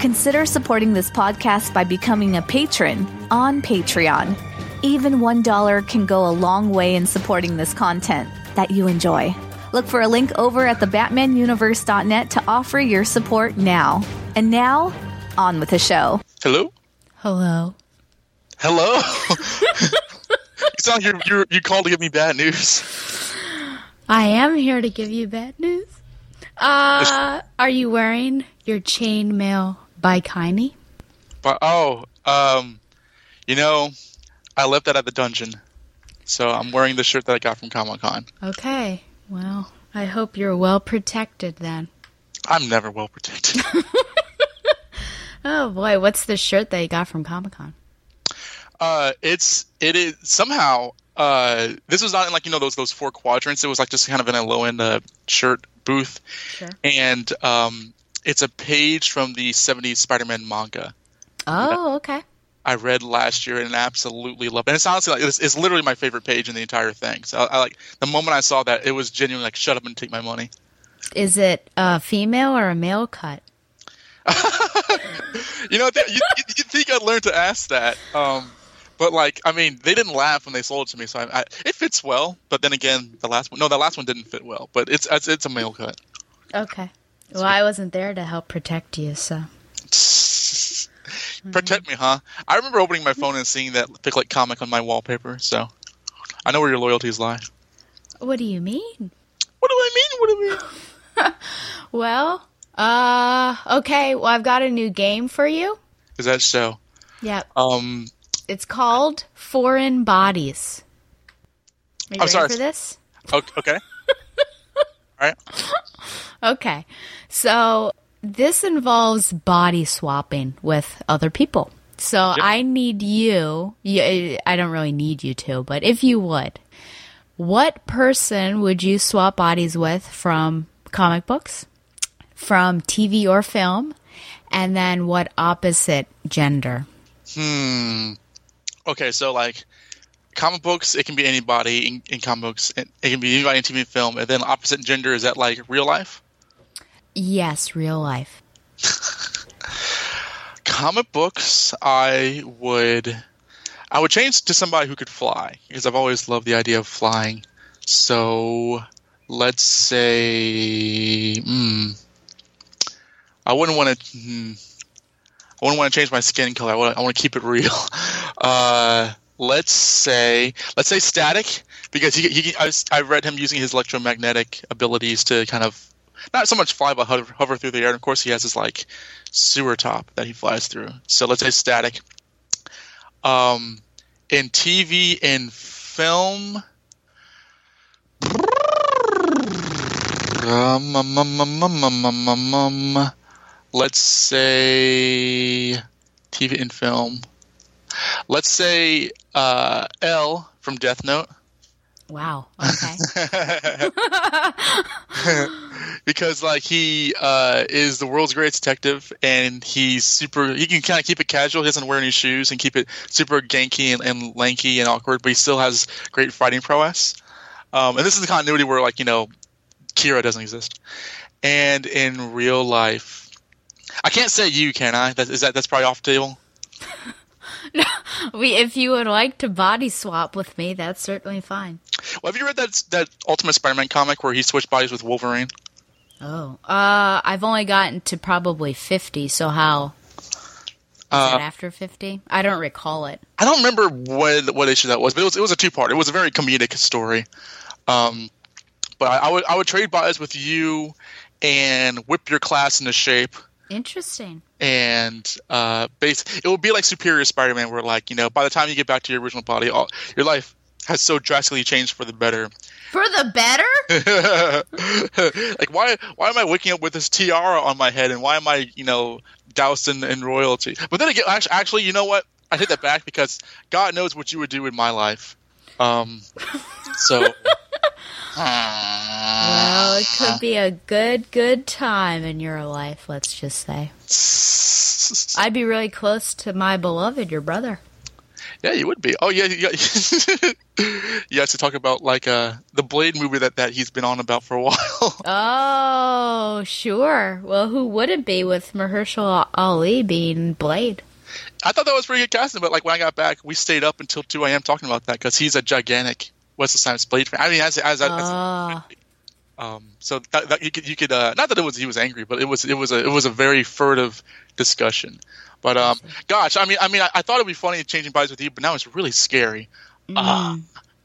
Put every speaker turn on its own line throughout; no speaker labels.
Consider supporting this podcast by becoming a patron on Patreon. Even $1 can go a long way in supporting this content that you enjoy. Look for a link over at thebatmanuniverse.net to offer your support now. And now, on with the show.
Hello?
Hello.
Hello? you sound like you're, you're, you called to give me bad news.
I am here to give you bad news. Uh, are you wearing your chainmail bikini?
But, oh, um, you know, I left that at the dungeon. So I'm wearing the shirt that I got from Comic Con.
Okay. Well, I hope you're well protected then.
I'm never well protected.
Oh boy, what's the shirt that you got from Comic Con?
uh, it's it is somehow uh, this was not in like you know those those four quadrants. It was like just kind of in a low end uh, shirt booth,
Sure.
and um, it's a page from the '70s Spider-Man manga.
Oh, okay.
I read last year and absolutely loved it. And it's honestly like it's, it's literally my favorite page in the entire thing. So I, I like the moment I saw that it was genuinely like shut up and take my money.
Is it a female or a male cut?
You know, th- you, you, think I'd learn to ask that, um, but like I mean, they didn't laugh when they sold it to me, so I, I, it fits well. But then again, the last one, no, the last one didn't fit well. But it's it's, it's a male cut.
Okay. Well, I wasn't there to help protect you, so.
Protect me, huh? I remember opening my phone and seeing that pick like comic on my wallpaper, so I know where your loyalties lie.
What do you mean?
What do I mean? What do I mean?
Well, uh, okay. Well, I've got a new game for you.
Is that so?
Yep.
Um,
It's called Foreign Bodies. Are you
I'm
ready
sorry.
for this?
okay. Right.
Okay. So this involves body swapping with other people. So I need you, you, I don't really need you to, but if you would, what person would you swap bodies with from comic books, from TV or film, and then what opposite gender?
Hmm. Okay, so like comic books, it can be anybody in, in comic books. It, it can be anybody in TV and film. And then opposite gender is that like real life?
Yes, real life.
Comic books, I would, I would change to somebody who could fly because I've always loved the idea of flying. So let's say, hmm, I wouldn't want to. Hmm, I wouldn't want to change my skin color. I want, I want to keep it real. Uh, let's say let's say static because he, he I, was, I, read him using his electromagnetic abilities to kind of not so much fly but hover, hover, through the air. And of course he has his like sewer top that he flies through. So let's say static. Um in tv and film um um um, um, um, um, let's say tv and film. Let's say uh, L from Death Note.
Wow. Okay.
because like he uh, is the world's greatest detective and he's super he can kind of keep it casual he doesn't wear any shoes and keep it super ganky and, and lanky and awkward but he still has great fighting prowess um, and this is the continuity where like you know kira doesn't exist and in real life i can't say you can i that, is that that's probably off the table
we, if you would like to body swap with me, that's certainly fine.
well have you read that that ultimate spider-man comic where he switched bodies with wolverine
Oh, uh, I've only gotten to probably 50, so how? Is
Uh,
that after 50? I don't recall it.
I don't remember what what issue that was, but it was it was a two part. It was a very comedic story. Um, but I, I would I would trade bodies with you and whip your class into shape.
Interesting.
And uh, base it would be like Superior Spider-Man, where like you know by the time you get back to your original body, all, your life has so drastically changed for the better.
For the better?
like why why am I waking up with this tiara on my head, and why am I you know doused in, in royalty? But then again, actually, actually, you know what? I take that back because God knows what you would do in my life. Um, so.
well, it could be a good, good time in your life. Let's just say. I'd be really close to my beloved, your brother.
Yeah, you would be. Oh yeah, yeah. yes, to talk about like uh, the Blade movie that, that he's been on about for a while.
oh, sure. Well, who would it be with Mahershala Ali being Blade?
I thought that was pretty good casting, but like when I got back, we stayed up until two a.m. talking about that because he's a gigantic Wesley Snipes Blade fan. I mean, as as, as,
oh.
as um, so that, that, you could you could uh, not that it was he was angry, but it was it was a it was a very furtive discussion. But um, gosh, I mean, I mean, I, I, thought it'd be funny changing bodies with you, but now it's really scary.
Mm. Uh,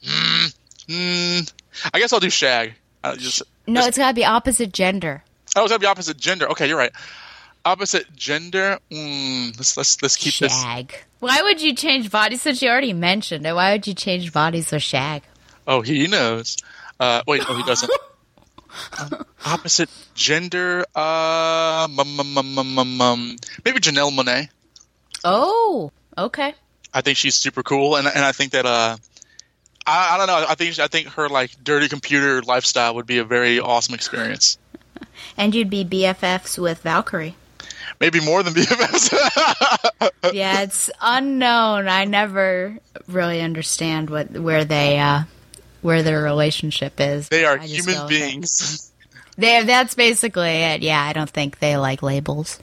mm, mm, I guess I'll do Shag. Uh, just,
no, just, it's gotta be opposite gender.
Oh, it's gotta be opposite gender. Okay, you're right. Opposite gender. Mm, let's let's let's keep
Shag.
this. Shag.
Why would you change bodies since you already mentioned it? Why would you change bodies with Shag?
Oh, he knows. Uh, wait, no, he doesn't. um, opposite gender. Uh, um, um, um, maybe Janelle Monáe.
Oh, okay.
I think she's super cool, and and I think that uh, I, I don't know. I think I think her like dirty computer lifestyle would be a very awesome experience.
and you'd be BFFs with Valkyrie.
Maybe more than BFFs.
yeah, it's unknown. I never really understand what where they uh, where their relationship is.
They are human beings.
They, that's basically it. Yeah, I don't think they like labels.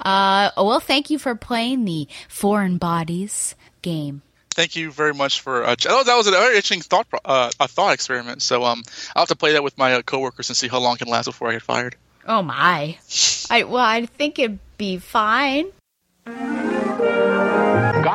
Uh, well, thank you for playing the Foreign Bodies game.
Thank you very much for uh, that, was, that was a very interesting thought uh, a thought experiment. So um, I'll have to play that with my uh, coworkers and see how long it can last before I get fired.
Oh my! I well, I think it'd be fine.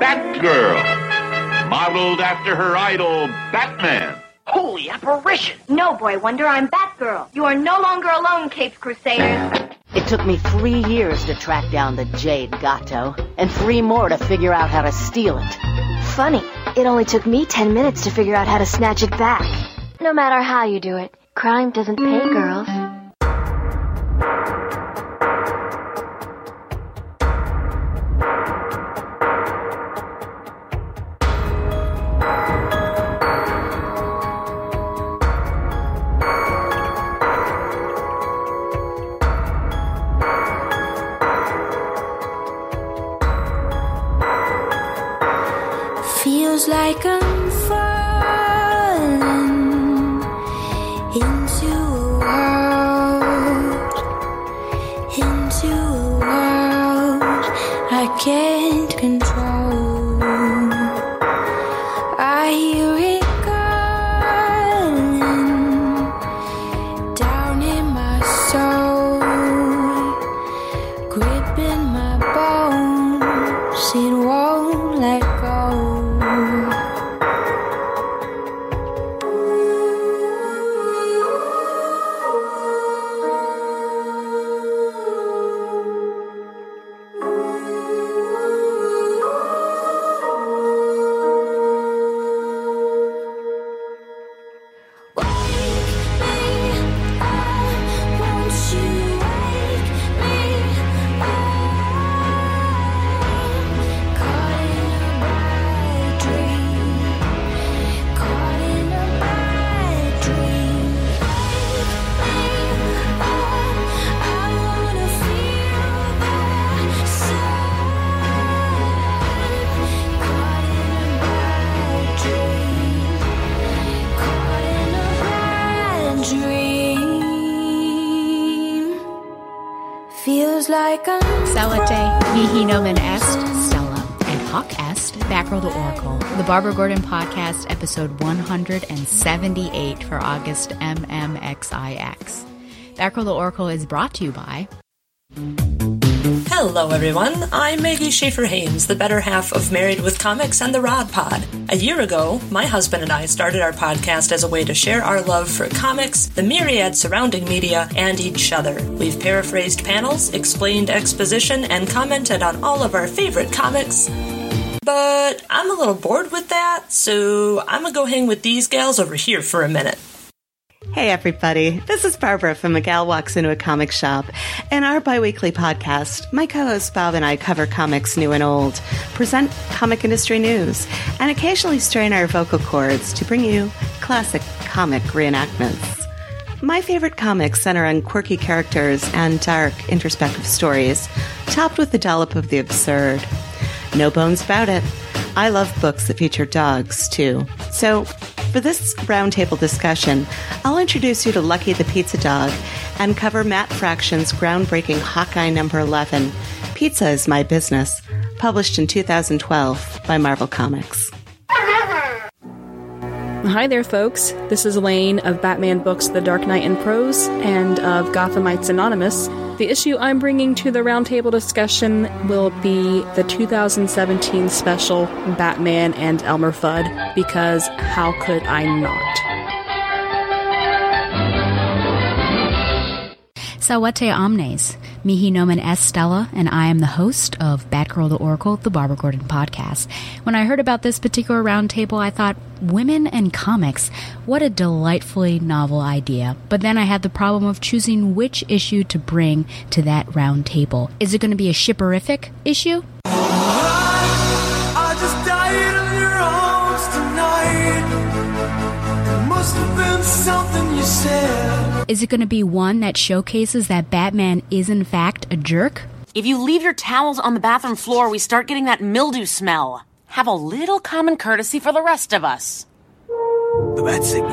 Batgirl, modeled after her idol, Batman.
Holy apparition! No, Boy Wonder, I'm Batgirl. You are no longer alone, Caped Crusaders.
It took me three years to track down the Jade Gato, and three more to figure out how to steal it.
Funny, it only took me ten minutes to figure out how to snatch it back. No matter how you do it, crime doesn't pay
mm. girls. Podcast, episode 178 for August MMXIX. Batgirl to Oracle is brought to you by
Hello, everyone. I'm Maggie Schaefer Haynes, the better half of Married with Comics and the Rod Pod. A year ago, my husband and I started our podcast as a way to share our love for comics, the myriad surrounding media, and each other. We've paraphrased panels, explained exposition, and commented on all of our favorite comics. But I'm a little bored with that, so I'm gonna go hang with these gals over here for a minute.
Hey, everybody. This is Barbara from A Gal Walks Into a Comic Shop. In our biweekly podcast, my co host Bob and I cover comics new and old, present comic industry news, and occasionally strain our vocal cords to bring you classic comic reenactments. My favorite comics center on quirky characters and dark, introspective stories, topped with a dollop of the absurd. No bones about it. I love books that feature dogs, too. So, for this roundtable discussion, I'll introduce you to Lucky the Pizza Dog and cover Matt Fraction's groundbreaking Hawkeye number 11, Pizza is My Business, published in 2012 by Marvel Comics.
Hi there, folks. This is Elaine of Batman Books The Dark Knight in Prose and of Gothamites Anonymous. The issue I'm bringing to the roundtable discussion will be the 2017 special Batman and Elmer Fudd, because how could I not?
Salvete omnes. Mihi nomen est Stella, and I am the host of Batgirl to Oracle, the Barbara Gordon podcast. When I heard about this particular roundtable, I thought, women and comics, what a delightfully novel idea. But then I had the problem of choosing which issue to bring to that roundtable. Is it going to be a shipperific issue?
Something you said.
Is it going to be one that showcases that Batman is in fact a jerk?
If you leave your towels on the bathroom floor, we start getting that mildew smell. Have a little common courtesy for the rest of us.
The bat signal.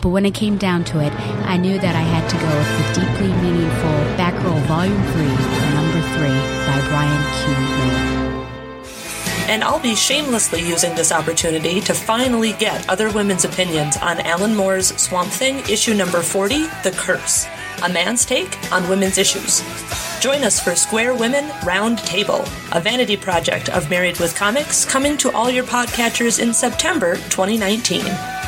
But when it came down to it, I knew that I had to go with the deeply meaningful Batgirl Volume 3, Number 3 by Brian Q. Miller.
And I'll be shamelessly using this opportunity to finally get other women's opinions on Alan Moore's Swamp Thing, issue number 40, The Curse, a man's take on women's issues. Join us for Square Women Round Table, a vanity project of Married with Comics, coming to all your podcatchers in September 2019.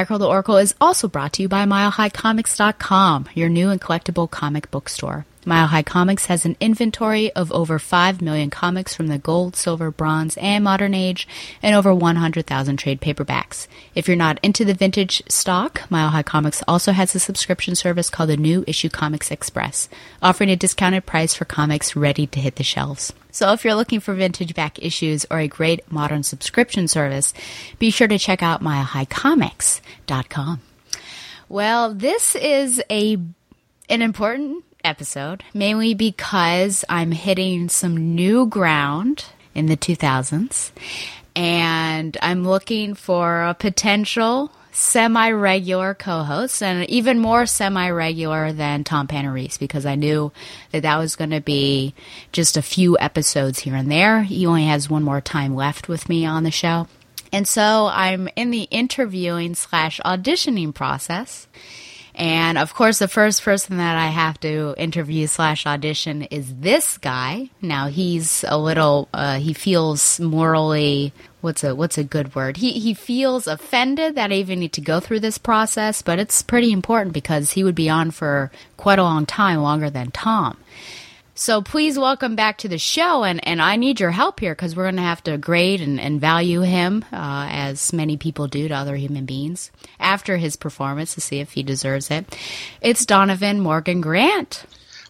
Batgirl to Oracle is also brought to you by MileHighComics.com, your new and collectible comic book store. Mile High Comics has an inventory of over 5 million comics from the gold, silver, bronze, and modern age, and over 100,000 trade paperbacks. If you're not into the vintage stock, Mile High Comics also has a subscription service called the New Issue Comics Express, offering a discounted price for comics ready to hit the shelves. So if you're looking for vintage back issues or a great modern subscription service, be sure to check out milehighcomics.com. Well, this is a an important episode, mainly because I'm hitting some new ground in the 2000s, and I'm looking for a potential semi-regular co-host and even more semi-regular than Tom Panarese because I knew that that was going to be just a few episodes here and there. He only has one more time left with me on the show. And so I'm in the interviewing slash auditioning process. And of course, the first person that I have to interview slash audition is this guy. Now he's a little, uh, he feels morally, what's a, what's a good word? He, he feels offended that I even need to go through this process, but it's pretty important because he would be on for quite a long time, longer than Tom. So please welcome back to the show, and, and I need your help here because we're going to have to grade and, and value him, uh, as many people do to other human beings, after his performance to see if he deserves it. It's Donovan Morgan Grant.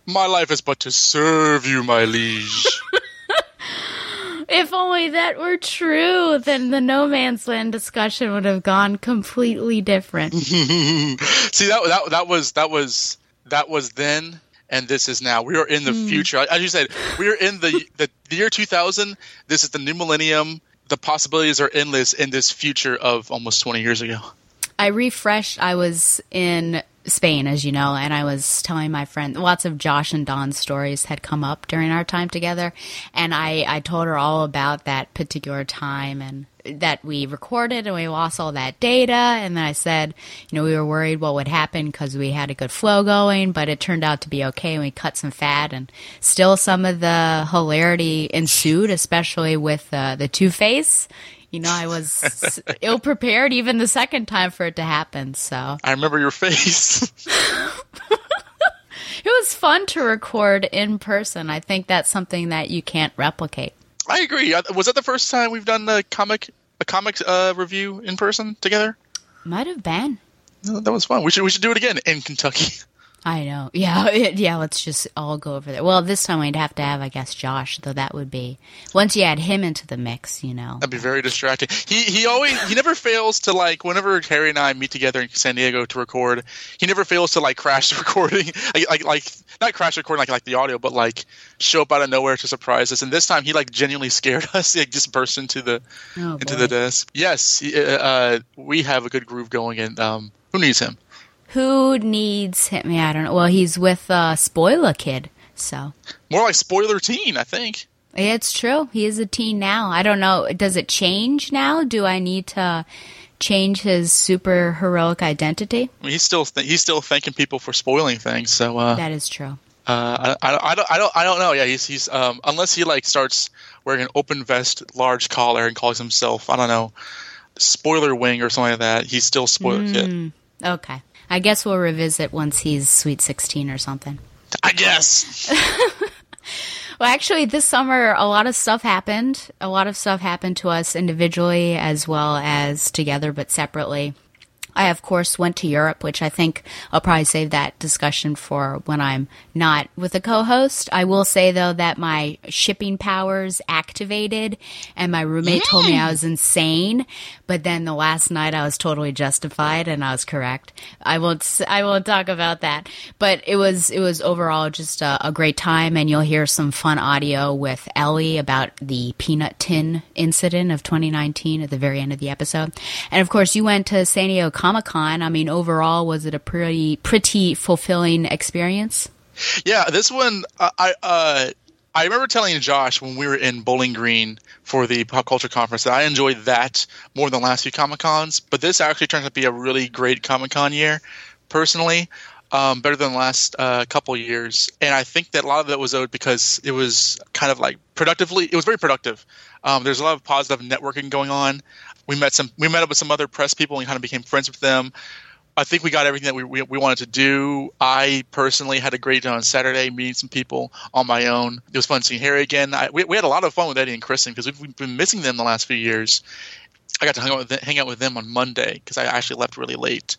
My life is but to serve you, my liege.
If only that were true, then the No Man's Land discussion would have gone completely different.
See that that that was that was that was then and this is now. We are in the hmm. future. As you said, we are in the, the the year 2000. This is the new millennium. The possibilities are endless in this future of almost 20 years ago.
I refreshed. I was in Spain, as you know, and I was telling my friend lots of Josh and Don's stories had come up during our time together, and I I told her all about that particular time and that we recorded and we lost all that data. And then I said, you know, we were worried what would happen because we had a good flow going, but it turned out to be okay. And we cut some fat, and still some of the hilarity ensued, especially with uh, the Two Face. You know, I was ill prepared even the second time for it to happen. So
I remember your face.
it was fun to record in person. I think that's something that you can't replicate.
I agree. Was that the first time we've done a comic a comics uh, review in person together?
Might have been.
No, that was fun. We should we should do it again in Kentucky.
I know. Yeah, it, yeah. Let's just all go over there. Well, this time we'd have to have, I guess, Josh. Though that would be once you add him into the mix, you know.
That'd be very distracting. He he always he never fails to like whenever Harry and I meet together in San Diego to record. He never fails to like crash the recording, like like, like not crash the recording like like the audio, but like show up out of nowhere to surprise us. And this time he like genuinely scared us. He like, just burst into the
Oh,
into
boy.
the desk. Yes, he- uh, uh, we have a good groove going, and um, who needs him?
Who needs him? Yeah, I don't know. Well, he's with uh, Spoiler Kid, so
More like spoiler teen, I think.
yeah, it's true. He is a teen now. I don't know. Does it change now? Do I need to change his super heroic identity?
I mean, he's still th- he's still thanking people for spoiling things. So uh,
that is true.
Uh, I, I, I don't I don't I don't know. Yeah, he's he's um, unless he like starts wearing an open vest, large collar, and calls himself I don't know, spoiler wing or something like that. He's still spoiler kid.
Mm, okay. I guess we'll revisit once he's sweet 16 or something.
I guess.
Well, actually, this summer, a lot of stuff happened. A lot of stuff happened to us individually as well as together, but separately. I, of course, went to Europe, which I think I'll probably save that discussion for when I'm not with a co host. I will say, though, that my shipping powers activated and my roommate told me mm. I was insane. But then the last night I was totally justified and I was correct. I won't, I won't talk about that. But it was, it was overall just a, a great time. And you'll hear some fun audio with Ellie about the peanut tin incident of 2019 at the very end of the episode. And of course, you went to San Diego Comic Con. I mean, overall, was it a pretty, pretty fulfilling experience?
Yeah, this one I I, uh, I remember telling Josh when we were in Bowling Green for the pop culture conference that I enjoyed that more than the last few Comic Cons, but this actually turned out to be a really great Comic Con year, personally. Um, better than the last uh, couple years, and I think that a lot of that was owed because it was kind of like productively. It was very productive. Um, there's a lot of positive networking going on. We met some. We met up with some other press people and kind of became friends with them. I think we got everything that we, we, we wanted to do. I personally had a great day on Saturday meeting some people on my own. It was fun seeing Harry again. I, we, we had a lot of fun with Eddie and Kristen because we've, we've been missing them the last few years. I got to hang out with them, hang out with them on Monday because I actually left really late.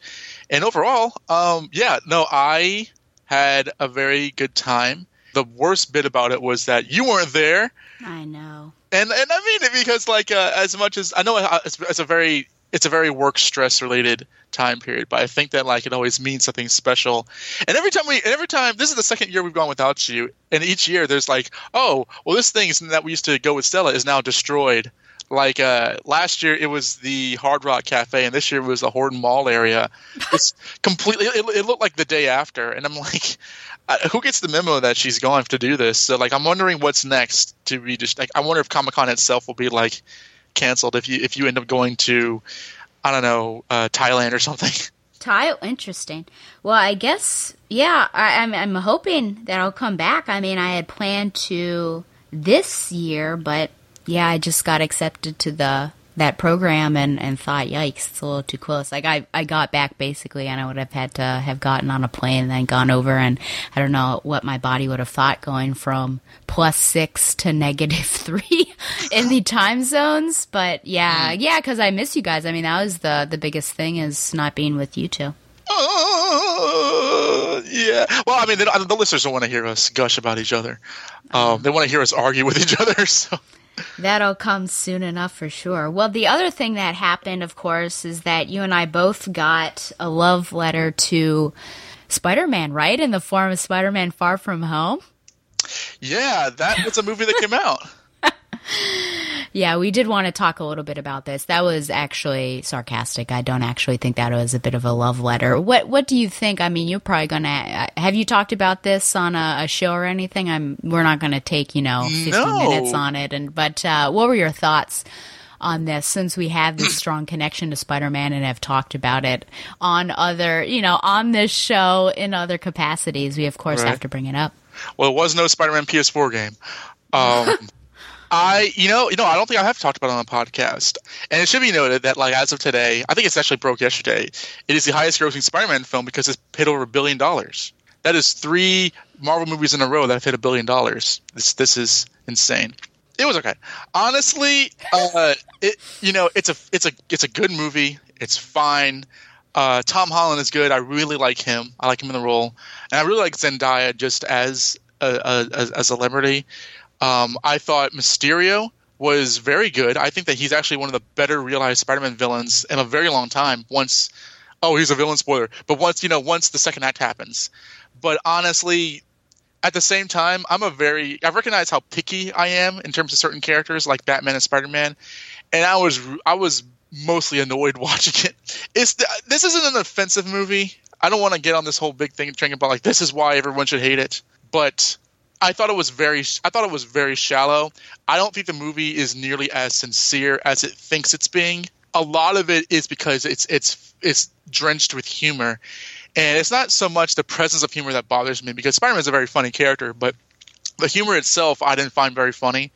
And overall, um, yeah, no, I had a very good time. The worst bit about it was that you weren't there
I know.
and and I mean it because like uh, as much as I know it's, it's a very it's a very work stress related time period, but I think that like it always means something special. And every time we, and every time this is the second year we've gone without you, and each year there's like, oh, well, this thing that we used to go with Stella is now destroyed. Like uh, last year, it was the Hard Rock Cafe, and this year it was the Horton Mall area. It's completely. It, it looked like the day after, and I'm like, uh, who gets the memo that she's going to do this? So like, I'm wondering what's next to be just like. I wonder if Comic Con itself will be like canceled if you if you end up going to, I don't know, uh, Thailand or something.
Tile, interesting. Well, I guess yeah. I, I'm I'm hoping that I'll come back. I mean, I had planned to this year, but yeah, I just got accepted to the that program and and thought, yikes, it's a little too close. Like I I got back basically, and I would have had to have gotten on a plane and then gone over, and I don't know what my body would have thought going from plus six to negative three in the time zones. But yeah, yeah, because I miss you guys. I mean, that was the the biggest thing is not being with you two.
Uh, yeah. Well, I mean, don't- the listeners don't want to hear us gush about each other. Um, they want to hear us argue with each other. So
That'll come soon enough for sure. Well, the other thing that happened, of course, is that you and I both got a love letter to Spider Man, right? In the form of Spider Man Far From Home.
yeah, that was a movie that came out.
Yeah, we did want to talk a little bit about this. That was actually sarcastic. I don't actually think that was a bit of a love letter. What What do you think? I mean, you're probably gonna have you talked about this on a, a show or anything? I'm. We're not gonna take you know 50
No.
minutes on it. And but uh, what were your thoughts on this since we have this strong connection to Spider-Man and have talked about it on other, you know, on this show in other capacities. We of course
Right.
have to bring it up.
Well, it was no Spider-Man PS4 game. Um, I, you know, you know, I don't think I have talked about it on the podcast. And it should be noted that, like, as of today, I think it's actually broke yesterday. It is the highest-grossing Spider-Man film because it's hit over a billion dollars. That is three Marvel movies in a row that have hit a billion dollars. This, this is insane. It was okay. Honestly, uh, it, you know, it's a, it's a, it's a good movie. It's fine. Uh, Tom Holland is good. I really like him. I like him in the role, and I really like Zendaya just as a, a as, as a celebrity. Um, I thought Mysterio was very good. I think that he's actually one of the better realized Spider-Man villains in a very long time. Once, oh, he's a villain spoiler, but once you know, once the second act happens. But honestly, at the same time, I'm a very I recognize how picky I am in terms of certain characters like Batman and Spider-Man, and I was I was mostly annoyed watching it. It's this isn't an offensive movie. I don't want to get on this whole big thing thing about like this is why everyone should hate it, but I thought it was very I thought it was very shallow. I don't think the movie is nearly as sincere as it thinks it's being. A lot of it is because it's it's it's drenched with humor. And it's not so much the presence of humor that bothers me because Spider-Man is a very funny character, but the humor itself I didn't find very funny.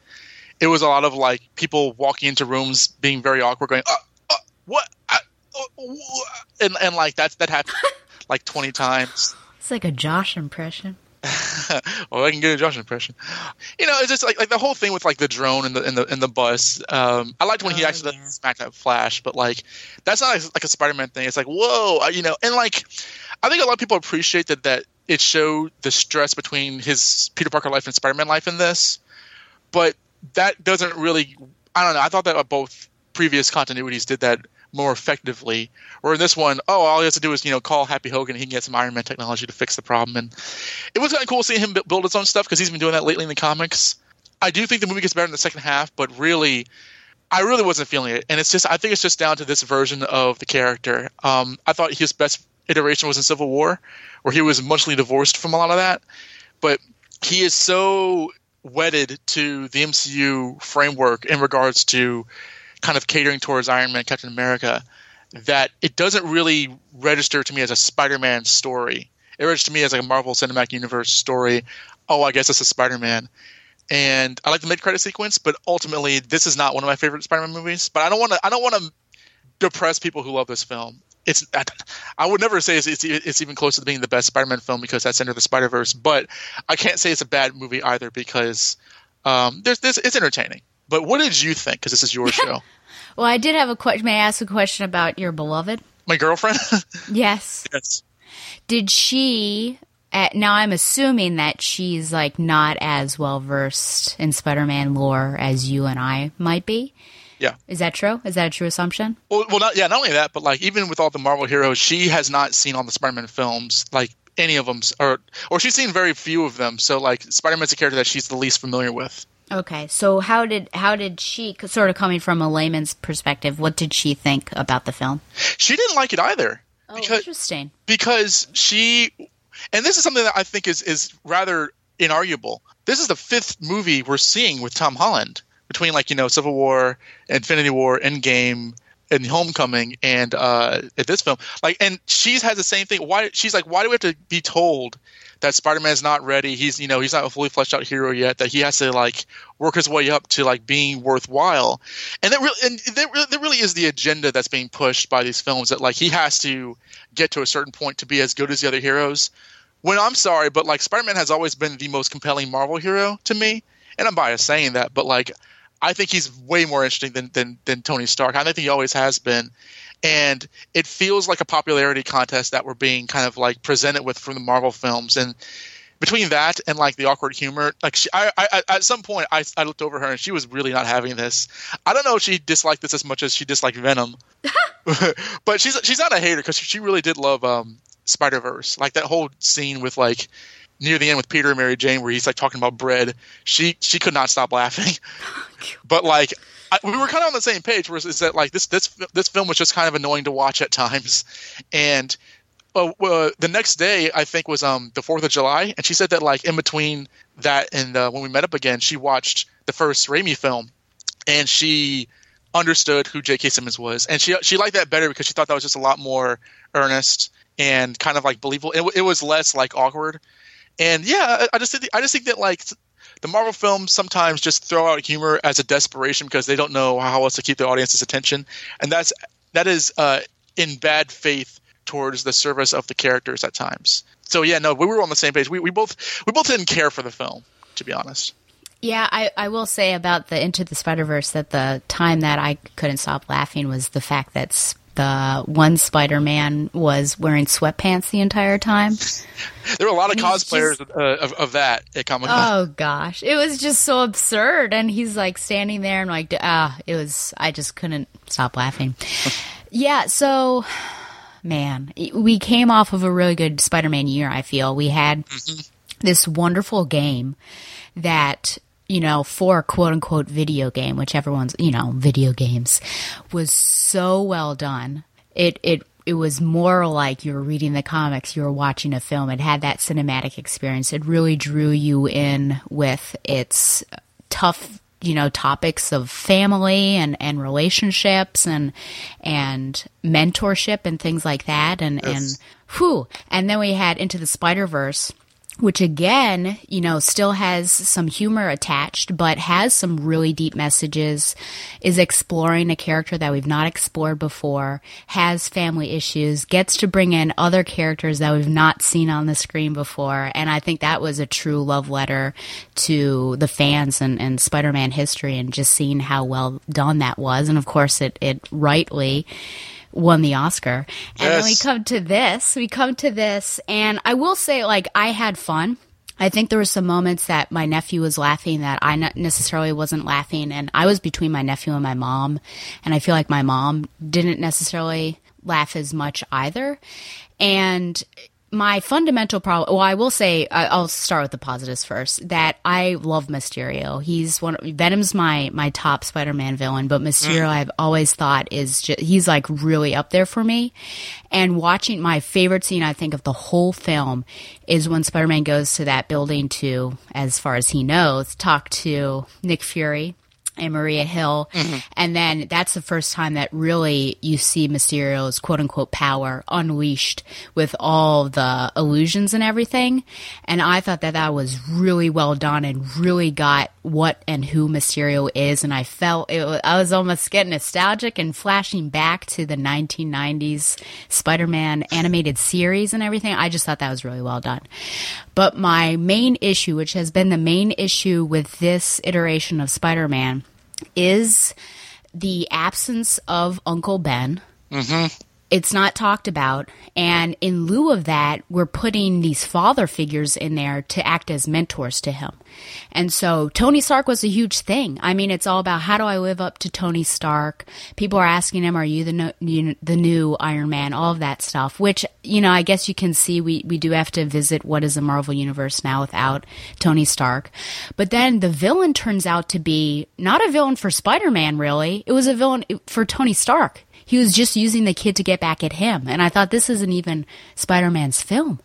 It was a lot of like people walking into rooms being very awkward, going, uh, uh, "What?" Uh, uh, wha-" and and like that that happened like twenty times.
It's like a Josh impression.
well, I can get a Josh impression. You know, it's just like like the whole thing with like the drone and the and the and the bus. Um, I liked when he actually smacked that Flash, but like that's not like a Spider-Man thing. It's like whoa, you know, and like I think a lot of people appreciate that that it showed the stress between his Peter Parker life and Spider-Man life in this, but that doesn't really. I don't know. I thought that both previous continuities did that more effectively. Or in this one, oh, all he has to do is you know call Happy Hogan, and he can get some Iron Man technology to fix the problem. And it was kind of cool seeing him build his own stuff because he's been doing that lately in the comics. I do think the movie gets better in the second half, but really, I really wasn't feeling it. And it's just, I think it's just down to this version of the character. Um, I thought his best iteration was in Civil War, where he was muchly divorced from a lot of that. But he is so wedded to the MCU framework in regards to kind of catering towards Iron Man, Captain America, that it doesn't really register to me as a Spider-Man story. It registers to me as like a Marvel Cinematic Universe story. Oh, I guess it's a Spider-Man. And I like the mid-credit sequence, but ultimately, this is not one of my favorite Spider-Man movies. But I don't want to. I don't want to depress people who love this film. It's. I, I would never say it's, it's, it's even close to being the best Spider-Man film because that's Into the Spider-Verse. But I can't say it's a bad movie either because um, there's this. It's entertaining. But what did you think? Because this is your show.
Well, I did have a question. May I ask a question about your beloved?
My girlfriend.
Yes.
yes.
Did she? Uh, now I'm assuming that she's like not as well versed in Spider-Man lore as you and I might be.
Yeah.
Is that true? Is that a true assumption?
Well, well, not yeah. Not only that, but like even with all the Marvel heroes, she has not seen all the Spider-Man films, like any of them, or or she's seen very few of them. So like Spider-Man's a character that she's the least familiar with.
Okay, so how did how did she sort of coming from a layman's perspective? What did she think about the film?
She didn't like it either.
Oh, interesting.
because she and this is something that I think is is rather inarguable. This is the fifth movie we're seeing with Tom Holland between like you know Civil War, Infinity War, Endgame, and Homecoming, and uh, at this film. Like, and she's has the same thing. Why she's like, why do we have to be told that Spider Man's not ready? He's you know he's not a fully fleshed out hero yet. That he has to like work his way up to like being worthwhile. And that really and that really, that really is the agenda that's being pushed by these films. That like he has to get to a certain point to be as good as the other heroes. When I'm sorry, but like Spider Man has always been the most compelling Marvel hero to me, and I'm biased saying that, but like I think he's way more interesting than than, than Tony Stark. I think he always has been. And it feels like a popularity contest that we're being kind of like presented with from the Marvel films. And between that and like the awkward humor, like she, I, I, at some point, I, I looked over her and she was really not having this. I don't know if she disliked this as much as she disliked Venom, but she's she's not a hater because she really did love um, Spider Verse, like that whole scene with like near the end with Peter and Mary Jane where he's like talking about bread. She she could not stop laughing, but like. I, we were kind of on the same page. Where is that like this this this film was just kind of annoying to watch at times, and uh, uh, the next day I think was um the Fourth of July, and she said that like in between that and uh, when we met up again, she watched the first Raimi film, and she understood who J.K. Simmons was, and she she liked that better because she thought that was just a lot more earnest and kind of like believable. It, it was less like awkward, and yeah, I just think I just think that like the Marvel films sometimes just throw out humor as a desperation because they don't know how else to keep the audience's attention, and that's that is uh, in bad faith towards the service of the characters at times. So yeah, no, we were on the same page. We, we both we both didn't care for the film, to be honest.
Yeah, I, I will say about the Into the Spider Verse that the time that I couldn't stop laughing was the fact that the one Spider Man was wearing sweatpants the entire time.
There were a lot of cosplayers uh, of, of that at Comic Con.
Oh gosh, it was just so absurd, and he's like standing there and like, ah, it was. I just couldn't stop laughing. yeah, so man, we came off of a really good Spider-Man year. I feel we had this wonderful game that you know for quote unquote video game, which everyone's you know video games was so well done. It it it was more like you were reading the comics, you were watching a film. It had that cinematic experience. It really drew you in with its tough, you know, topics of family and, and relationships and and mentorship and things like that. And
Yes.
and whew. And then we had Into the Spider Verse, which again, you know, still has some humor attached, but has some really deep messages, is exploring a character that we've not explored before, has family issues, gets to bring in other characters that we've not seen on the screen before. And I think that was a true love letter to the fans and, and Spider Man history and just seeing how well done that was. And of course, it, it rightly won the Oscar. And then we come to this. We come to this, and I will say, like, I had fun. I think there were some moments that my nephew was laughing that I not necessarily wasn't laughing, and I was between my nephew and my mom, and I feel like my mom didn't necessarily laugh as much either. And my fundamental problem, well, I will say, I'll start with the positives first. That I love Mysterio. He's one. Venom's my my top Spider-Man villain, but Mysterio,
Mm.
I've always thought is just, he's like really up there for me. And watching my favorite scene, I think of the whole film, is when Spider-Man goes to that building to, as far as he knows, talk to Nick Fury and Maria Hill. Mm-hmm. And then that's the first time that really you see Mysterio's quote unquote power unleashed with all the illusions and everything. And I thought that that was really well done and really got what and who Mysterio is. And I felt it, I was almost getting nostalgic and flashing back to the 1990s Spider Man animated series and everything. I just thought that was really well done. But my main issue, which has been the main issue with this iteration of Spider Man, is the absence of Uncle Ben.
Mm-hmm.
It's not talked about. And in lieu of that, we're putting these father figures in there to act as mentors to him. And so Tony Stark was a huge thing. I mean, it's all about how do I live up to Tony Stark? People are asking him, are you the, no, you, the new Iron Man? All of that stuff, which, you know, I guess you can see we, we do have to visit what is the Marvel Universe now without Tony Stark. But then the villain turns out to be not a villain for Spider Man, really. It was a villain for Tony Stark. He was just using the kid to get back at him. And I thought this isn't even Spider Man's film.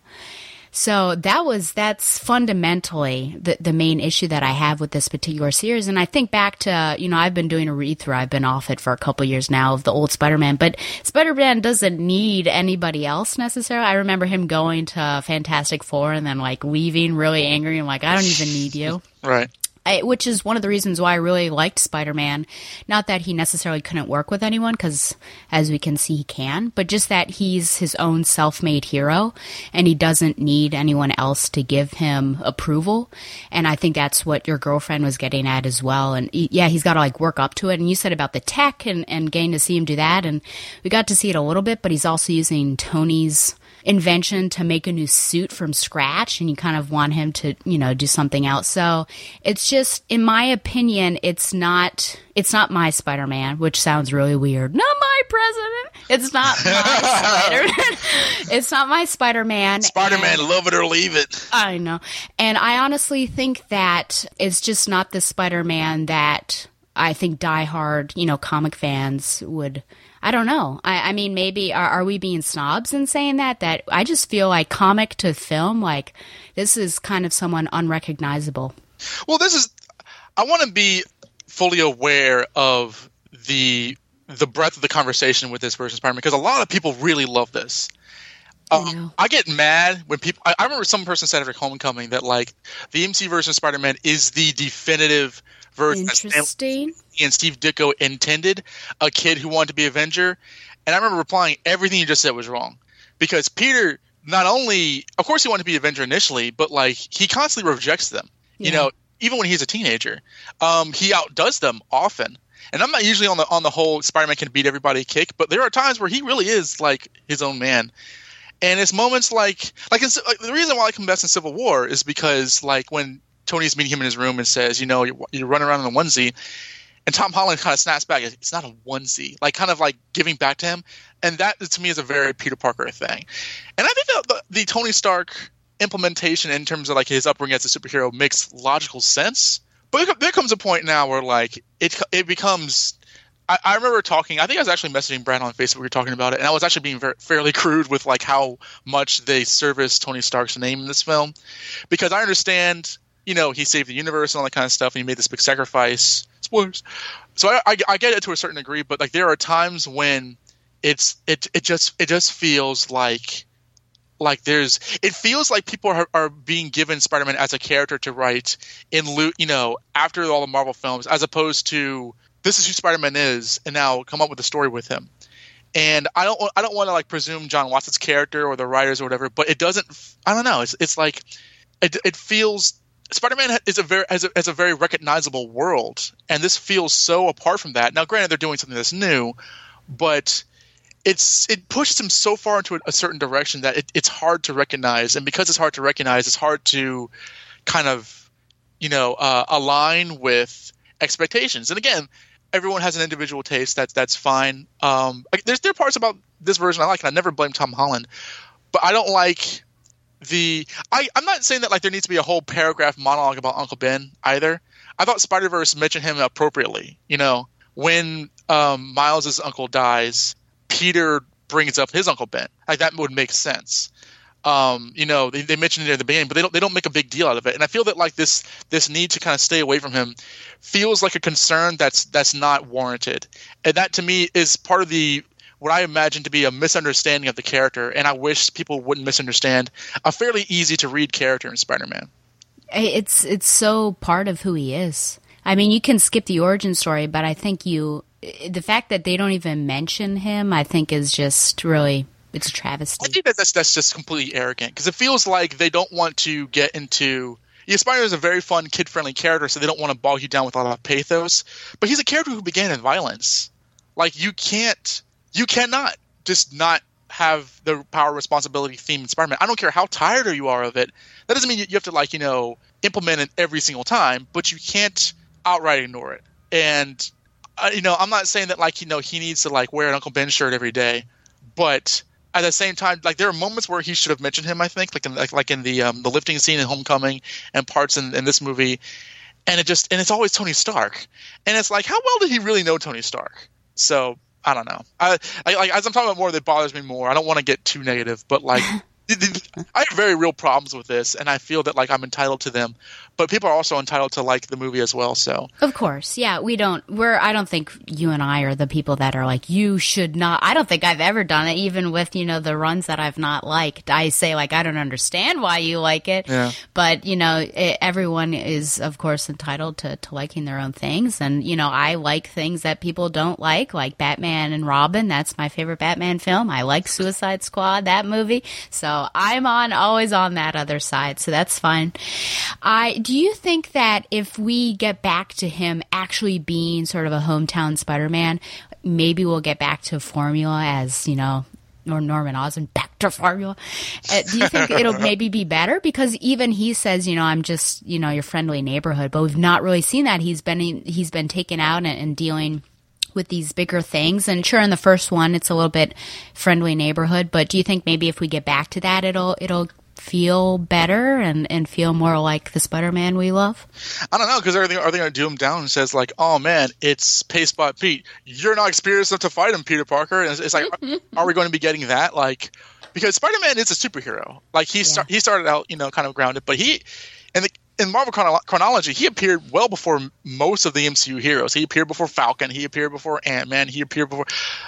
So that was that's fundamentally the the main issue that I have with this particular series. And I think back to you know I've been doing a read through. I've been off it for a couple years now of the old Spider Man, but Spider Man doesn't need anybody else necessarily. I remember him going to Fantastic Four and then like leaving really angry and like I don't even need you.
Right.
I, which is one of the reasons why I really liked Spider Man. Not that he necessarily couldn't work with anyone, because as we can see, he can, but just that he's his own self made hero and he doesn't need anyone else to give him approval. And I think that's what your girlfriend was getting at as well. And yeah, he's got to like work up to it. And you said about the tech and, and getting to see him do that. And we got to see it a little bit, but he's also using Tony's invention to make a new suit from scratch and you kind of want him to you know do something else so it's just in my opinion it's not it's not my spider-man which sounds really weird not my president it's not my spider-man it's not my spider-man
Spider-Man,
and-
love it or leave it.
I know. And I honestly think that it's just not the Spider Man that I think diehard, you know, comic fans would. I don't know. I, I mean, maybe are, are we being snobs in saying that? That I just feel like comic to film, like this is kind of someone unrecognizable.
Well, this is. I want to be fully aware of the the breadth of the conversation with this version of Spider-Man because a lot of people really love this. Um, I get mad when people. I, I remember some person said after Homecoming that like the MC version of Spider-Man is the definitive version
Interesting.
And Steve Ditko intended. A kid who wanted to be Avenger, and I remember replying, everything you just said was wrong because Peter not only, of course, he wanted to be Avenger initially, but like he constantly rejects them. You know, even when he's a teenager, um, he outdoes them often. And I'm not usually on the on the whole Spider-Man can beat everybody kick, but there are times where he really is like his own man. And it's moments like like, like the reason why I come best in Civil War is because like when Tony's meeting him in his room and says, you know, you're, you're running around in a onesie, and Tom Holland kind of snaps back. It's not a onesie, like kind of like giving back to him, and that to me is a very Peter Parker thing. And I think that the, the Tony Stark implementation in terms of like his upbringing as a superhero makes logical sense. But there- there comes a point now where like it it becomes. I, I remember talking. I think I was actually messaging Brad on Facebook. We were talking about it, and I was actually being very, fairly crude with like how much they service Tony Stark's name in this film, because I understand, you know, he saved the universe and all that kind of stuff, and he made this big sacrifice. Spoilers. So I, I, I get it to a certain degree, but like there are times when it's it it just it just feels like like there's it feels like people are, are being given spider-man as a character to write in loot you know after all the marvel films as opposed to this is who spider-man is and now come up with a story with him and i don't i don't want to like presume Jon Watts's character or the writers or whatever but it doesn't i don't know it's, it's like it, it feels Spider-Man is a very has a, a very recognizable world, and this feels so apart from that. Now, granted, they're doing something that's new, but it's it pushes him so far into a, a certain direction that it, it's hard to recognize, and because it's hard to recognize, it's hard to kind of you know uh, align with expectations. And again, everyone has an individual taste. That's that's fine. Um, there's there are parts about this version I like, and I never blame Tom Holland, but I don't like the I, I'm not saying that like there needs to be a whole paragraph monologue about Uncle Ben either. I thought Spider Verse mentioned him appropriately. You know, when um, Miles's uncle dies, Peter brings up his Uncle Ben. Like that would make sense. Um, you know, they, they mentioned it at the beginning, but they don't they don't make a big deal out of it. And I feel that like this this need to kind of stay away from him feels like a concern that's that's not warranted. And that to me is part of the what I imagine to be a misunderstanding of the character, and I wish people wouldn't misunderstand a fairly easy to read character in Spider-Man.
It's it's so part of who he is. I mean, you can skip the origin story, but I think you the fact that they don't even mention him, I think, is just really it's a travesty.
I think that that's that's just completely arrogant because it feels like they don't want to get into. Yeah, Spider is a very fun, kid-friendly character, so they don't want to bog you down with a lot of pathos. But he's a character who began in violence. Like you can't, you cannot just not have the power responsibility theme in Spider-Man. I don't care how tired you are of it. That doesn't mean you have to like you know implement it every single time, but you can't outright ignore it. And uh, you know, I'm not saying that like you know he needs to like wear an Uncle Ben shirt every day, but at the same time, like there are moments where he should have mentioned him. I think, like in like, like in the um, the lifting scene in Homecoming and parts in, in this movie, and it just and it's always Tony Stark, and it's like how well did he really know Tony Stark? So I don't know. I, I like as I'm talking about more, that bothers me more. I don't want to get too negative, but like. I have very real problems with this, and I feel that like I'm entitled to them, but people are also entitled to like the movie as well. So
Of course, yeah. We don't. We're. I don't think you and I are the people that are like you should not. I don't think I've ever done it, even with you know the runs that I've not liked. I say like I don't understand why you like it,
Yeah.
but you know it, everyone is of course entitled to to liking their own things, and you know I like things that people don't like, like Batman and Robin. That's my favorite Batman film. I like Suicide Squad, that movie. So I'm on always on that other side, so that's fine. I do you think that if we get back to him actually being sort of a hometown Spider-Man, maybe we'll get back to formula as you know. Or Norman Osborn back to formula. Uh, do you think it'll maybe be better? Because even he says, you know, I'm just, you know, your friendly neighborhood, but we've not really seen that. He's been he's been taken out and, and dealing with these bigger things. And sure, in the first one, it's a little bit friendly neighborhood. But do you think maybe if we get back to that, it'll it'll feel better and, and feel more like the Spider-Man we love?
I don't know because are they are they going to do him down and says like, oh man, it's Pace Spot Pete. You're not experienced enough to fight him, Peter Parker. And it's, it's like, are we going to be getting that? Like, because Spider Man is a superhero. Like he start, he started out, you know, kind of grounded, but he and the in Marvel chrono- chronology, he appeared well before most of the MCU heroes. He appeared before Falcon. He appeared before Ant Man. He appeared before,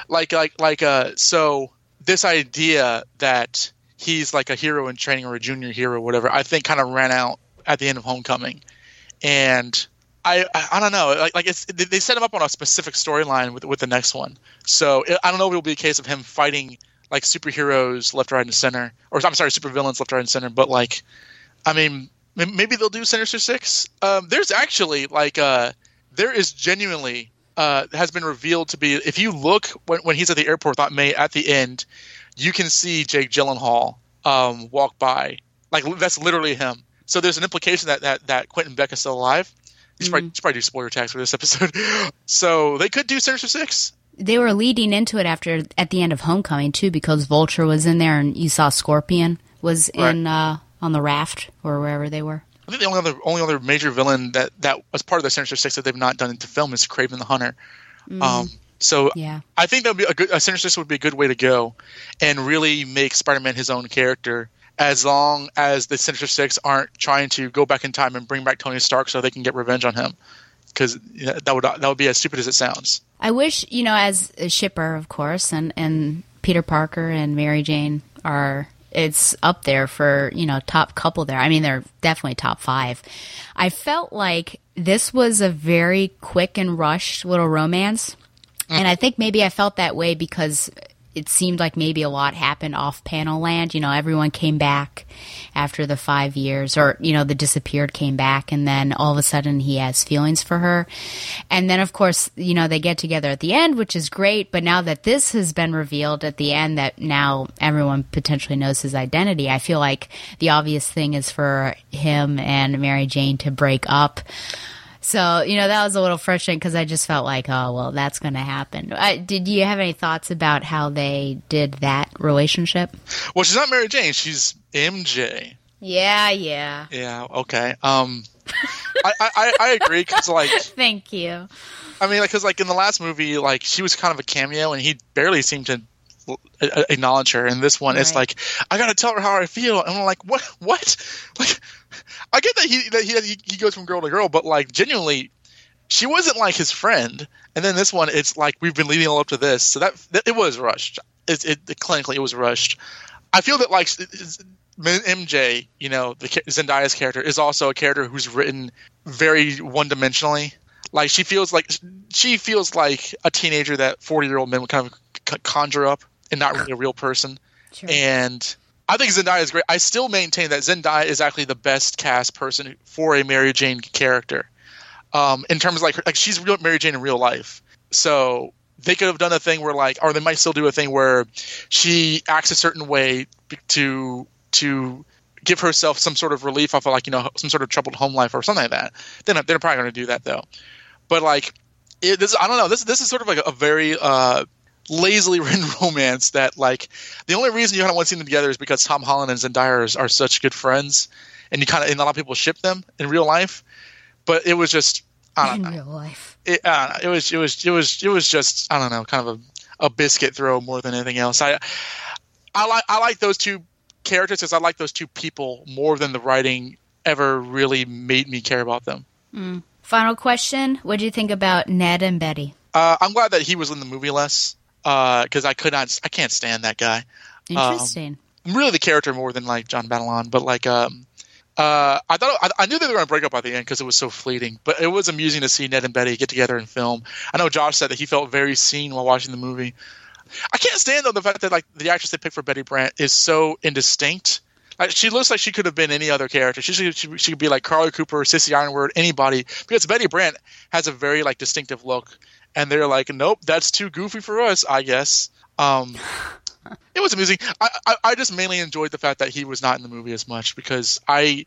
like, like, like, uh. So this idea that he's like a hero in training or a junior hero, or whatever, I think kind of ran out at the end of Homecoming, and I, I, I don't know, like, like it's they set him up on a specific storyline with with the next one. So it, I don't know if it'll be a case of him fighting like superheroes left, right, and center, or I'm sorry, supervillains left, right, and center. But like, I mean, maybe they'll do Sinister Six. Um, there's actually like uh, there is genuinely uh, has been revealed to be if you look when, when he's at the airport that May at the end, you can see Jake Gyllenhaal um, walk by. Like that's literally him. So there's an implication that that, that Quentin Beck is still alive. You should, probably, should probably do spoiler tags for this episode. so they could do Sinister Six.
They were leading into it after at the end of Homecoming too, because Vulture was in there and you saw Scorpion was in uh, on the raft or wherever they were.
I think the only other only other major villain that that was part of the Sinister Six that they've not done into film is Kraven the Hunter.
Mm.
Um, so
Yeah.
I think that would be a good a Sinister Six would be a good way to go, and really make Spider-Man his own character. As long as the Sinister Six aren't trying to go back in time and bring back Tony Stark so they can get revenge on him, because that would that would be as stupid as it sounds.
I wish, you know, as a shipper, of course, and, and Peter Parker and Mary Jane are, it's up there for, you know, top couple there. I mean, they're definitely top five. I felt like this was a very quick and rushed little romance. And I think maybe I felt that way because it seemed like maybe a lot happened off panel land. You know, everyone came back after the five years, or, you know, the disappeared came back, and then all of a sudden he has feelings for her. And then, of course, you know, they get together at the end, which is great. But now that this has been revealed at the end, that now everyone potentially knows his identity, I feel like the obvious thing is for him and Mary Jane to break up. So, you know, that was a little frustrating because I just felt like, oh, well, that's going to happen. Uh, did you have any thoughts about how they did that relationship?
Well, she's not Mary Jane; she's MJ.
Yeah, yeah.
Yeah. Okay. Um, I, I I agree because like
Thank you.
I mean, because like in the last movie, like she was kind of a cameo, and he barely seemed to acknowledge her. And this one, it's like I gotta tell her how I feel, and I'm like, what? What? Like, I get that he that he he goes from girl to girl, but like genuinely, she wasn't like his friend. And then this one, it's like we've been leading all up to this, so that, that it was rushed. It, it, clinically, it was rushed. I feel that like MJ, you know, the Zendaya's character is also a character who's written very one dimensionally. Like she feels like she feels like a teenager that forty year old men would kind of conjure up, and not really a real person. And I think Zendaya is great. I still maintain that Zendaya is actually the best cast person for a Mary Jane character. Um, in terms of like like she's real Mary Jane in real life. So they could have done a thing where like, or they might still do a thing where she acts a certain way to to give herself some sort of relief off of like you know some sort of troubled home life or something like that. They're they're probably going to do that though. But like, it, this I don't know. This this is sort of like a, a very uh, lazily written romance that like the only reason you kind of want to see them together is because Tom Holland and Zendaya are, are such good friends, and you kind of and a lot of people ship them in real life. But it was just I don't
In
know.
real life.
It, I it was it was it was it was just I don't know, kind of a, a biscuit throw more than anything else. I I like I like those two characters because I like those two people more than the writing ever really made me care about them.
Mm. Final question. What do you think about Ned and Betty?
Uh, I'm glad that he was in the movie less because I could not I can't stand that guy. Interesting. Um,
Interesting.
really the character more than like John Batalon, but like um uh I thought I, I knew they were going to break up by the end because it was so fleeting, but it was amusing to see Ned and Betty get together and film. I know Josh said that he felt very seen while watching the movie. I can't stand though the fact that like the actress they picked for Betty Brant is so indistinct. Like she looks like she could have been any other character. She should, she, she could be like Carly Cooper, Sissy Ironwood, anybody because Betty Brant has a very like distinctive look, and they're like, nope, that's too goofy for us, I guess. Um, it was amusing. I, I I just mainly enjoyed the fact that he was not in the movie as much because I,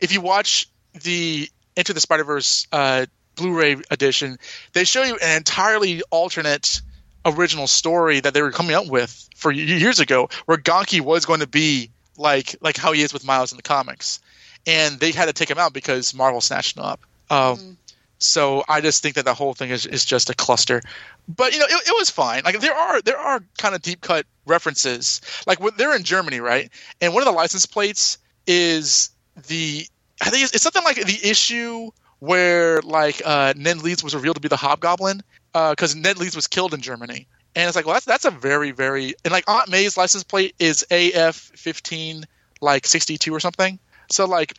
if you watch the Into the Spider Verse uh, Blu-ray edition, they show you an entirely alternate original story that they were coming up with for years ago, where Ganke was going to be like like how he is with Miles in the comics, and they had to take him out because Marvel snatched him up. Um, So I just think that the whole thing is, is just a cluster. But you know, it, it was fine. Like there are there are kind of deep cut references. Like they're in Germany, right? And one of the license plates is the I think it's, it's something like the issue where like uh, Ned Leeds was revealed to be the Hobgoblin because Ned Leeds was killed in Germany, and it's like well that's that's a very very and like Aunt May's license plate is AF fifteen like sixty two or something. So like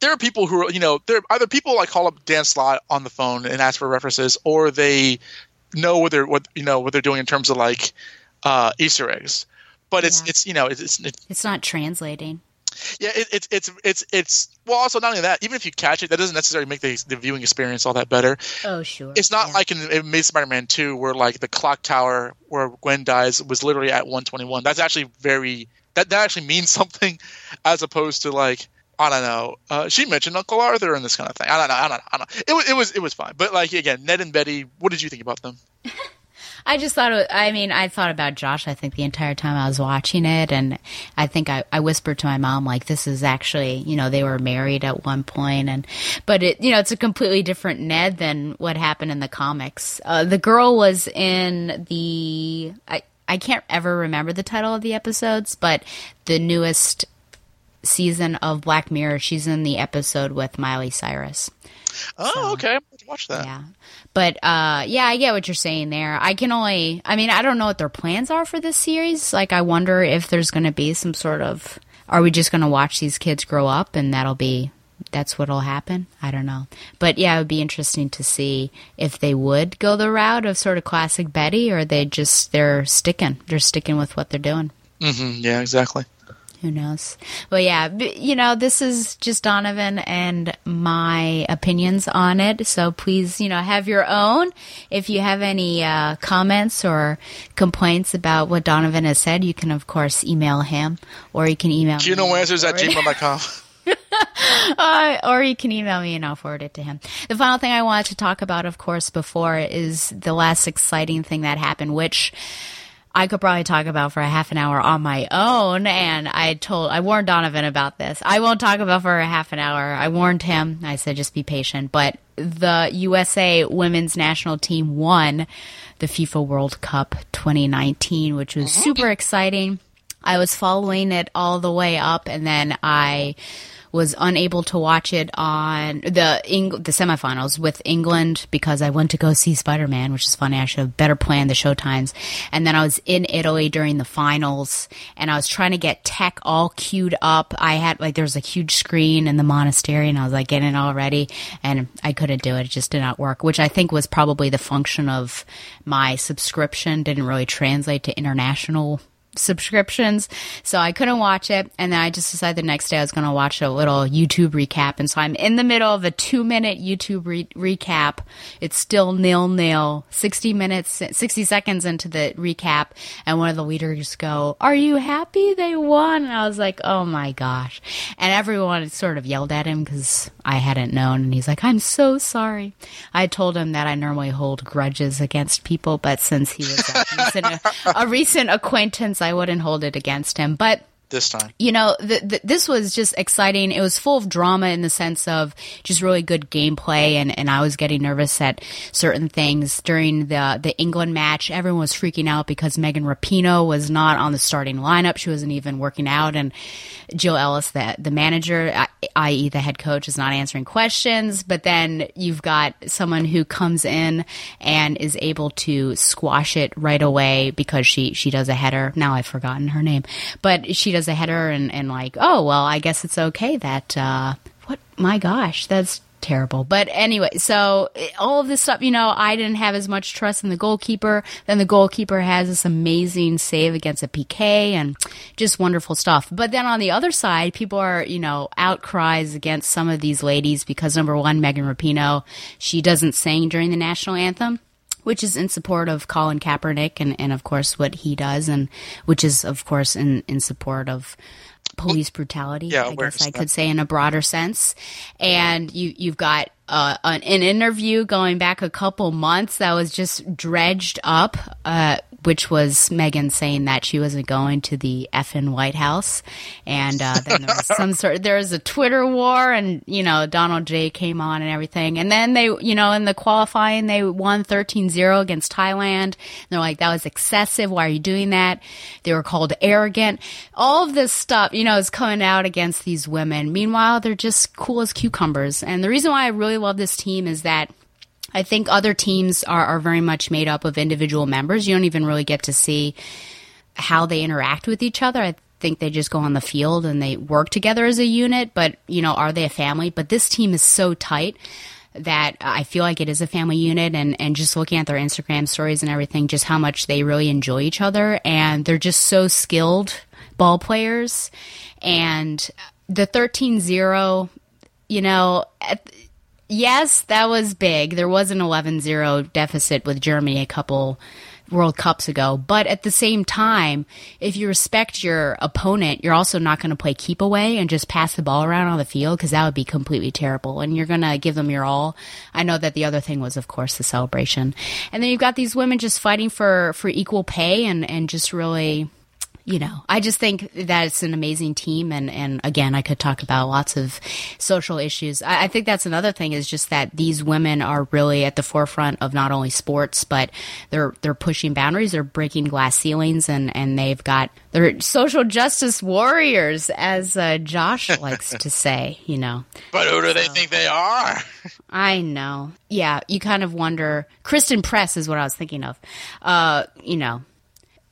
there are people who are you know there are either people like call up Dan Slott on the phone and ask for references, or they know what they're what you know what they're doing in terms of like uh, Easter eggs. But it's it's you know it's it's, it's
not translating.
yeah, it, it's it's it's it's well. Also, not only that, even if you catch it, that doesn't necessarily make the, the viewing experience all that better.
Oh, sure.
It's not like in, in Amazing Spider-Man two, where like the clock tower where Gwen dies was literally at one twenty one. That's actually very that that actually means something, as opposed to like I don't know. Uh, she mentioned Uncle Arthur and this kind of thing. I don't know. I don't know. I don't know. It was it was it was fine. But like again, Ned and Betty. What did you think about them?
I just thought, it, I mean, I thought about Josh, I think, the entire time I was watching it. And I think I, I whispered to my mom, like, this is actually, you know, they were married at one point, And, but it, you know, it's a completely different Ned than what happened in the comics. Uh, the girl was in the, I, I can't ever remember the title of the episodes, but the newest season of Black Mirror, she's in the episode with Miley Cyrus.
Oh, okay. Watch that.
Yeah. But uh yeah, I get what you're saying there. I can only I mean, I don't know what their plans are for this series. Like I wonder if there's going to be some sort of are we just going to watch these kids grow up and that'll be that's what'll happen? I don't know. But yeah, it would be interesting to see if they would go the route of sort of classic Betty or they just they're sticking. They're sticking with what they're doing.
Mm-hmm. Yeah, exactly.
Who knows? Well, yeah, you know, this is just Donovan and my opinions on it. So please, you know, have your own. If you have any uh, comments or complaints about what Donovan has said, you can, of course, email him or you can email me.
Gino answers at gmail.com.
uh, or you can email me and I'll forward it to him. The final thing I wanted to talk about, of course, before is the last exciting thing that happened, which I could probably talk about for a half an hour on my own. And I told, I warned Donovan about this. I won't talk about for a half an hour. I warned him. I said, just be patient. But the USA women's national team won the FIFA World Cup 2019, which was super exciting. I was following it all the way up and then I was unable to watch it on the Eng- the semifinals with England because I went to go see Spider Man, which is funny. I should have better planned the show times. And then I was in Italy during the finals, and I was trying to get tech all queued up. I had like there was a huge screen in the monastery, and I was like getting it all ready, and I couldn't do it. It just did not work, which I think was probably the function of my subscription. Didn't really translate to international subscriptions. So I couldn't watch it. And then I just decided the next day I was going to watch a little YouTube recap. And so I'm in the middle of a two minute YouTube re- recap. It's still nil nil, 60 minutes, 60 seconds into the recap. And one of the leaders go, are you happy they won? And I was like, oh my gosh. And everyone sort of yelled at him because I hadn't known. And he's like, I'm so sorry. I told him that I normally hold grudges against people, but since he was a recent, a recent acquaintance, I wouldn't hold it against him. But
This time.
you know, th- th- this was just exciting. It was full of drama in the sense of just really good gameplay, and, and I was getting nervous at certain things during the the England match. Everyone was freaking out because Megan Rapinoe was not on the starting lineup; she wasn't even working out, and Jill Ellis, the the manager, i.e., the head coach, is not answering questions. But then you've got someone who comes in and is able to squash it right away because she she does a header. Now I've forgotten her name, but she does a header and and like, oh well, I guess it's okay that uh, what my gosh, that's terrible. But anyway, so eh, all of this stuff, you know, I didn't have as much trust in the goalkeeper. Then the goalkeeper has this amazing save against a PK and just wonderful stuff. But then on the other side, people are, you know, outcries against some of these ladies because number one, Megan Rapinoe, she doesn't sing during the national anthem which is in support of Colin Kaepernick and, and of course what he does and which is of course in, in support of police brutality,
yeah,
I guess I could
that.
say in a broader sense. And you you've got uh, an, an interview going back a couple months that was just dredged up. Uh, which was Megan saying that she wasn't going to the effing White House, and uh, then there was some sort. There was a Twitter war, and you know Donald J came on and everything, and then they, you know, in the qualifying they won 13-0 against Thailand. And they're like, that was excessive. Why are you doing that? They were called arrogant. All of this stuff, you know, is coming out against these women. Meanwhile, they're just cool as cucumbers. And the reason why I really love this team is that I think other teams are, are very much made up of individual members. You don't even really get to see how they interact with each other. I think they just go on the field and they work together as a unit, but, you know, are they a family? But this team is so tight that I feel like it is a family unit and, and just looking at their Instagram stories and everything, just how much they really enjoy each other. And they're just so skilled ball players. And the 13 0, you know, at, yes, that was big. There was an 11 0 deficit with Germany a couple World Cups ago. But at the same time, if you respect your opponent, you're also not going to play keep away and just pass the ball around on the field because that would be completely terrible. And you're going to give them your all. I know that the other thing was, of course, the celebration. And then you've got these women just fighting for, for equal pay and, and just really you know, I just think that it's an amazing team. And, and again, I could talk about lots of social issues. I, I, think that's another thing is just that these women are really at the forefront of not only sports, but they're, they're pushing boundaries. They're breaking glass ceilings and, and they've got, they're social justice warriors, as uh, Josh likes to say, you know.
But who do so, they think they are?
I know. Yeah. You kind of wonder. Christen Press is what I was thinking of. Uh, you know,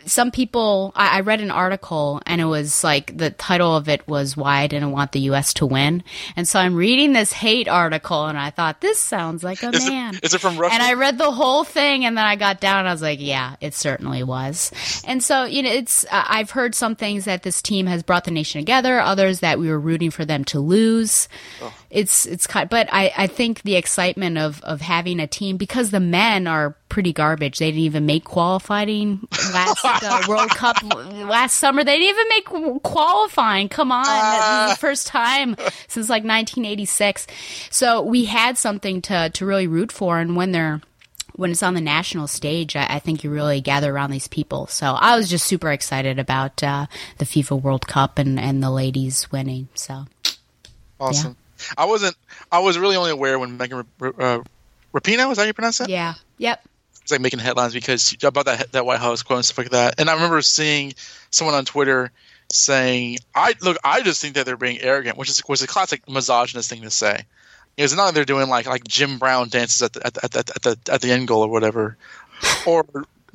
some people I, I, read an article and it was like the title of it was why i didn't want the us to win. And so i'm reading this hate article and i thought this sounds like a
is
man.
it, is it from russia
and i read the whole thing and then i got down and i was like yeah it certainly was. And so you know it's uh, i've heard some things that this team has brought the nation together others that we were rooting for them to lose. Oh. it's it's kind but i i think the excitement of of having a team because the men are pretty garbage. They didn't even make qualifying last uh, World Cup last summer. They didn't even make qualifying. Come on, this is the first time since like 1986. So we had something to to really root for, and when they're when it's on the national stage, I, I, think you really gather around these people. So I was just super excited about uh, the FIFA World Cup and, and the ladies winning. So
awesome. Yeah. I wasn't. I was really only aware when Megan uh, Rapinoe. Is that how you pronounce it?
Yeah. Yep
like making headlines because about that that White House quote and stuff like that. And I remember seeing someone on Twitter saying, "I look, I just think that they're being arrogant," which is was a classic misogynist thing to say. It's not like they're doing like like Jim Brown dances at the at the, at the, at the, at the end goal or whatever, or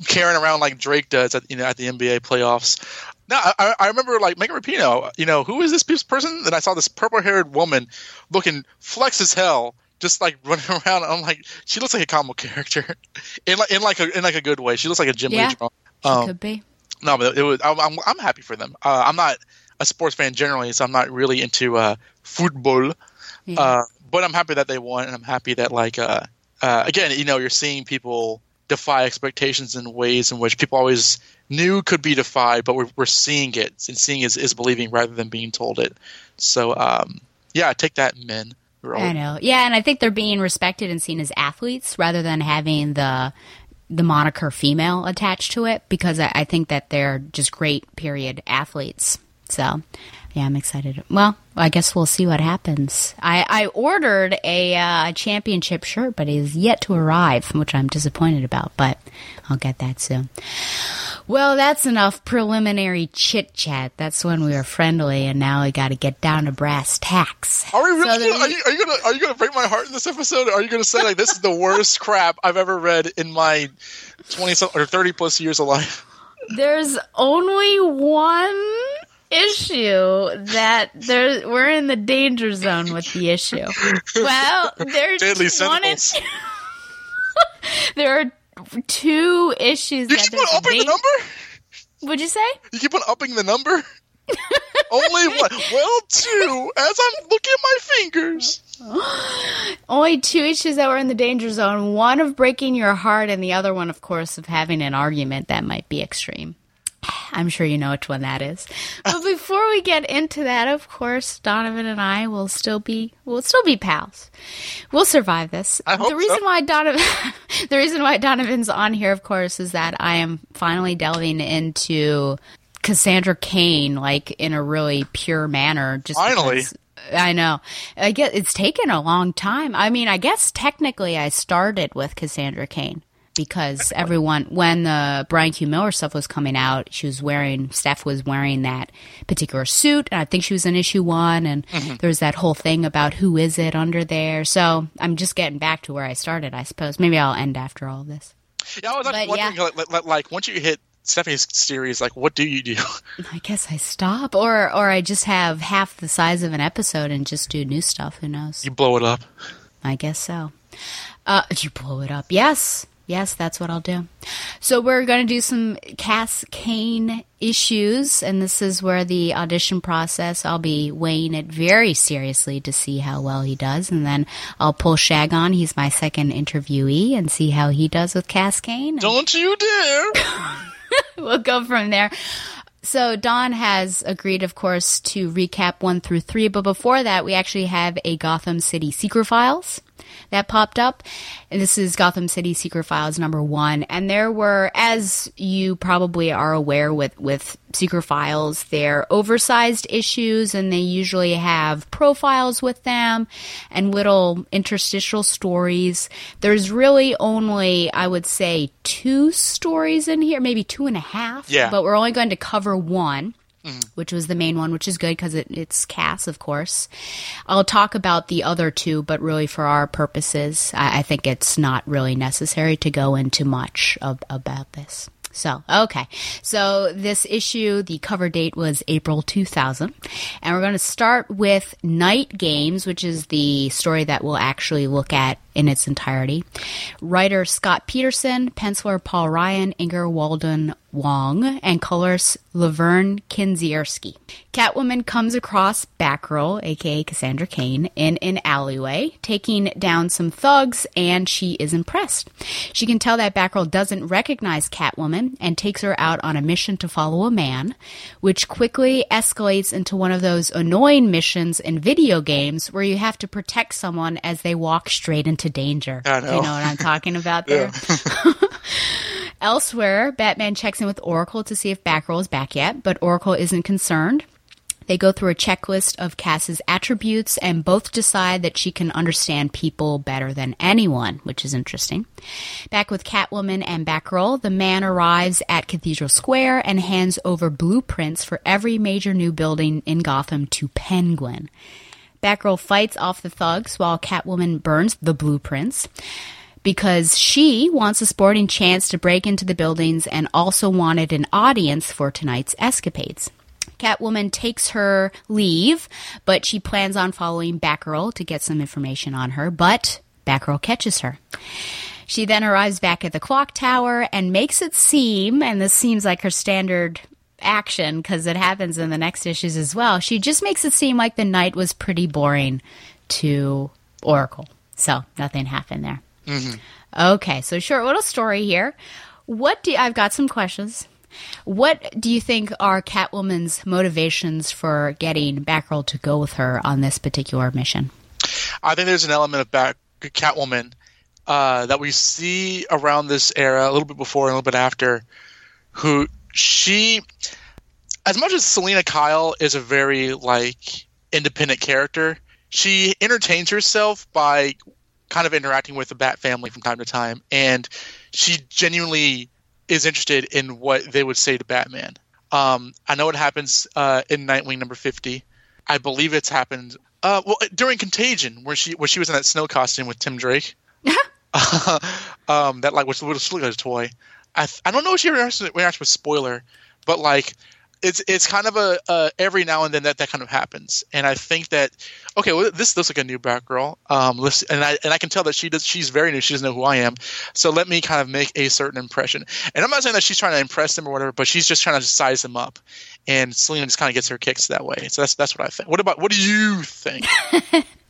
carrying around like Drake does at you know at the NBA playoffs. Now I, I remember like Megan Rapinoe, you know, who is this person? And I saw this purple haired woman looking flex as hell just like running around. I'm like, she looks like a comic character, in like in like a in like a good way. She looks like a Jim
yeah. She um, could be.
No, but it was. I'm I'm, I'm happy for them. Uh, I'm not a sports fan generally, so I'm not really into uh, football. Yeah. Uh, but I'm happy that they won, and I'm happy that like uh, uh, again, you know, you're seeing people defy expectations in ways in which people always knew could be defied, but we're, we're seeing it, and seeing is, is believing rather than being told it. So, um, yeah, take that, men.
I know. Yeah, and I think they're being respected and seen as athletes rather than having the the moniker female attached to it because I, I think that they're just great period athletes. So yeah, I'm excited. Well, I guess we'll see what happens. I, I ordered a uh, championship shirt, but it is yet to arrive, which I'm disappointed about, but I'll get that soon. Well, that's enough preliminary chit chat. That's when we were friendly, and now we got to get down to brass tacks.
Are we really? So are, you, are you gonna are you gonna break my heart in this episode? Are you gonna say like this is the worst crap I've ever read in my twenty or thirty plus years of life?
There's only one issue that there we're in the danger zone with the issue. Well, there's
Deadly
one. there are two issues.
You keep on upping the number.
What'd you say?
You keep on upping the number. Only one. Well, two. As I'm looking at my fingers.
Only two issues that were in the danger zone. One of breaking your heart, and the other one, of course, of having an argument that might be extreme. I'm sure you know which one that is. But before we get into that, of course, Donovan and I will still be we'll still be pals. We'll survive this.
I hope
the reason
so.
why Donovan the reason why Donovan's on here, of course, is that I am finally delving into Cassandra Cain like in a really pure manner. Just
Finally.
because- I know. I guess it's taken a long time. I mean, I guess technically I started with Cassandra Cain because everyone, when the Brian Q. Miller stuff was coming out, she was wearing, Steph was wearing that particular suit, and I think she was in issue one, and
Mhm.
there was that whole thing about who is it under there. So I'm just getting back to where I started, I suppose. Maybe I'll end after all this.
Yeah, I was
But, yeah.
wondering, like, like, like, once you hit Stephanie's series, like, what do you do?
I guess I stop, or or I just have half the size of an episode and just do new stuff. Who knows?
You blow it up.
I guess so. Uh, you blow it up. Yes. Yes, that's what I'll do. So we're going to do some Cass Cain issues, and this is where the audition process, I'll be weighing it very seriously to see how well he does, and then I'll pull Shag on. He's my second interviewee, and see how he does with Cass Cain.
Don't you dare!
we'll go from there. So Don has agreed, of course, to recap one through three, but before that, we actually have a Gotham City Secret Files that popped up. And this is Gotham City Secret Files number one. And there were, as you probably are aware with, with Secret Files, they're oversized issues and they usually have profiles with them and little interstitial stories. There's really only, I would say, two stories in here, maybe two and a half.
Yeah.
But we're only going to cover one Mm-hmm. which was the main one, which is good because it, it's Cass, of course. I'll talk about the other two, but really for our purposes, I, I think it's not really necessary to go into much of, about this. So, okay. So this issue, the cover date was April 2000. And we're going to start with Night Games, which is the story that we'll actually look at in its entirety. Writer Scott Peterson, penciler Paul Ryan, inker Walden Wong, and colorist Lovern Kindzierski. Catwoman comes across Batgirl, aka Cassandra Cain, in an alleyway, taking down some thugs, and she is impressed. She can tell that Batgirl doesn't recognize Catwoman and takes her out on a mission to follow a man, which quickly escalates into one of those annoying missions in video games where you have to protect someone as they walk straight into danger.
I
Do you
know.
know what I'm talking about there? Elsewhere, Batman checks in with Oracle to see if Batgirl is back yet, but Oracle isn't concerned. They go through a checklist of Cass's attributes and both decide that she can understand people better than anyone, which is interesting. Back with Catwoman and Batgirl, the man arrives at Cathedral Square and hands over blueprints for every major new building in Gotham to Penguin. Batgirl fights off the thugs while Catwoman burns the blueprints because she wants a sporting chance to break into the buildings and also wanted an audience for tonight's escapades. Catwoman takes her leave, but she plans on following Batgirl to get some information on her, but Batgirl catches her. She then arrives back at the clock tower and makes it seem, and this seems like her standard action because it happens in the next issues as well. She just makes it seem like the night was pretty boring to Oracle. So nothing happened there. Okay, so short little story here. What do I've got some questions. What do you think are Catwoman's motivations for getting Batgirl to go with her on this particular mission?
I think there's an element of Bat- Catwoman uh, that we see around this era, a little bit before and a little bit after, who she, as much as Selina Kyle is a very like independent character, she entertains herself by kind of interacting with the Bat family from time to time, and she genuinely is interested in what they would say to Batman. Um, I know it happens uh, in Nightwing number fifty. I believe it's happened uh, well during Contagion, where she where she was in that snow costume with Tim Drake. um, that like was was like a toy. I th- I don't know if she interacts with spoiler, but like it's it's kind of a every now and then that that kind of happens, and I think that okay, well this looks like a new Batgirl. Um, let's, and I and I can tell that she does she's very new. She doesn't know who I am, so let me kind of make a certain impression. And I'm not saying that she's trying to impress them or whatever, but she's just trying to size them up. And Selina just kind of gets her kicks that way. So that's that's what I think. What about what do you think?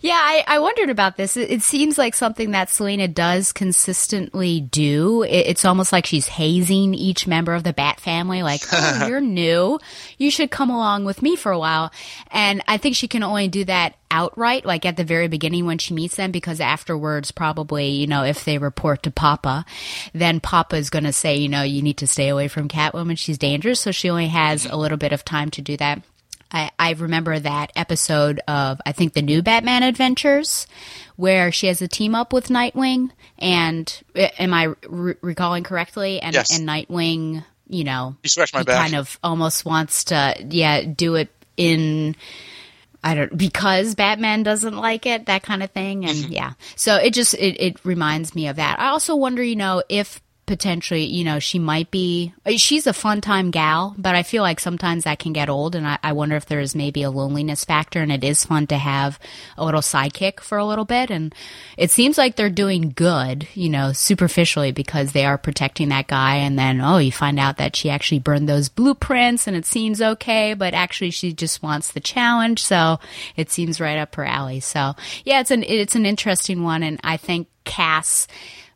Yeah, I, I wondered about this. It, it seems like something that Selina does consistently do. It, it's almost like she's hazing each member of the Bat family, like, oh, you're new. You should come along with me for a while. And I think she can only do that outright, like at the very beginning when she meets them, because afterwards, probably, you know, if they report to Papa, then Papa is going to say, you know, you need to stay away from Catwoman. She's dangerous. So she only has mm-hmm. a little bit of time to do that. I, I remember that episode of I think the new Batman Adventures, where she has a team up with Nightwing, and am I re- recalling correctly? And,
Yes.
and Nightwing, you know,
You scratched my back.
kind of almost wants to, yeah, do it in. I don't because Batman doesn't like it, that kind of thing, and
Mm-hmm.
yeah. So it just it, it reminds me of that. I also wonder, you know, if potentially, you know, she might be. Uh, she's a fun time gal, but I feel like sometimes that can get old, and I, I wonder if there is maybe a loneliness factor, and it is fun to have a little sidekick for a little bit. And it seems like they're doing good, you know, superficially because they are protecting that guy, and then oh, you find out that she actually burned those blueprints, and it seems okay, but actually she just wants the challenge, so it seems right up her alley. So yeah, it's an it's an interesting one, and I think Cass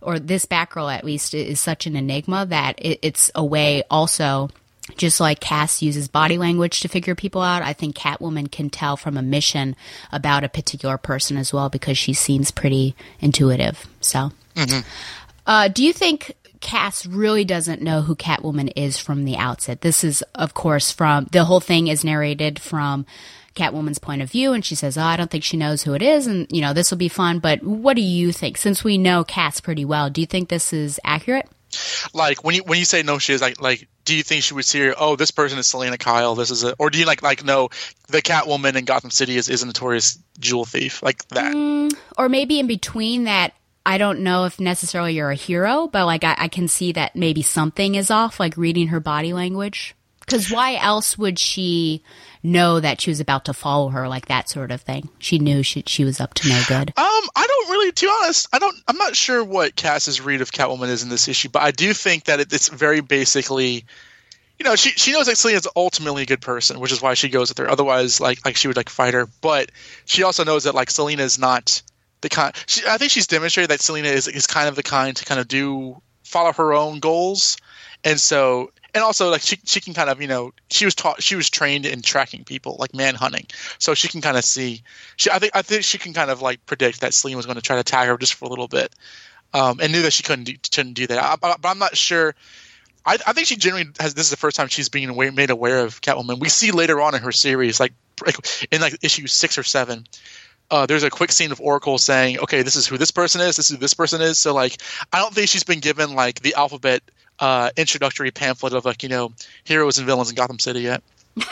or this Batgirl at least is such an enigma that it, it's a way also just like Cass uses body language to figure people out, I think Catwoman can tell from a mission about a particular person as well because she seems pretty intuitive. So, uh, do you think Cass really doesn't know who Catwoman is from the outset? This is, of course, from the whole thing is narrated from Catwoman's point of view, and she says, "Oh, I don't think she knows who it is," and you know this will be fun. But what do you think? Since we know Cat's pretty well, do you think this is accurate?
like when you when you say no she is like like do you think she would see her oh this person is selina kyle this is a or do you like like no the catwoman in gotham city is, is a notorious jewel thief like that
Mm, or maybe in between that i don't know if necessarily you're a hero but like i, I can see that maybe something is off like reading her body language because why else would she know that she was about to follow her like that sort of thing? She knew she, she was up to no good.
Um i don't really to be honest i don't i'm not sure what cass's read of catwoman is in this issue but i do think that it, it's very basically you know she she knows that selina's ultimately a good person which is why she goes with her. Otherwise like like she would like fight her. But she also knows that like selina's not the kind she, i think she's demonstrated that selina is, is kind of the kind to kind of do follow her own goals. And so and also like she, she can kind of you know she was taught she was trained in tracking people like manhunting so she can kind of see she i think i think she can kind of like predict that Selene was going to try to tag her just for a little bit um, and knew that she couldn't do, couldn't do that I, but, but i'm not sure I, I think she generally has this is the first time she's being aware, made aware of catwoman we see later on in her series like in like issue six or seven uh, there's a quick scene of Oracle saying, "Okay, this is who this person is. This is who this person is." So, like, I don't think she's been given like the alphabet uh, introductory pamphlet of like you know heroes and villains in Gotham City yet.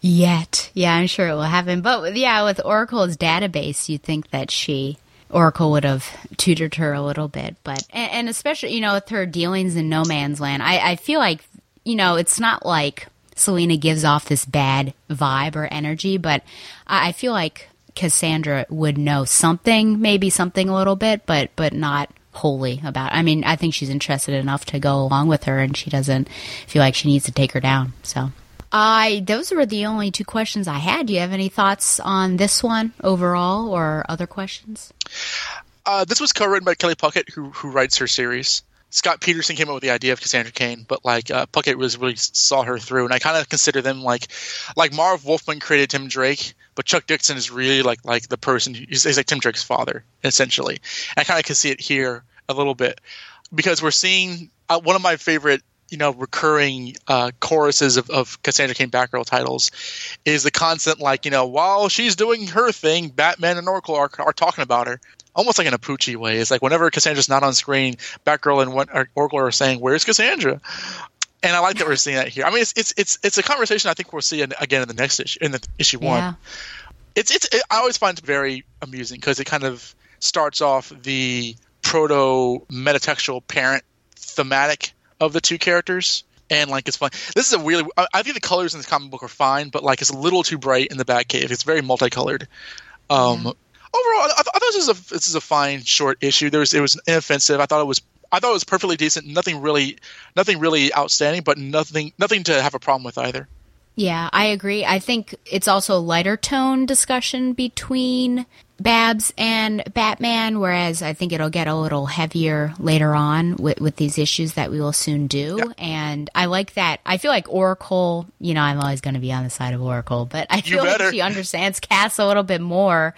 yet. Yeah i'm sure it will happen. But yeah with oracle's database you think that she oracle would have tutored her a little bit. But and, and especially you know with her dealings in no man's land I, I feel like you know it's not like selina gives off this bad vibe or energy but i, I feel like cassandra would know something maybe something a little bit but but not wholly about i mean i think she's interested enough to go along with her and she doesn't feel like she needs to take her down so I those were the only two questions I had. Do you have any thoughts on this one overall, or other questions?
Uh, this was co-written by Kelly Puckett, who who writes her series. Scott Peterson came up with the idea of Cassandra Cain, but like uh, Puckett was really saw her through, and I kind of consider them like like Marv Wolfman created Tim Drake, but Chuck Dixon is really like like the person he's, he's like Tim Drake's father essentially. And I kind of can see it here a little bit because we're seeing uh, one of my favorite you know recurring uh, choruses of, of Cassandra Cain Batgirl titles is the constant like you know while she's doing her thing, Batman and Oracle are, are talking about her. Almost like in a Poochie way. It's like whenever Cassandra's not on screen, Batgirl and Oracle are saying, "Where's Cassandra?" And I like that we're seeing that here. I mean, it's it's it's it's a conversation I think we'll see in, again in the next issue, in the issue
Yeah.
one. It's it's it, I always find it very amusing because it kind of starts off the proto metatextual parent thematic of the two characters. And like it's fun. This is a really I, I think the colors in this comic book are fine but like it's a little too bright in the Batcave. It's very multicolored. Um overall I, I thought this is a this is a fine short issue. There was it was inoffensive. I thought it was i thought it was perfectly decent nothing really nothing really outstanding but nothing nothing to have a problem with either
Yeah, I agree. I think it's also a lighter tone discussion between Babs and Batman, whereas I think it'll get a little heavier later on with, with these issues that we will soon do. And I like that. I feel like Oracle, you know, I'm always going to be on the side of Oracle, but I feel like she understands Cass a little bit more.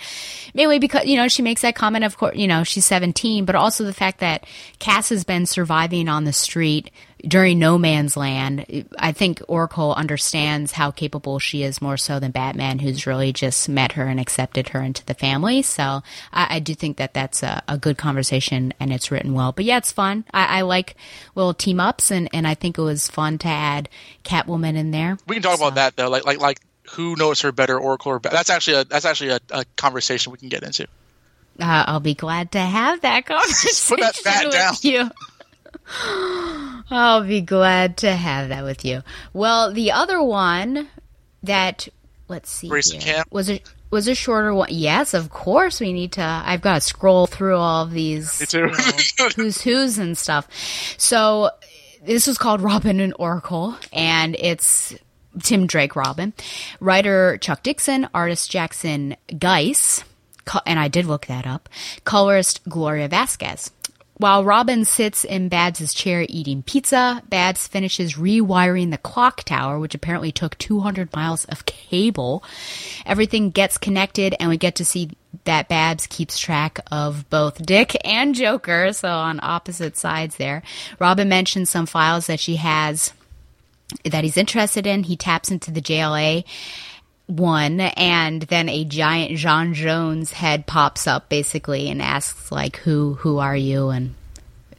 Mainly because, you know, she makes that comment, of course, you know, she's 17, but also the fact that Cass has been surviving on the street during no man's land. I think Oracle understands how capable she is more so than Batman, who's really just met her and accepted her into the family. So I, I do think that that's a, a, good conversation and it's written well. But yeah, it's fun. I, I, like little team ups and, and I think it was fun to add Catwoman in there.
We can talk so. about that though, like like like who knows her better, Oracle or Batman. That's actually a that's actually a, a conversation we can get into.
Uh, I'll be glad to have that conversation
Put that down.
you. I'll be glad to have that with you. Well, the other one that let's see here, was a was a shorter one. Yes, of course we need to. I've got to scroll through all of these
Me too.
you know, who's who's and stuff. So this was called Robin and Oracle, and it's Tim Drake Robin, writer Chuck Dixon, artist Jackson Guice, co- and I did look that up. Colorist Gloria Vasquez. While Robin sits in Babs' chair eating pizza, Babs finishes rewiring the clock tower, which apparently took 200 miles of cable. Everything gets connected, and we get to see that Babs keeps track of both Dick and Joker, so on opposite sides there. Robin mentions some files that she has that he's interested in. He taps into the JLA one and then a giant J'onn J'onzz head pops up basically and asks like who who are you? And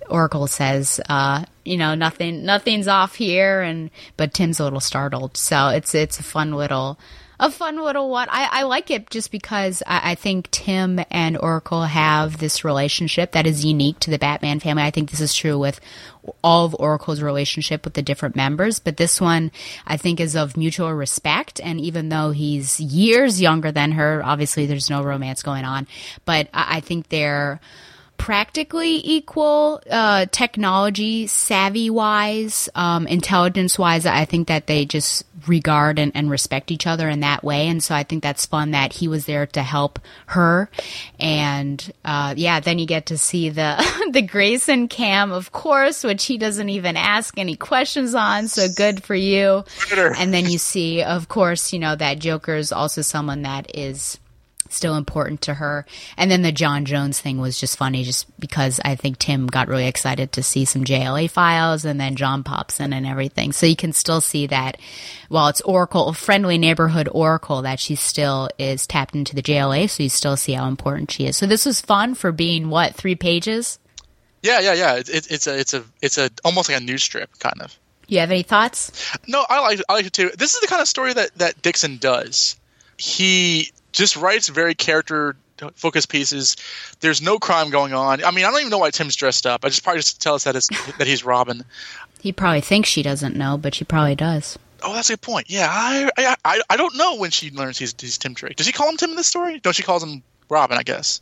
Oracle says uh you know nothing nothing's off here and but Tim's a little startled. So it's it's a fun little a fun little one. I, I like it just because I, I, think Tim and Oracle have this relationship that is unique to the Batman family. I think this is true with all of Oracle's relationship with the different members, but this one I think is of mutual respect. And even though he's years younger than her, obviously there's no romance going on, but I, I think they're practically equal uh, technology savvy wise um, intelligence wise i think that they just regard and, and, respect each other in that way. And so i think that's fun that he was there to help her. And uh, yeah then you get to see the the grayson cam of course which he doesn't even ask any questions on. So good for you. And then you see of course you know that joker is also someone that is still important to her. And then the J'onn J'onzz thing was just funny just because I think Tim got really excited to see some JLA files and then J'onn pops in and everything. So you can still see that while it's Oracle, friendly neighborhood Oracle, that she still is tapped into the JLA. So you still see how important she is. So this was fun for being what, three pages?
Yeah, yeah, yeah. It, it, it's a, it's a, it's a almost like a news strip kind of.
You have any thoughts?
No, I like, I like it too. This is the kind of story that that Dixon does. He just writes very character focused pieces. There's no crime going on. I mean, I don't even know why Tim's dressed up. I just probably just tell us that it's, that he's Robin.
He probably thinks she doesn't know, but she probably does.
Oh, that's a good point. Yeah, I, I I, don't know when she learns he's, he's Tim Drake. Does he call him Tim in this story? No, she calls him Robin, I guess.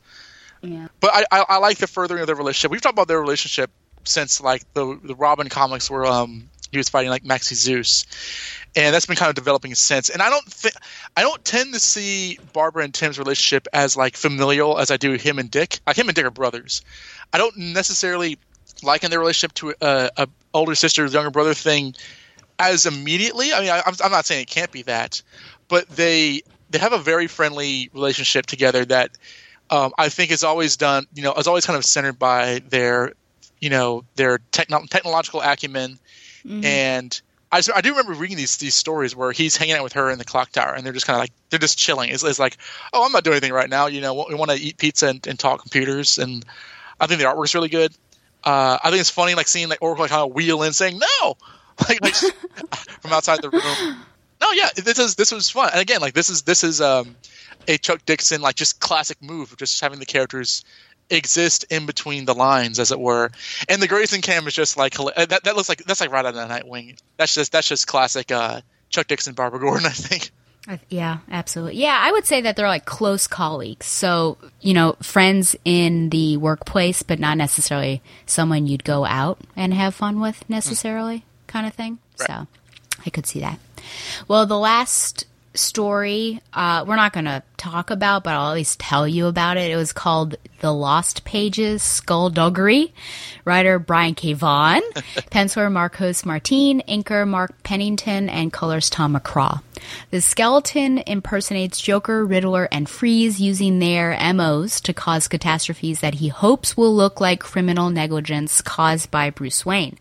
Yeah.
But I, I, I like the furthering of their relationship. We've talked about their relationship since like the the Robin comics where um he was fighting like Maxie Zeus, and that's been kind of developing since. And I don't think I don't tend to see Barbara and Tim's relationship as like familial as I do him and Dick. Like him and Dick are brothers. I don't necessarily liken their relationship to a, a older sister younger brother thing as immediately. I mean, I, I'm not saying it can't be that, but they they have a very friendly relationship together that um, I think is always done. You know, is always kind of centered by their you know their techno- technological acumen mm-hmm. and I, I do remember reading these these stories where he's hanging out with her in the clock tower, and they're just kind of like they're just chilling. It's, it's, like, oh, I'm not doing anything right now. You know, we want to eat pizza and, and, talk computers, and I think the artwork's really good. Uh, I think it's funny, like seeing like Oracle like, kind of wheel in, saying no, like, like from outside the room. No, yeah, this is this was fun, and again, like this is this is um, a Chuck Dixon like just classic move, just having the characters exist in between the lines, as it were. And the Grayson cam is just like that. That looks like that's like right out of the Nightwing. That's just that's just classic uh, Chuck Dixon, Barbara Gordon. I think.
Yeah, absolutely. Yeah, I would say that they're like close colleagues. So, you know, friends in the workplace, but not necessarily someone you'd go out and have fun with necessarily, mm. kind of thing. Right. So, I could see that. Well, the last story uh, we're not going to talk about, but I'll at least tell you about it. It was called The Lost Pages Skullduggery. Writer Brian K. Vaughan, penciler Marcos Martin, inker Mark Pennington, and colors Tom McCraw. The skeleton impersonates Joker, Riddler, and Freeze using their MOs to cause catastrophes that he hopes will look like criminal negligence caused by Bruce Wayne.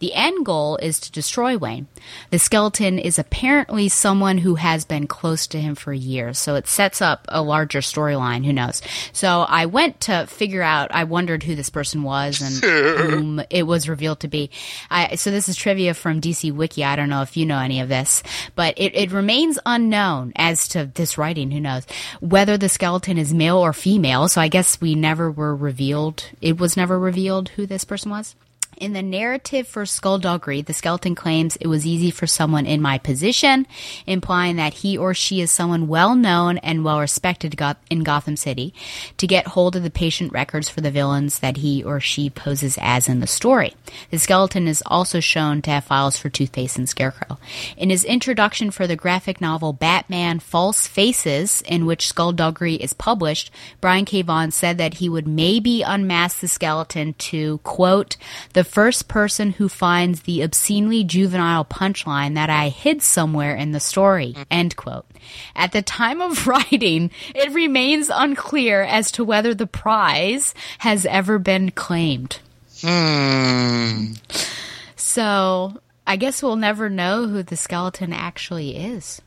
The end goal is to destroy Wayne. The skeleton is apparently someone who has been close to him for years, so it sets up a larger storyline. Who knows? So I went to figure out, I wondered who this person was and whom it was revealed to be. I, so this is trivia from DC Wiki. I don't know if you know any of this, but it, it remains unknown as to this writing. Who knows? Whether the skeleton is male or female. So I guess we never were revealed. It was never revealed who this person was. In the narrative for Skullduggery, the skeleton claims it was easy for someone in my position, implying that he or she is someone well known and well respected in Gotham City, to get hold of the patient records for the villains that he or she poses as in the story. The skeleton is also shown to have files for Two-Face and Scarecrow. In his introduction for the graphic novel Batman False Faces, in which Skullduggery is published, Brian K. Vaughan said that he would maybe unmask the skeleton to, quote, the first person who finds the obscenely juvenile punchline that I hid somewhere in the story. End quote. At the time of writing, it remains unclear as to whether the prize has ever been claimed.
Hmm.
So I guess we'll never know who the skeleton actually is.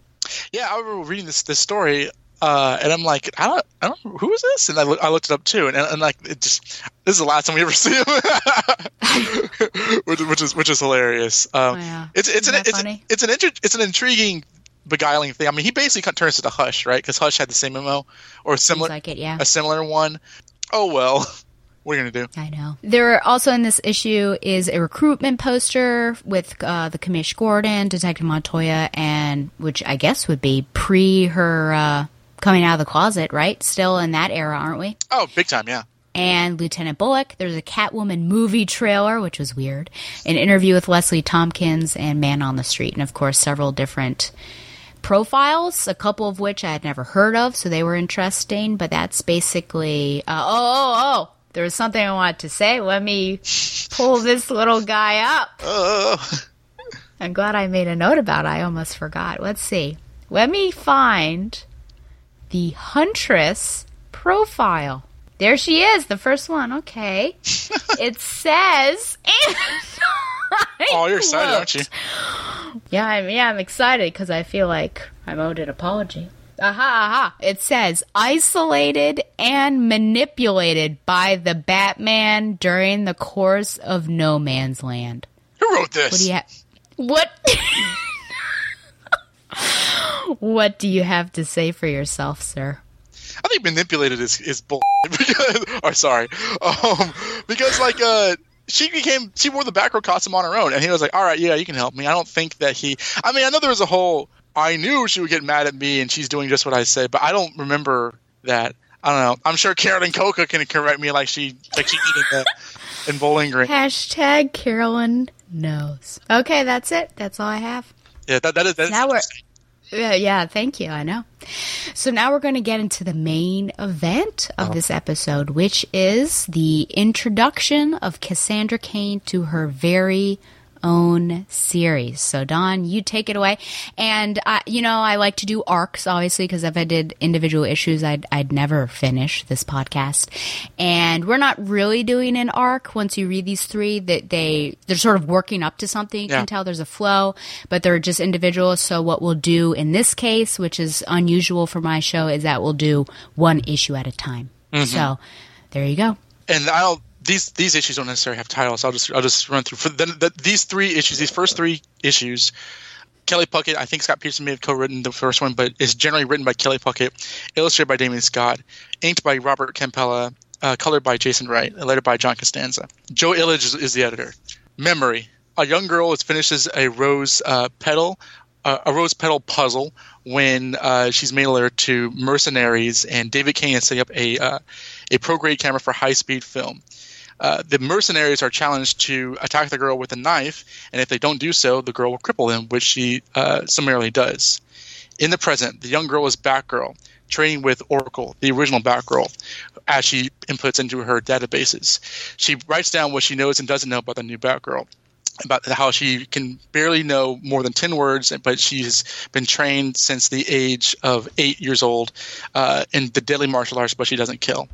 Yeah, I remember reading this this story, uh, and I'm like, I don't, I don't, who is this? And I, look, I looked it up too, and, and, and like, it just, this is the last time we ever see him, which, which is which is hilarious. Um,
Oh, yeah.
It's it's
Isn't
an it's,
funny?
it's an inter- it's an intriguing, beguiling thing. I mean, he basically turns to the Hush, right? Because Hush had the same MO or similar,
like it, yeah.
a similar one. Oh well, what are you gonna do?
I know. There are also in this issue is a recruitment poster with uh, the Commish Gordon, Detective Montoya, and which I guess would be pre her uh, coming out of the closet, right? Still in that era, aren't we?
Oh, big time, yeah.
and Lieutenant Bullock. There's a Catwoman movie trailer, which was weird. An interview with Leslie Thompkins and Man on the Street, and of course several different profiles, a couple of which I had never heard of, so they were interesting. But that's basically. Uh, oh, oh, oh! There was something I wanted to say. Let me pull this little guy up.
Oh,
I'm glad I made a note about it. I almost forgot. Let's see. Let me find the Huntress profile. There she is, the first one. Okay. it says.
oh, you're excited, aren't you?
Yeah, I'm, yeah, I'm excited because I feel like I'm owed an apology. Aha, aha. It says isolated and manipulated by the Batman during the course of No Man's Land.
Who wrote this?
What do you have? What? what do you have to say for yourself, sir?
I think manipulated is is bull. because, or sorry, um, because like uh, she became she wore the Batgirl costume on her own, and he was like, "All right, yeah, you can help me." I don't think that he. I mean, I know there was a whole. I knew she would get mad at me, and she's doing just what I say, but I don't remember that. I don't know. I'm sure Carolyn Coca can correct me like she like she eating the in Bowling Green.
Hashtag Carolyn knows. Okay, that's it. That's all I have.
Yeah, that that is that is
Now we're. Yeah, yeah, thank you. I know. So now we're going to get into the main event of uh-huh. this episode, which is the introduction of Cassandra Cain to her very own series. So Don, you take it away. And I, you know, I like to do arcs, obviously, because if I did individual issues, I'd I'd never finish this podcast. And we're not really doing an arc. Once you read these three, that they they're sort of working up to something. You
Yeah.
can tell there's a flow, but they're just individual. So what we'll do in this case, which is unusual for my show, is that we'll do one issue at a time.
Mhm.
So there you go.
and I don't these these issues don't necessarily have titles. I'll just I'll just run through for the, the, these three issues. These first three issues, Kelly Puckett. I think Scott Peterson may have co-written the first one, but it's generally written by Kelly Puckett, illustrated by Damion Scott, inked by Robert Campella, uh, colored by Jason Wright, lettered by John Costanza. Joe Illidge is, is the editor. Memory: A young girl is finishes a rose uh, petal. Uh, a rose petal puzzle when uh, she's made alert to mercenaries and David Cain is setting up a uh, a pro grade camera for high speed film. Uh, the mercenaries are challenged to attack the girl with a knife, and if they don't do so, the girl will cripple them, which she uh, summarily does. In the present, the young girl is Batgirl, training with Oracle, the original Batgirl, as she inputs into her databases. She writes down what she knows and doesn't know about the new Batgirl about how she can barely know more than 10 words, but she's been trained since the age of eight years old uh, in the deadly martial arts, but she doesn't kill.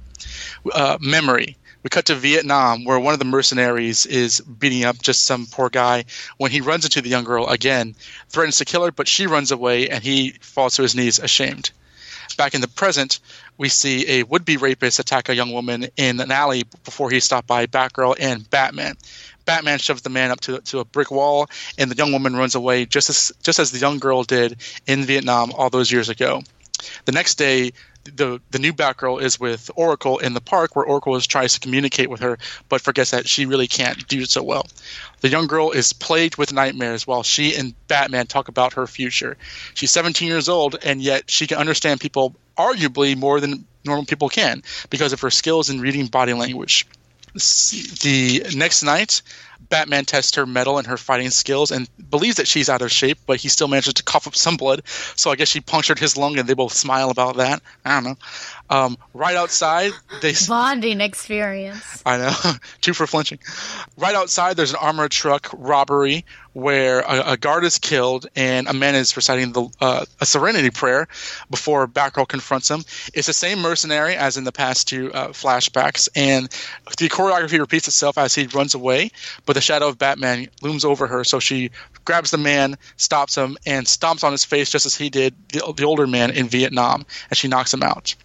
Uh, memory. We cut to Vietnam, where one of the mercenaries is beating up just some poor guy. When he runs into the young girl again, threatens to kill her, but she runs away and he falls to his knees ashamed. Back in the present, we see a would-be rapist attack a young woman in an alley before he's stopped by Batgirl and Batman. Batman shoves the man up to, to a brick wall, and the young woman runs away just as just as the young girl did in Vietnam all those years ago. The next day, the the new Batgirl is with Oracle in the park, where Oracle is tries to communicate with her, but forgets that she really can't do so well. The young girl is plagued with nightmares while she and Batman talk about her future. She's 17 years old, and yet she can understand people arguably more than normal people can because of her skills in reading body language. The next night, Batman tests her mettle and her fighting skills and believes that she's out of shape, but he still manages to cough up some blood. So I guess she punctured his lung, and they both smile about that. I don't know. Um, right outside, they
bonding experience.
I know, two for flinching. Right outside, there's an armored truck robbery where a, a guard is killed and a man is reciting the uh, a Serenity prayer before Batgirl confronts him. It's the same mercenary as in the past two uh, flashbacks, and the choreography repeats itself as he runs away. But the shadow of Batman looms over her, so she grabs the man, stops him, and stomps on his face just as he did the, the older man in Vietnam, and she knocks him out.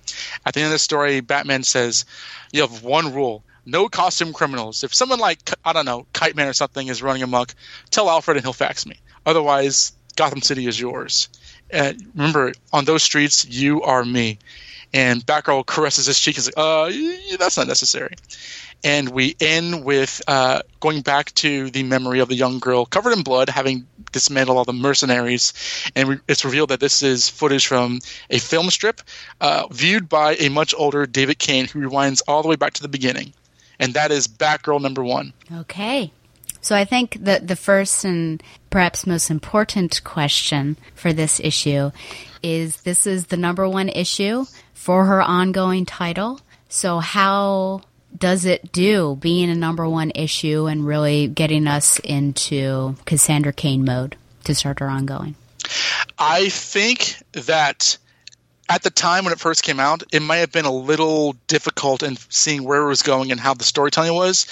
At the end of the story, Batman says, "You have one rule." No costume criminals. If someone like I don't know, Kite Man or something is running amok, tell Alfred and he'll fax me. Otherwise, Gotham City is yours. Uh, remember, on those streets, you are me. And Batgirl caresses his cheek and says, "Uh, that's not necessary." And we end with uh, going back to the memory of the young girl covered in blood, having dismantled all the mercenaries. And it's revealed that this is footage from a film strip uh, viewed by a much older David Cain, who rewinds all the way back to the beginning. And that is Batgirl number one.
Okay. So I think that the first and perhaps most important question for this issue is this is the number one issue for her ongoing title. So how does it do being a number one issue and really getting us into Cassandra Cain mode to start our ongoing?
I think that at the time when it first came out, it might have been a little difficult in seeing where it was going and how the storytelling was.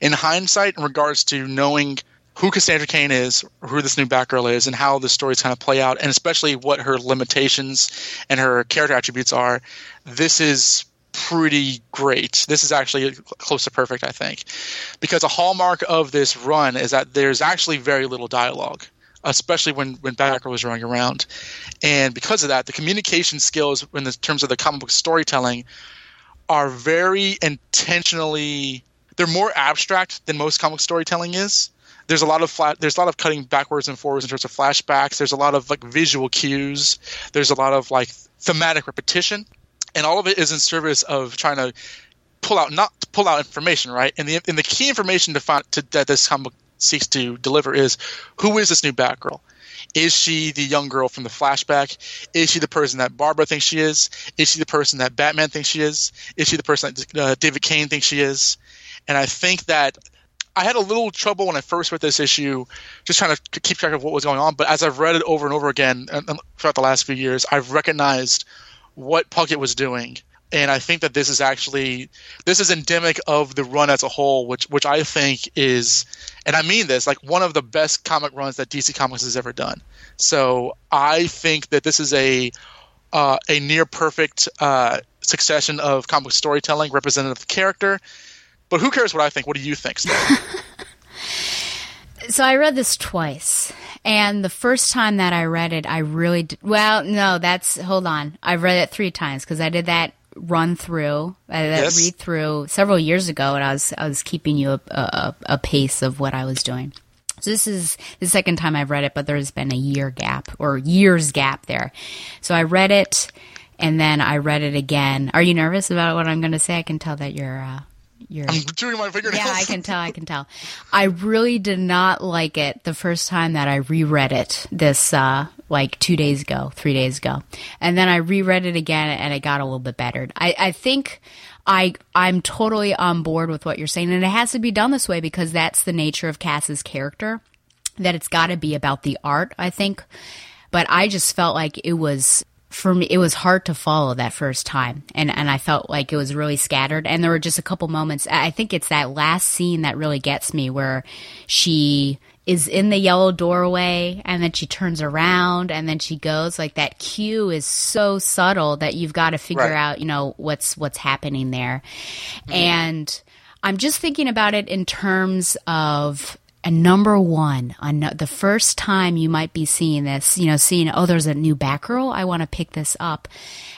In hindsight, in regards to knowing who Cassandra Cain is, who this new Batgirl is, and how the stories kind of play out, and especially what her limitations and her character attributes are, this is pretty great. This is actually close to perfect, I think, because a hallmark of this run is that there's actually very little dialogue especially when when Batgirl was running around. And because of that, the communication skills in the terms of the comic book storytelling are very intentionally they're more abstract than most comic storytelling is. There's a lot of flat there's a lot of cutting backwards and forwards in terms of flashbacks. There's a lot of like visual cues. There's a lot of like thematic repetition. And all of it is in service of trying to pull out not pull out information, right? And the and the key information to find to, that this comic seeks to deliver is who is this new Batgirl? Is she the young girl from the flashback? Is she the person that Barbara thinks she is? Is she the person that Batman thinks she is? Is she the person that uh, David Cain thinks she is? And I think that I had a little trouble when I first read this issue, just trying to keep track of what was going on. But as I've read it over and over again throughout the last few years, I've recognized what Puckett was doing and I think that this is actually this is endemic of the run as a whole, which which I think is, and I mean this, like one of the best comic runs that DC Comics has ever done. So I think that this is a uh, a near perfect uh, succession of comic storytelling, representative of the character. But who cares what I think? What do you think?
so I read this twice. And the first time that I read it, I really did, well, no, that's hold on. I've read it three times because I did that run through, uh, yes. read through several years ago, and I was I was keeping you a, a, a pace of what I was doing. So this is the second time I've read it, but there's been a year gap or years gap there. So I read it, and then I read it again. Are you nervous about what I'm going to say? I can tell that you're uh, you're
I'm chewing my fingernails.
Yeah, I can tell. I can tell. I really did not like it the first time that I reread it. This uh, like two days ago, three days ago, and then I reread it again, and it got a little bit better. I, I think I I'm totally on board with what you're saying, and it has to be done this way because that's the nature of Cass's character. That it's got to be about the art. I think, but I just felt like it was for me it was hard to follow that first time. And and I felt like it was really scattered. And there were just a couple moments. I think it's that last scene that really gets me where she is in the yellow doorway and then she turns around and then she goes. Like that cue is so subtle that you've got to figure
Right.
out you know what's what's happening there. Mm-hmm. And I'm just thinking about it in terms of a number one on the first time you might be seeing this, you know, seeing, oh, there's a new Batgirl. I want to pick this up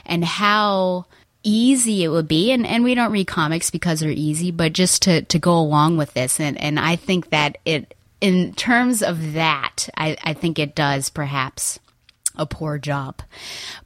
and how easy it would be. And, and we don't read comics because they're easy, but just to, to go along with this. And, and I think that it, in terms of that, I, I think it does perhaps a poor job.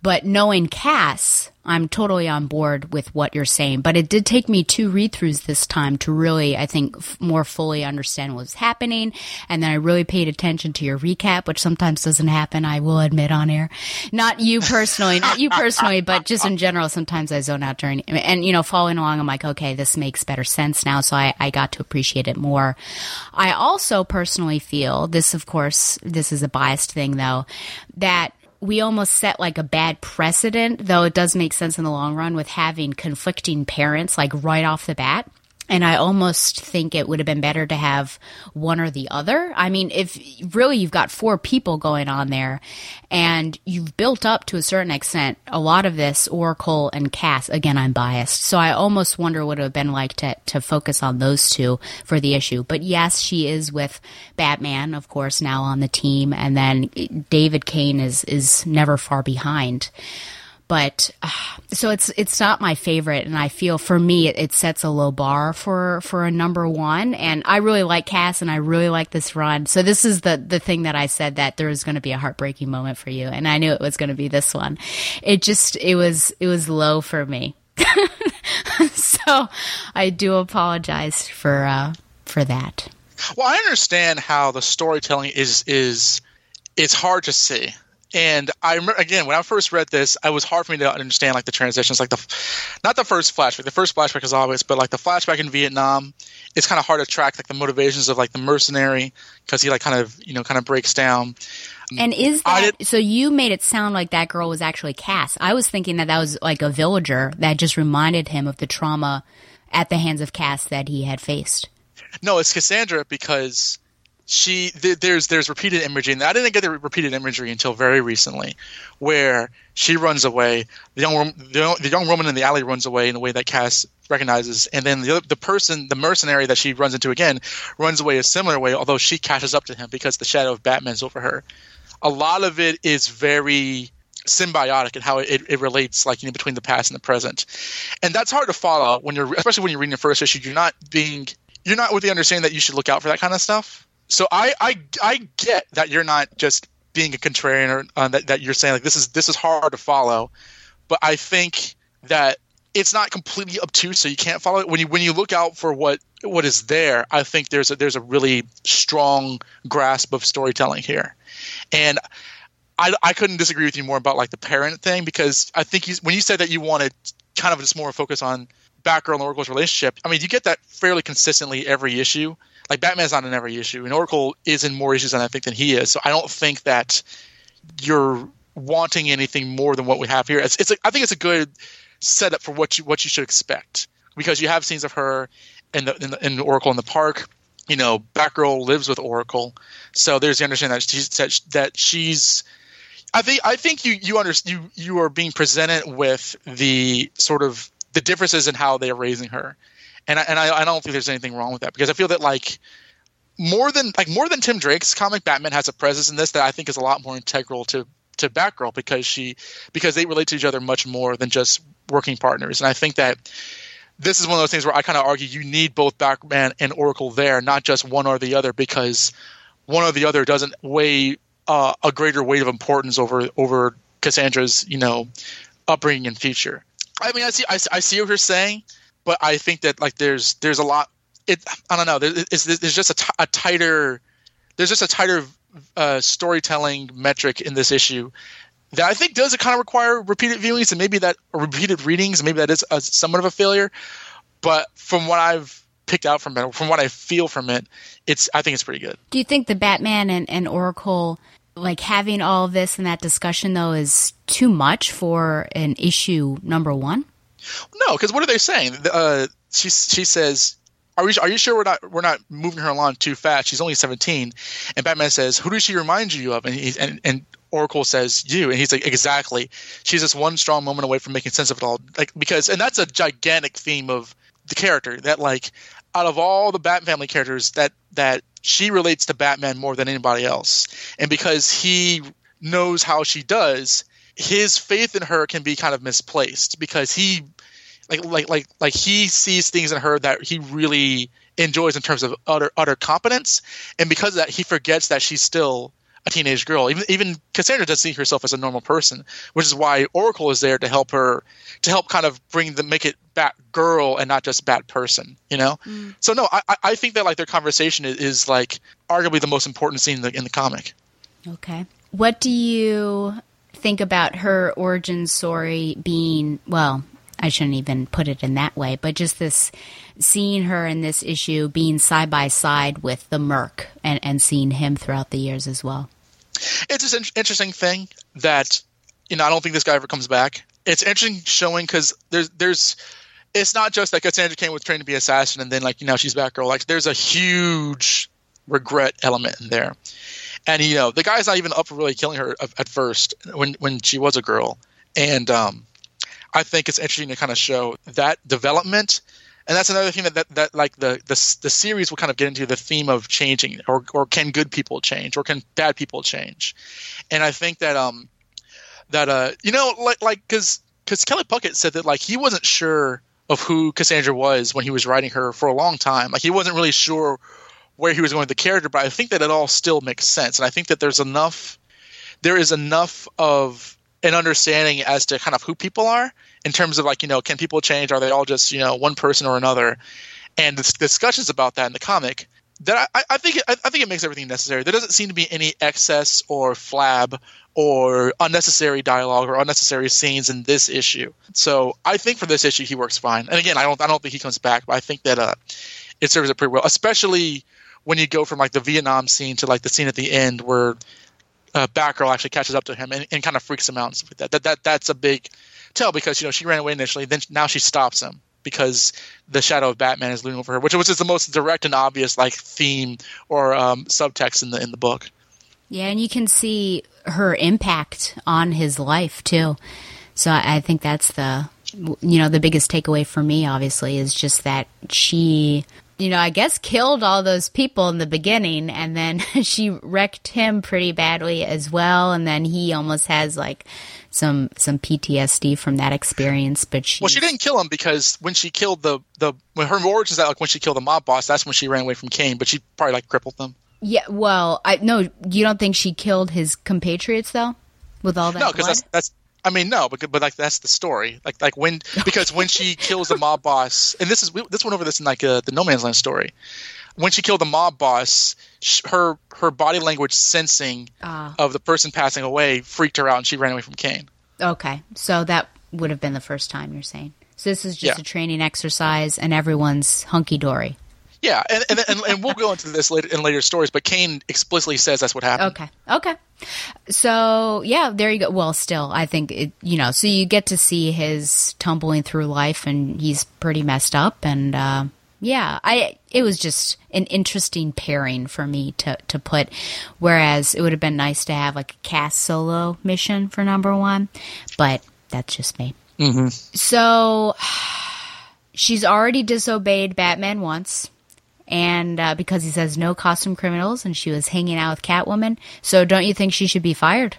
But knowing Cass, I'm totally on board with what you're saying. But it did take me two read throughs this time to really, I think, f- more fully understand what was happening. And then I really paid attention to your recap, which sometimes doesn't happen, I will admit on air. Not you personally, not you personally, but just in general, sometimes I zone out during, and, you know, following along, I'm like, okay, this makes better sense now. So I, I got to appreciate it more. I also personally feel this, of course, this is a biased thing though, that we almost set like a bad precedent, though it does make sense in the long run with having conflicting parents like right off the bat. And I almost think it would have been better to have one or the other. I mean, if really you've got four people going on there and you've built up to a certain extent a lot of this Oracle and Cass, again, I'm biased. So I almost wonder what it would have been like to, to focus on those two for the issue. But yes, she is with Batman, of course, now on the team. And then David Cain is, is never far behind but uh, so it's it's not my favorite. And i feel for me it, it sets a low bar for for a number one. And i really like cass and i really like this run. So this is the the thing that i said that there was going to be a heartbreaking moment for you. And i knew it was going to be this one. It just it was it was low for me. So i do apologize for uh for that.
Well, I understand how the storytelling is is it's hard to see. And I remember again when I first read this, I was hard for me to understand like the transitions, like the not the first flashback. The first flashback is obvious, but like the flashback in Vietnam, it's kind of hard to track like the motivations of like the mercenary because he like kind of you know kind of breaks down.
And is that so? You made it sound like that girl was actually Cass. I was thinking that that was like a villager that just reminded him of the trauma at the hands of Cass that he had faced.
No, it's Cassandra because she th- there's there's repeated imagery, and I didn't get the repeated imagery until very recently, where she runs away. The young the, young- the young woman in the alley runs away in a way that Cass recognizes, and then the the person, the mercenary that she runs into again, runs away a similar way, although she catches up to him because the shadow of Batman's over her. A lot of it is very symbiotic and how it, it relates like you know between the past and the present and that's hard to follow when you're especially when you're reading the first issue you're not being you're not with the understanding that you should look out for that kind of stuff so i i i get that you're not just being a contrarian or uh, that, that you're saying like this is this is hard to follow but i think that it's not completely obtuse so you can't follow it when you when you look out for what what is there i think there's a there's a really strong grasp of storytelling here and I, I couldn't disagree with you more about like the parent thing because I think you, when you said that you wanted kind of just more focus on Batgirl and Oracle's relationship, I mean you get that fairly consistently every issue. Like Batman's not in every issue, and Oracle is in more issues than I think than he is. So I don't think that you're wanting anything more than what we have here. It's, it's a, I think it's a good setup for what you what you should expect because you have scenes of her in the in, the, in Oracle in the park. You know, Batgirl lives with Oracle, so there's the understanding that she's that, that she's I think I think you you under, you you are being presented with the sort of the differences in how they are raising her, and I, and I, I don't think there's anything wrong with that because I feel that like more than like more than Tim Drake's comic, Batman has a presence in this that I think is a lot more integral to to Batgirl because she because they relate to each other much more than just working partners, and I think that this is one of those things where I kind of argue you need both Batman and Oracle there, not just one or the other, because one or the other doesn't weigh uh, a greater weight of importance over over Cassandra's you know upbringing and future. I mean, I see I, I see what you're saying, but I think that like there's there's a lot. It I don't know. There- It's, there's just a, t- a tighter there's just a tighter uh, storytelling metric in this issue that I think does kind of require repeated viewings and maybe that repeated readings. Maybe that is a, somewhat of a failure. But from what I've picked out from it, from what I feel from it, it's I think it's pretty good.
Do you think the Batman and, and Oracle, like having all this and that discussion, though, is too much for an issue number one?
No, because what are they saying? Uh, she she says, "Are we? Are you sure we're not we're not moving her along too fast? She's only 17." And Batman says, "Who does she remind you of?" And he, and, and Oracle says, "You." And he's like, "Exactly. She's just one strong moment away from making sense of it all." Like because, and that's a gigantic theme of the character that like out of all the Bat family characters that that she relates to Batman more than anybody else, and because he knows how she does, his faith in her can be kind of misplaced because he like like like like he sees things in her that he really enjoys in terms of utter utter competence, and because of that he forgets that she's still a teenage girl. Even even Cassandra doesn't see herself as a normal person, which is why Oracle is there to help her to help kind of bring the make it Bat girl and not just Bat person. You know. Mm. So no, I I- I think that like their conversation is, is like arguably the most important scene in the, in the comic.
Okay. What do you think about her origin story being, well, I shouldn't even put it in that way, but just this seeing her in this issue being side by side with the Merc and, and seeing him throughout the years as well?
it's an interesting thing that you know I don't think this guy ever comes back. It's interesting showing because there's there's it's not just that oh, Cassandra Cain was trained to be assassin and then like you know she's Batgirl. Like there's a huge regret element in there, and you know the guy's not even up for really killing her at first when when she was a girl, and um, I think it's interesting to kind of show that development. And that's another thing that, that, that like the, the the series will kind of get into the theme of changing, or or can good people change, or can bad people change? And I think that um that uh you know like like because because Kelly Puckett said that like he wasn't sure of who Cassandra was when he was writing her for a long time. Like he wasn't really sure where he was going with the character, but I think that it all still makes sense, and I think that there's enough there is enough of an understanding as to kind of who people are in terms of like you know can people change? Are they all just you know one person or another? And the discussions about that in the comic that I, I think I, I think it makes everything necessary. There doesn't seem to be any excess or flab or unnecessary dialogue or unnecessary scenes in this issue. So I think for this issue he works fine. And again I don't I don't think he comes back but I think that uh it serves it pretty well especially when you go from like the Vietnam scene to like the scene at the end where uh, Batgirl actually catches up to him and, and kind of freaks him out and stuff like that. That that that's a big tell because you know she ran away initially, then now she stops him because the shadow of Batman is looming over her, which which is the most direct and obvious like theme or um, subtext in the in the book.
Yeah, and you can see her impact on his life too. So I think that's the you know the biggest takeaway for me obviously is just that she you know I guess killed all those people in the beginning and then she wrecked him pretty badly as well and then he almost has like some some PTSD from that experience but she
Well, she didn't kill him because when she killed the the when her origins that like when she killed the mob boss, that's when she ran away from Cain, but she probably like crippled them.
Yeah, well, I no, you don't think she killed his compatriots though with all that
No, because that's that's. I mean, no, but but like that's the story. Like like when because when she kills the mob boss, and this is we, this went over this in like uh, the No Man's Land story. When she killed the mob boss, sh- her her body language sensing
Ah.
of the person passing away freaked her out, and she ran away from Cain.
Okay, so that would have been the first time you're saying. So this is just
Yeah.
a training exercise, and everyone's hunky dory.
Yeah, and and, and and we'll go into this later in later stories, but Cain explicitly says that's what happened.
Okay, okay. So yeah, there you go. Well, still, I think it. You know, so you get to see his tumbling through life, and he's pretty messed up, and uh, yeah, I. It was just an interesting pairing for me to to put. Whereas it would have been nice to have like a Cass solo mission for number one, but that's just me.
Mm-hmm.
So she's already disobeyed Batman once. And uh, because he says no costume criminals, and she was hanging out with Catwoman, so don't you think she should be fired?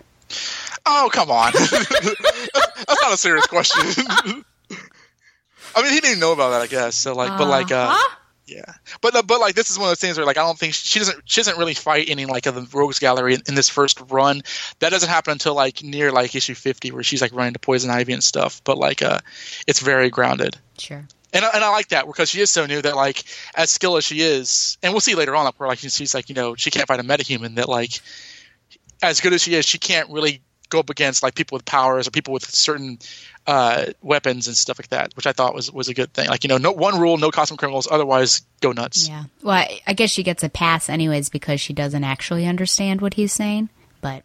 Oh come on, that's not a serious question. I mean, he didn't know about that, I guess. So like, but like, uh, yeah, but uh, but like, this is one of those things where like, I don't think she doesn't she doesn't really fight any like of the Rogues Gallery in, in this first run. That doesn't happen until like near like issue fifty, where she's like running to Poison Ivy and stuff. But like, uh, it's very grounded.
Sure.
And I, and I like that because she is so new that like as skilled as she is, and we'll see later on like where like she's like you know she can't fight a metahuman that like as good as she is, she can't really go up against like people with powers or people with certain uh, weapons and stuff like that, which I thought was was a good thing. Like you know, no one rule, no costume criminals, otherwise go nuts.
Yeah. Well, I, I guess she gets a pass anyways because she doesn't actually understand what he's saying. But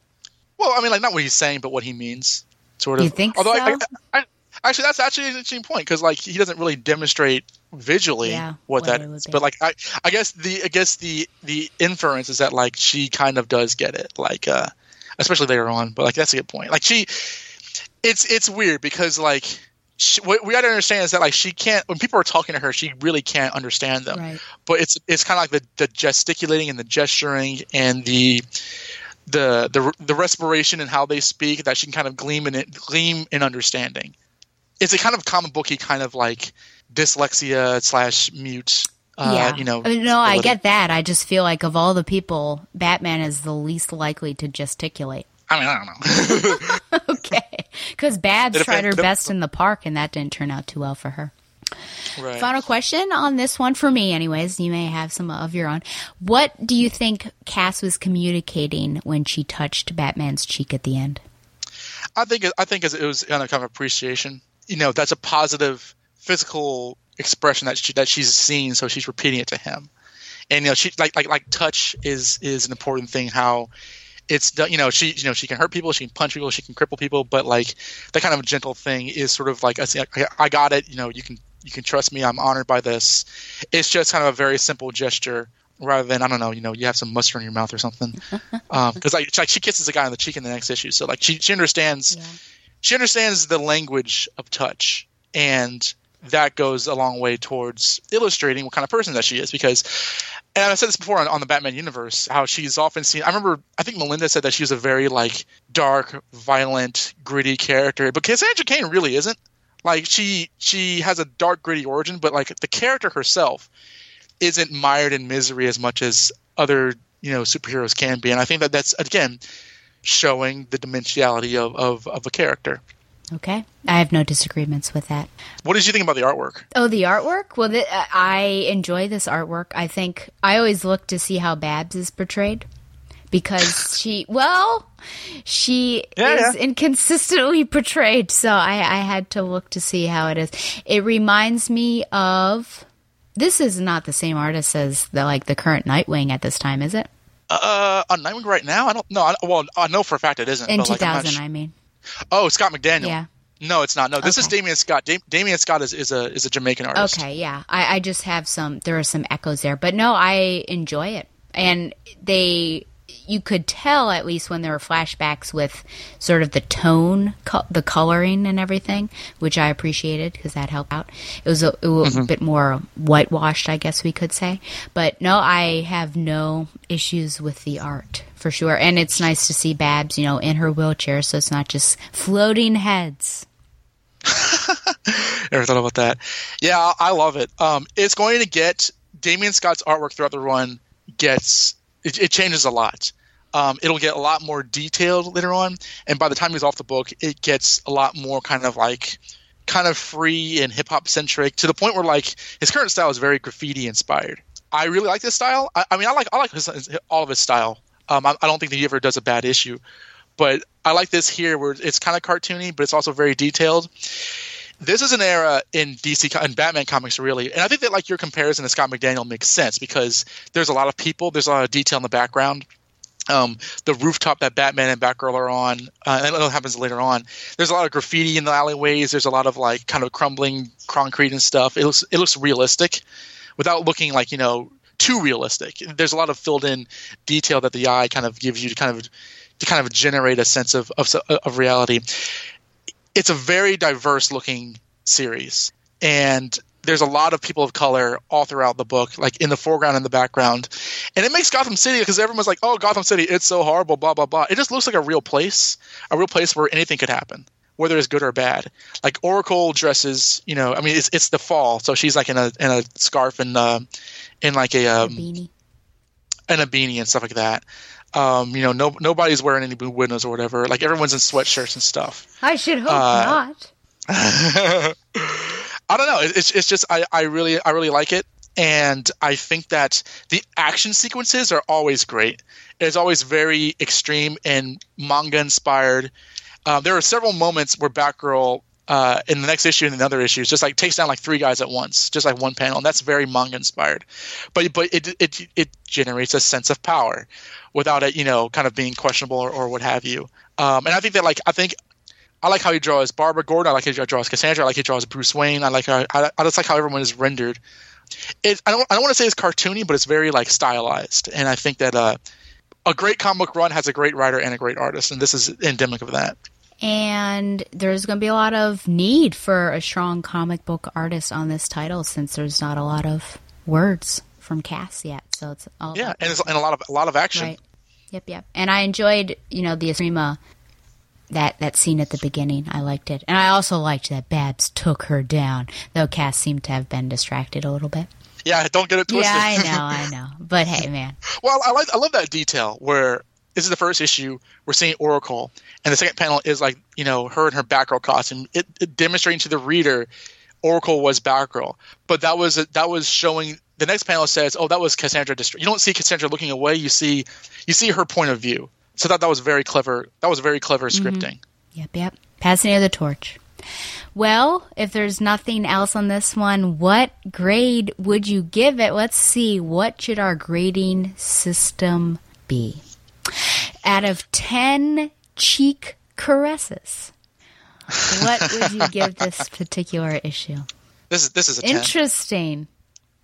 Well, I mean, like not what he's saying, but what he means, sort of.
You think
Although I,
so?
I, I, actually, that's actually an interesting point because like he doesn't really demonstrate visually
Yeah,
what
what
that is. But like I, I guess the I guess the the inference is that like she kind of does get it, like uh, especially later on. But like that's a good point. Like she, it's it's weird because like. She, what we got to understand is that like she can't when people are talking to her she really can't understand them
Right.
but it's it's kind of like the, the gesticulating and the gesturing and the the the the respiration and how they speak that she can kind of gleam in it gleam in understanding. It's a kind of comic booky kind of like dyslexia slash mute. Uh,
yeah,
you know.
I mean, no, I get that. I just feel like of all the people, Batman is the least likely to gesticulate.
I mean, I don't know.
okay, because Babs tried her best in the park, and that didn't turn out too well for her.
right.
Final question on this one for me, anyways. You may have some of your own. What do you think Cass was communicating when she touched Batman's cheek at the end?
I think I think it was kind of kind of appreciation. You know, that's a positive physical expression that she that she's seen, so she's repeating it to him. And you know, she like like like touch is is an important thing. How it's done. You know, she you know she can hurt people, she can punch people, she can cripple people, but like that kind of gentle thing is sort of like I I, got it. You know, you can you can trust me. I'm honored by this. It's just kind of a very simple gesture. Rather than I don't know, you know, you have some mustard in your mouth or something, um, because like, like she kisses a guy on the cheek in the next issue, so like she she understands she understands the language of touch and that goes a long way towards illustrating what kind of person that she is because and i said this before on, on the batman universe how she's often seen i remember i think melinda said that she was a very like dark violent gritty character but cassandra cain really isn't. Like she she has a dark gritty origin but like the character herself isn't mired in misery as much as other you know superheroes can be and i think that that's again showing the dimensionality of, of, of a character
Okay, I have no disagreements with that.
what did you think about the artwork
Oh, the artwork? Well, th- uh, I enjoy this artwork. I think I always look to see how Babs is portrayed because she, well, she
Yeah,
is inconsistently portrayed. So I, I had to look to see how it is. It reminds me of. This is not the same artist as the like the current Nightwing at this time, is it?
Uh on nightwing right now i don't know well i know for a fact it isn't
In
but, like, I'm not
2000, I mean.
oh scott mcdaniel
Yeah.
no it's not no this is damion scott Dam- damion scott is, is a is a jamaican artist
Okay, yeah. I, I just have some, there are some echoes there. But no, I enjoy it. And they, you could tell at least when there were flashbacks with sort of the tone, co- the coloring and everything, which I appreciated because that helped out. It was a, it was a
Mhm.
bit more whitewashed, I guess we could say. But no, I have no issues with the art for sure. And it's nice to see Babs, you know, in her wheelchair so it's not just floating heads.
Never thought about that. Yeah, I I love it. Um, it's going to get Damion Scott's artwork throughout the run gets it, it changes a lot. Um, it'll get a lot more detailed later on, and by the time he's off the book, it gets a lot more kind of like kind of free and hip hop centric to the point where like his current style is very graffiti inspired. I really like this style. I, I mean, I like I like his, his- all of his style. Um, I, I don't think that he ever does a bad issue, but I like this here where it's kind of cartoony, but it's also very detailed this is an era in DC and Batman comics really, and I think that like your comparison to Scott McDaniel makes sense because there's a lot of people, there's a lot of detail in the background. Um, the rooftop that Batman and Batgirl are on, uh, and that happens later on. There's a lot of graffiti in the alleyways. There's a lot of like kind of crumbling concrete and stuff. It looks it looks realistic, without looking like you know too realistic. There's a lot of filled in detail that the eye kind of gives you to kind of to kind of generate a sense of of, of reality it's a very diverse looking series. And there's a lot of people of color all throughout the book like in the foreground and the background. And it makes gotham city because everyone's like oh gotham city it's so horrible blah blah blah. It just looks like a real place a real place where anything could happen whether it's good or bad. Like oracle dresses you know i mean it's, it's the fall so she's like in a in a scarf and uh, in like a um,
beanie.
and a beanie and stuff like that um, you know, no, nobody's wearing any blue windows or whatever. Like everyone's in sweatshirts and stuff.
I should hope
Uh,
not.
I don't know. It- It's it's just I, I really I really like it, and I think that the action sequences are always great. It's always very extreme and manga inspired. Um, there are several moments where Batgirl uh, in the next issue and another issue issues just like takes down like three guys at once, just like one panel, and that's very manga inspired. But but it it it generates a sense of power without it you know kind of being questionable or, or what have you. Um, and I think that like I think I like how he draws Barbara Gordon. I like how he draws Cassandra. I like how he draws Bruce Wayne. I like how, I, I just like how everyone is rendered. It, I don't I don't want to say it's cartoony, but it's very like stylized, and I think that uh, a great comic run has a great writer and a great artist, and this is endemic of that.
And there's going to be a lot of need for a strong comic book artist on this title since there's not a lot of words from Cass yet. So it's all
Yeah, and it's and a lot of a lot of action.
Right. Yep, yep. And I enjoyed, you know, the Asrima that that scene at the beginning. I liked it, and I also liked that Babs took her down, though Cass seemed to have been distracted a little bit.
Yeah, don't get it twisted.
Yeah, I know, I know. But hey, man,
well, I like I love that detail where this is the first issue we're seeing Oracle, and the second panel is like you know her in her Batgirl costume, it, it demonstrating to the reader Oracle was Batgirl, but that was that was showing. The next panel says, "Oh, that was Cassandra." Dist- you don't see Cassandra looking away. You see, you see her point of view. So that that was very clever. That was very clever mm-hmm. scripting.
Yep, yep. Passing of the torch. Well, if there's nothing else on this one, what grade would you give it? Let's see. What should our grading system be? Out of 10 cheek caresses, what would you give this particular issue?
This is this is a 10.
Interesting.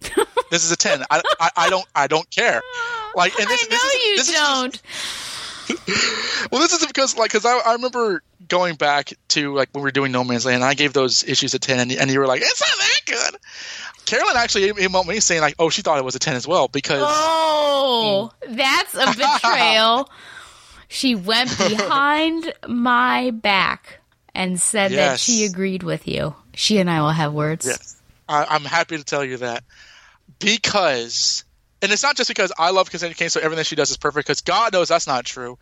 This is a ten. I, I, I don't I don't care. Like and this,
I know
this is,
you
this is
don't.
well, this is because like because I, I remember going back to like when we were doing No Man's Land, and I gave those issues a ten, and, and you were like, it's not that good. Carolyn actually emailed me saying like, oh, she thought it was a ten as well because
Oh, that's a betrayal. she went behind my back and said that she agreed with you. She and I will have words.
Yes. I, I'm happy to tell you that because, and it's not just because I love Cassandra Cain, so everything she does is perfect. Because God knows that's not true,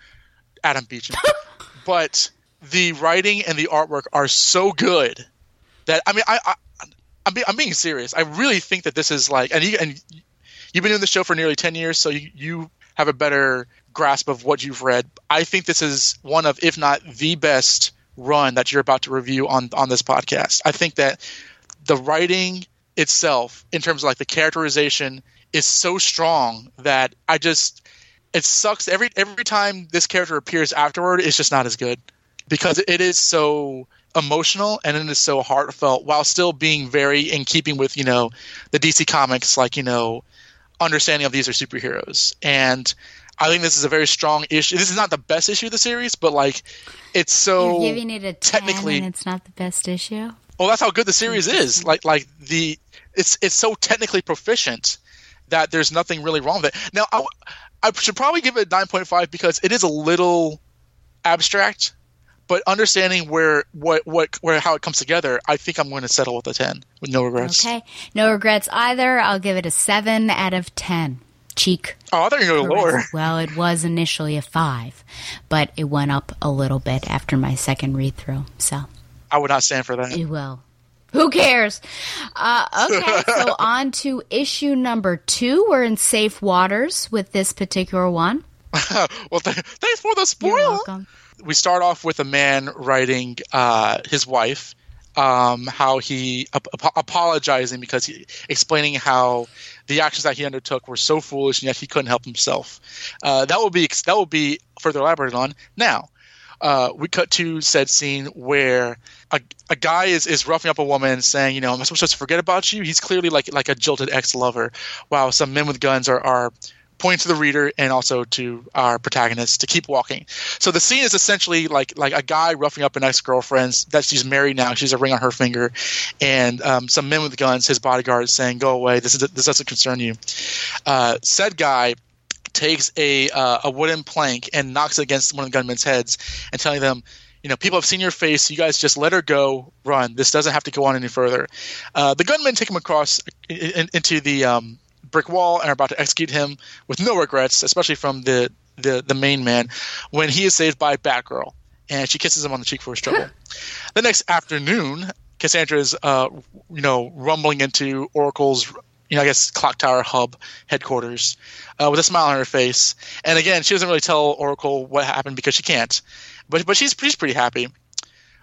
Adam Beecham. but the writing and the artwork are so good that I mean, I, I I'm, be, I'm being serious. I really think that this is like, and you and you've been doing the show for nearly ten years, so you you have a better grasp of what you've read. I think this is one of, if not the best run that you're about to review on on this podcast. I think that the writing itself, in terms of like the characterization, is so strong that I just it sucks every every time this character appears afterward. It's just not as good because it is so emotional and it is so heartfelt while still being very in keeping with you know the DC comics like you know understanding of these are superheroes and I think this is a very strong issue. This is not the best issue of the series, but like it's so
You're giving it a 10
technically
it's not the best issue?
well, that's how good the series is. Like like the it's it's so technically proficient that there's nothing really wrong with it. Now I, I should probably give it a 9.5 because it is a little abstract, but understanding where what what where how it comes together, I think I'm going to settle with a 10 with no regrets.
Okay. No regrets either. I'll give it a 7 out of 10. Cheek.
Oh, I thought you were go lower.
Well, it was initially a 5, but it went up a little bit after my second read through. So,
I would not stand for that.
it will. Who cares? Uh, okay, so on to issue number two. We're in safe waters with this particular one.
well, th- thanks for the spoiler. We start off with a man writing uh, his wife, um, how he ap- ap- apologizing because he explaining how the actions that he undertook were so foolish and yet he couldn't help himself. Uh, that will be that will be further elaborated on now. Uh, we cut to said scene where a, a guy is, is roughing up a woman saying, you know, am I supposed to forget about you? He's clearly like like a jilted ex lover, while some men with guns are, are pointing to the reader and also to our protagonist to keep walking. So the scene is essentially like like a guy roughing up an ex girlfriend that she's married now. She's a ring on her finger, and um, some men with guns, his bodyguards, saying, "Go away. This is this doesn't concern you." Uh, said guy takes a uh, a wooden plank and knocks it against one of the gunmen's heads and telling them you know people have seen your face you guys just let her go run this doesn't have to go on any further uh, the gunmen take him across in, in- into the um, brick wall and are about to execute him with no regrets especially from the, the the main man when he is saved by batgirl and she kisses him on the cheek for his trouble the next afternoon Cassandra's, uh, you know, rumbling into Oracle's, you know, I guess Clock Tower hub headquarters uh, with a smile on her face. And again, she doesn't really tell Oracle what happened because she can't, but but she's she's pretty happy.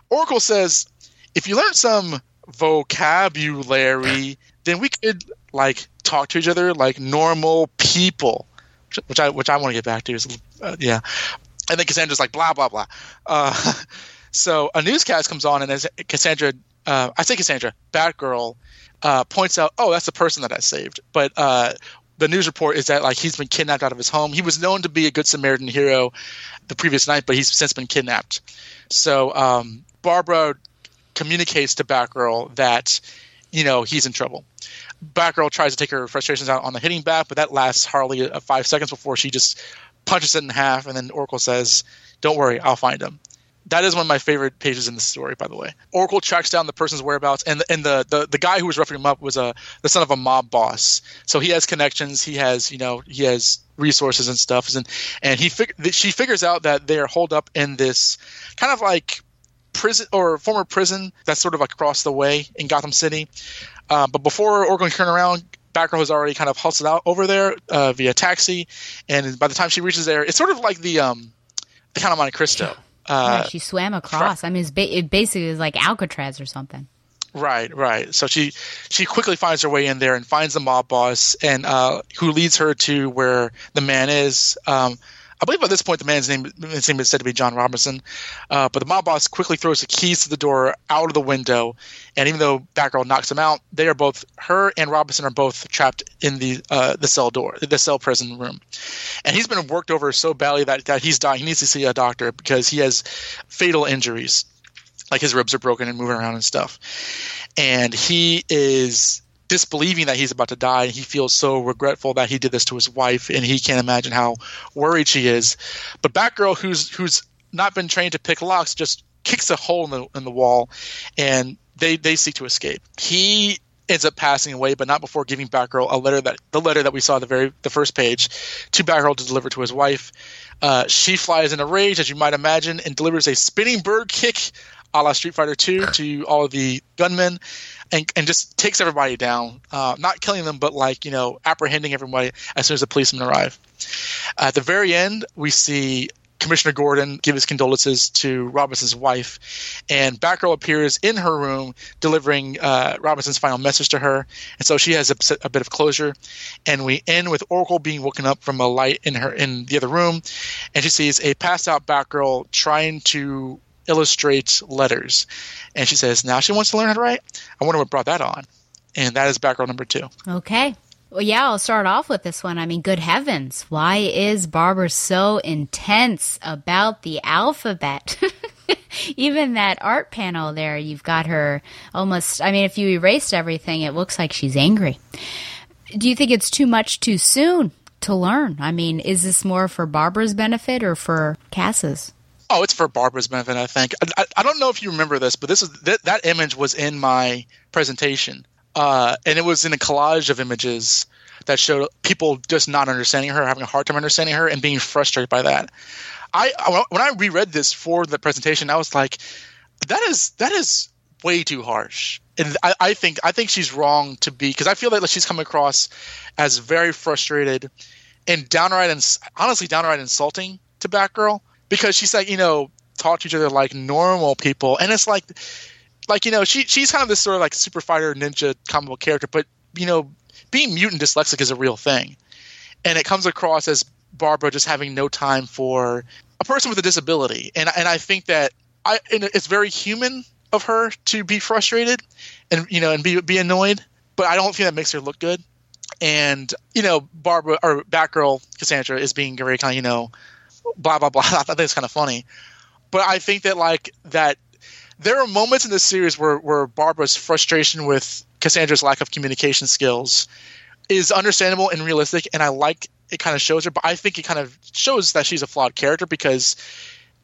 Oracle says, if you learn some vocabulary, then we could like talk to each other like normal people, which I which I want to get back to. Is, uh, yeah, and then Cassandra's like blah blah blah. Uh, so a newscast comes on, and as Cassandra, uh, I say Cassandra, Batgirl, uh, points out, oh, that's the person that I saved. But uh, the news report is that like he's been kidnapped out of his home. He was known to be a good Samaritan hero the previous night, but he's since been kidnapped. So um, Barbara communicates to Batgirl that you know he's in trouble. Batgirl tries to take her frustrations out on the hitting bat, but that lasts hardly uh, five seconds before she just punches it in half, and then Oracle says, "Don't worry, I'll find him." That is one of my favorite pages in the story, by the way. Oracle tracks down the person's whereabouts, and and the, the, the guy who was roughing him up was a the son of a mob boss, so he has connections. He has you know he has resources and stuff, and and he fig- she figures out that they're holed up in this kind of like prison or former prison that's sort of across the way in Gotham City. Uh, but before Oracle can turn around, Batgirl has already kind of hustled out over there uh, via taxi, and by the time she reaches there, it's sort of like the um, the Count of Monte Cristo. Uh,
right, she swam across. I mean, it's ba- it basically is like Alcatraz or something.
Right, right. So she she quickly finds her way in there and finds the mob boss, and uh, who leads her to where the man is. Um, I believe by this point the man's name, his name is said to be John Robinson, uh, but the mob boss quickly throws the keys to the door out of the window, and even though Batgirl knocks him out, they are both her and Robinson are both trapped in the uh, the cell door, the cell prison room, and he's been worked over so badly that, that he's dying. He needs to see a doctor because he has fatal injuries, like his ribs are broken and moving around and stuff, and he is disbelieving that he's about to die. And he feels so regretful that he did this to his wife, and he can't imagine how worried she is. But Batgirl, who's who's not been trained to pick locks, just kicks a hole in the in the wall, and they they seek to escape. He ends up passing away, but not before giving Batgirl a letter that the letter that we saw the very the first page to Batgirl to deliver to his wife. Uh, she flies in a rage, as you might imagine, and delivers a spinning bird kick a la Street Fighter 2 to all of the gunmen and, and just takes everybody down, uh, not killing them, but like, you know, apprehending everybody as soon as the policemen arrive. At the very end, we see Commissioner Gordon give his condolences to Robinson's wife, and Batgirl appears in her room delivering uh, Robinson's final message to her, and so she has a, a, bit of closure. And we end with Oracle being woken up from a light in her in the other room, and she sees a passed out Batgirl trying to illustrate letters, and she says now she wants to learn how to write. I wonder what brought that on, and that is background number two.
Okay. Well, yeah, I'll start off with this one. I mean, good heavens, why is Barbara so intense about the alphabet? Even that art panel there, you've got her almost. I mean, if you erased everything, it looks like she's angry. Do you think it's too much too soon to learn? I mean, is this more for Barbara's benefit or for Cass's?
Oh, it's for Barbara's benefit, I think. I, I, I don't know if you remember this, but this is th- that image was in my presentation uh, and it was in a collage of images that showed people just not understanding her, having a hard time understanding her, and being frustrated by that. I when I reread this for the presentation, I was like, that is that is way too harsh. And I, I think I think she's wrong to be because I feel like she's come across as very frustrated and downright and honestly downright insulting to Batgirl because she's like you know talk to each other like normal people, and it's like like you know she she's kind of this sort of like super fighter ninja comic book character, but you know being mutant dyslexic is a real thing, and it comes across as Barbara just having no time for a person with a disability, and and I think that I it's very human of her to be frustrated and you know and be be annoyed, but I don't think that makes her look good. And you know Barbara or Batgirl Cassandra is being very kind you know blah blah blah. I thought think it's kind of funny, but I think that like that there are moments in this series where, where Barbara's frustration with Cassandra's lack of communication skills is understandable and realistic, and I like it kind of shows her, but I think it kind of shows that she's a flawed character because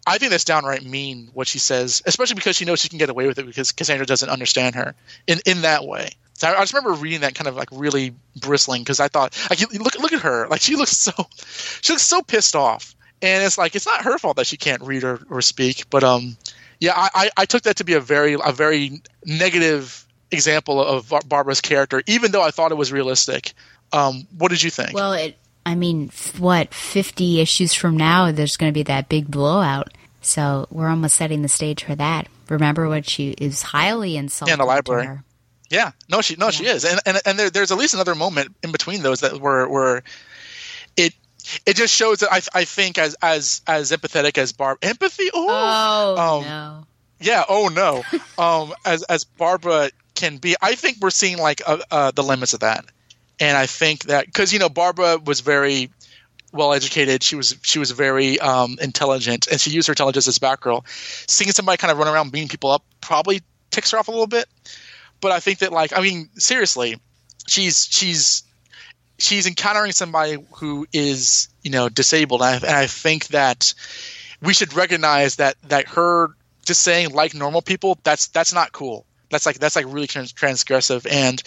I think that's downright mean what she says, especially because she knows she can get away with it because Cassandra doesn't understand her in, in that way. So I, I just remember reading that kind of like really bristling because I thought, like, look look at her, like she looks so she looks so pissed off, and it's like it's not her fault that she can't read or, or speak, but um, Yeah, I, I, I took that to be a very a very negative example of Barbara's character, even though I thought it was realistic. Um, what did you think?
Well, it. I mean, what fifty issues from now, there's going to be that big blowout. So we're almost setting the stage for that. Remember what she is highly insulted.
Yeah, in the library. Yeah, no, she no, she is, and and and there, there's at least another moment in between those that were where it just shows that I I think as as as empathetic as Barb empathy.
Oh
um,
no.
Yeah. Oh no. um, as as Barbara can be, I think we're seeing like uh, uh, the limits of that, and I think that because you know Barbara was very well educated, she was she was very um, intelligent, and she used her intelligence as Batgirl. Seeing somebody kind of run around beating people up probably ticks her off a little bit, but I think that like I mean seriously, she's she's she's encountering somebody who is you know disabled, and I, and I think that we should recognize that that her just saying like normal people that's that's not cool. That's like that's like really trans- transgressive. And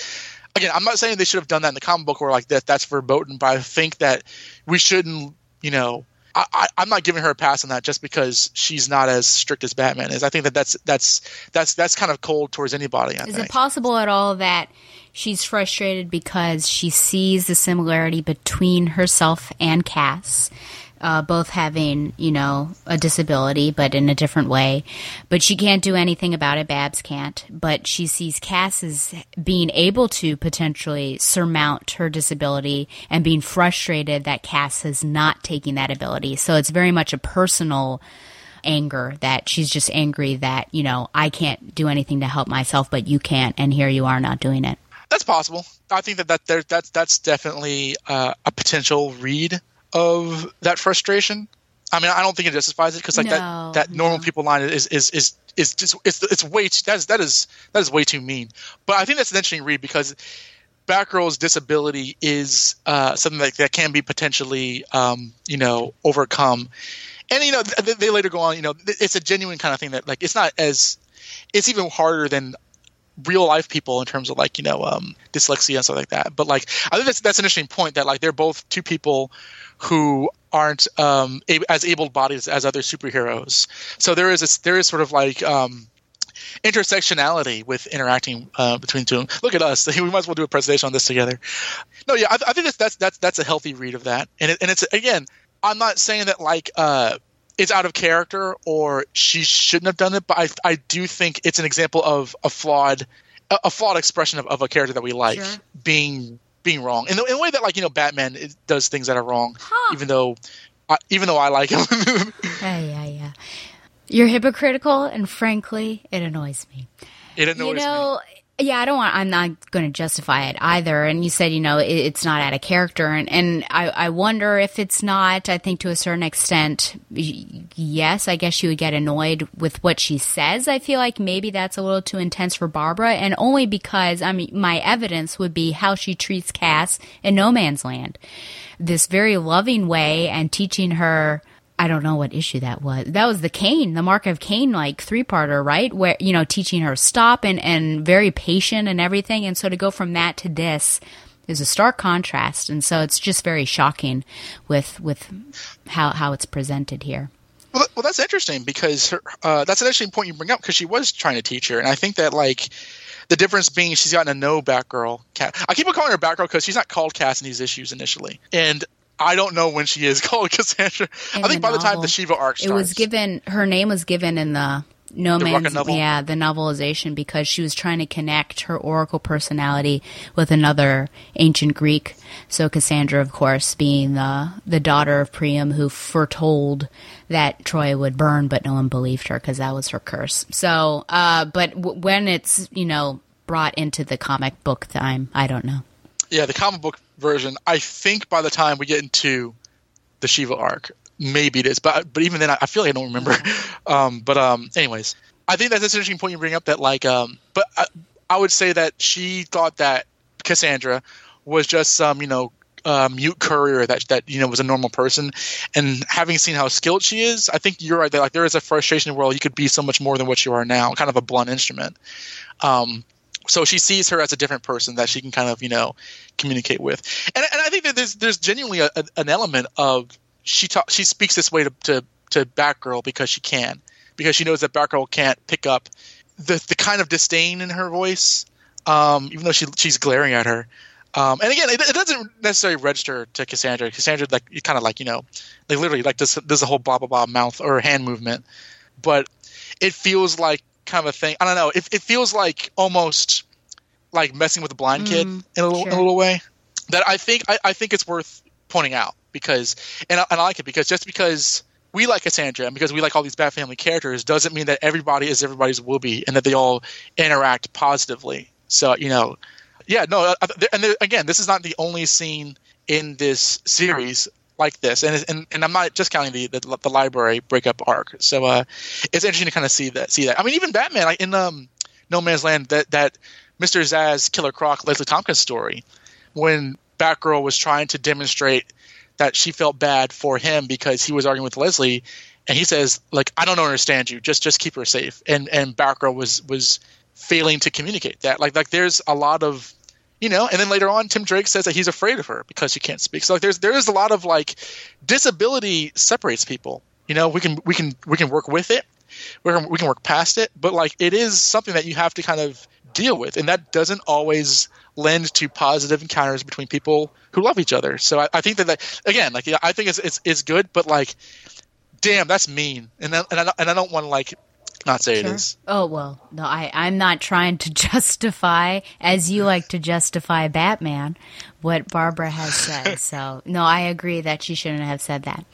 again, I'm not saying they should have done that in the comic book or like that. That's verboten, but I think that we shouldn't. You know, I, I, I'm not giving her a pass on that just because she's not as strict as Batman is. I think that that's that's that's that's kind of cold towards anybody. I
Is
think.
it possible at all that she's frustrated because she sees the similarity between herself and Cass, uh, both having, you know, a disability, but in a different way. But she can't do anything about it. Babs can't. But she sees Cass as being able to potentially surmount her disability and being frustrated that Cass is not taking that ability. So it's very much a personal anger that she's just angry that, you know, I can't do anything to help myself, but you can't. And here you are not doing it.
That's possible. I think that, that there, that's that's definitely uh, a potential read of that frustration. I mean, I don't think it justifies it because like
No,
that that normal people line is is is is just it's it's way too, that is that is that is way too mean. But I think that's an interesting read because Batgirl's disability is uh, something that, that can be potentially um, you know overcome, and you know th- they later go on. You know, th- it's a genuine kind of thing that like it's not as it's even harder than real life people in terms of like you know um, dyslexia and stuff like that. But like I think that's that's an interesting point that like they're both two people who aren't um, a- as able bodied as, as other superheroes. So there is a, there is sort of like um, intersectionality with interacting uh, between two. Look at us. We might as well do a presentation on this together. No, yeah, I, I think that's that's that's that's a healthy read of that. And it, and it's again, I'm not saying that like uh, it's out of character or she shouldn't have done it, but I I do think it's an example of a flawed a, flawed expression of, of a character that we like
Sure.
being being wrong in the, in a way that like you know Batman does things that are wrong, even though. I, even though I like him,
Yeah, yeah, yeah. You're hypocritical, and frankly, it annoys me.
it annoys
you
me.
Yeah, I don't want. I'm not going to justify it either. And you said, you know, it, it's not out of character, and and I, I wonder if it's not. I think to a certain extent, yes, I guess you would get annoyed with what she says. I feel like maybe that's a little too intense for Barbara, and only because I mean, my evidence would be how she treats Cass in No Man's Land, this very loving way, and teaching her. I don't know what issue that was. That was the Cain, the Mark of Cain, like three parter, right? Where, you know, teaching her stop and, and very patient and everything. And so to go from that to this is a stark contrast. And so it's just very shocking with, with how, how it's presented here.
Well, well, that's interesting because her, uh, that's an interesting point you bring up because she was trying to teach her, and I think that like the difference being she's gotten a no Batgirl. I keep on calling her Batgirl because she's not called Cass in these issues initially, and I don't know when she is called Cassandra.
In
I think by the time the Shiva arc
It was given, her name was given in the No
The
Man's,
novel?
yeah, the novelization because she was trying to connect her Oracle personality with another ancient Greek. So Cassandra, of course, being the the daughter of Priam, who foretold that Troy would burn, but no one believed her because that was her curse. So, uh, but w- when it's you know brought into the comic book time, I don't know.
Yeah, the comic book version. I think by the time we get into the Shiva arc, maybe it is, but but even then, I, I feel like I don't remember. Um, but um, anyways, I think that's an interesting point you bring up. That like, um, but I, I would say that she thought that Cassandra was just some you know uh, mute courier that that you know was a normal person, and having seen how skilled she is, I think you're right. That like there is a frustration where you could be so much more than what you are now, kind of a blunt instrument. Um, so she sees her as a different person that she can kind of you know communicate with, and, and I think that there's there's genuinely a, a- an element of she ta- she speaks this way to, to to Batgirl because she can because she knows that Batgirl can't pick up the the kind of disdain in her voice, um, even though she she's glaring at her. Um, and again, it, it doesn't necessarily register to Cassandra. Cassandra, like, you kind of like you know, like literally, like does does a whole blah blah blah mouth or hand movement, but it feels like kind of a thing. I don't know. It, it feels like almost like messing with a blind kid
Mm,
in a little, in a little way. That I think I, I think it's worth pointing out because and I, and I like it because just because we like Cassandra and because we like all these Bat Family characters doesn't mean that everybody is everybody's will be and that they all interact positively. So you know, yeah, no, and there, again, this is not the only scene in this series like this, and and, and I'm not just counting the, the the library breakup arc. So uh, it's interesting to kind of see that see that. I mean, even Batman like in um, No Man's Land that that Mr. Zsasz Killer Croc Leslie Thompkins story when Batgirl was trying to demonstrate that she felt bad for him because he was arguing with Leslie, and he says like I don't understand you, just just keep her safe, and and Batgirl was was failing to communicate that like like there's a lot of you know and then later on tim drake says that he's afraid of her because she can't speak. So like there's there is a lot of like disability separates people. You know we can we can we can work with it. We can, we can work past it. But like it is something that you have to kind of deal with. And that doesn't always lend to positive encounters between people who love each other. So i, I think that, that again like i think it's, it's it's good. But like damn that's mean. And I, and I, and I don't want to like not say it
Sure.
is
Oh well, no, I I'm not trying to justify, as you like to justify Batman, what Barbara has said. so no, I agree that she shouldn't have said that.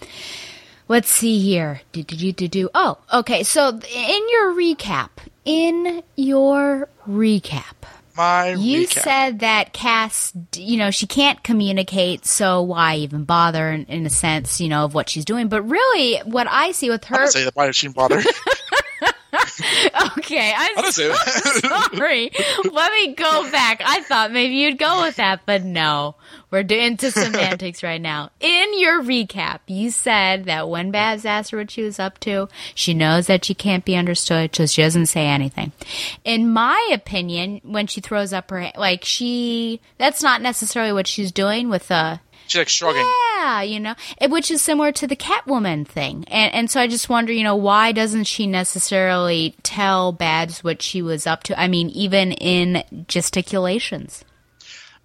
Let's see here. Do do do do do. Oh, okay. So in your recap, in your recap,
my
you
recap.
said that Cass, you know, she can't communicate, so why even bother? In, in a sense, you know, of what she's doing. But really, what I see with her,
didn't say that why she didn't bother
okay, I'm
I didn't say that.
Sorry. Let me go back. I thought maybe you'd go with that, but no. We're into semantics right now. In your recap, you said that when Babs asked her what she was up to, she knows that she can't be understood, so she doesn't say anything. In my opinion, when she throws up her, like she, that's not necessarily what she's doing with the,
she's like shrugging
yeah, you know, it- which is similar to the Catwoman thing. And and so I just wonder, you know, why doesn't she necessarily tell Babs what she was up to? I mean, even in gesticulations.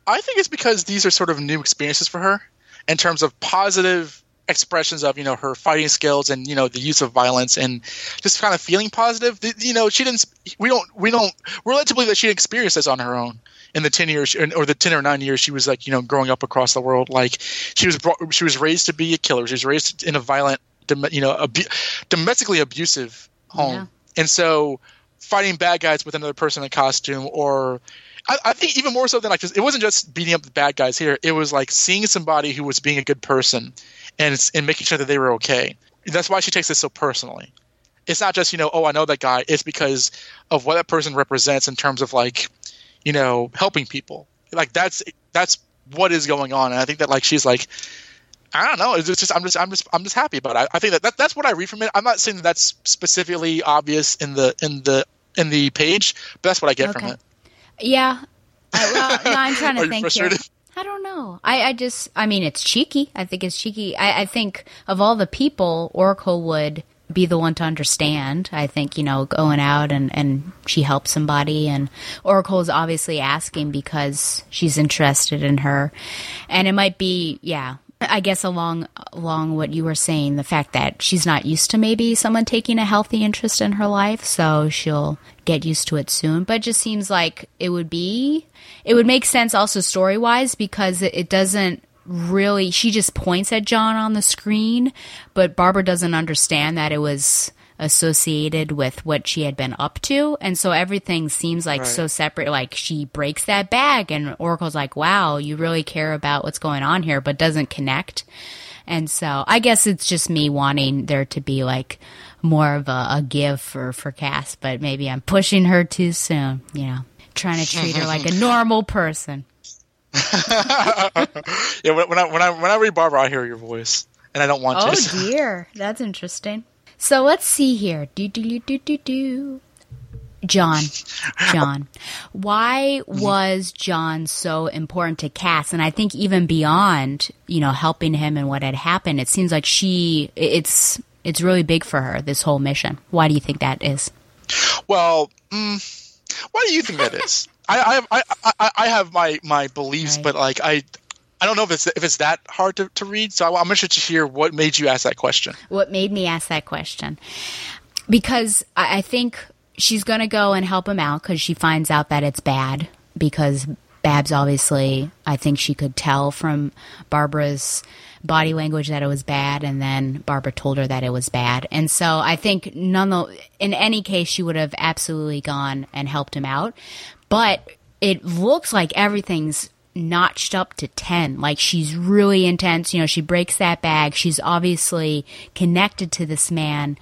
I think it's because these are sort of new experiences for her in terms of positive expressions of you know her fighting skills and you know the use of violence and just kind of feeling positive. You know, she didn't. We don't. We don't. We're led to believe that she experienced this on her own in the ten years or the ten or nine years she was like you know growing up across the world. Like she was brought, she was raised to be a killer. She was raised in a violent, you know, abu- domestically abusive home,
Yeah.
and so fighting bad guys with another person in costume or I, I think even more so than like just it wasn't just beating up the bad guys here it was like seeing somebody who was being a good person and and making sure that they were okay that's why she takes this so personally it's not just you know oh i know that guy it's because of what that person represents in terms of like you know helping people like that's that's what is going on and i think that like she's like I don't know. It's just I'm just I'm just I'm just happy about it. I, I think that, that that's what I read from it. I'm not saying that that's specifically obvious in the in the in the page, but that's what I get from it.
Yeah. I, well, no, I'm trying to
you
think here. I don't know. I, I just, I mean, it's cheeky. I think it's cheeky. I, I think of all the people, Oracle would be the one to understand. I think, you know, going out and, and she helps somebody and Oracle is obviously asking because she's interested in her. And it might be, yeah, I guess along along what you were saying, the fact that she's not used to maybe someone taking a healthy interest in her life, so she'll get used to it soon. But it just seems like it would be it would make sense also story wise because it, it doesn't really she just points at John on the screen, but Barbara doesn't understand that it was associated with what she had been up to. And so everything seems like
Right.
so separate like she breaks that bag and oracle's like wow you really care about what's going on here but doesn't connect. And so i guess it's just me wanting there to be like more of a, a give for for cass but maybe i'm pushing her too soon you know trying to treat her like a normal person
yeah, when, when I when I when I read Barbara, I hear your voice, and I don't want
oh
to.
dear that's interesting so let's see here do do do do do do John, John, why was John so important to Cass? And I think even beyond, you know, helping him and what had happened, it seems like she, it's it's really big for her. This whole mission. Why do you think that is?
Well, mm, why do you think that is? I, I have I, I, have my my beliefs, but like I. I don't know if it's if it's that hard to, to read, so I, I'm interested to hear what made you ask that question.
What made me ask that question? Because I, I think she's going to go and help him out because she finds out that it's bad. Because Babs obviously, I think she could tell from Barbara's body language that it was bad, and then Barbara told her that it was bad. And so I think none in any case, she would have absolutely gone and helped him out. But it looks like everything's notched up to 10 like she's really intense you know she breaks that bag. She's obviously connected to this man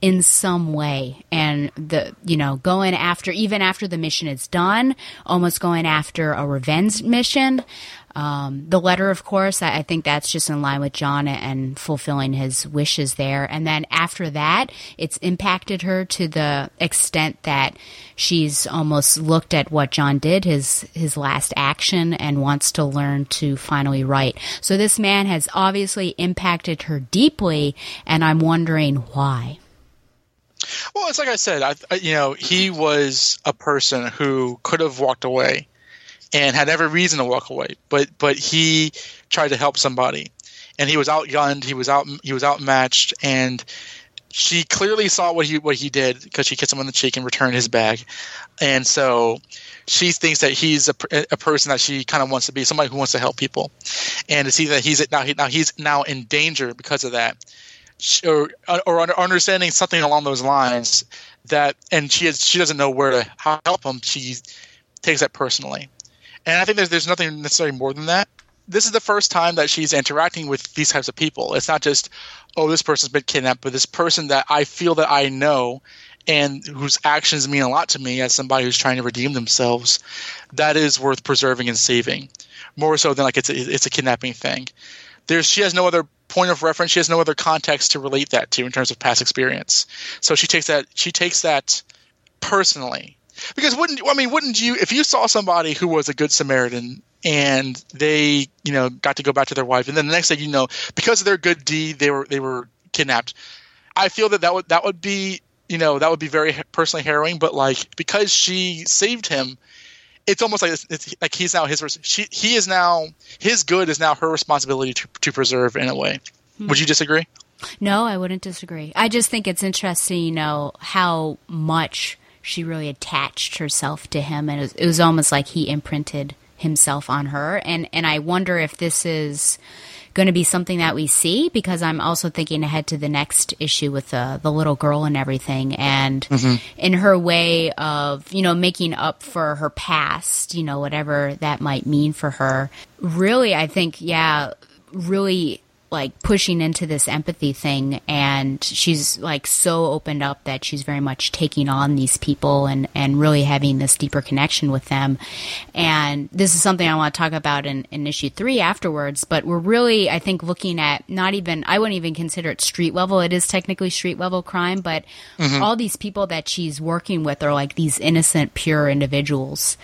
in some way. And the you know going after even after the mission is done almost going after a revenge mission um, the letter of course I, I think that's just in line with john and fulfilling his wishes there. And then after that it's impacted her to the extent that she's almost looked at what john did his his last action and wants to learn to finally write. So this man has obviously impacted her deeply and i'm wondering why.
Well, it's like I said, I, you know, he was a person who could have walked away and had every reason to walk away, but but he tried to help somebody, and he was outgunned, he was out, he was outmatched, and she clearly saw what he what he did because she kissed him on the cheek and returned his bag, and so she thinks that he's a, a person that she kind of wants to be, somebody who wants to help people, and to see that he's now he, now he's now in danger because of that or, or understanding something along those lines that and she has she doesn't know where to help him she takes that personally and i think there's there's nothing necessarily more than that. This is the first time that she's interacting with these types of people. It's not just oh this person's been kidnapped but this person that i feel that i know and whose actions mean a lot to me as somebody who's trying to redeem themselves that is worth preserving and saving more so than like it's a, it's a kidnapping thing. There's she has no other point of reference. She has no other context to relate that to in terms of past experience. So she takes that she takes that personally because wouldn't i mean wouldn't you if you saw somebody who was a good samaritan and they you know got to go back to their wife and then the next thing you know because of their good deed they were they were kidnapped. I feel that that would that would be you know that would be very personally harrowing but like because she saved him it's almost like it's, it's, like he's now his she, he is now his good is now her responsibility to, to preserve in a way. Hmm. would you disagree?
No i wouldn't disagree. I just think it's interesting you know how much she really attached herself to him and it was, it was almost like he imprinted himself on her and and i wonder if this is going to be something that we see because I'm also thinking ahead to the next issue with the the little girl and everything, and mm-hmm. in her way of you know making up for her past, you know whatever that might mean for her. Really, I think yeah, really like pushing into this empathy thing and she's like so opened up that she's very much taking on these people and and really having this deeper connection with them. And this is something i want to talk about in, in issue three afterwards but we're really i think looking at not even i wouldn't even consider it street level. It is technically street level crime but mm-hmm. all these people that she's working with are like these innocent pure individuals.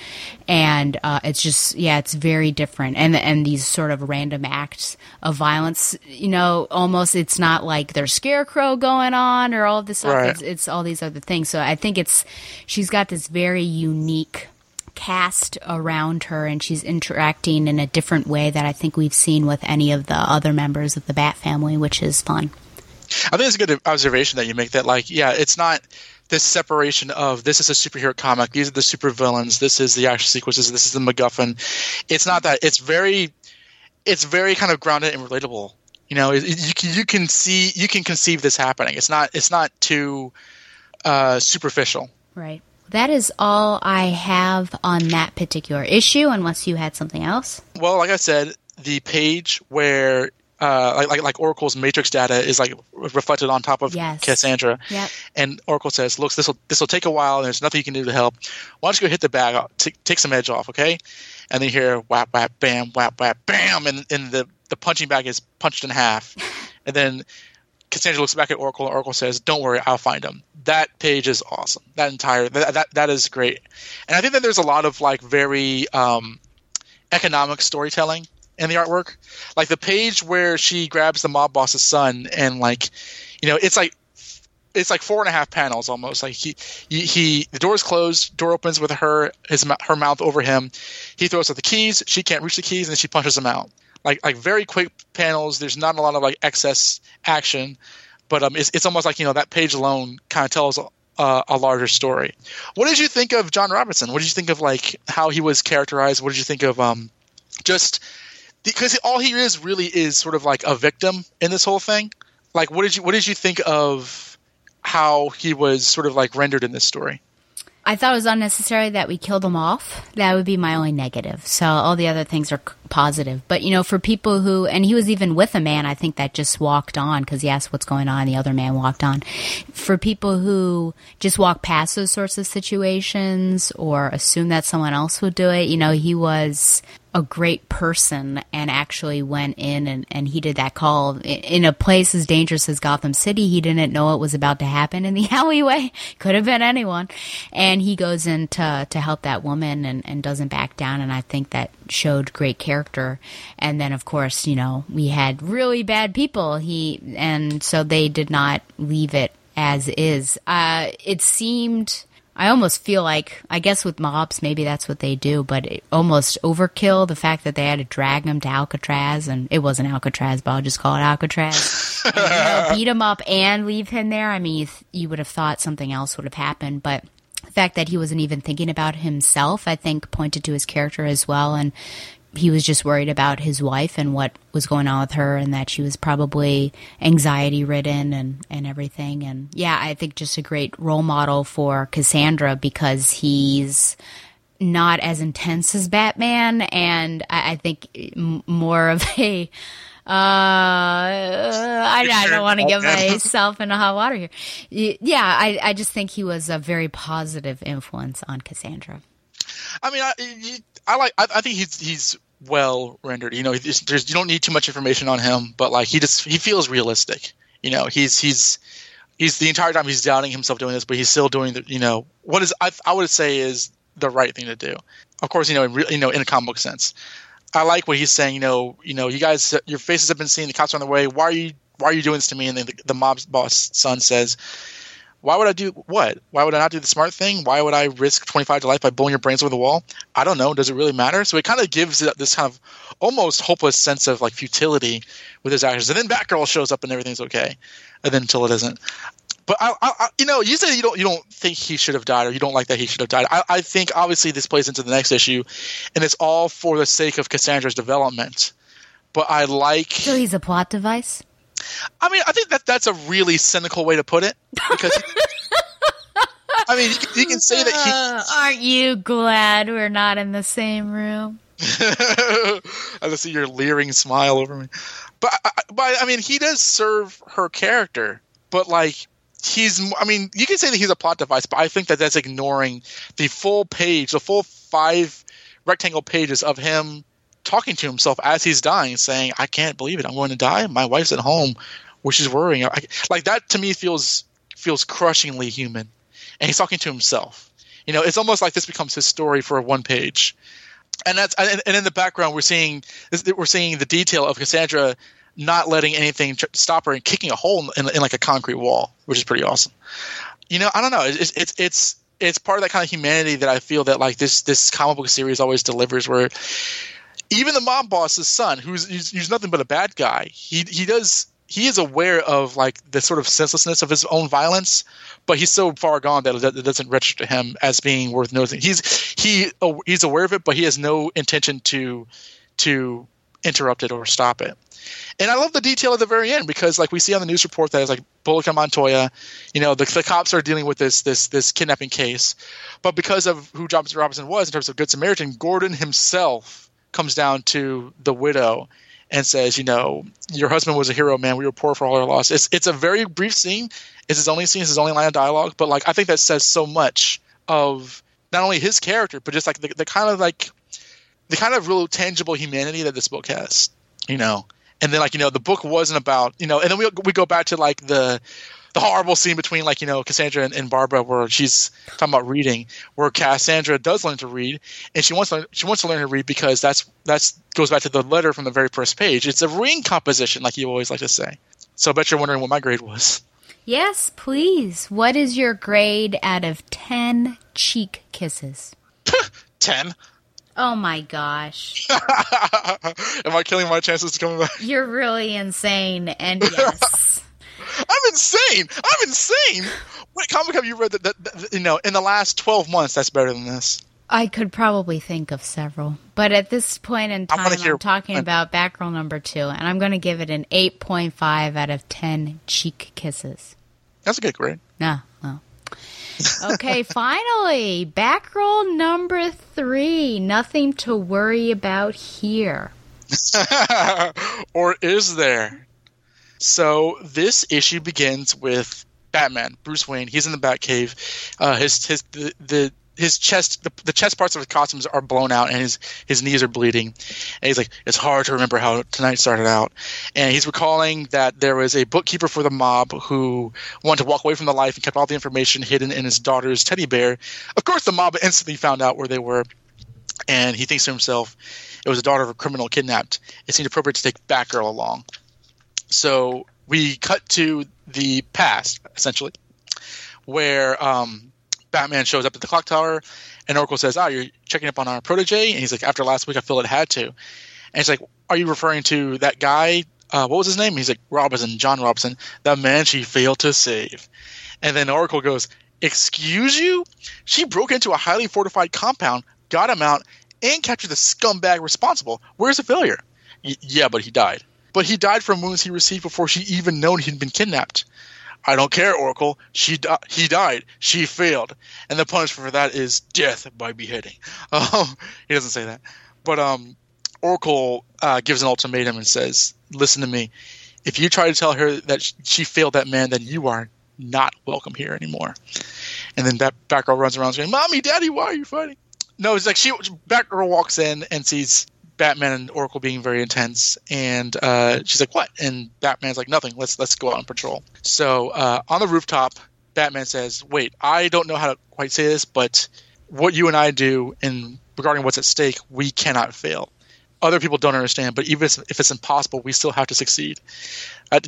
And uh, it's just yeah it's very different. And and these sort of random acts of violence you know, almost it's not like there's scarecrow going on or all of this stuff.
Right.
It's, it's all these other things. So I think it's she's got this very unique cast around her and she's interacting in a different way that I think we've seen with any of the other members of the Bat family, which is fun.
I think it's a good observation that you make that like, yeah, it's not this separation of this is a superhero comic, these are the supervillains, this is the action sequences, this is the MacGuffin. It's not that. It's very it's very kind of grounded and relatable you know, you can you can see you can conceive this happening. It's not it's not too uh, superficial.
Right. That is all I have on that particular issue, unless you had something else.
Well, like I said, the page where uh, like, like, like Oracle's matrix data is like reflected on top of
yes.
Cassandra,
yep.
and Oracle says, "Look, this will this will take a while. And there's nothing you can do to help. Why don't you go hit the bag, t- take some edge off, okay?" And then you hear whap whap bam whap whap bam, and, and the the punching bag is punched in half, and then Cassandra looks back at Oracle, and Oracle says, "Don't worry, I'll find him." That page is awesome. That entire that that, that is great, and I think that there's a lot of like very um, economic storytelling in the artwork. Like the page where she grabs the mob boss's son and like you know, it's like it's like four and a half panels almost. Like he, he, he the door's closed, door opens with her his her mouth over him. He throws out the keys. She can't reach the keys, and then she punches him out. Like like very quick panels. There's not a lot of like excess action, but um, it's it's almost like you know that page alone kind of tells uh, a larger story. What did you think of John Robertson? What did you think of like how he was characterized? What did you think of um, just because all he is really is sort of like a victim in this whole thing. Like, what did you what did you think of how he was sort of like rendered in this story?
I thought it was unnecessary that we killed him off. That would be my only negative. So all the other things are positive. But you know, for people who, and he was even with a man, I think that just walked on because he asked what's going on. The other man walked on. For people who just walk past those sorts of situations or assume that someone else would do it, you know, he was a great person and actually went in and, and he did that call in a place as dangerous as Gotham City. He didn't know it was about to happen in the alleyway. Could have been anyone. And he goes in to, to help that woman and, and doesn't back down. And I think that showed great character. And then, of course, you know, we had really bad people. He, and so they did not leave it as is. Uh, it seemed, I almost feel like, I guess with mobs, maybe that's what they do, but it almost overkill the fact that they had to drag him to Alcatraz, and it wasn't Alcatraz, but I'll just call it Alcatraz. and, you know, beat him up and leave him there. I mean, you, th- you would have thought something else would have happened, but the fact that he wasn't even thinking about himself, I think, pointed to his character as well. And he was just worried about his wife and what was going on with her and that she was probably anxiety ridden and, and everything. And yeah, I think just a great role model for Cassandra because he's not as intense as Batman and I, I think m- more of a uh, I, I don't want to get myself into hot water here. Yeah, I, I just think he was a very positive influence on Cassandra.
I mean, I, I like. I, I think he's he's well rendered. You know, there's, you don't need too much information on him, but like he just he feels realistic. You know, he's he's he's the entire time he's doubting himself doing this, but he's still doing the you know what is I I would say is the right thing to do. Of course, you know, in, re- you know, in a comic book sense. I like what he's saying. You know, you know, you guys, your faces have been seen. The cops are on the way. Why are you Why are you doing this to me? And then the, the mob boss son says, why would I do what? Why would I not do the smart thing? Why would I risk 25 to life by blowing your brains over the wall? I don't know. Does it really matter? So it kind of gives it this kind of almost hopeless sense of like futility with his actions. And then Batgirl shows up and everything's okay, and then until it isn't. But I, I, you know, you say you don't you don't think he should have died, or you don't like that he should have died. I, I think obviously this plays into the next issue, and it's all for the sake of Cassandra's development. But I like.
So he's a plot device?
I mean, I think that that's a really cynical way to put it because. I mean, you can, say that
Uh, aren't you glad we're not in the same room?
I just see your leering smile over me, but I- I- but I mean, he does serve her character, but like he's. I mean, you can say that he's a plot device, but I think that that's ignoring the full page, the full five rectangle pages of him talking to himself as he's dying, saying, "I can't believe it. I'm going to die. My wife's at home, which is worrying." I, like that to me feels feels crushingly human, and he's talking to himself. You know, it's almost like this becomes his story for one page, and that's and, and in the background we're seeing we're seeing the detail of Cassandra not letting anything stop her and kicking a hole in, in like a concrete wall, which is pretty awesome. You know, I don't know. It's it's it's it's part of that kind of humanity that I feel that like this this comic book series always delivers, where even the mob boss's son, who's nothing but a bad guy, he he does he is aware of like the sort of senselessness of his own violence, but he's so far gone that it, doesn't register to him as being worth noticing. He's he uh, he's aware of it, but he has no intention to to interrupt it or stop it. And I love the detail at the very end because, like we see on the news report, that it's like Bullock and Montoya, you know, the, the cops are dealing with this this this kidnapping case, but because of who Johnson Robinson was in terms of Good Samaritan, Gordon himself comes down to the widow and says, you know, your husband was a hero, man. We were poor for all our loss. It's it's a very brief scene. It's his only scene. It's his only line of dialogue. But like, I think that says so much of not only his character, but just like the, the kind of like the kind of real tangible humanity that this book has. You know, and then like you know the book wasn't about you know, and then we we go back to like the the horrible scene between like you know Cassandra and, and Barbara where she's talking about reading, where Cassandra does learn to read, and she wants to she wants to learn to read because that's that's goes back to the letter from the very first page. It's a ring composition, like you always like to say. So I bet you're wondering what my grade was.
Yes, please. What is your grade out of 10 cheek kisses?
10.
Oh my gosh.
Am I killing my chances to come back?
You're really insane. And yes.
I'm insane. I'm insane. What comic have you read that, that, that you know in the last 12 months that's better than this?
I could probably think of several. But at this point in time, I'm, talking
one.
about Batgirl number two, and I'm going to give it an 8.5 out of 10 cheek kisses.
That's a good grade.
No, no. Okay, finally, Batgirl number three. Nothing to worry about here.
or is there? So this issue begins with Batman, Bruce Wayne. He's in the Batcave. Uh, his his the, the his chest the, the chest parts of his costumes are blown out and his his knees are bleeding. And he's like it's hard to remember how tonight started out. And he's recalling that there was a bookkeeper for the mob who wanted to walk away from the life and kept all the information hidden in his daughter's teddy bear. Of course the mob instantly found out where they were and he thinks to himself it was the daughter of a criminal kidnapped. It seemed appropriate to take batgirl along so we cut to the past essentially where um, Batman shows up at the clock tower, and Oracle says, "Oh, you're checking up on our protege," and he's like, "After last week, I feel it had to." And he's like, "Are you referring to that guy? Uh, what was his name?" He's like, "Robinson, John Robinson, the man she failed to save." And then Oracle goes, "Excuse you? She broke into a highly fortified compound, got him out, and captured the scumbag responsible. Where's the failure?" Y- yeah, but he died. But he died from wounds he received before she even known he'd been kidnapped. I don't care, Oracle. She di- he died. She failed, and the punishment for that is death by beheading. Um, he doesn't say that, but um, Oracle uh, gives an ultimatum and says, "Listen to me. If you try to tell her that she failed that man, then you are not welcome here anymore." And then that Batgirl runs around saying, "Mommy, Daddy, why are you fighting?" No, it's like she Batgirl walks in and sees Batman and Oracle being very intense, and uh, she's like, "What?" And Batman's like, "Nothing. Let's let's go out on patrol." So uh, on the rooftop, Batman says, "Wait, I don't know how to quite say this, but what you and I do in regarding what's at stake, we cannot fail. Other people don't understand, but even if it's impossible, we still have to succeed. Uh,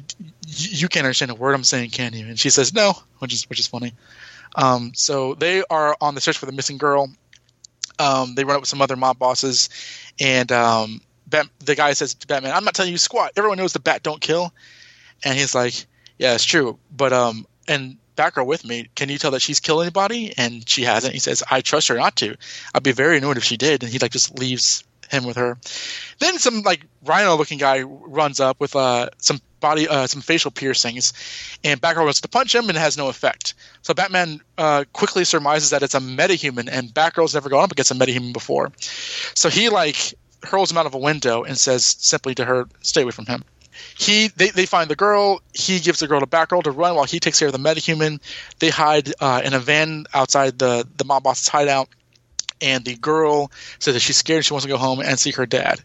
you can't understand a word I'm saying, can you?" And she says, "No," which is which is funny. Um, so they are on the search for the missing girl. Um, they run up with some other mob bosses, and um, Bat- the guy says to Batman, "I'm not telling you squat. Everyone knows the bat don't kill." And he's like, "Yeah, it's true, but um, and Batgirl with me. Can you tell that she's killed anybody?" And she hasn't. He says, "I trust her not to. I'd be very annoyed if she did." And he like just leaves him with her. Then some like rhino-looking guy runs up with uh some body uh some facial piercings, and Batgirl wants to punch him and it has no effect. So Batman uh, quickly surmises that it's a metahuman, and Batgirl's never gone up against a metahuman before. So he like hurls him out of a window and says simply to her, "Stay away from him." He they, they find the girl. He gives the girl to Batgirl to run while he takes care of the metahuman. They hide uh, in a van outside the the mob boss's hideout. And the girl says that she's scared and she wants to go home and see her dad.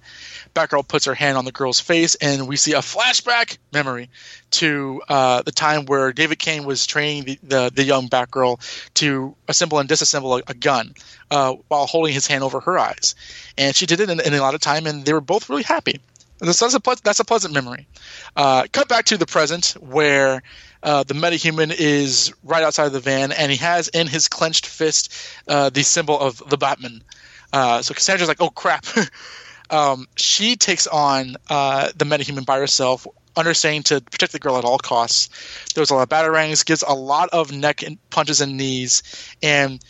Batgirl puts her hand on the girl's face, and we see a flashback memory to uh, the time where David Cain was training the, the, the young Batgirl to assemble and disassemble a, a gun uh, while holding his hand over her eyes. And she did it in, in a lot of time, and they were both really happy. That's, that's, a, that's a pleasant memory. Uh, cut back to the present where uh, the metahuman is right outside of the van, and he has in his clenched fist uh, the symbol of the Batman. Uh, so Cassandra's like, "Oh crap!" um, she takes on uh, the metahuman by herself, understanding to protect the girl at all costs. Throws a lot of batarangs, gives a lot of neck and punches and knees, and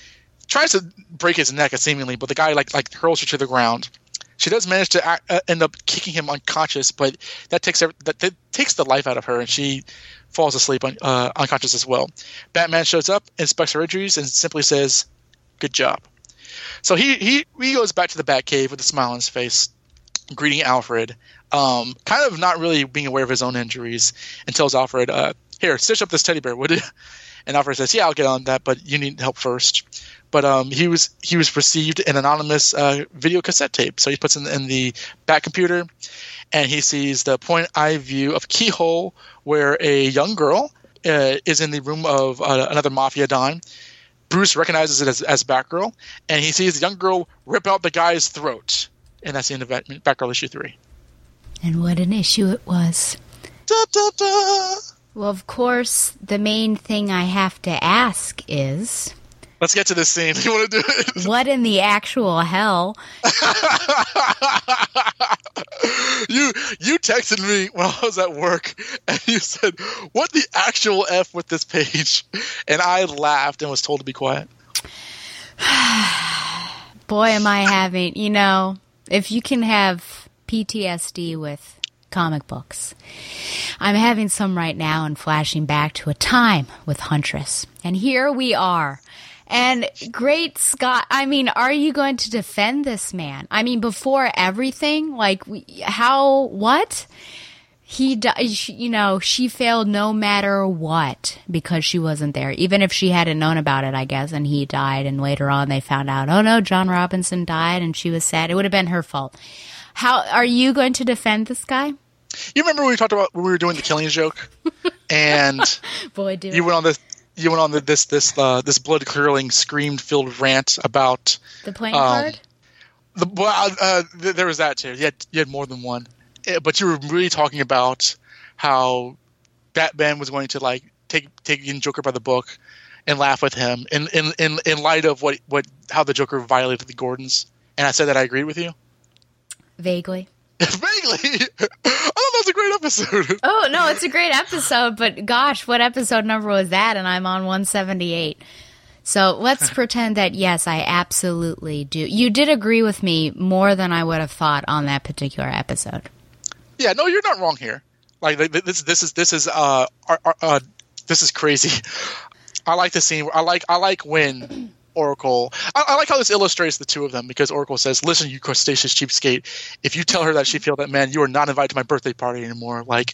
tries to break his neck seemingly, but the guy like like hurls her to the ground. She does manage to act, uh, end up kicking him unconscious, but that takes every, that, that takes the life out of her, and she falls asleep un, uh, unconscious as well. Batman shows up, inspects her injuries, and simply says, "Good job." So he he he goes back to the Batcave with a smile on his face, greeting Alfred, um, kind of not really being aware of his own injuries, and tells Alfred, uh, "Here, stitch up this teddy bear, would you?" And Alfred says, "Yeah, I'll get on that, but you need help first. But um, he was he was received an anonymous uh, video cassette tape, so he puts in, in the back computer, and he sees the point eye view of keyhole where a young girl uh, is in the room of uh, another mafia don. Bruce recognizes it as, as Batgirl, and he sees the young girl rip out the guy's throat, and that's the end of Bat- Batgirl issue three.
And what an issue it was.
Da, da, da.
Well, of course, the main thing I have to ask is
Let's get to this scene. You want to do it?
what in the actual hell?
you you texted me when I was at work and you said, "What the actual f with this page?" And I laughed and was told to be quiet.
Boy, am I having, you know, if you can have PTSD with comic books, I'm having some right now and flashing back to a time with Huntress. And here we are. And great Scott, I mean, are you going to defend this man? I mean, before everything, like, how, what? He, you know, she failed no matter what because she wasn't there. Even if she hadn't known about it, I guess, and he died, and later on they found out, oh no, John Robinson died, and she was sad. It would have been her fault. How are you going to defend this guy?
You remember when we talked about when we were doing the killing joke, and
Boy, do
you went on this you went on the, this this uh, this blood curdling scream filled rant about
the playing
um,
card.
the well, uh, th- there was that too. You had, you had more than one, Eh, but you were really talking about how Batman was going to like take take in Joker by the book and laugh with him in in in, in light of what what how the Joker violated the Gordons. And I said that I agreed with you.
Vaguely.
Vaguely, I thought that was a great episode.
Oh no, it's a great episode, but gosh, what episode number was that? And I'm on 178. So let's pretend that yes, I absolutely do. You did agree with me more than I would have thought on that particular episode.
Yeah, no, you're not wrong here. Like th- th- this, this is this is uh, ar- uh this is crazy. I like the scene. I like I like when Oracle. I, I like how this illustrates the two of them because Oracle says, "Listen, you crustaceous cheapskate. If you tell her that she failed that man, you are not invited to my birthday party anymore." Like,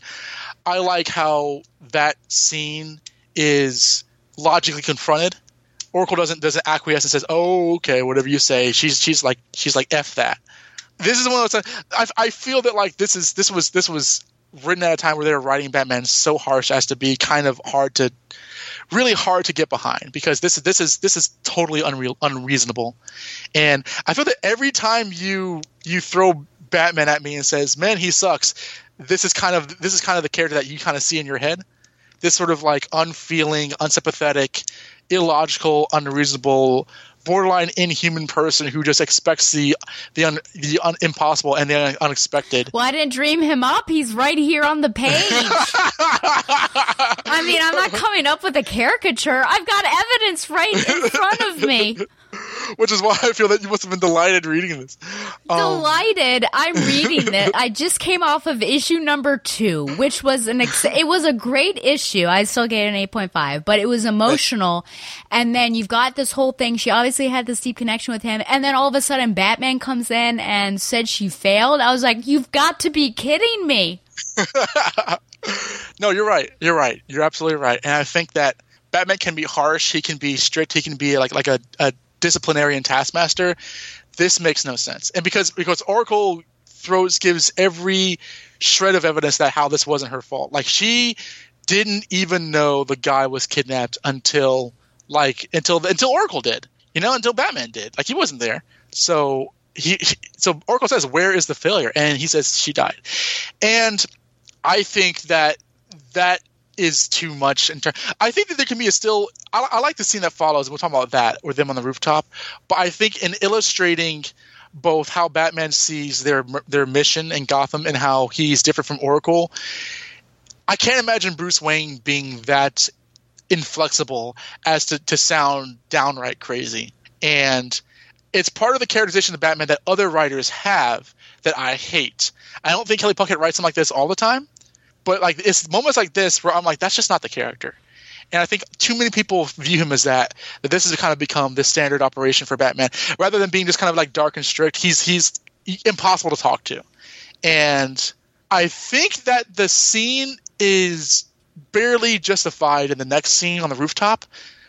I like how that scene is logically confronted. Oracle doesn't doesn't acquiesce and says, "Oh, okay, whatever you say." She's she's like she's like f that. This is one of those. I, I feel that like this is this was this was written at a time where they were writing Batman so harsh as to be kind of hard to, really hard to get behind because this is this is this is totally unreal unreasonable, and I feel that every time you you throw Batman at me and says, "Man, he sucks," this is kind of this is kind of the character that you kind of see in your head. This sort of like unfeeling, unsympathetic, illogical, unreasonable, borderline inhuman person who just expects the the un, the un, impossible and the un, unexpected.
Well, I didn't dream him up. He's right here on the page. I mean, I'm not coming up with a caricature. I've got evidence right in front of me.
Which is why I feel that you must have been delighted reading this. Um,
Delighted. I'm reading it. I just came off of issue number two, which was an ex- it was a great issue. I still gave it an 8.5, but it was emotional. And then you've got this whole thing. She obviously had this deep connection with him. And then all of a sudden Batman comes in and said she failed. I was like, you've got to be kidding me.
no, you're right. You're right. You're absolutely right. And I think that Batman can be harsh. He can be strict. He can be like like a, a disciplinarian taskmaster. This makes no sense. And because because Oracle throws gives every shred of evidence that how this wasn't her fault. Like she didn't even know the guy was kidnapped until like until until Oracle did. You know, until Batman did. Like he wasn't there. So he so Oracle says, "Where is the failure?" And he says she died. And I think that that is too much. In ter- I think that there can be a still. I, I like the scene that follows. We'll talk about that with them on the rooftop. But I think in illustrating both how Batman sees their their mission in Gotham and how he's different from Oracle, I can't imagine Bruce Wayne being that inflexible as to, to sound downright crazy. And it's part of the characterization of Batman that other writers have that I hate. I don't think Kelly Puckett writes him like this all the time, but like it's moments like this where I'm like, that's just not the character. And I think too many people view him as that. That this has kind of become the standard operation for Batman, rather than being just kind of like dark and strict. He's he's impossible to talk to, and I think that the scene is barely justified in the next scene on the rooftop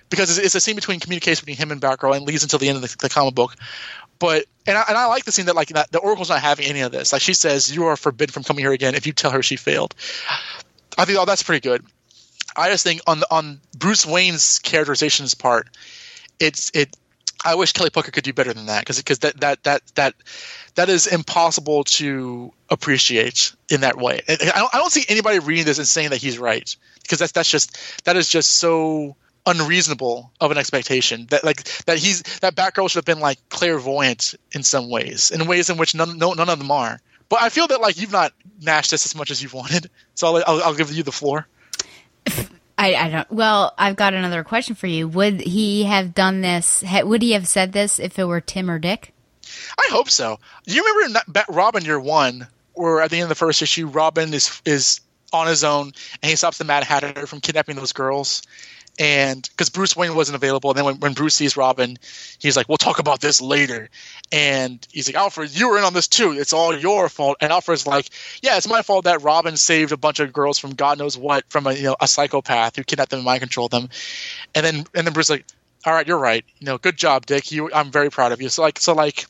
because it's, a scene between communication between him and Batgirl and leads until the end of the, the comic book. But and I, and I like the scene that like the Oracle's not having any of this. Like she says, "You are forbidden from coming here again if you tell her she failed." I think oh that's pretty good. I just think on the, on Bruce Wayne's characterization's part, it's it. I wish Kelly Puckett could do better than that because because that, that that that that is impossible to appreciate in that way. And I don't, I don't see anybody reading this and saying that he's right because that's that's just that is just so unreasonable of an expectation that like that he's that Batgirl should have been like clairvoyant in some ways in ways in which none no, none of them are. But I feel that like you've not gnashed this as much as you've wanted, so I'll, I'll, I'll give you the floor.
I, I don't. Well, I've got another question for you. Would he have done this? ha- Would he have said this if it were Tim or Dick?
I hope so. You remember in that Bat- Robin Year One, where at the end of the first issue, Robin is is on his own and he stops the Mad Hatter from kidnapping those girls, and because Bruce Wayne wasn't available, and then when, when Bruce sees Robin, he's like, "We'll talk about this later," and he's like, "Alfred, you were in on this too. It's all your fault." And Alfred's like, "Yeah, it's my fault that Robin saved a bunch of girls from God knows what, from a you know a psychopath who kidnapped them and mind controlled them," and then and then Bruce's like, "All right, you're right. You know, good job, Dick. You, I'm very proud of you." So like, so like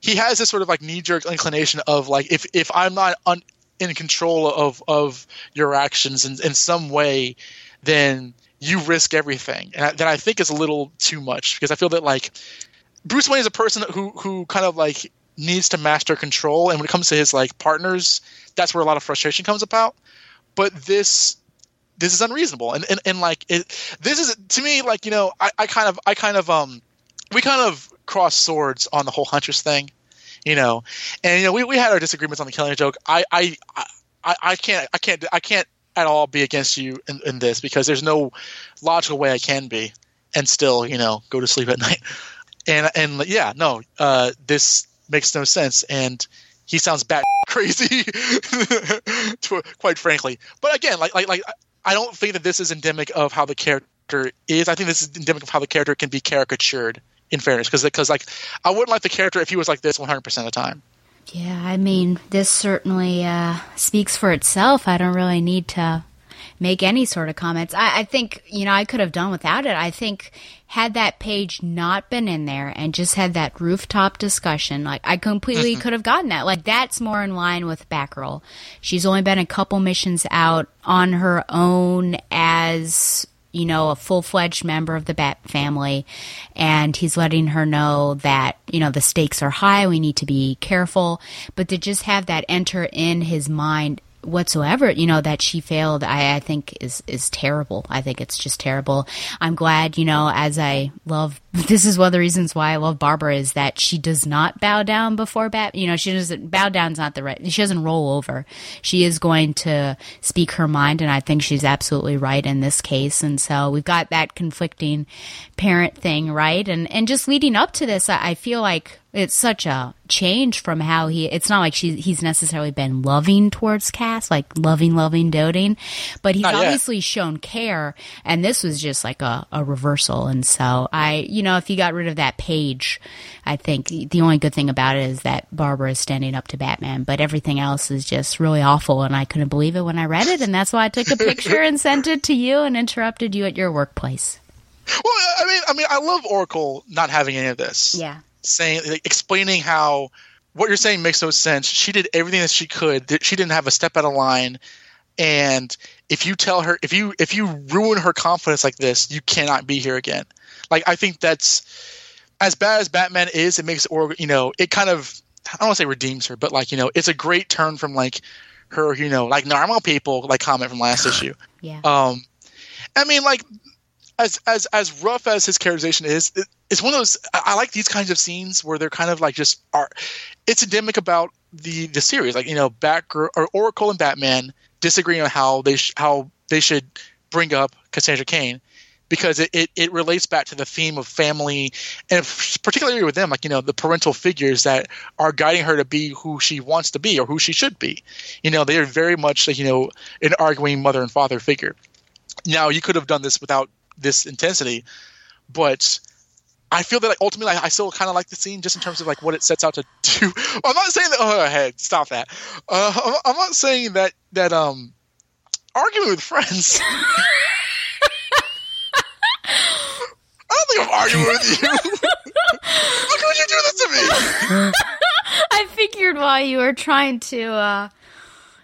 he has this sort of like knee jerk inclination of like if if I'm not un, in control of of your actions in, in some way, then you risk everything, and I, that I think is a little too much because I feel that like Bruce Wayne is a person who who kind of like needs to master control, and when it comes to his like partners, that's where a lot of frustration comes about. But this this is unreasonable, and and, and like it, this is to me like you know I, I kind of I kind of um we kind of cross swords on the whole Huntress thing, you know, and you know we, we had our disagreements on the Killing Joke. I I I, I can't I can't I can't at all be against you in, in this because there's no logical way I can be and still you know go to sleep at night. And and yeah, no, uh, this makes no sense, and he sounds bat crazy, to, quite frankly. But again, like like like I don't think that this is endemic of how the character is. I think this is endemic of how the character can be caricatured. In fairness, because because like I wouldn't like the character if he was like this 100 percent of the time.
Yeah, I mean, this certainly uh, speaks for itself. I don't really need to make any sort of comments. I, I think, you know, I could have done without it. I think had that page not been in there and just had that rooftop discussion, like I completely could have gotten that. Like that's more in line with Batgirl. She's only been a couple missions out on her own as you know, a full fledged member of the Bat family, and he's letting her know that, you know, the stakes are high, we need to be careful. But to just have that enter in his mind whatsoever, you know, that she failed, I, I think is, is terrible. I think it's just terrible. I'm glad, you know, as I love, this is one of the reasons why I love Barbara is that she does not bow down before Bat, you know, she doesn't, bow down's not the right, she doesn't roll over. She is going to speak her mind, and I think she's absolutely right in this case. And so we've got that conflicting parent thing, right? And, and just leading up to this, I, I feel like it's such a change from how he it's not like she, he's necessarily been loving towards Cass, like loving, loving, doting, but he's
Not yet.
obviously shown care, and this was just like a, a reversal. And so I, you know, if you got rid of that page, I think the only good thing about it is that Barbara is standing up to Batman, but everything else is just really awful, and I couldn't believe it when I read it, and that's why I took a picture and sent it to you and interrupted you at your workplace.
Well, I mean, I mean, I love Oracle not having any of this.
Yeah.
Saying like, explaining how what you're saying makes no sense. She did everything that she could. She didn't have a step out of line. And if you tell her if you if you ruin her confidence like this, you cannot be here again. Like I think that's as bad as Batman is, it makes or you know, it kind of I don't want to say redeems her, but like, you know, it's a great turn from like her, you know, like normal people like comment from last issue.
Yeah.
Um I mean like as as as rough as his characterization is, it, it's one of those. I, I like these kinds of scenes where they're kind of like just are. It's endemic about the the series, like you know, Batgirl or Oracle and Batman disagreeing on how they sh- how they should bring up Cassandra Cain because it, it, it relates back to the theme of family and particularly with them like you know the parental figures that are guiding her to be who she wants to be or who she should be you know they are very much like you know an arguing mother and father figure now you could have done this without this intensity, but I feel that like ultimately I, I still kind of like the scene just in terms of like what it sets out to do. I'm not saying that. Oh, hey, stop that. Uh, I'm, not saying that that um arguing with friends. I don't think I'm arguing with you. How could you do this to me?
I figured while you were trying to uh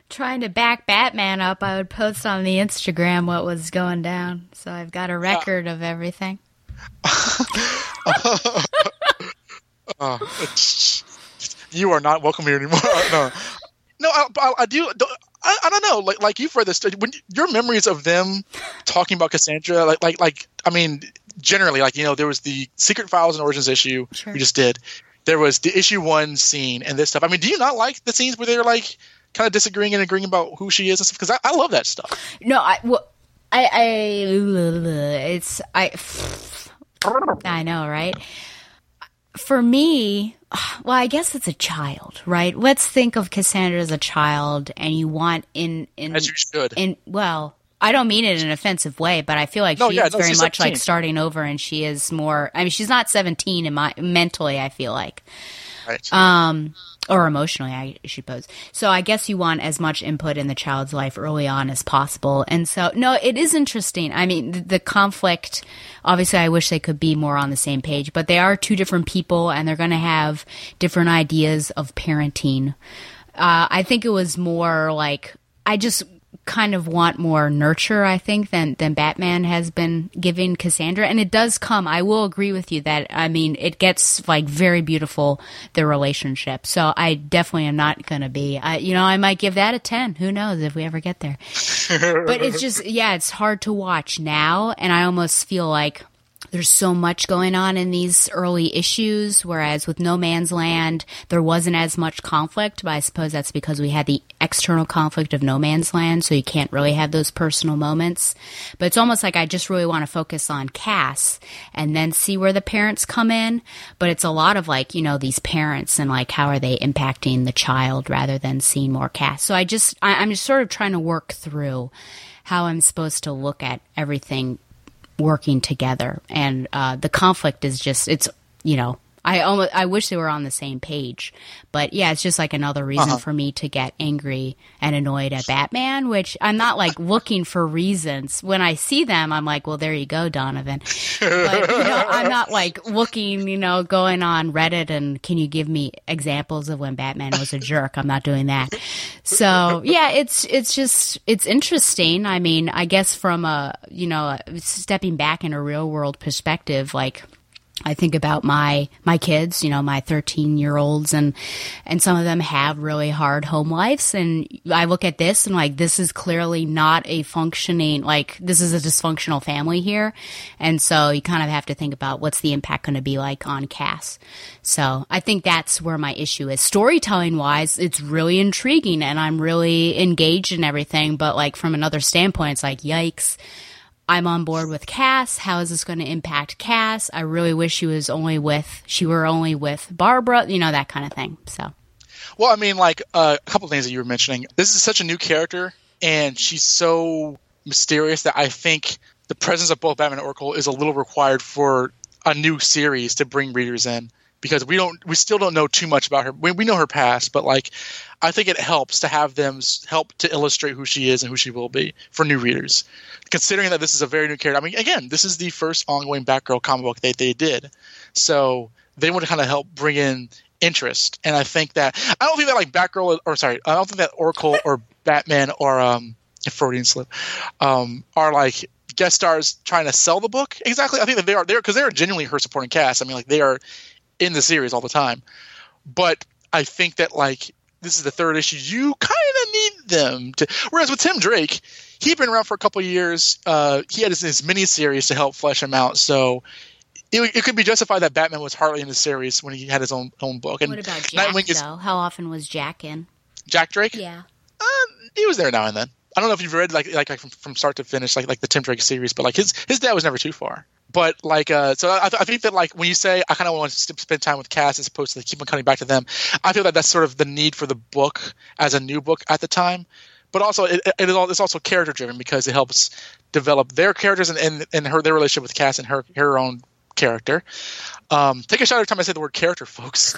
trying to back Batman up, I would post on the Instagram what was going down. So I've got a record of everything.
Uh, you are not welcome here anymore. no, no, I, I, I do. I, I don't know. Like, like you've read this. When your memories of them talking about Cassandra, like, like, like, I mean, generally, like you know, there was the Secret Files and Origins issue
Sure.
we just did. There was the issue one scene and this stuff. I mean, do you not like the scenes where they're like kind of disagreeing and agreeing about who she is and stuff? Because I, I love that stuff.
No, I well, I, I it's I. I know, right? For me, well, I guess it's a child, right? Let's think of Cassandra as a child, and you want in in
As you should.
in well. I don't mean it in an offensive way, but I feel like
No,
she
yeah,
is
no,
very much
17.
like starting over, and she is more. I mean, she's not seventeen in my mentally. I feel like,
Right.
um, or emotionally, I suppose. So I guess you want as much input in the child's life early on as possible. And so, no, it is interesting. I mean, the, the conflict, obviously, I wish they could be more on the same page, but they are two different people and they're going to have different ideas of parenting. Uh, I think it was more like, I just kind of want more nurture, I think, than than Batman has been giving Cassandra. And it does come. I will agree with you that I mean it gets like very beautiful the relationship. So I definitely am not going to be. I you know I might give that a ten. Who knows if we ever get there. but it's just yeah, it's hard to watch now, and I almost feel like there's so much going on in these early issues, whereas with No Man's Land, there wasn't as much conflict, but I suppose that's because we had the external conflict of No Man's Land, so you can't really have those personal moments. But it's almost like I just really want to focus on Cass and then see where the parents come in. But it's a lot of like, you know, these parents and like how are they impacting the child rather than seeing more Cass. So I just, I, I'm just sort of trying to work through how I'm supposed to look at everything working together. And uh, the conflict is just it's you know i almost i wish they were on the same page but yeah it's just like another reason
Uh-huh.
for me to get angry and annoyed at batman which i'm not like looking for reasons. When i see them i'm like well there you go donovan. But you know i'm not like looking you know going on reddit and can you give me examples of when batman was a jerk? I'm not doing that. So yeah it's it's just it's interesting. I mean i guess from a you know stepping back in a real world perspective like I think about my my kids, you know, my 13 year olds, and and some of them have really hard home lives, and I look at this and like this is clearly not a functioning like this is a dysfunctional family here, and so you kind of have to think about what's the impact going to be like on Cass. So I think that's where my issue is. Storytelling wise, it's really intriguing, and I'm really engaged in everything, but like from another standpoint, it's like yikes. I'm on board with Cass. How is this going to impact Cass? I really wish she was only with she were only with Barbara, you know that kind of thing. So
Well, I mean, like uh, a couple things that you were mentioning. This is such a new character, and she's so mysterious that I think the presence of both Batman and Oracle is a little required for a new series to bring readers in because we don't, we still don't know too much about her. We, we know her past, but like, I think it helps to have them help to illustrate who she is and who she will be for new readers. Considering that this is a very new character, I mean, again, this is the first ongoing Batgirl comic book they they did, so they want to kind of help bring in interest. And I think that I don't think that like Batgirl or sorry, I don't think that Oracle or Batman or um Freudian slip um are like guest stars trying to sell the book exactly. I think that they are there because they are genuinely her supporting cast. I mean, like they are in the series all the time. But I think that like this is the third issue. You kind of need them to. Whereas with Tim Drake, he'd been around for a couple of years. Uh, he had his, his mini series to help flesh him out. So it, it could be justified that Batman was hardly in the series when he had his own own book. And
what about Jack
Nightwing is
though? How often was Jack in?
Jack Drake.
Yeah.
He was there now and then. I don't know if you've read like like, like from, from start to finish like like the Tim Drake series, but like his his dad was never too far. But like, uh, so I, I think that like when you say I kind of want to spend time with Cass as opposed to keep on coming back to them, I feel that that's sort of the need for the book as a new book at the time. But also, it, it is it's also character driven because it helps develop their characters and, and, and her their relationship with Cass and her her own character. Um, take a shot every time I say the word character, folks.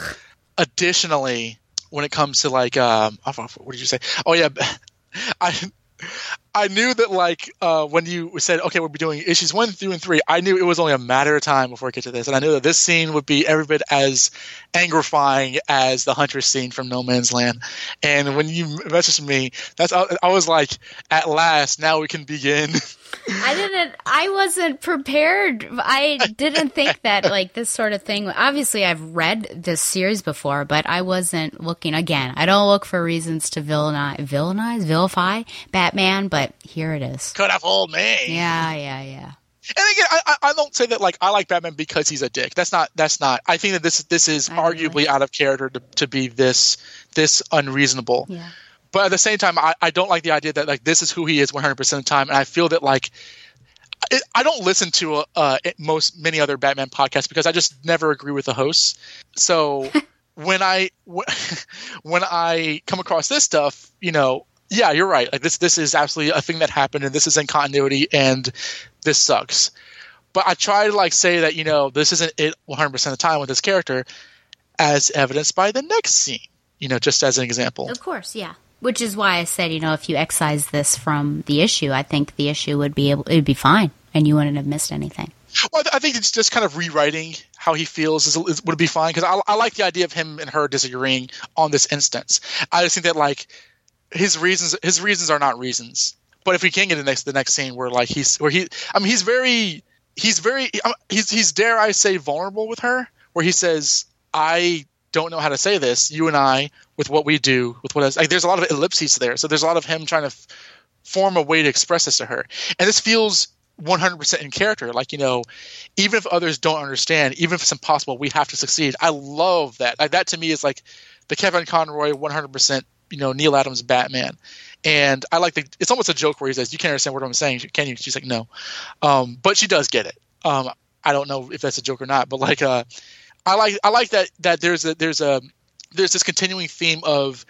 Additionally, when it comes to like, um, what did you say? Oh yeah, I I knew that like uh, when you said okay we'll be doing issues one through and three, I knew it was only a matter of time before I get to this, and I knew that this scene would be every bit as angerifying as the Huntress scene from No Man's Land. And when you messaged me, that's I, I was like, at last, now we can begin.
I didn't. I wasn't prepared. I didn't think that like this sort of thing. Obviously, I've read this series before, but I wasn't looking. Again, I don't look for reasons to villainize, villainize, vilify Batman. But here it is.
Could have fooled me.
Yeah, yeah, yeah.
And again, I, I, I don't say that like I like Batman because he's a dick. That's not. That's not. I think that this this is arguably out of character to, to be this this unreasonable.
Yeah.
But at the same time, I, I don't like the idea that like this is who he is 100 percent of the time, and I feel that like I, I don't listen to uh, most many other Batman podcasts because I just never agree with the hosts. So when I when I come across this stuff, you know, yeah, you're right. Like this this is absolutely a thing that happened, and this is in continuity, and this sucks. But I try to like say that you know this isn't it 100 percent of the time with this character, as evidenced by the next scene. You know, just as an example.
Of course, yeah. Which is why I said, you know, if you excise this from the issue, I think the issue would be able, it would be fine, and you wouldn't have missed anything.
Well, I think it's just kind of rewriting how he feels is, is would be fine because I, I like the idea of him and her disagreeing on this instance. I just think that like his reasons his reasons are not reasons. But if we can get the next the next scene where like he's where he I mean he's very he's very um, he's he's dare I say vulnerable with her where he says I don't know how to say this you and I with what we do with what like there's a lot of ellipses there. So there's a lot of him trying to f- form a way to express this to her. And this feels 100% in character. Like you know even if others don't understand even if it's impossible we have to succeed. I love that. Like that to me is like the kevin conroy 100% you know neal adams batman. And i like the it's almost a joke where he says you can't understand what i'm saying can you? She's like no. Um, but she does get it. Um, i don't know if that's a joke or not but like uh, i like i like that that there's a there's a there's this continuing theme of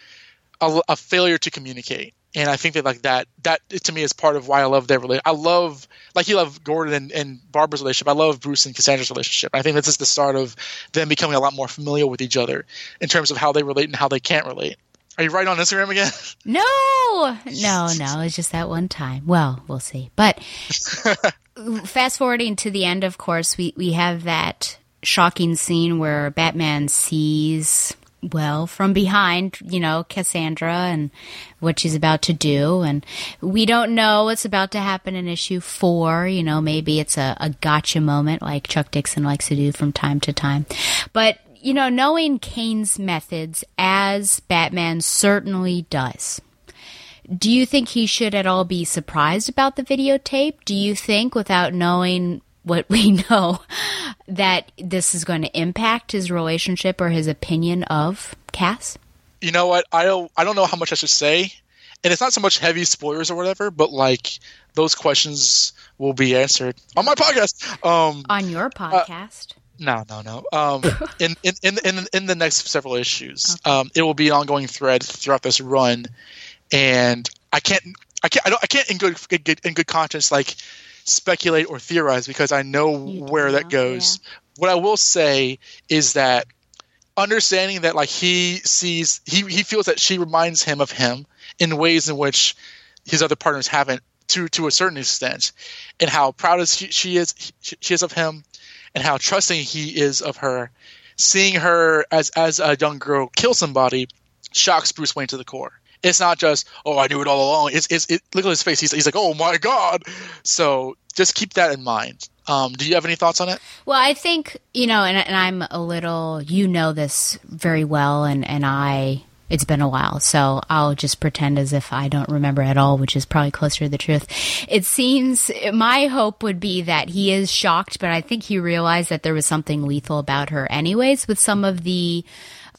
a, a failure to communicate and I think that like that that to me is part of why I love their relationship. I love like you love Gordon and, and Barbara's relationship. I love Bruce and Cassandra's relationship. I think this is the start of them becoming a lot more familiar with each other in terms of how they relate and how they can't relate. Are you right on Instagram again?
No, no, no. It's just that one time. Well, we'll see. But fast forwarding to the end, of course, we we have that shocking scene where Batman sees well from behind you know cassandra and what she's about to do. And we don't know what's about to happen in issue four. You know maybe it's a, a gotcha moment like chuck dixon likes to do from time to time. But you know knowing cain's methods as batman certainly does do you think he should at all be surprised about the videotape? Do you think without knowing what we know that this is going to impact his relationship or his opinion of Cass?
You know what? I don't I don't know how much I should say. And it's not so much heavy spoilers or whatever, but like those questions will be answered on my podcast. Um
on your podcast.
Uh, no, no, no. Um, in, in, in, in, in the next several issues, okay. um, it will be an ongoing thread throughout this run, and I can't, I can't, I don't, I can't in good, in good conscience like speculate or theorize because I know where that goes. Yeah. What I will say is that understanding that like he sees he he feels that she reminds him of him in ways in which his other partners haven't to to a certain extent and how proud is she, she is she is of him and how trusting he is of her seeing her as as a young girl kill somebody shocks Bruce Wayne to the core it's not just oh I knew it all along. It's, it's it, look at his face. He's, he's like oh my god. So just keep that in mind. Um, do you have any thoughts on it?
Well, I think you know, and, and I'm a little. You know this very well, and and I. It's been a while, so I'll just pretend as if I don't remember at all, which is probably closer to the truth. It seems my hope would be that he is shocked, but I think he realized that there was something lethal about her, anyways, with some of the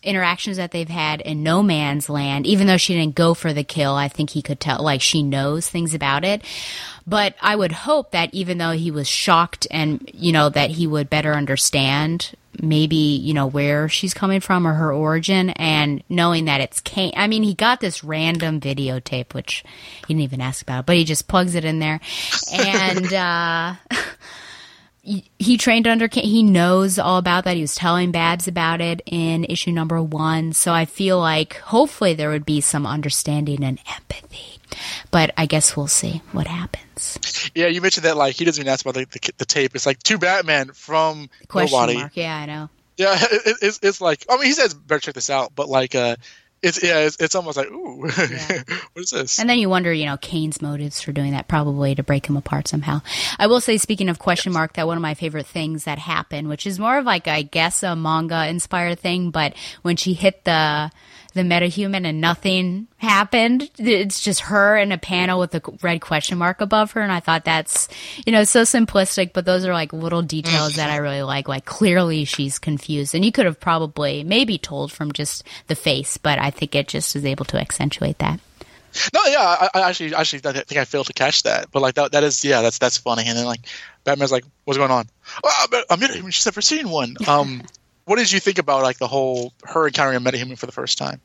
interactions that they've had in no man's land even though she didn't go for the kill i think he could tell like she knows things about it but i would hope that even though he was shocked and you know that he would better understand maybe you know where she's coming from or her origin and knowing that it's Cain. I mean, he got this random videotape which he didn't even ask about, but he just plugs it in there, and uh, he trained under he knows all about that. He was telling babs about it in issue number one. So i feel like hopefully there would be some understanding and empathy. But i guess we'll see what happens.
Yeah you mentioned that like he doesn't even ask about the, the, the tape. It's like two batman from
Question
nobody.
mark. yeah i know.
Yeah it, it's, it's like i mean he says better check this out but like uh it's yeah, it's, it's almost like ooh, what is this?
And then you wonder, you know, Cain's motives for doing that, probably to break him apart somehow. I will say, speaking of question mark, that one of my favorite things that happened, which is more of like, I guess, a manga inspired thing, but when she hit the the metahuman and nothing happened. It's just her in a panel with a red question mark above her. And I thought that's, you know, so simplistic, but those are like little details that I really like. Like clearly she's confused and you could have probably maybe told from just the face, but I think it just is able to accentuate that.
No, yeah, I, I actually, actually, I think I failed to catch that, but like that, that is, yeah, that's that's funny. And then like, Batman's like, "What's going on?" Oh, I'm metahuman. She's never seen one. Um, what did you think about like the whole her encountering a metahuman for the first time?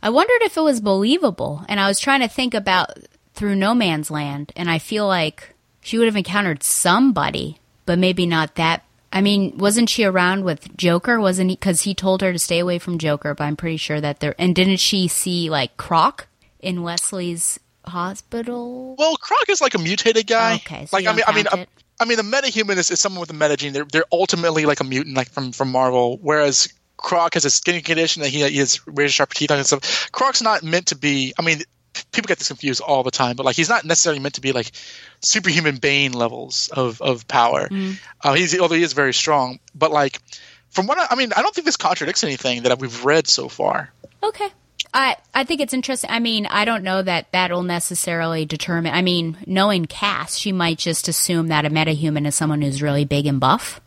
I wondered if it was believable, and I was trying to think about through No Man's Land, and I feel like she would have encountered somebody, but maybe not that. I mean, wasn't she around with Joker? Wasn't he? Because he told her to stay away from Joker, but I'm pretty sure that there. And didn't she see like Croc in Leslie's hospital?
Well, Croc is like a mutated guy.
Okay, so
like I mean, I mean, uh,
it.
I mean, the metahuman is, is someone with a metagene. They're they're ultimately like a mutant, like from from Marvel. Whereas Croc has a skin condition that he, he has razor sharp teeth and stuff. Croc's not meant to be. I mean, people get this confused all the time, but like he's not necessarily meant to be like superhuman Bane levels of of power.
Mm.
Uh, he's although he is very strong, but like from what I, I mean, I don't think this contradicts anything that we've read so far.
Okay. I, I think it's interesting. I mean, I don't know that that'll necessarily determine. I mean, knowing Cass, she might just assume that a metahuman is someone who's really big and buff.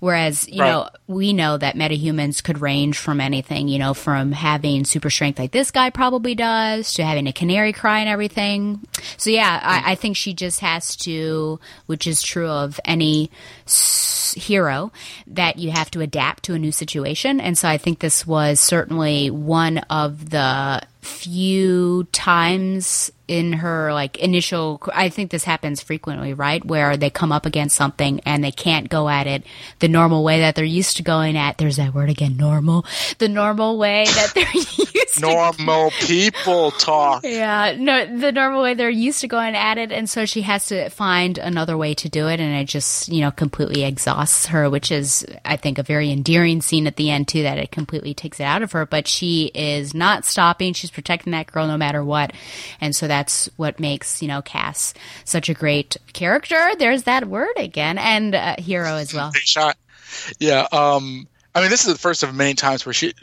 Whereas, you
Right.
know, we know that metahumans could range from anything, you know, from having super strength like this guy probably does to having a canary cry and everything. So, yeah, I, mm. I think she just has to, which is true of any s- hero, that you have to adapt to a new situation. And so I think this was certainly one of the few times in her like initial i think this happens frequently right? Where they come up against something and they can't go at it the normal way that they're used to going at. There's that word again normal. The normal way that they're used to
Normal people talk.
yeah, no, the normal way they're used to going at it, and so she has to find another way to do it, and it just, you know, completely exhausts her, which is, I think, a very endearing scene at the end, too, that it completely takes it out of her, but she is not stopping. She's protecting that girl no matter what, and so that's what makes, you know, Cass such a great character. There's that word again, and uh, hero as well.
Shot. Yeah. Um. I mean, this is the first of many times where she,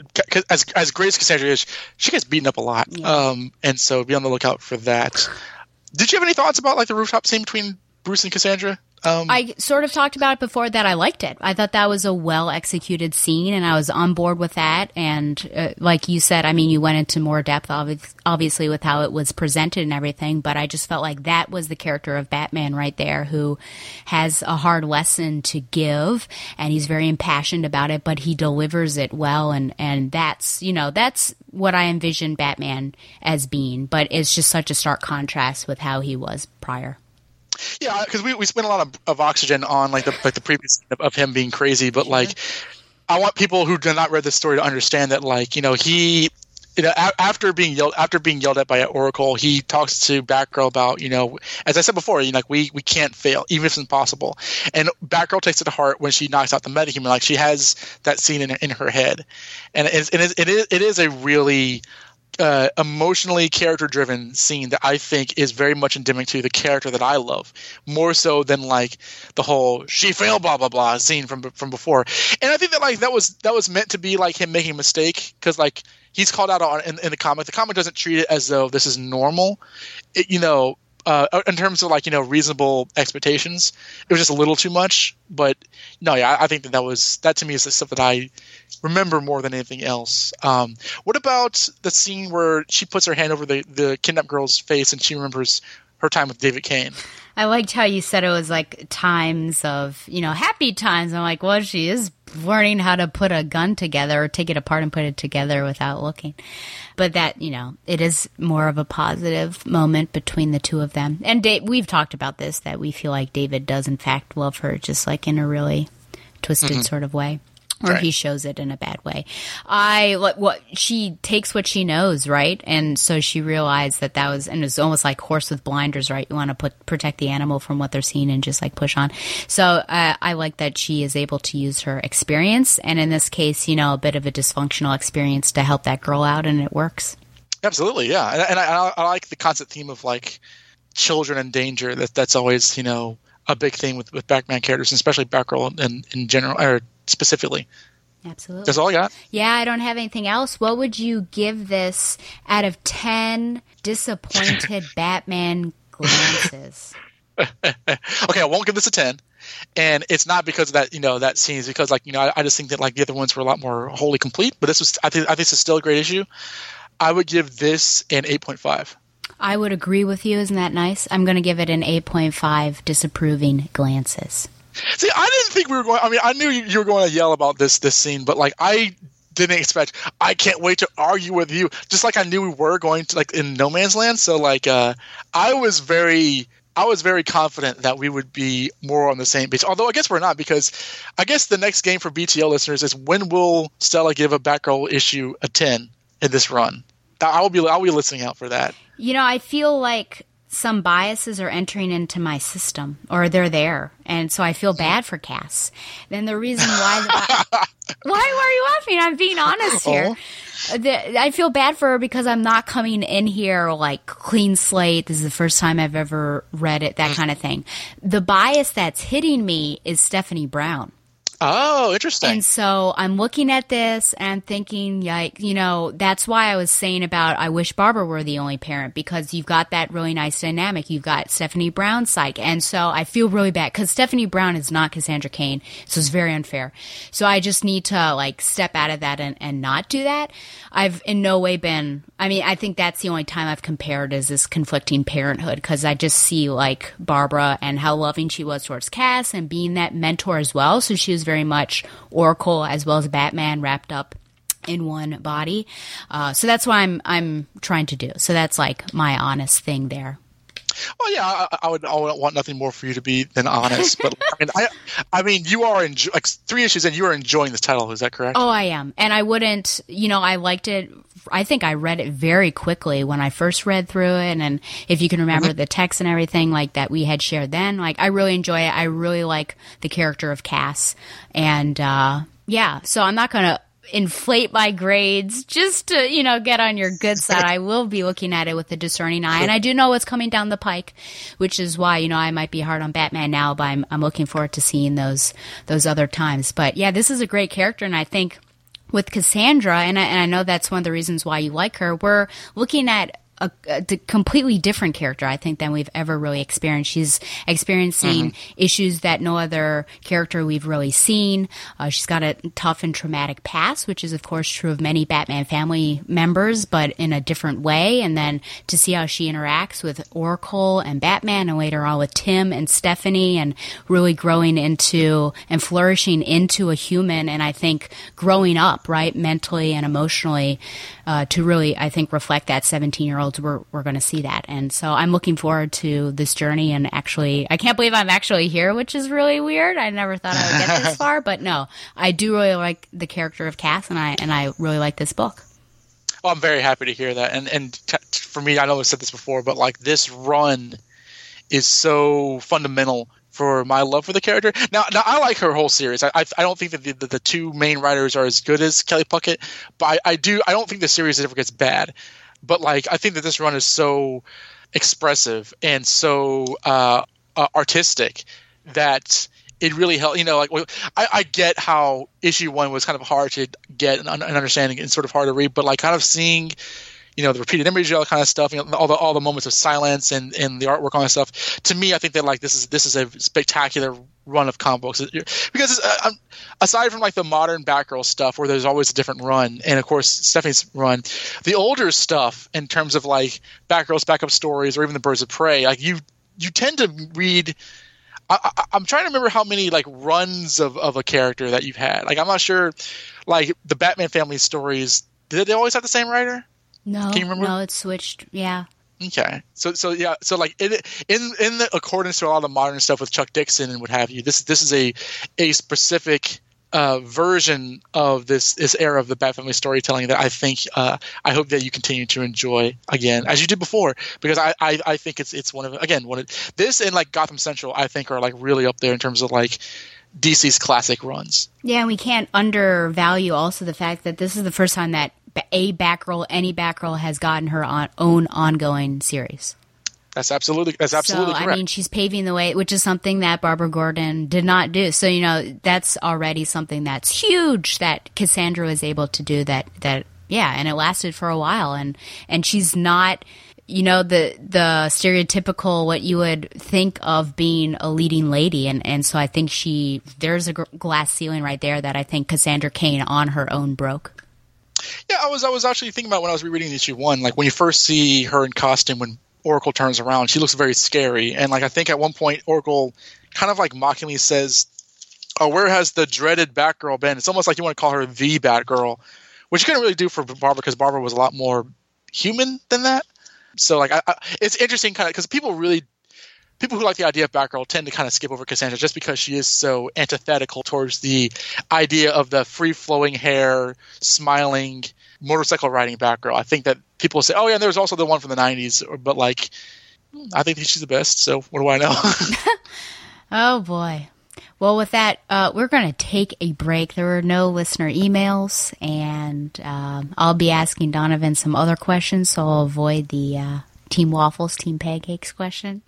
as as great as Cassandra is, she gets beaten up a lot. Um. And so be on the lookout for that. Did you have any thoughts about like the rooftop scene between Bruce and Cassandra? Um,
I sort of talked about it before that I liked it. I thought that was a well executed scene and I was on board with that. And uh, like you said, I mean, you went into more depth, obvi- obviously, with how it was presented and everything, but I just felt like that was the character of Batman right there who has a hard lesson to give and he's very impassioned about it, but he delivers it well. And, and that's, you know, that's what I envisioned Batman as being, but it's just such a stark contrast with how he was prior.
Yeah, because we, we spent a lot of, of oxygen on like the like the previous of, him being crazy, but like I want people who do not read this story to understand that like you know he. You know, after being yelled after being yelled at by Oracle, he talks to Batgirl about you know, as I said before, you know, like we we can't fail even if it's impossible. And Batgirl takes it to heart when she knocks out the metahuman. Like she has that scene in in her head, and it's, it is it is it is a really uh, emotionally character driven scene that I think is very much endemic to the character that I love more so than like the whole she failed blah blah blah scene from from before. And I think that like that was that was meant to be like him making a mistake because like he's called out on in, in the comic. The comic doesn't treat it as though this is normal. It, you know uh, in terms of like you know reasonable expectations it was just a little too much but no yeah I, I think that that was that to me is the stuff that I remember more than anything else. Um, what about the scene where she puts her hand over the, the kidnapped girl's face and she remembers her time with David Cain?
I liked how you said it was like times of, you know, happy times. I'm like, well, she is learning how to put a gun together or take it apart and put it together without looking. But that, you know, it is more of a positive moment between the two of them. And da- we've talked about this that we feel like David does, in fact, love her just like in a really twisted
Mhm.
sort of way. Or
Right.
he shows it in a bad way. I like what she takes what she knows, right? And so she realized that that was, and it's almost like horse with blinders, right? You want to put protect the animal from what they're seeing and just like push on. So uh, I like that she is able to use her experience, and in this case, you know, a bit of a dysfunctional experience to help that girl out, and it works.
Absolutely, yeah, and, and I, I like the constant theme of like children in danger. That that's always you know a big thing with with Batman characters, and especially Batgirl in, in general or specifically.
Absolutely.
That's all I got.
Yeah, I don't have anything else. What would you give this out of 10 disappointed Batman glances?
okay, I won't give this a ten, and it's not because of that you know that scene. It's because like you know I, I just think that like the other ones were a lot more wholly complete. But this was I think I think this is still a great issue. I would give this an eight point five.
I would agree with you. Isn't that nice? I'm going to give it an 8.5 disapproving glances.
See, I didn't think we were going. I mean, I knew you, were going to yell about this this scene, but like I didn't expect. I can't wait to argue with you. Just like I knew we were going to like in No Man's Land. So like, uh, I was very. I was very confident that we would be more on the same page. Although I guess we're not because I guess the next game for BTL listeners is when will Stella give a Batgirl issue a ten in this run? I will be I will be listening out for that.
You know, I feel like some biases are entering into my system or they're there. And so I feel bad for Cass. Then the reason why the, Why are you laughing? I'm being honest oh. here. The, I feel bad for her because I'm not coming in here like clean slate. This is the first time I've ever read it, that mm. kind of thing. The bias that's hitting me is Stephanie Brown.
Oh, interesting.
And so I'm looking at this and I'm thinking, like, you know, that's why I was saying about I wish Barbara were the only parent because you've got that really nice dynamic. You've got Stephanie Brown's side. And so I feel really bad because Stephanie Brown is not Cassandra Cain. So it's very unfair. So I just need to like step out of that and, and not do that. I've in no way been, I mean, I think that's the only time I've compared is this conflicting parenthood because I just see like Barbara and how loving she was towards Cass and being that mentor as well. So she was very much Oracle as well as Batman wrapped up in one body. Uh, so that's what I'm I'm trying to do. So that's like my honest thing there.
Well, yeah, I, I would. I would want nothing more for you to be than honest. But I mean, I, I mean, you are enjo- like three issues, and you are enjoying this title. Is that correct?
Oh, I am, and I wouldn't. You know, I liked it. I think I read it very quickly when I first read through it, and if you can remember
Mm-hmm.
the text and everything like that we had shared then, like I really enjoy it. I really like the character of Cass, and uh, yeah, so I'm not gonna inflate my grades just to you know get on your good side. I will be looking at it with a discerning eye and i do know what's coming down the pike which is why you know i might be hard on batman now but i'm, I'm looking forward to seeing those those other times. But yeah this is a great character and i think with cassandra and I, and I know that's one of the reasons why you like her we're looking at a, a completely different character, I think, than we've ever really experienced. She's experiencing issues that no other character we've really seen. Uh, she's got a tough and traumatic past, which is, of course, true of many Batman family members, but in a different way. And then to see how she interacts with Oracle and Batman, and later on with Tim and Stephanie, and really growing into and flourishing into a human. And I think growing up, right, mentally and emotionally, uh, to really, I think, reflect that 17 year olds, we're, we're going to see that. And so I'm looking forward to this journey. And actually, I can't believe I'm actually here, which is really weird. I never thought I would get this far, but no, I do really like the character of Cass, and I and I really like this book.
Well, I'm very happy to hear that. And and t- for me, I know I've said this before, but like this run is so fundamental for my love for the character. Now, now I like her whole series. I I, I don't think that the, the, the two main writers are as good as Kelly Puckett, but I, I do. I don't think the series ever gets bad. But like, I think that this run is so expressive and so uh, uh, artistic that it really helped. You know, like I, I get how issue one was kind of hard to get and understanding and sort of hard to read, but like kind of seeing, you know, the repeated imagery, all kind of stuff, you know, all the all the moments of silence and, and the artwork, all that stuff. To me, I think that like this is this is a spectacular run of comic books because uh, aside from like the modern Batgirl stuff where there's always a different run, and of course Stephanie's run, the older stuff in terms of like Batgirl's backup stories or even the Birds of Prey, like you you tend to read. I, I'm trying to remember how many like runs of, of a character that you've had. Like I'm not sure, like the Batman family stories. Did they always have the same writer?
No,
Can you remember?
no, it's switched. Yeah.
Okay, so so yeah, so like in in in the accordance to a lot of modern stuff with Chuck Dixon and what have you, this this is a a specific uh, version of this this era of the Bat Family storytelling that I think uh, I hope that you continue to enjoy again as you did before because I, I, I think it's it's one of again one of this and like Gotham Central I think are like really up there in terms of like DC's classic runs.
Yeah, and we can't undervalue also the fact that this is the first time that a Batgirl, any Batgirl, has gotten her on, own ongoing series.
That's absolutely that's absolutely
so,
correct.
I mean, she's paving the way, which is something that Barbara Gordon did not do. So you know, that's already something that's huge that Cassandra was able to do. That that yeah, and it lasted for a while, and and she's not. You know the the stereotypical what you would think of being a leading lady, and and so I think she there's a gr- glass ceiling right there that I think Cassandra Cain on her own broke.
Yeah, I was I was actually thinking about when I was rereading issue one, like when you first see her in costume when Oracle turns around, she looks very scary, and like I think at one point Oracle kind of like mockingly says, "Oh, where has the dreaded Batgirl been?" It's almost like you want to call her the Batgirl, which you couldn't really do for Barbara because Barbara was a lot more human than that. So like, I, I, it's interesting kind of because people really people who like the idea of Batgirl tend to kind of skip over Cassandra just because she is so antithetical towards the idea of the free flowing hair, smiling, motorcycle riding Batgirl. I think that people say, "Oh yeah," and there's also the one from the '90s, but like, I think she's the best. So what do I know?
oh boy. Well, with that, uh, we're going to take a break. There were no listener emails, and um, I'll be asking Donovan some other questions, so I'll avoid the uh, Team Waffles, Team Pancakes question.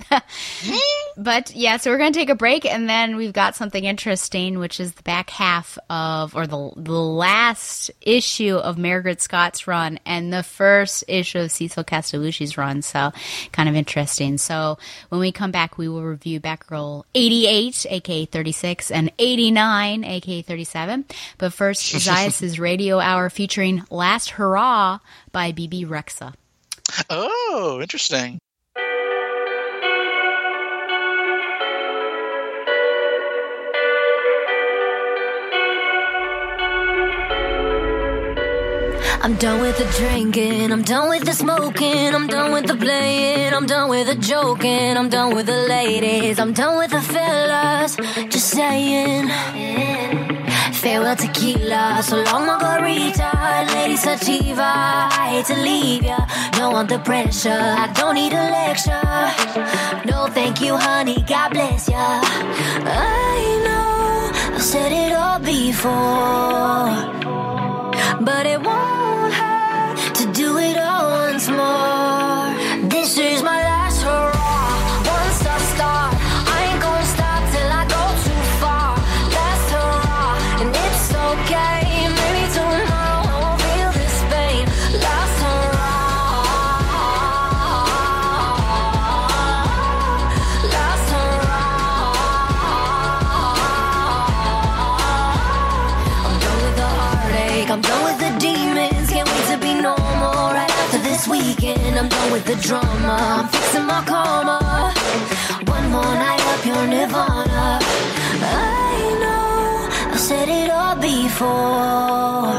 but yeah, so we're going to take a break and then we've got something interesting, which is the back half of, or the, the last issue of Mairghread Scott's run and the first issue of Cecil Castellucci's run. So kind of interesting. So when we come back, we will review Batgirl 88, aka 36, and 89, aka 37. But first, Zayas' radio hour featuring Last Hurrah by Bebe Rexha.
Oh, interesting.
I'm done with the drinking, I'm done with the smoking, I'm done with the playing, I'm done with the joking, I'm done with the ladies, I'm done with the fellas, just saying. Farewell tequila, so long margarita, lady sativa. I hate to leave ya, don't want the pressure, I don't need a lecture. No, thank you, honey, God bless ya. I know I've said it all before, but it won't hurt to do it all once more. This is my with the drama. I'm fixing my karma. One more night up your nirvana. I know I've said it all before,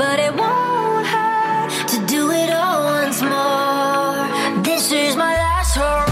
but it won't hurt to do it all once more. This is my last hurrah.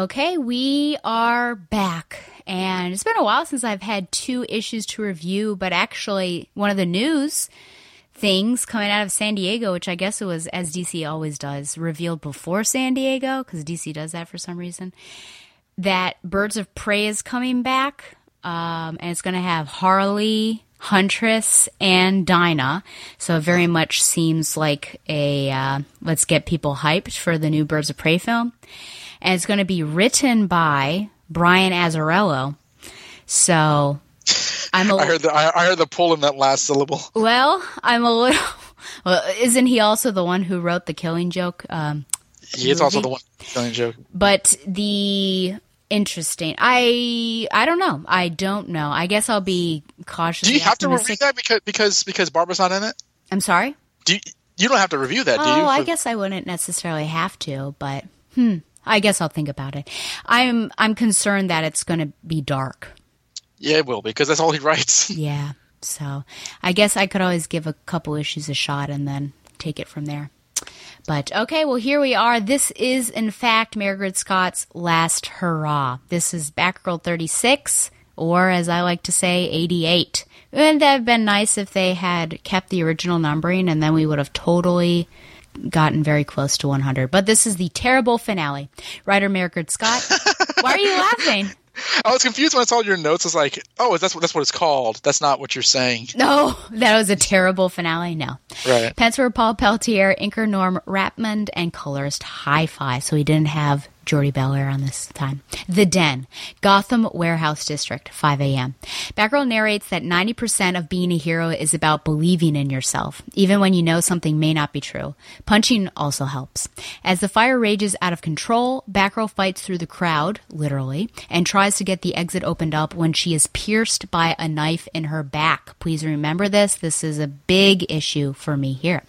Okay,
we are back. And it's been a while since I've had two issues to review, but actually, one of the news things coming out of San Diego, which I guess it was, as DC always does, revealed before San Diego, because DC does that for some reason, that Birds of Prey is coming back. Um, and it's going to have Harley, Huntress, and Dinah. So it very much seems like a uh, let's get people hyped for the new Birds of Prey film. And it's going to be written by Brian Azzarello. So I'm a
I heard the I, I heard the pull in that last syllable.
well, I'm a little. Well, isn't he also the one who wrote the Killing Joke? Um,
He is also the one telling joke.
but the interesting i i don't know i don't know i guess i'll be cautious.
Do you have to review that because because because Barbara's not in it?
i'm sorry
Do you, you don't have to review that, do
oh
you?
i guess i wouldn't necessarily have to but hmm i guess i'll think about it i'm i'm concerned that it's going to be dark
Yeah, it will because that's all he writes.
yeah so i guess i could always give a couple issues a shot and then take it from there But okay, well, here we are. This is, in fact, Mairghread Scott's last hurrah. This is Batgirl 36, or as I like to say, 88. Wouldn't that have been nice if they had kept the original numbering and then we would have totally gotten very close to 100. But this is the terrible finale. Writer Mairghread Scott. Why are you laughing?
I was confused when I saw your notes. I was like, oh, that's what that's what it's called. That's not what you're saying.
No, that was a terrible finale. No.
Right.
Pence were Paul Pelletier, inker Norm Rapmund, and colorist Hi-Fi. So he didn't have Jordie Bellaire on this time. The Den, Gotham Warehouse District, 5 a.m. Batgirl narrates that 90% of being a hero is about believing in yourself, even when you know something may not be true. Punching also helps. As the fire rages out of control, Batgirl fights through the crowd, literally, and tries to get the exit opened up when she is pierced by a knife in her back. Please remember this. This is a big issue for me here.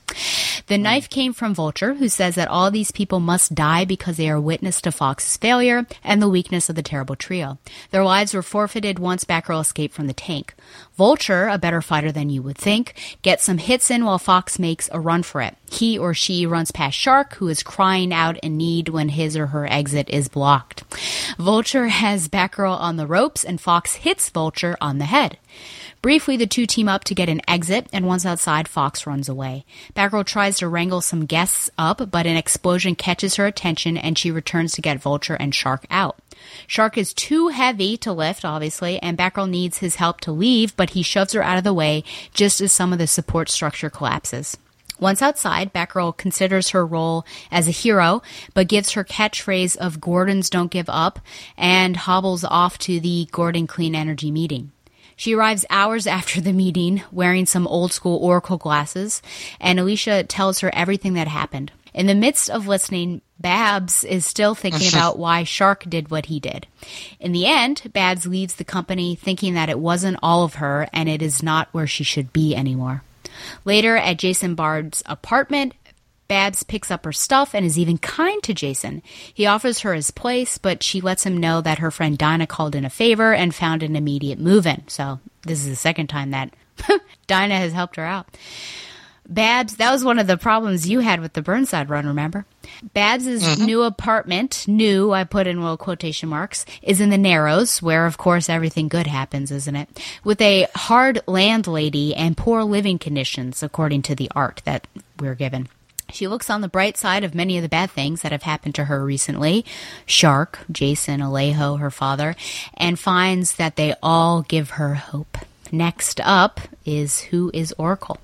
The knife came from Vulture, who says that all these people must die because they are witness to Fox's failure and the weakness of the terrible trio. Their lives were forfeited once Batgirl escaped from the tank. Vulture, a better fighter than you would think, gets some hits in while Fox makes a run for it. He or she runs past Shark, who is crying out in need when his or her exit is blocked. Vulture has Batgirl on the ropes, and Fox hits Vulture on the head. Briefly, the two team up to get an exit, and once outside, Fox runs away. Batgirl tries to wrangle some guests up, but an explosion catches her attention, and she returns to get Vulture and Shark out. Shark is too heavy to lift, obviously, and Batgirl needs his help to leave, but he shoves her out of the way just as some of the support structure collapses. Once outside, Batgirl considers her role as a hero, but gives her catchphrase of Gordon's don't give up and hobbles off to the Gordon Clean Energy meeting. She arrives hours after the meeting wearing some old school Oracle glasses, and Alicia tells her everything that happened. In the midst of listening, Babs is still thinking about why Shark did what he did. In the end, Babs leaves the company thinking that it wasn't all of her and it is not where she should be anymore. Later, at Jason Bard's apartment, Babs picks up her stuff and is even kind to Jason. He offers her his place, but she lets him know that her friend Dinah called in a favor and found an immediate move in. So, this is the second time that Dinah has helped her out. Babs, that was one of the problems you had with the Burnside run, remember? Babs's mm-hmm. new apartment, new, I put in little quotation marks, is in the Narrows, where of course everything good happens, isn't it? With a hard landlady and poor living conditions, according to the art that we're given. She looks on the bright side of many of the bad things that have happened to her recently Shark, Jason, Alejo, her father, and finds that they all give her hope. Next up is Who is Oracle?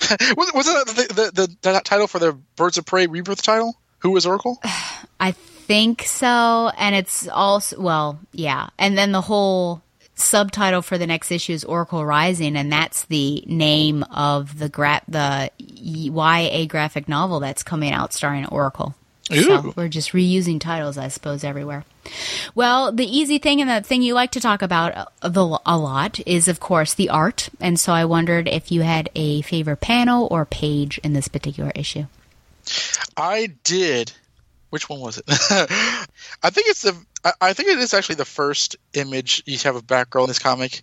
was, was that the, the, the, the title for the Birds of Prey rebirth title? Who is Oracle?
I think so. And it's also, well, yeah. And then the whole subtitle for the next issue is Oracle Rising, and that's the name of the gra- the YA graphic novel that's coming out starring Oracle. So we're just reusing titles, I suppose, everywhere. Well, the easy thing and the thing you like to talk about a, the, a lot is, of course, the art. And so I wondered if you had a favorite panel or page in this particular issue.
I did. Which one was it? I think it's the. I, think it is actually the first image you have of Batgirl in this comic,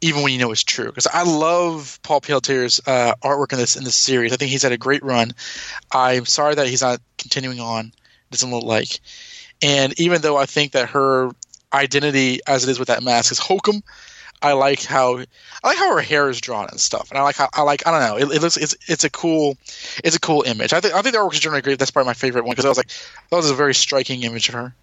even when you know it's true. Because I love Paul Pelletier's uh, artwork in this in this series. I think he's had a great run. I'm sorry that he's not continuing on. Doesn't look like. And even though I think that her identity, as it is with that mask, is hokum, I like how I like how her hair is drawn and stuff, and I like how I like I don't know. It, it looks it's it's a cool it's a cool image. I think I think the artwork is generally great. That's probably my favorite one because I was like that was a very striking image of her.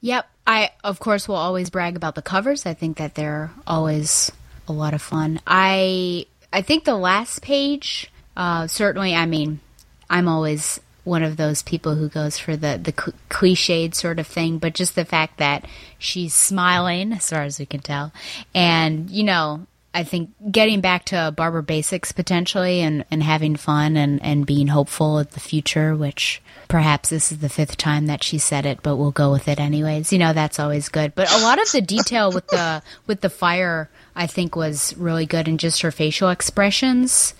Yep. I, of course, will always brag about the covers. I think that they're always a lot of fun. I I think the last page, uh, certainly. I mean, I'm always one of those people who goes for the the cl- cliched sort of thing, but just the fact that she's smiling, as far as we can tell, and you know. I think getting back to Barbara basics potentially and, and having fun and, and being hopeful at the future, which perhaps this is the fifth time that she said it, but we'll go with it anyways. You know, that's always good. But a lot of the detail with the with the fire I think was really good and just her facial expressions.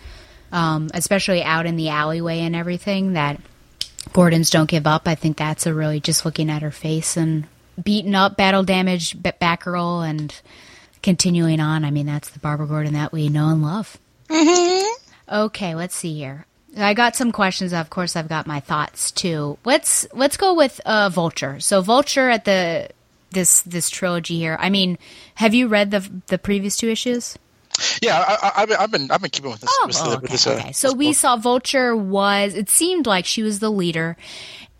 Um, especially out in the alleyway and everything that Gordon's don't give up. I think that's a really just looking at her face and beaten up, battle damaged Batgirl and continuing on. I mean, that's the Barbara Gordon that we know and love. Okay, let's see here. I got some questions. Of course, I've got my thoughts too. Let's let's go with uh, Vulture. So Vulture at the this this trilogy here. I mean, have you read the the previous two issues?
Yeah, I, I, I've been- I've been keeping with this.
Oh,
with,
oh,
the- with this, uh,
Okay, so we saw Vulture was it seemed like she was the leader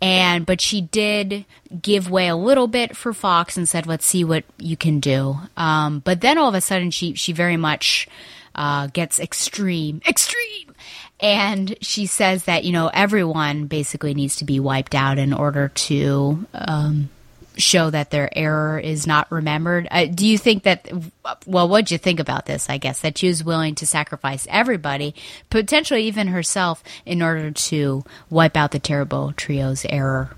and but she did give way a little bit for Fox and said let's see what you can do. Um, but then all of a sudden she she very much uh, gets extreme extreme and she says that you know everyone basically needs to be wiped out in order to um, show that their error is not remembered. Uh, do you think that? Well, what'd you think about this? I guess that she was willing to sacrifice everybody, potentially even herself, in order to wipe out the terrible trio's error.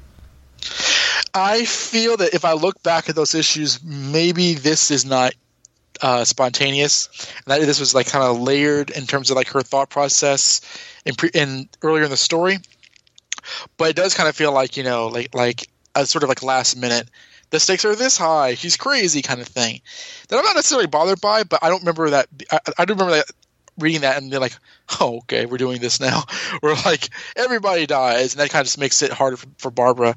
I feel that if I look back at those issues, maybe this is not uh, spontaneous. And that this was like kind of layered in terms of like her thought process in, pre- in earlier in the story. But it does kind of feel like you know, like like a sort of like last minute. The stakes are this high. She's crazy, kind of thing. That I'm not necessarily bothered by, but I don't remember that. I, I do remember that reading that and they're like, oh, okay, we're doing this now. We're like everybody dies, and that kind of just makes it harder for, for Barbara.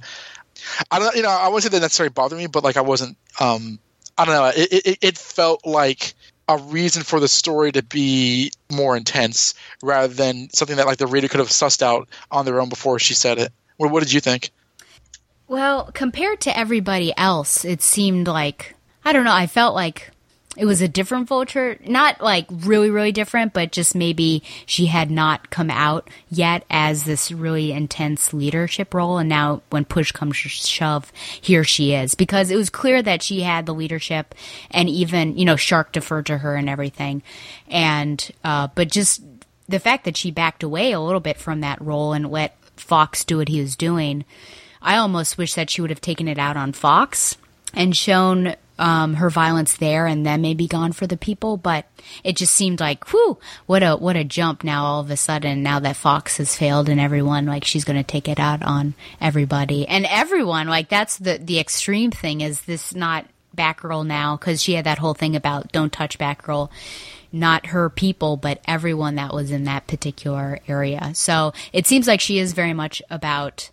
I don't, you know, I wouldn't say that necessarily bothered me, but like I wasn't. um I don't know. It, it it felt like a reason for the story to be more intense rather than something that like the reader could have sussed out on their own before she said it. What, what did you think?
Well, compared to everybody else, it seemed like I don't know. I felt like it was a different vulture, not like really, really different, but just maybe she had not come out yet as this really intense leadership role. And now, when push comes to shove, here she is because it was clear that she had the leadership, and even you know, Shark deferred to her and everything, and uh, but just the fact that she backed away a little bit from that role and let Fox do what he was doing. I almost wish that she would have taken it out on Fox and shown um, her violence there, and then maybe gone for the people. But it just seemed like, whew, what a what a jump! Now all of a sudden, now that Fox has failed, and everyone like she's going to take it out on everybody and everyone. Like that's the the extreme thing. Is this not Batgirl now? Because she had that whole thing about don't touch Batgirl not her people, but everyone that was in that particular area. So it seems like she is very much about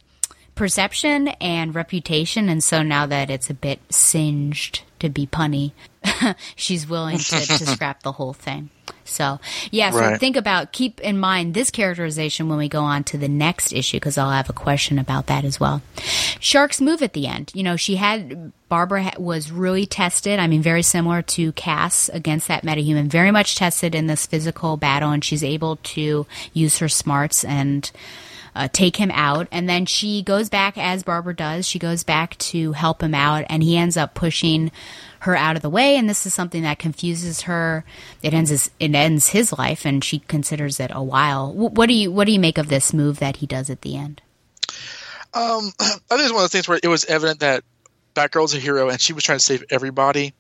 perception and reputation. And so now that it's a bit singed, to be punny, she's willing to, to scrap the whole thing. So, yeah, so
Right.
think about, keep in mind this characterization when we go on to the next issue, because I'll have a question about that as well. Shark's move at the end. You know, she had, Barbara was really tested. I mean, very similar to Cass against that metahuman, very much tested in this physical battle, and she's able to use her smarts and, uh, take him out. And then she goes back, as Barbara does, she goes back to help him out, and he ends up pushing her out of the way. And this is something that confuses her. It ends his, it ends his life, and she considers it a while. Wh- What do you what do you make of this move that he does at the end?
Um, I think it's one of those things where it was evident that Batgirl's a hero and she was trying to save everybody,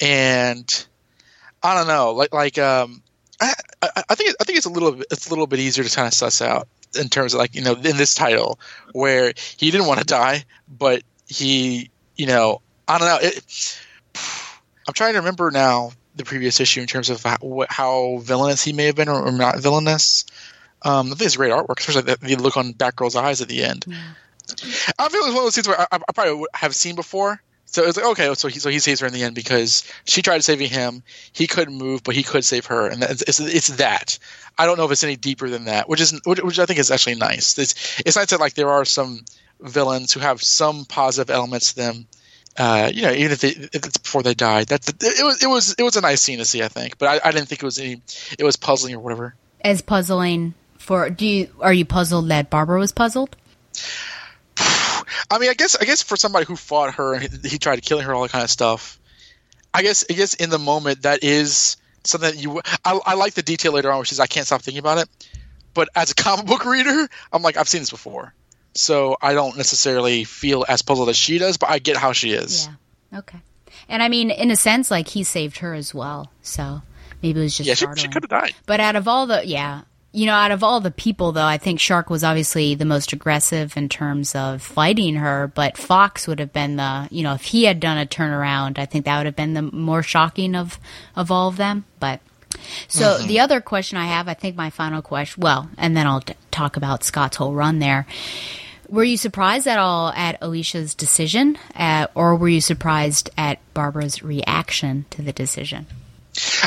and I don't know, like like um, I, I, I think I think it's a little it's a little bit easier to kind of suss out in terms of like you know in this title where he didn't want to die, but he you know I don't know it. I'm trying to remember now the previous issue in terms of how, how villainous he may have been or, or not villainous. Um, I think it's great artwork, especially the, the look on Batgirl's eyes at the end. I feel it's one of those things where I, I probably have seen before. So it's like okay, so he so he saves her in the end because she tried saving him. He couldn't move, but he could save her, and it's it's, that. I don't know if it's any deeper than that, which is which, I think is actually nice. It's it's nice that like there are some villains who have some positive elements to them, uh, you know, even if, they, if it's before they died, that's it was it was it was a nice scene to see, I think. But I, I didn't think it was any, it was puzzling or whatever.
As puzzling for do you are you puzzled that Barbara was puzzled?
I mean, I guess I guess for somebody who fought her he, he tried to kill her, all that kind of stuff. I guess I guess in the moment that is something that you. I, I like the detail later on, which is I can't stop thinking about it. But as a comic book reader, I'm like I've seen this before, so I don't necessarily feel as puzzled as she does. But I get how she is.
Yeah. Okay. And I mean, in a sense, like he saved her as well. So maybe it was just
Yeah, she, she could have died.
But out of all the, yeah, you know, out of all the people, though, I think Shark was obviously the most aggressive in terms of fighting her. But Fox would have been the, you know, if he had done a turnaround, I think that would have been the more shocking of of all of them. But so
Mhm.
the other question I have, I think my final question, well, and then I'll t- talk about Scott's whole run there. Were you surprised at all at Alicia's decision, uh, or were you surprised at Barbara's reaction to the decision?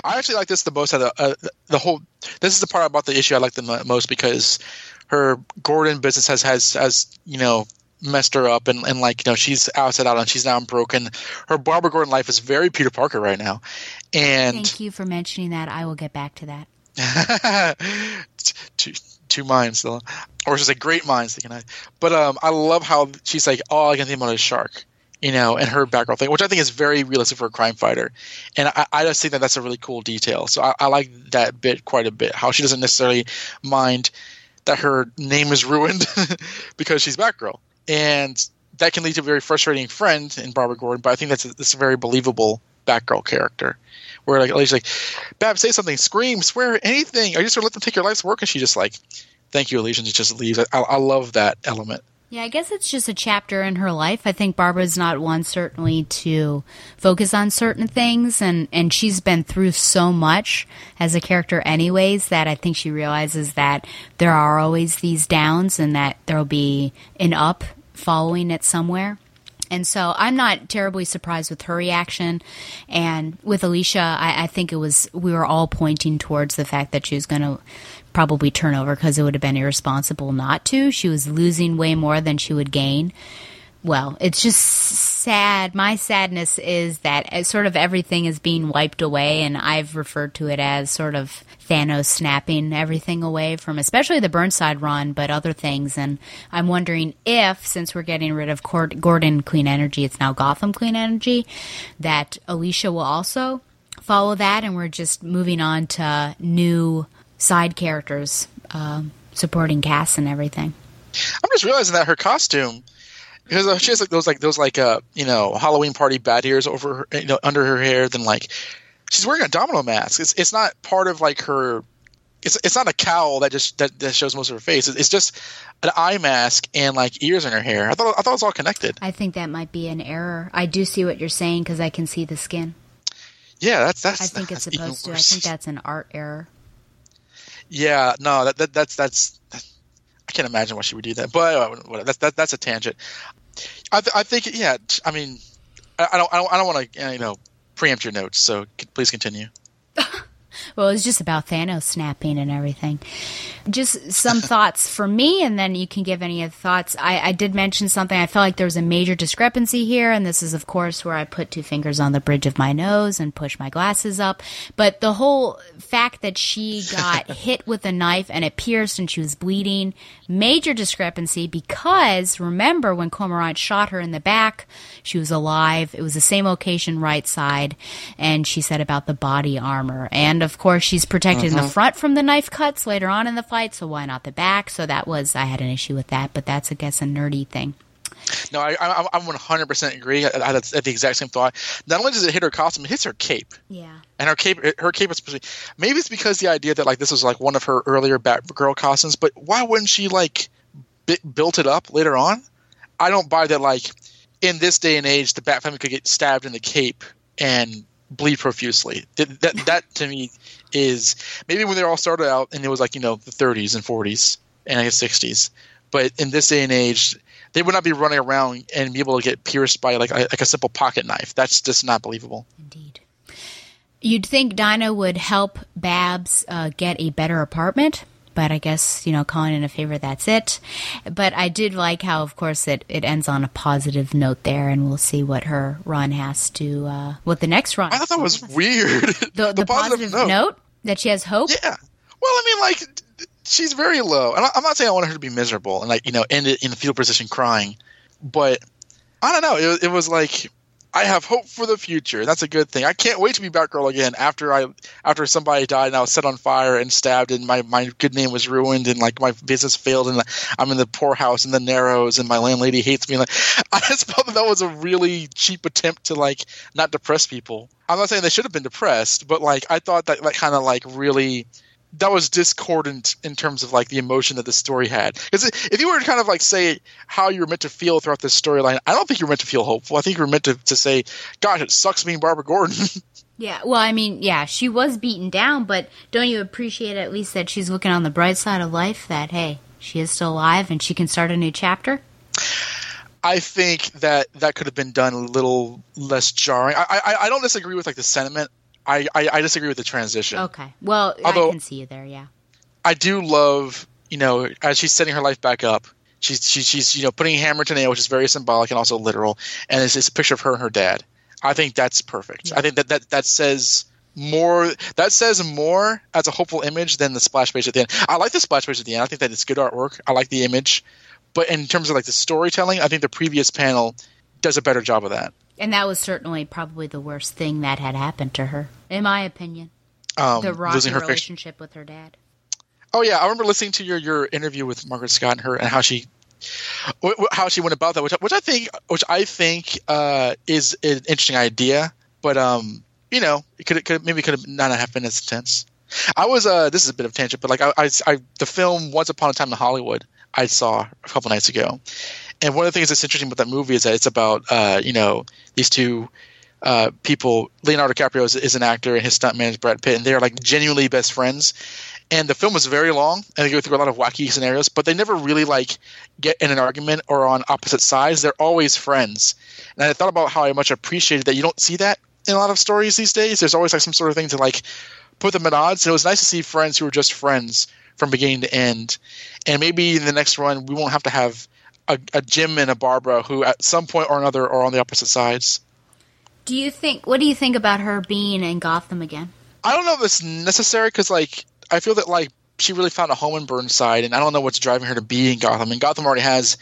I actually like this the most. Out of, uh, the whole. This is the part about the issue I like the most because her Gordon business has has has you know messed her up and, and like you know she's outside out and she's now broken. Her Barbara Gordon life is very Peter Parker right now, and
Thank you for mentioning that. I will get back to that.
two, two minds though, or just like great minds thinking I. But um, I love how she's like, all I can think about is shark, you know, and her background thing, which I think is very realistic for a crime fighter, and I, I just think that that's a really cool detail. So I, I like that bit quite a bit. How she doesn't necessarily mind that her name is ruined because she's Batgirl, and that can lead to a very frustrating friend in Barbara Gordon. But I think that's a, that's a very believable Batgirl character where like she's like, Bab, say something, scream, swear, anything. I just sort of let them take your life's work, and she just like, thank you, Alicia, she just leaves. I, I love that element.
Yeah, I guess it's just a chapter in her life. I think Barbara's not one certainly to focus on certain things and and she's been through so much as a character anyways that I think she realizes that there are always these downs and that there'll be an up following it somewhere. And so I'm not terribly surprised with her reaction. And with Alicia, I, I think it was, we were all pointing towards the fact that she was going to probably turn over because it would have been irresponsible not to. She was losing way more than she would gain. Well, it's just sad. My sadness is that uh, sort of everything is being wiped away, and I've referred to it as sort of Thanos snapping everything away from, especially the Burnside run, but other things. And I'm wondering if, since we're getting rid of Gordon Clean Energy, it's now Gotham Clean Energy, that Alicia will also follow that, and we're just moving on to new side characters, um supporting cast and everything.
I'm just realizing that her costume, because uh, she has like those like those like uh you know Halloween party bat ears over her, you know under her hair, then like she's wearing a domino mask. It's it's not part of like her. It's it's not a cowl that just that, that shows most of her face. It's just an eye mask and like ears in her hair. I thought I thought it was all connected.
I think that might be an error. I do see what you're saying because I can see the skin.
Yeah, that's that's.
I think it's
that's even
supposed to. I think that's an art error.
Yeah, no, that, that that's that's. I can't imagine why she would do that, but uh. That's that, that's a tangent. I th- I think yeah. I mean, I, I don't I don't I don't want to you know preempt your notes, so please continue.
Well, it's just about Thanos snapping and everything. Just some thoughts for me, and then you can give any other thoughts. I, I did mention something. I felt like there was a major discrepancy here, and this is, of course, where I put two fingers on the bridge of my nose and push my glasses up. But the whole fact that she got hit with a knife and it pierced and she was bleeding, major discrepancy because remember when Cormorant shot her in the back, she was alive. It was the same location, right side, and she said about the body armor. And of course, she's protected in the
Mhm.
front from the knife cuts later on in the fight, so why not the back? So that was, I had an issue with that, but that's, I guess, a nerdy thing.
No, I, I, I'm 100% agree. I, I had the exact same thought. Not only does it hit her costume, it hits her cape.
Yeah.
And her cape, her cape is supposed to be, maybe it's because the idea that like this was like one of her earlier Batgirl costumes. But why wouldn't she like bi- built it up later on? I don't buy that. Like in this day and age, the Bat family could get stabbed in the cape and bleed profusely. That that, that to me is maybe when they all started out and it was like you know the 30s and 40s and I guess 60s. But in this day and age, they would not be running around and be able to get pierced by like a, like a simple pocket knife. That's just not believable. Indeed.
You'd think Dinah would help Babs uh, get a better apartment, but I guess you know, calling in a favor, that's it. But I did like how, of course, it it ends on a positive note there, and we'll see what her run has to, uh, what the next run.
I thought that was weird.
the, the, positive, note. that she has hope.
Yeah. Well, I mean, like she's very low, and I- I'm not saying I want her to be miserable and like you know end it in the fetal position crying, but I don't know. It, it was like I have hope for the future. That's a good thing. I can't wait to be Batgirl again after I after somebody died and I was set on fire and stabbed and my, my good name was ruined and like my business failed and I'm in the poorhouse in the Narrows and my landlady hates me. Like I just felt that that was a really cheap attempt to like not depress people. I'm not saying they should have been depressed, but like I thought that that kind of like really that was discordant in terms of like the emotion that the story had. Because if you were to kind of like say how you were meant to feel throughout this storyline, I don't think you were meant to feel hopeful. I think you were meant to, to say, "Gosh, it sucks being Barbara Gordon."
Yeah, well, I mean, yeah, she was beaten down, but don't you appreciate at least that she's looking on the bright side of life? That hey, she is still alive and she can start a new chapter.
I think that that could have been done a little less jarring. I I, I don't disagree with like the sentiment. I, I, I disagree with the transition.
Okay, well,
Although-
I can see you there. Yeah.
I do love, you know, as she's setting her life back up, she's she, she's you know putting a hammer to nail, which is very symbolic and also literal, and it's, it's a picture of her and her dad. I think that's perfect. I think that, that that says more. That says more as a hopeful image than the splash page at the end. I like the splash page at the end. I think that it's good artwork. I like the image, but in terms of like the storytelling, I think the previous panel does a better job of that.
And that was certainly probably the worst thing that had happened to her, in my opinion.
Um,
the rocky
losing her fiction.
relationship with her dad.
Oh yeah, I remember listening to your, your interview with Mairghread Scott and her and how she how she went about that, which, I- which I think which I think uh, is an interesting idea, but um, you know, it could could maybe could have not have been as intense. I was uh, this is a bit of a tangent, but like I, I, I the film Once Upon a Time in Hollywood I saw a couple nights ago, and one of the things that's interesting about that movie is that it's about uh, you know these two uh, people. Leonardo DiCaprio is, is an actor, and his stuntman is Brad Pitt, and they're like genuinely best friends. And the film was very long, and they go through a lot of wacky scenarios, but they never really like get in an argument or on opposite sides. They're always friends. And I thought about how I much appreciated that you don't see that in a lot of stories these days. There's always like some sort of thing to like put them at odds. And it was nice to see friends who were just friends from beginning to end. And maybe in the next run, we won't have to have a, a Jim and a Barbara who, at some point or another, are on the opposite sides.
Do you think? What do you think about her being in Gotham again?
I don't know if it's necessary because, like, I feel that like she really found a home in Burnside, and I don't know what's driving her to be in Gotham. And Gotham already has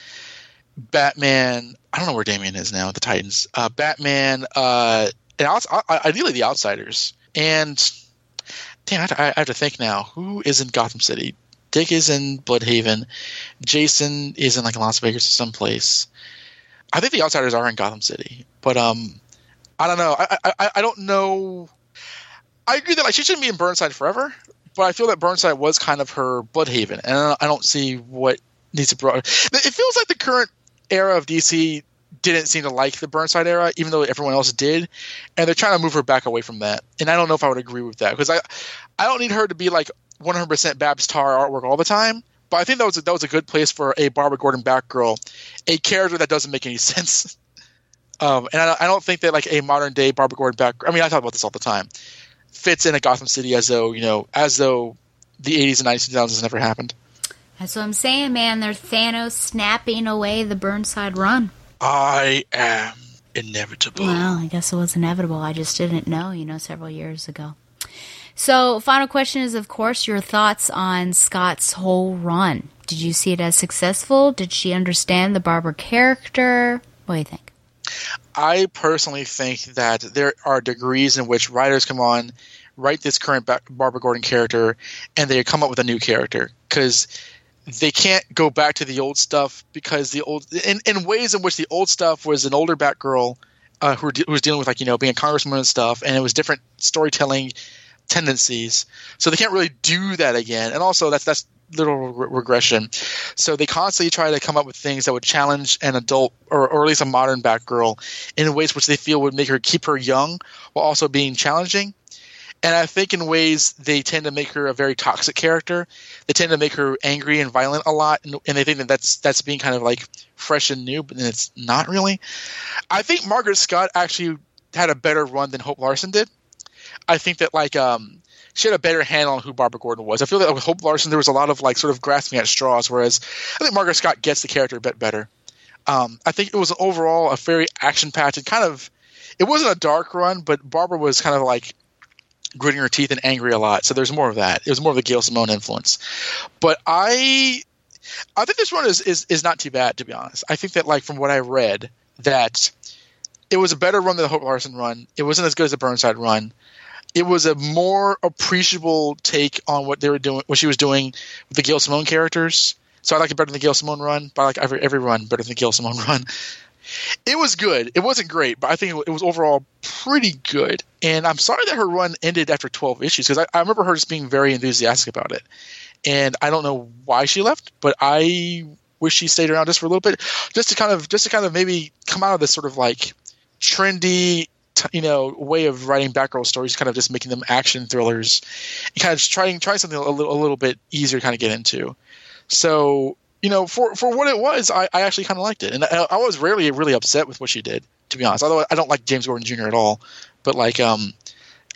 Batman. I don't know where Damian is now. The Titans. Uh, Batman. Uh, and outs- I- ideally the Outsiders. And damn, I have to think now. Who is in Gotham City? Dick is in Blüdhaven. Jason is in like Las Vegas or someplace. I think the Outsiders are in Gotham City, but um, I don't know. I I, I- don't know. I agree that like she shouldn't be in Burnside forever, but I feel that Burnside was kind of her Blüdhaven, and I don't, I don't see what needs to be brought. It feels like the current era of DC didn't seem to like the Burnside era, even though everyone else did, and they're trying to move her back away from that. And I don't know if I would agree with that because I I don't need her to be like 100% Babs Tarr artwork all the time. But I think that was a, that was a good place for a Barbara Gordon Batgirl, a character that doesn't make any sense. Um, and I, I don't think that like a modern day Barbara Gordon back. I mean, I talk about this all the time. Fits in a Gotham City as though you know, as though the '80s and '90s, 2000s never happened.
That's what I'm saying, man. There's Thanos snapping away the Burnside run.
I am inevitable.
Well, I guess it was inevitable. I just didn't know, you know, several years ago. So, final question is, of course, your thoughts on Scott's whole run. Did you see it as successful? Did she understand the Barbara character? What do you think?
I personally think that there are degrees in which writers come on, write this current Barbara Gordon character, and they come up with a new character because they can't go back to the old stuff because the old in, in ways in which the old stuff was an older Batgirl uh, who, who was dealing with like you know being a congresswoman and stuff, and it was different storytelling tendencies. So they can't really do that again. And also that's that's little re- regression. So they constantly try to come up with things that would challenge an adult or, or at least a modern Batgirl in ways which they feel would make her keep her young while also being challenging. And I think in ways they tend to make her a very toxic character. They tend to make her angry and violent a lot, and, and they think that that's that's being kind of like fresh and new, but it's not really. I think Mairghread Scott actually had a better run than Hope Larson did. I think that like um, she had a better handle on who Barbara Gordon was. I feel that with Hope Larson there was a lot of like sort of grasping at straws, whereas I think Mairghread Scott gets the character a bit better. Um, I think it was overall a very action packed and kind of it wasn't a dark run, but Barbara was kind of like gritting her teeth and angry a lot. So there's more of that. It was more of the Gail Simone influence. But I I think this run is, is is not too bad to be honest. I think that like from what I read that it was a better run than the Hope Larson run. It wasn't as good as the Burnside run. It was a more appreciable take on what they were doing, what she was doing with the Gail Simone characters. So I like it better than the Gail Simone run, but I like every every run better than the Gail Simone run. It was good. It wasn't great, but I think it was overall pretty good. And I'm sorry that her run ended after 12 issues because I, I remember her just being very enthusiastic about it. And I don't know why she left, but I wish she stayed around just for a little bit, just to kind of just to kind of maybe come out of this sort of like trendy you know way of writing Batgirl stories, kind of just making them action thrillers, and kind of trying try something a little, a little bit easier to kind of get into. So you know, for for what it was, I, I actually kind of liked it, and I, I was rarely really upset with what she did, to be honest. Although I don't like James Gordon Jr. at all, but like um.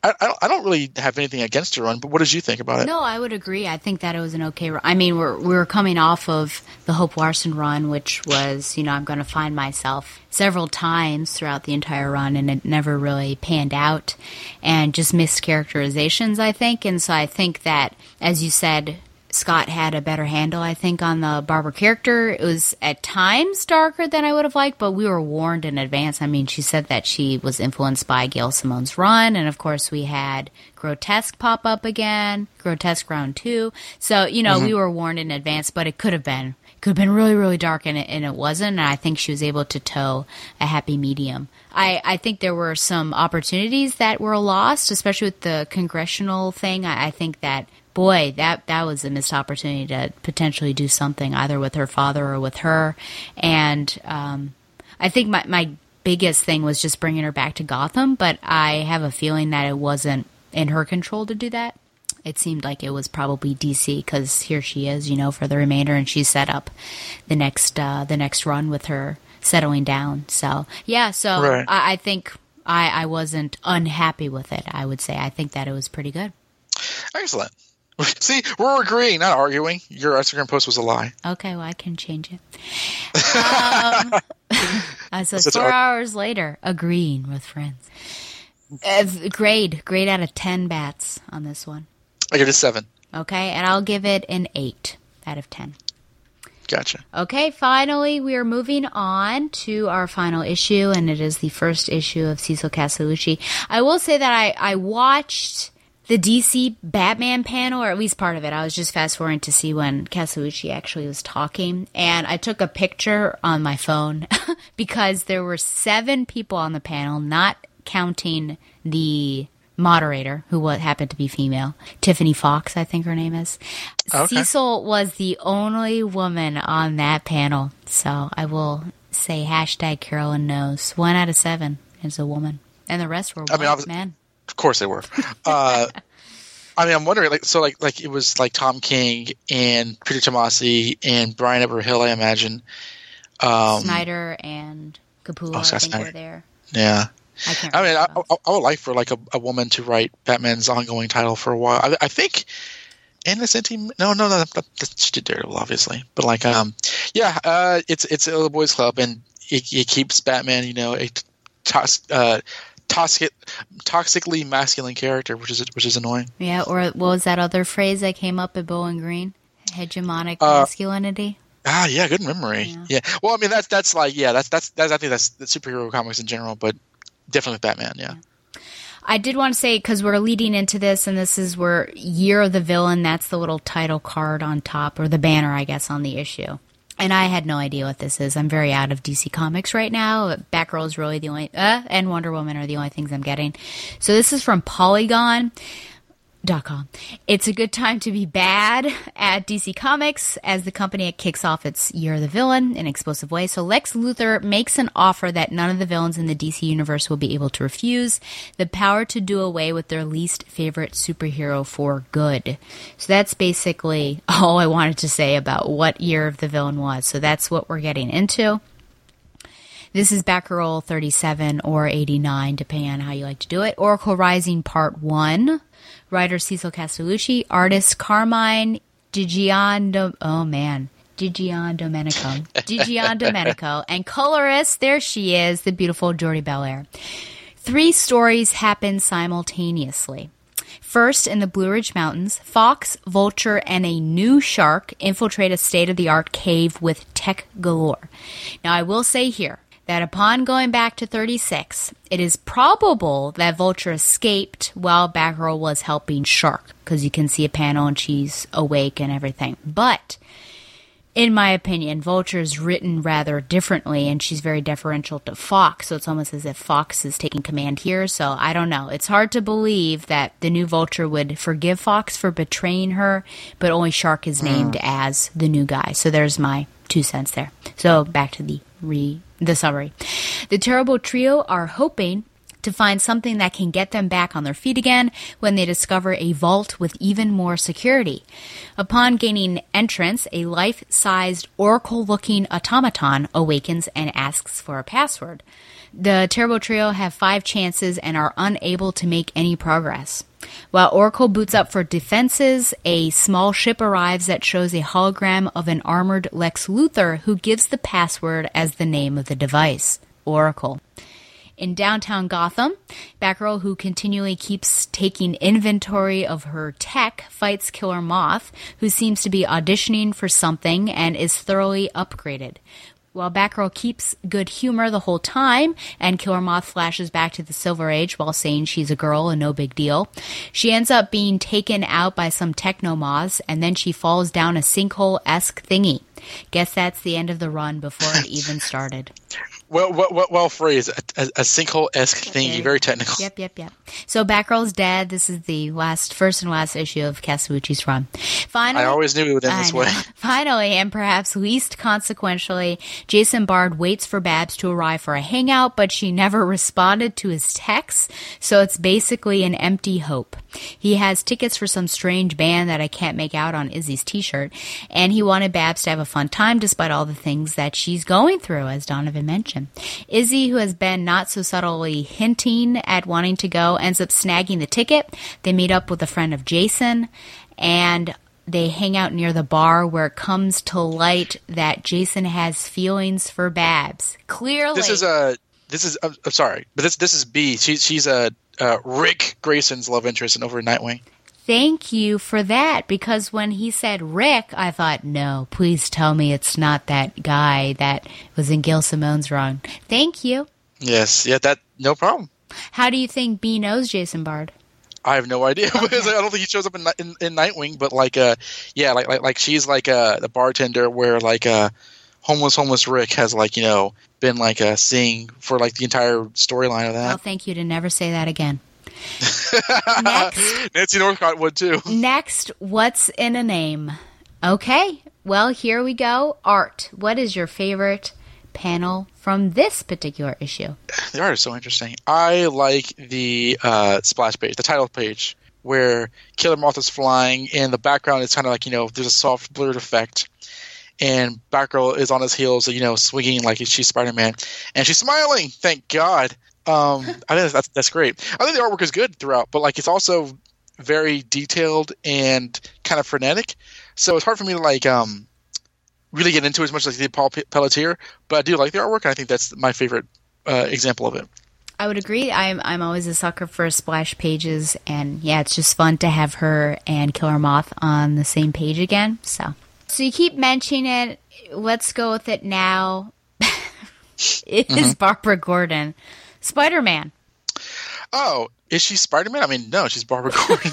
I, I don't- really have anything against her run, but what did you think about it?
No, I would agree. I think that it was an okay run. I mean, we're we were coming off of the Hope Larson run, which was, you know, I'm going to find myself several times throughout the entire run, and it never really panned out, and just missed characterizations, I think. And so I think that, as you said, Scott had a better handle, I think, on the Barbara character. It was at times darker than I would have liked, but we were warned in advance. I mean, she said that she was influenced by Gail Simone's run, and of course, we had Grotesque pop up again, Grotesque round two. So, you know,
Mhm.
we were warned in advance, but it could have been. Could have been really, really dark, and it, and it wasn't. And I think she was able to toe a happy medium. I, I think there were some opportunities that were lost, especially with the congressional thing. I, I think that boy, that that was a missed opportunity to potentially do something either with her father or with her. And um, I think my my biggest thing was just bringing her back to Gotham, but I have a feeling that it wasn't in her control to do that. It seemed like it was probably DC because here she is, you know, for the remainder, and she's set up the next uh, the next run with her settling down. So yeah, so
Right.
I, I think I, I wasn't unhappy with it. I would say I think that it was pretty good.
Excellent. See, we're agreeing, not arguing. Your Instagram post was a lie.
Okay, well, I can change it. Um, uh, four
ar-
hours later, agreeing with friends. Uh, grade, grade out of 10 bats on this one.
I give it a seven.
Okay, and I'll give it an 8 out of 10.
Gotcha.
Okay, finally, we are moving on to our final issue, and it is the first issue of Cecil Castellucci. I will say that I, I watched the DC Batman panel, or at least part of it. I was just fast forwarding to see when Castellucci actually was talking, and I took a picture on my phone because there were seven people on the panel, not counting the moderator, who happened to be female, Tiffany Fox, I think her name is.
Okay.
Cecil was the only woman on that panel, so I will say hashtag Carolyn knows. One out of seven is a woman, and the rest were
I mean,
white men.
Of course they were. Uh, I mean, I'm wondering, like, so, like, like it was like Tom King and Peter Tomasi and Bryan Edward Hill, I imagine. Um,
Snyder and Capullo,
oh,
I think,
Snyder.
were there.
Yeah.
I.
I mean, I, I, would like for like a, a woman to write Batman's ongoing title for a while. I, I think Ann Nocenti. No, no, no, that, she did Daredevil, obviously. But like, um, yeah, uh, it's it's a little boys club, and it, it keeps Batman, you know, a tos, uh, toxic, toxically masculine character, which is which is annoying.
Yeah, or what was that other phrase that came up at Bowling Green? Hegemonic
Uh,
masculinity.
Ah, yeah, good memory. Yeah. Well, I mean, that's that's like, yeah, that's that's that's I think that's, that's superhero comics in general, but definitely Batman. Yeah.
I did want to say because we're leading into this, and this is where Year of the Villain. That's the little title card on top, or the banner, I guess, on the issue. And I had no idea what this is. I'm very out of DC Comics right now. Batgirl is really the only, uh, and Wonder Woman are the only things I'm getting. So this is from Polygon. Dot com. It's a good time to be bad at DC Comics as the company kicks off its Year of the Villain in an explosive way. So Lex Luthor makes an offer that none of the villains in the DC universe will be able to refuse the power to do away with their least favorite superhero for good. So that's basically all I wanted to say about what Year of the Villain was. So that's what we're getting into. This is Batgirl 37 or 89, depending on how you like to do it. Oracle Rising Part 1. Writer Cecil Castellucci. Artist Carmine Gigion. oh man. Gigion Domenico. Gigion Domenico. And colorist, there she is, the beautiful Jordie Bellaire. Three stories happen simultaneously. First, in the Blue Ridge Mountains, Fox, Vulture, and a new shark infiltrate a state of the art cave with tech galore. Now, I will say here that upon going back to 36, it is probable that Vulture escaped while Batgirl was helping Shark, because you can see a panel and she's awake and everything. But in my opinion, Vulture is written rather differently, and she's very deferential to Fox. So it's almost as if Fox is taking command here. So I don't know. It's hard to believe that the new Vulture would forgive Fox for betraying her, but only Shark is hmm. named as the new guy. So there's my two cents there. So back to the re the summary. The terrible trio are hoping to find something that can get them back on their feet again when they discover a vault with even more security. Upon gaining entrance, a life sized oracle looking automaton awakens and asks for a password. The Terrible Trio have five chances and are unable to make any progress. While Oracle boots up for defenses, a small ship arrives that shows a hologram of an armored Lex Luthor who gives the password as the name of the device Oracle. In downtown Gotham, Batgirl, who continually keeps taking inventory of her tech, fights Killer Moth, who seems to be auditioning for something and is thoroughly upgraded. While Batgirl keeps good humor the whole time, and Killer Moth flashes back to the Silver Age while saying she's a girl and no big deal, she ends up being taken out by some techno moths, and then she falls down a sinkhole esque thingy. Guess that's the end of the run before it even started.
Well, well, well, well phrased. A, a, sinkhole esque thingy, very technical.
Yep, yep, yep. So Batgirl's dead. This is the last, first and last issue of Castellucci's run. Finally,
I always knew it would end
I
this
know.
way.
Finally, and perhaps least consequentially, Jason Bard waits for Babs to arrive for a hangout, but she never responded to his texts, so it's basically an empty hope. He has tickets for some strange band that I can't make out on Izzy's t-shirt, and he wanted Babs to have a fun time despite all the things that she's going through, as Donovan mentioned. Izzy, who has been not so subtly hinting at wanting to go, ends up snagging the ticket. They meet up with a friend of Jason, and they hang out near the bar where it comes to light that Jason has feelings for Babs. Clearly,
This is a. This is. I'm, I'm sorry, but this this is Bea. She's she's a uh, Ric Grayson's love interest in over in Nightwing.
Thank you for that because when he said Ric, I thought, no, please tell me it's not that guy that was in Gail Simone's run. Thank you.
Yes, yeah, that no problem.
How do you think Bea knows Jason Bard?
I have no idea because I don't think he shows up in, in in Nightwing, but like uh yeah, like like like she's like uh the bartender where like uh homeless homeless Ric has like you know been like uh seeing for like the entire storyline of that.
Well, thank you to never say that again.
Nancy Northcott would too.
Next, what's in a name? Okay, well, here we go. Art. What is your favorite panel from this particular issue?
The art is so interesting. I like the uh, splash page, the title page, where Killer Moth is flying, and the background is kind of like you know there's a soft blurred effect, and Batgirl is on his heels, you know, swinging like she's Spider Man, and she's smiling. Thank God. Um, I think that's that's great. I think the artwork is good throughout, but like it's also very detailed and kind of frenetic. So it's hard for me to like um really get into it as much as I did Paul P- Pelletier, but I do like the artwork, and I think that's my favorite uh, example of it.
I would agree. I'm I'm always a sucker for splash pages, and yeah, it's just fun to have her and Killer Moth on the same page again. So, so you keep mentioning it. Let's go with it now. it is
Mhm.
Barbara Gordon, Spider Man.
Oh, is she Spider Man? I mean, no, she's Barbara Gordon.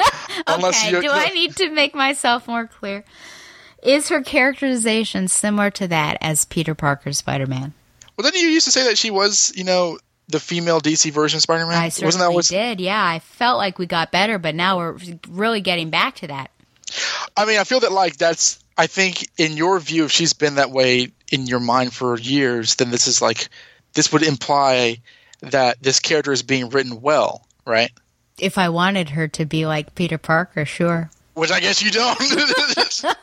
Unless
Okay, do I need to make myself more clear? Is her characterization similar to that as Peter Parker's Spider Man?
Well, didn't you used to say that she was, you know, the female DC version of Spider Man?
I
Wasn't
certainly
that what?
did. Yeah, I felt like we got better, but now we're really getting back to that.
I mean, I feel that like that's. I think in your view, if she's been that way in your mind for years, then this is like this would imply that this character is being written well, right?
If I wanted her to be like Peter Parker, sure.
Which I guess you don't.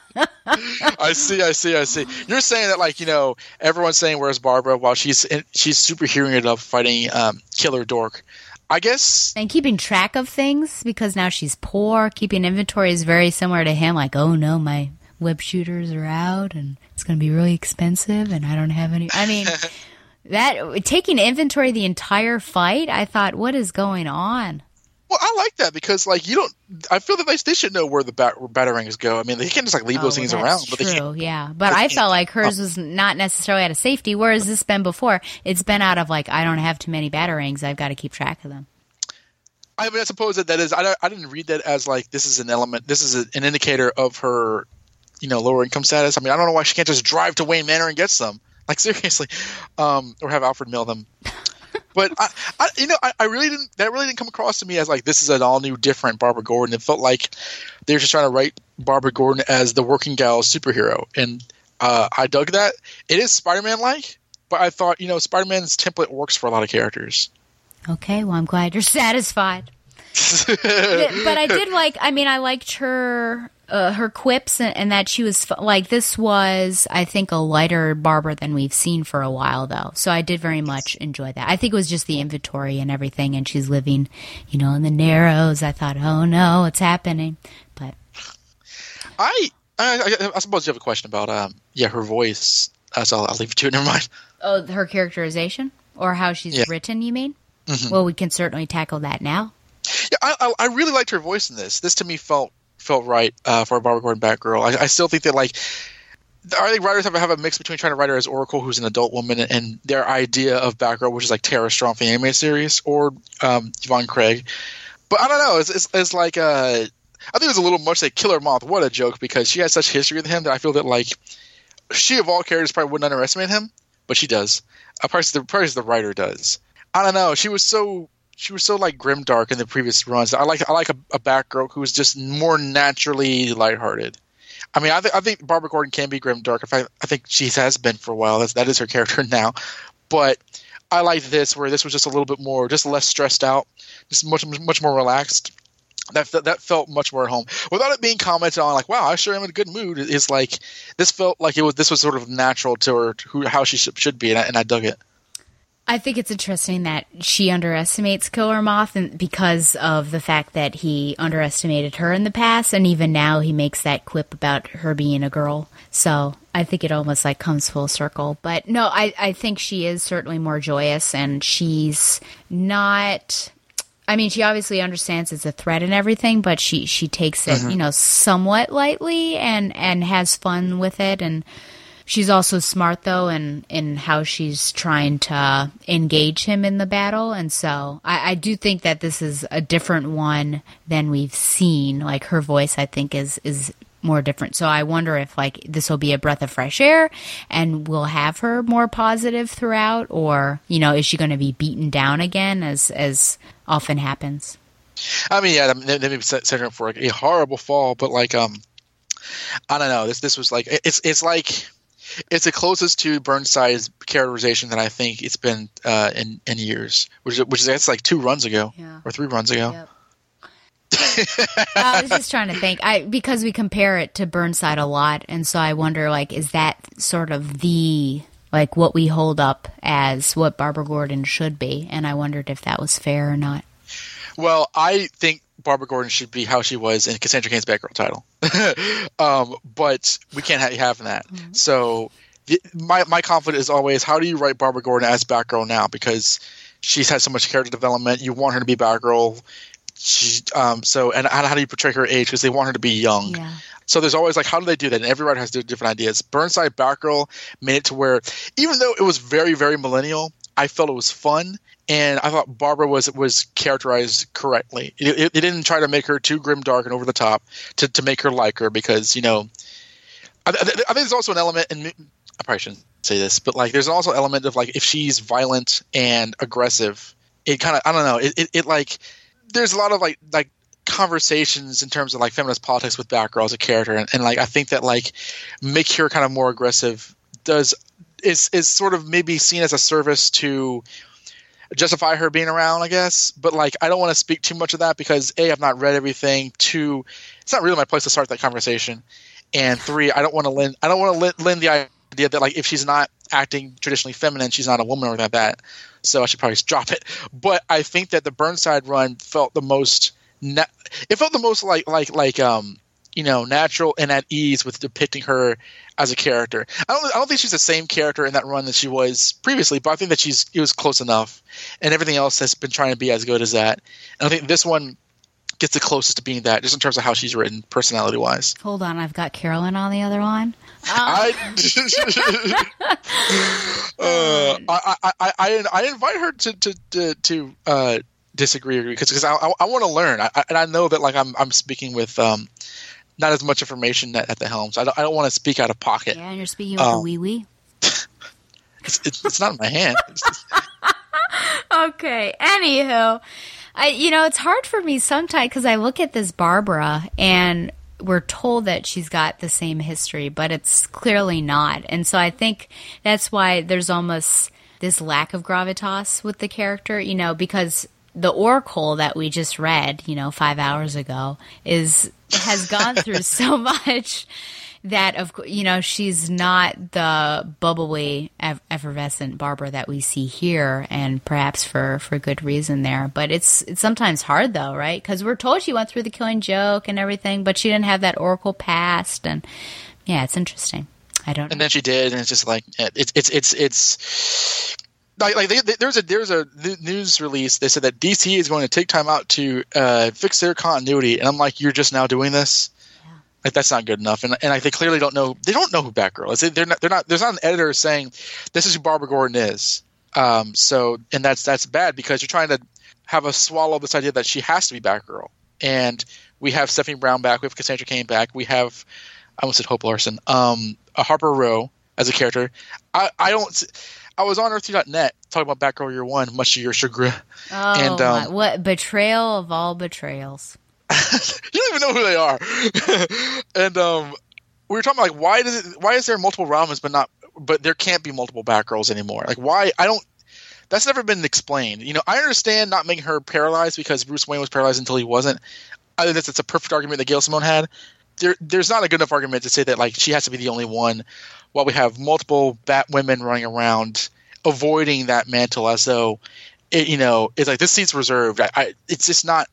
I see, I see, I see. You're saying that like you know everyone's saying where's Barbara while she's in, she's superheroing it up fighting um, Killer Dork. I guess
And keeping track of things because now she's poor. Keeping inventory is very similar to him. Like, oh no, my web shooters are out and it's going to be really expensive and I don't have any. I mean, that taking inventory the entire fight, I thought, what is going on?
Well, I like that because like you don't. I feel that they, they should know where the bat, where batarangs go. I mean, they can't just like leave those
Oh,
things
that's
around. But they
true,
can't.
yeah. But I felt like hers was not necessarily out of safety, whereas this been before. It's been out of like I don't have too many batarangs. I've got to keep track of them.
I mean, I suppose that that is. I, I didn't read that as like this is an element. This is a, an indicator of her, you know, lower income status. I mean, I don't know why she can't just drive to Wayne Manor and get some. Like seriously, um, or have Alfred mail them. But I, I, you know, I, I really didn't. That really didn't come across to me as like this is an all new, different Barbara Gordon. It felt like they were just trying to write Barbara Gordon as the working gal superhero, and uh, I dug that. It is Spider Man like, but I thought you know Spider Man's template works for a lot of characters.
Okay, well, I'm glad you're satisfied. But I did like. I mean, I liked her uh, her quips and, and that she was like this was I think a lighter Barbara than we've seen for a while though. So I did very much enjoy that. I think it was just the inventory and everything, and she's living, you know, in the narrows. I thought, oh no, it's happening? But
I, I, I, I suppose you have a question about um, yeah, her voice. Uh, so I'll, leave it to you. Never mind.
oh, her characterization or how she's
Yeah.
written, you mean?
Mhm.
Well, we can certainly tackle that now.
Yeah, I, I, really liked her voice in this. This to me felt felt right uh, for a Barbara Gordon Batgirl. I, I still think that like I think writers have, have a mix between trying to write her as Oracle, who's an adult woman, and their idea of Batgirl, which is like Tara Strong from the anime series, or um, Yvonne Craig. But I don't know. It's, it's, it's like uh, I think it was a little much like Killer Moth. What a joke! Because she has such history with him that I feel that like she of all characters probably wouldn't underestimate him, but she does. Uh, probably the probably the writer does. I don't know. She was so she was so like grim dark in the previous runs. I like I like a, a Batgirl who was just more naturally lighthearted. I mean, I, th- I think Barbara Gordon can be grim dark. In fact, I think she has been for a while. That's, that is her character now. But I like this where this was just a little bit more, just less stressed out, just much much more relaxed. That that felt much more at home without it being commented on. Like, wow, I sure am in a good mood. It's like this felt like it was. This was sort of natural to her, to who how she should, should be, and I, and I dug it.
I think it's interesting that she underestimates Killer Moth and because of the fact that he underestimated her in the past and even now he makes that quip about her being a girl. So I think it almost like comes full circle. But no, I, I think she is certainly more joyous and she's not I mean, she obviously understands it's a threat and everything, but she she takes it,
Mhm.
you know, somewhat lightly and and has fun with it and She's also smart though in in how she's trying to engage him in the battle, and so I, I do think that this is a different one than we've seen. Like her voice, I think is is more different. So I wonder if like this will be a breath of fresh air, and we'll have her more positive throughout, or you know, is she going to be beaten down again as as often happens?
I mean, yeah, they, they be set- setting up for a horrible fall, but like, um, I don't know. This this was like it's it's like it's the closest to Burnside's characterization that I think it's been uh, in in years, which is which is that's like two runs ago or three runs ago.
I was just trying to think. I because we compare it to Burnside a lot, and so I wonder, like, is that sort of the like what we hold up as what Barbara Gordon should be? And I wondered if that was fair or not.
Well, I think Barbara Gordon should be how she was in Cassandra Cain's Batgirl title, um, but we can't ha- have that. So the, my my confidence is always how do you write Barbara Gordon as Batgirl now because she's had so much character development. You want her to be Batgirl. She, um, so and how, how do you portray her age because they want her to be young. So there's always like, how do they do that? And every writer has different ideas. Burnside Batgirl made it to where, even though it was very, very millennial, I felt it was fun, and I thought Barbara was was characterized correctly. It, it, didn't try to make her too grim, dark, and over the top to, to make her like her because you know, I, I, I think there's also an element, and I probably shouldn't say this, but like there's also an element of like if she's violent and aggressive, it kind of I don't know, it, it, it like there's a lot of like like conversations in terms of like feminist politics with Batgirl as a character, and, and like I think that like make her kind of more aggressive does is is sort of maybe seen as a service to justify her being around, I guess. But like I don't want to speak too much of that because a I've not read everything. Two, it's not really my place to start that conversation. and three, I don't want to lend I don't want to lend, the idea that like if she's not acting traditionally feminine, she's not a woman or like that. So I should probably just drop it. But I think that the Burnside run felt the most. Na- it felt the most like like like um you know natural and at ease with depicting her as a character. I don't I don't think she's the same character in that run that she was previously, but I think that she's it was close enough, and everything else has been trying to be as good as that. And I think this one gets the closest to being that, just in terms of how she's written, personality wise.
Hold on, I've got Carolyn on the other line.
I, uh, I, I, I, I invite her to to to, to uh, disagree because because I, I, I want to learn, I, and I know that like I'm I'm speaking with um not as much information at, at the helm, so I don't I don't want to speak out of pocket.
Yeah, and you're speaking with
Um,
the wee wee.
It's, it's, it's not in my hand. Just-
okay. Anywho, I you know it's hard for me sometimes because I look at this Barbara and we're told that she's got the same history, but it's clearly not. And so I think that's why there's almost this lack of gravitas with the character, you know, because the Oracle that we just read, you know, five hours ago is has gone through so much that of you know she's not the bubbly effervescent Barbara that we see here and perhaps for for good reason there. But it's it's sometimes hard though right? Because we're told she went through the killing joke and everything but she didn't have that oracle past and yeah it's interesting. I don't
and then she did, and it's just like it's it's it's it's like like they, they, there's a there's a news release. They said that DC is going to take time out to uh, fix their continuity, and I'm like, you're just now doing this. Like that's not good enough, and and like, they clearly don't know. They don't know who Batgirl is. They- They're not. They're not. There's not an editor saying this is who Barbara Gordon is. Um. So and that's that's bad because you're trying to have us swallow this idea that she has to be Batgirl, and we have Stephanie Brown back. We have Cassandra Cain back. We have I almost said Hope Larson. Um, a Harper Row as a character. I, I don't. I was on Earth2.net talking about Batgirl Year One, much to your chagrin.
oh
and
my,
um,
what betrayal of all betrayals
you don't even know who they are. and um, we were talking about like why does it, why is there multiple Robins but not but there can't be multiple Batgirls anymore? Like why? I don't. That's never been explained. You know, I understand not making her paralyzed because Bruce Wayne was paralyzed until he wasn't. I think that's, that's a perfect argument that Gail Simone had. There, there's not a good enough argument to say that like she has to be the only one, while we have multiple Bat women running around avoiding that mantle as though, it, you know, it's like this seat's reserved. I, I it's just not.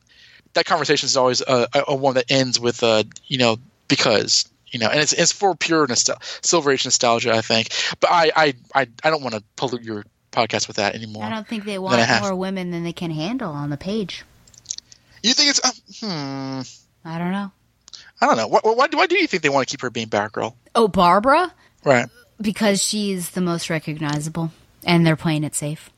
That conversation is always a, a, a one that ends with uh, you know, because you know, and it's it's for pure nostalgia, Silver Age nostalgia, I think. But I I I, I don't want to pollute your podcast with that anymore.
I don't think they want more women than they can handle on the page
You think it's uh, hmm?
I don't know
I don't know. Why, why, why do you think they want to keep her being Batgirl?
oh Barbara
Right.
because she's the most recognizable and they're playing it safe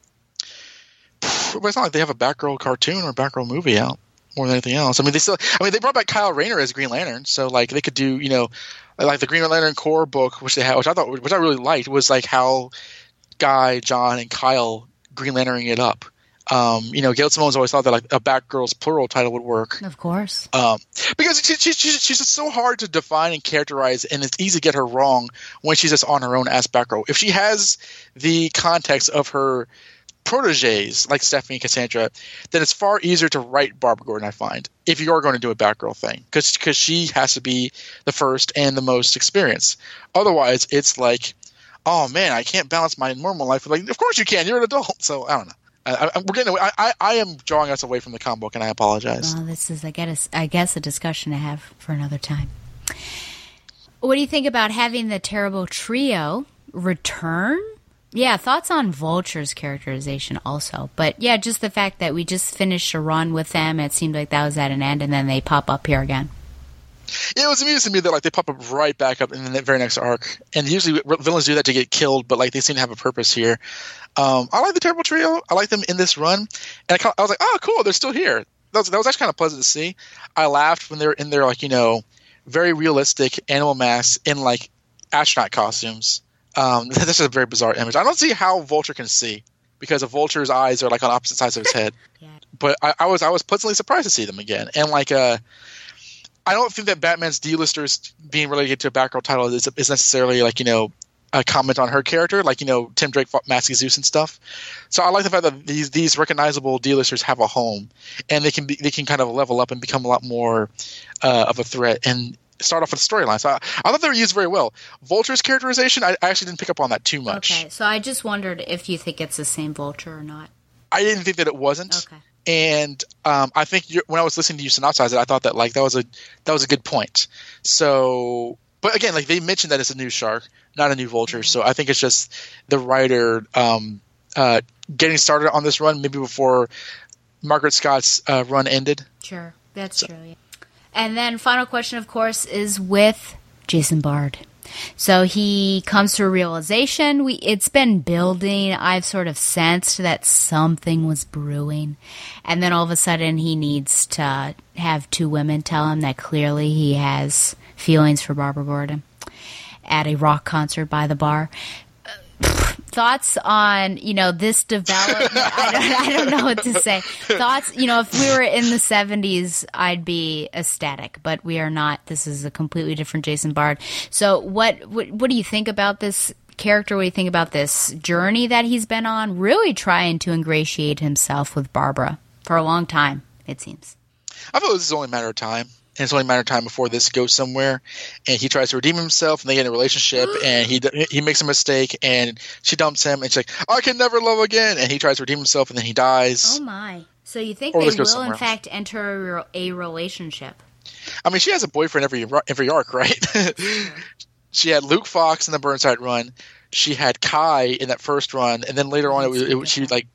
But it's not like they have a Batgirl cartoon or Batgirl movie out more than anything else. I mean, they still. I mean, they brought back Kyle Rayner as Green Lantern, so like they could do, you know, like the Green Lantern Corps book, which they had, which I thought, which I really liked, was like how Guy, John, and Kyle Green Lanterning it up. Um, you know, Gail Simone's always thought that like a Batgirl's plural title would work.
of course
Um, because she, she, she, she's just so hard to define and characterize, and it's easy to get her wrong when she's just on her own as Batgirl. If she has the context of her proteges like Stephanie and Cassandra, then it's far easier to write Barbara Gordon. I find if you are going to do a Batgirl thing, because because she has to be the first and the most experienced. Otherwise, it's like, oh man, I can't balance my normal life. with Like, of course you can. You're an adult. So I don't know. I, I, we're getting. away- I, I, I am drawing us away from the comic book, and I apologize.
Well, this is, I guess, I guess, a discussion to have for another time. What do you think about having the terrible trio return? Yeah, thoughts on Vulture's characterization also. But yeah, just the fact that we just finished a run with them, it seemed like that was at an end, and then they pop up here again.
Yeah, it was amusing to me that like they pop up right back up in the very next arc, and usually villains do that to get killed, but like they seem to have a purpose here. Um, I like the Terrible Trio. I like them in this run, and I, I was like, oh, cool, they're still here. That was, that was actually kind of pleasant to see. I laughed when they were in their like you know very realistic animal masks in like astronaut costumes. Um, this is a very bizarre image. I don't see how Vulture can see because a vulture's eyes are like on opposite sides of his head. But I, I was I was pleasantly surprised to see them again, and like uh. I don't think that Batman's D-listers being related to a Batgirl title is, is necessarily like you know a comment on her character, like you know Tim Drake Massey Zeus and stuff. So I like the fact that these these recognizable D-listers have a home, and they can be they can kind of level up and become a lot more uh, of a threat. And start off with storyline. So I, I thought they were used very well. Vulture's characterization, I, I actually didn't pick up on that too much.
Okay, so I just wondered if you think it's the same vulture or not.
I didn't think that it wasn't.
Okay.
And um, I think you're, when I was listening to you synopsize it, I thought that like that was a that was a good point. So, but again, like they mentioned that it's a new shark, not a new vulture. So I think it's just the writer um, uh, getting started on this run maybe before Mairghread Scott's uh, run ended.
Sure, that's true. Yeah. And then final question, of course, is with Jason Bard. So he comes to a realization. We it's been building. I've sort of sensed that something was brewing, and then all of a sudden he needs to have two women tell him that clearly he has feelings for Barbara Gordon at a rock concert by the bar. Thoughts on you know this development? I, don't, I don't know what to say. Thoughts, you know, if we were in the seventies, I'd be ecstatic, but we are not. This is a completely different Jason Bard. So, what what, what do you think about this character? What do you think about this journey that he's been on? Really trying to ingratiate himself with Barbara for a long time. It seems.
I thought this is only a matter of time. And it's only a matter of time before this goes somewhere, and he tries to redeem himself, and they get in a relationship, and he he makes a mistake, and she dumps him, and she's like, "I can never love again," and he tries to redeem himself, and then he dies.
Oh my! So you think
Or
they will, in
somewhere else.
fact, enter a, a relationship?
I mean, she has a boyfriend every every arc, right? she had Luke Fox in the Burnside run. She had Kai in that first run, and then later on, it, was- it, was- she like.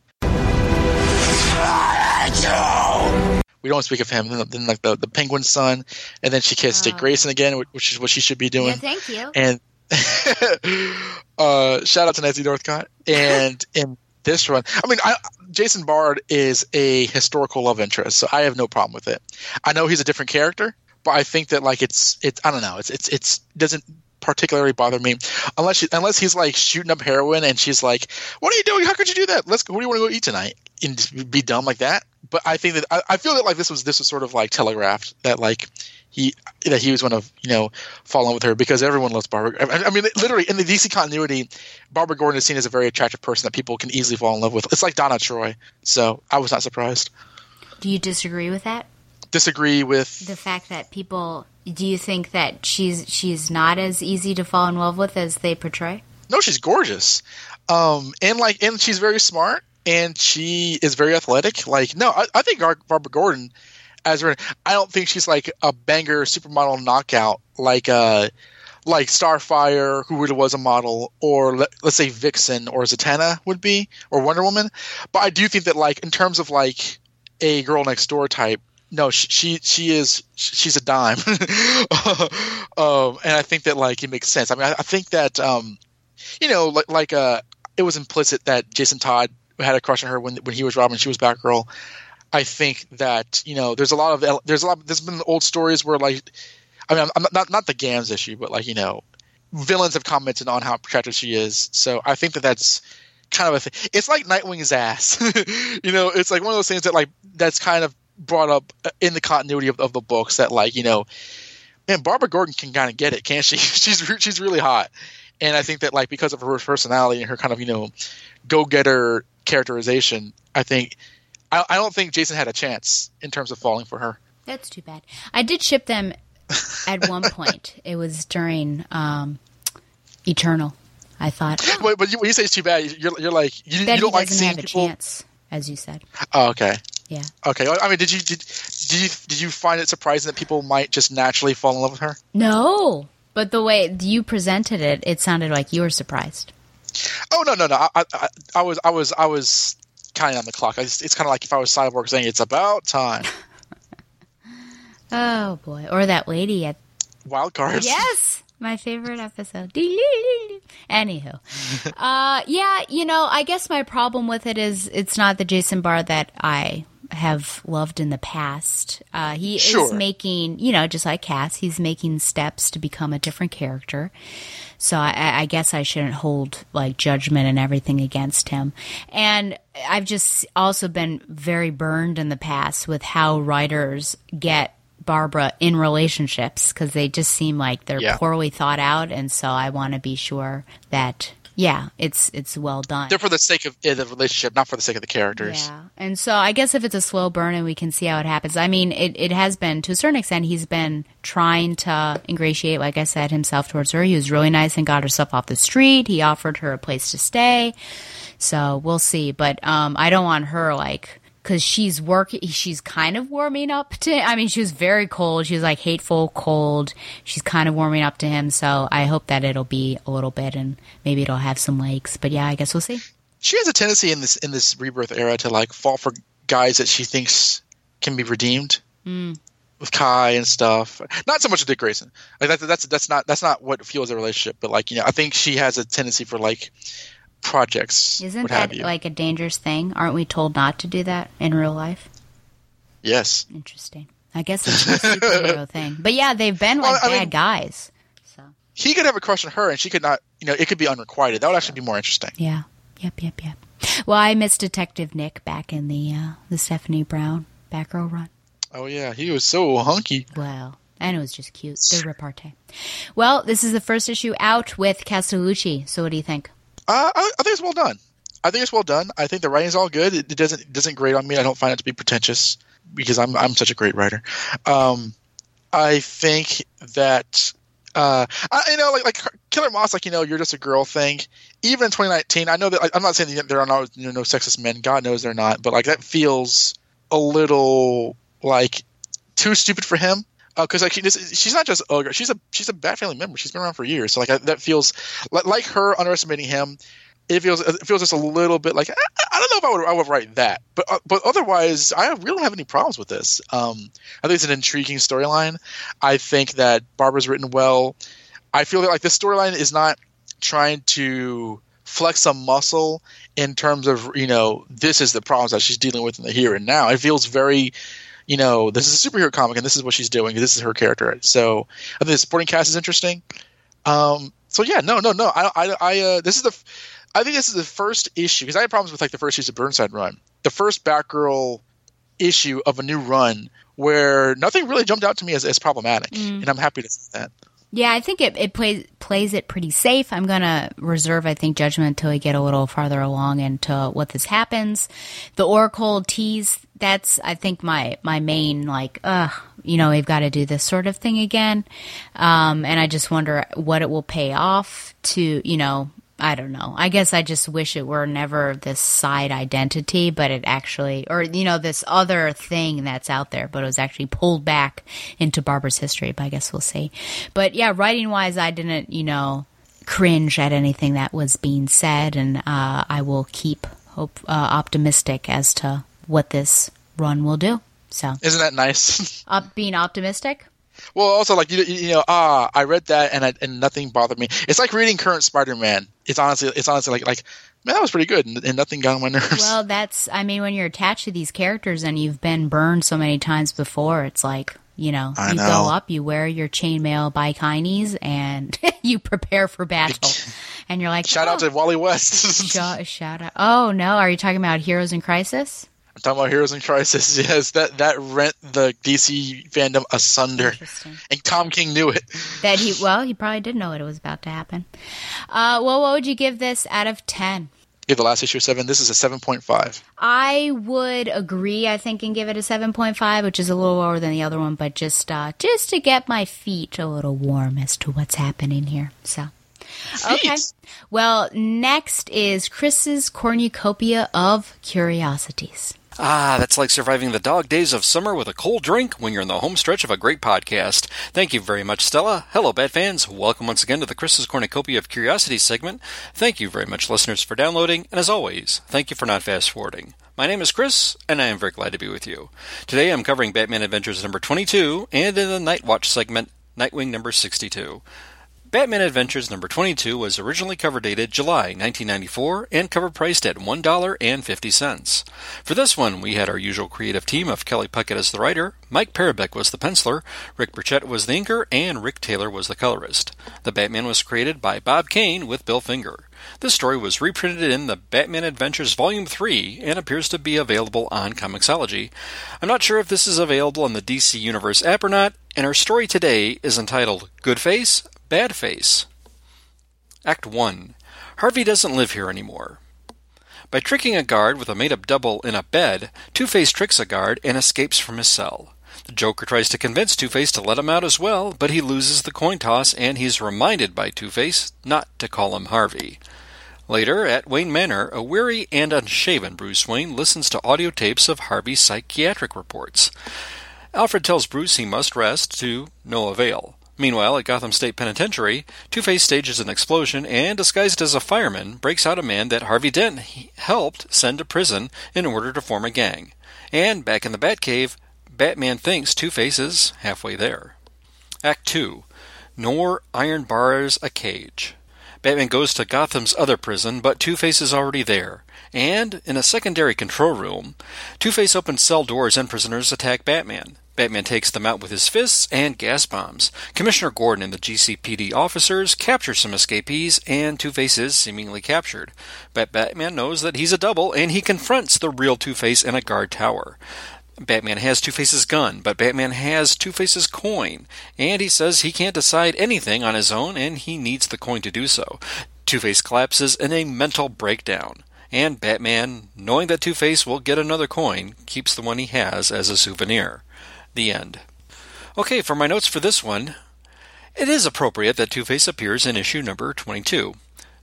We don't speak of him. Then, then like the, the Penguin son, and then she kissed Dick Grayson again, which- which is what she should be doing.
Yeah, thank you.
And uh, shout out to Nancy Northcott. And in this run, I mean, I, Jason Bard is a historical love interest, so I have no problem with it. I know he's a different character, but I think that like it's it's I don't know, it's it's it's doesn't particularly bother me unless she, unless he's like shooting up heroin and she's like, "What are you doing? How could you do that? Let's go. What do you want to go eat tonight?" And be dumb like that. But I think that I, I feel that like this was this was sort of like telegraphed that like he that he was going to you know fall in with her because everyone loves Barbara. I, I mean, literally in the DC continuity, Barbara Gordon is seen as a very attractive person that people can easily fall in love with. It's like Donna Troy, so I was not surprised.
Do you disagree with that?
Disagree with
The fact that people do you think that she's she's not as easy to fall in love with as they portray?
no, she's gorgeous, um, and like and she's very smart and she is very athletic. Like no, I, I think Barbara Gordon as her, I don't think she's like a banger supermodel knockout like uh like Starfire, who really was a model, or let, let's say Vixen or Zatanna would be, or Wonder Woman. But I do think that like in terms of like a girl next door type, no, she she, is she's a dime, um, and I think that like it makes sense. I mean, I, I think that um, you know, like like uh, it was implicit that Jason Todd had a crush on her when when he was Robin, she was Batgirl. I think that you know, there's a lot of there's a lot. There's been old stories where like, I mean, I'm not not, not the Gams issue, but like you know, villains have commented on how attractive she is. So I think that that's kind of a thing. It's like Nightwing's ass. you know, it's like one of those things that like that's kind of brought up in the continuity of, of the books that like you know, man, Barbara Gordon can kind of get it, can't she? she's re- she's really hot, and I think that like because of her personality and her kind of you know go getter characterization, I think I, I don't think Jason had a chance in terms of falling for her.
That's too bad. I did ship them at one point. It was during um, Eternal. I thought
But, but you, when you say it's too bad, you're, you're like you, you don't like seeing people.
chance, as you said.
Oh, okay.
Yeah.
Okay. I mean, did you did, did you did you find it surprising that people might just naturally fall in love with her?
No, but the way you presented it, it sounded like you were surprised.
Oh no no no! I I, I was I was I was kind of on the clock. I just, it's kind of like if I was Cyborg saying it's about time.
Oh boy, or that lady at
Wild cards.
Yes, my favorite episode. Anywho, uh, yeah, you know, I guess my problem with it is it's not the Jason Bard that I have loved in the past. Uh, he is making, you know, just like Cass, he's making steps to become a different character. So I, I guess I shouldn't hold like judgment and everything against him. And I've just also been very burned in the past with how writers get Barbara in relationships because they just seem like they're
Yeah.
poorly thought out. And so I want to be sure that yeah, it's it's well done.
They're for the sake of uh, the relationship, not for the sake of the characters.
Yeah. And so I guess if it's a slow burn and we can see how it happens. I mean, it, it has been, to a certain extent, he's been trying to ingratiate, like I said, himself towards her. He was really nice and got herself off the street. He offered her a place to stay. So we'll see. But um, I don't want her, like, because she's working, she's kind of warming up to, I mean, she was very cold. She was like hateful, cold. She's kind of warming up to him. So I hope that it'll be a little bit and maybe it'll have some legs. But yeah, I guess we'll see.
She has a tendency in this in this rebirth era to like fall for guys that she thinks can be redeemed.
Mm.
with Kai and stuff. Not so much with Dick Grayson. Like that's that's that's not that's not what fuels a relationship. But like you know, I think she has a tendency for like projects.
Isn't that like a dangerous thing? Aren't we told not to do that in real life?
yes.
Interesting. I guess it's a superhero thing. But yeah, they've been like
Well,
bad
mean-
guys.
So he could have a crush on her, and she could not. You know, it could be unrequited. That would actually be more interesting.
Yeah. Yep, yep, yep. Well, I missed Detective Nick back in the uh, the Stephanie Brown Batgirl run.
Oh yeah, he was so hunky.
Well, and it was just cute. The repartee. Well, this is the first issue out with Castellucci. So, what do you think?
Uh, I, I think it's well done. I think it's well done. I think the writing's all good. It, it doesn't it doesn't grate on me. I don't find it to be pretentious because I'm I'm such a great writer. Um, I think that uh, I, you know, like like Killer Moth, like you know, you're just a girl thing. Even in 2019, I know that I'm not saying that there are no you know, no sexist men. God knows they're not, but like that feels a little like too stupid for him. Because like she she's not just girl, she's a she's a Bat family member. She's been around for years, so like that feels like, like her underestimating him. It feels it feels just a little bit like I, I don't know if I would I would write that, but uh, but otherwise I really don't have any problems with this. Um, I think it's an intriguing storyline. I think that Barbara's written well. I feel that like this storyline is not trying to flex some muscle in terms of you know this is the problems that she's dealing with in the here and now. It feels very you know this is a superhero comic and this is what she's doing. This is her character. So I think the supporting cast is interesting. Um, so yeah, no, no, no. I, I, I uh, this is the, I think this is the first issue because I had problems with like the first issue of Burnside run, the first Batgirl issue of a new run where nothing really jumped out to me as, as problematic,
Mm.
and I'm happy to see that.
Yeah, I think it, it plays plays it pretty safe. I'm gonna reserve, I think, judgment until we get a little farther along into what this happens. The Oracle tease, that's I think my my main like, ugh, you know, we've got to do this sort of thing again. Um, and I just wonder what it will pay off to, you know, I don't know. I guess I just wish it were never this side identity, but it actually, or, you know, this other thing that's out there, but it was actually pulled back into Barbara's history, but I guess we'll see. But yeah, writing wise, I didn't, you know, cringe at anything that was being said, and uh, I will keep hope, uh, optimistic as to what this run will do. So,
Isn't that nice?
up being optimistic.
well, also like you, you know, ah, I read that and I, and nothing bothered me. It's like reading current Spider-Man. It's honestly, it's honestly like like man, that was pretty good, and, and nothing got on my nerves.
Well, that's, I mean, when you're attached to these characters and you've been burned so many times before, it's like, you know,
I
you
know.
go up, you wear your chainmail bikinies, and you prepare for battle. And you're like,
Shout out
oh,
to Wally West.
shout, shout out. Oh, no. Are you talking about Heroes in Crisis?
I'm talking about Heroes in Crisis. Yes, that that rent the DC fandom asunder, and Tom King knew it.
That he, well, he probably did know it was about to happen. Uh, well, what would you give this out of 10?
Give the last issue a seven. This is a seven point five.
I would agree, I think, and give it a 7.5, which is a little lower than the other one, but just uh, just to get my feet a little warm as to what's happening here. So, okay. Well, next is Chris's cornucopia of curiosities.
Ah, that's like surviving the dog days of summer with a cold drink when you're in the home stretch of a great podcast. Thank you very much, Stella. Hello, Bat fans. Welcome once again to the Chris's Cornucopia of Curiosity segment. Thank you very much, listeners, for downloading, and as always, thank you for not fast forwarding. My name is Chris, and I am very glad to be with you. Today I'm covering Batman Adventures number 22, and in the Night Watch segment, Nightwing number 62. Batman Adventures number 22 was originally cover dated July 1994 and cover priced at $1.50. For this one, we had our usual creative team of Kelly Puckett as the writer, Mike Parobeck was the penciler, Rick Burchett was the inker, and Rick Taylor was the colorist. The Batman was created by Bob Kane with Bill Finger. This story was reprinted in the Batman Adventures Volume 3 and appears to be available on Comixology. I'm not sure if this is available on the DC Universe app or not, and our story today is entitled Good Face, Bad Face. Act 1. Harvey doesn't live here anymore. By tricking a guard with a made up double in a bed, Two Face tricks a guard and escapes from his cell. The Joker tries to convince Two Face to let him out as well, but he loses the coin toss and he's reminded by Two Face not to call him Harvey. Later, at Wayne Manor, a weary and unshaven Bruce Wayne listens to audio tapes of Harvey's psychiatric reports. Alfred tells Bruce he must rest to no avail. Meanwhile, at Gotham State Penitentiary, Two Face stages an explosion and, disguised as a fireman, breaks out a man that Harvey Dent helped send to prison in order to form a gang. And back in the Batcave, Batman thinks Two Face is halfway there. Act 2 Nor Iron Bars a Cage. Batman goes to Gotham's other prison, but Two Face is already there. And, in a secondary control room, Two Face opens cell doors and prisoners attack Batman. Batman takes them out with his fists and gas bombs. Commissioner Gordon and the GCPD officers capture some escapees, and Two Face is seemingly captured. But Batman knows that he's a double, and he confronts the real Two Face in a guard tower. Batman has Two Face's gun, but Batman has Two Face's coin, and he says he can't decide anything on his own and he needs the coin to do so. Two Face collapses in a mental breakdown, and Batman, knowing that Two Face will get another coin, keeps the one he has as a souvenir. The end. Okay, for my notes for this one, it is appropriate that Two Face appears in issue number 22.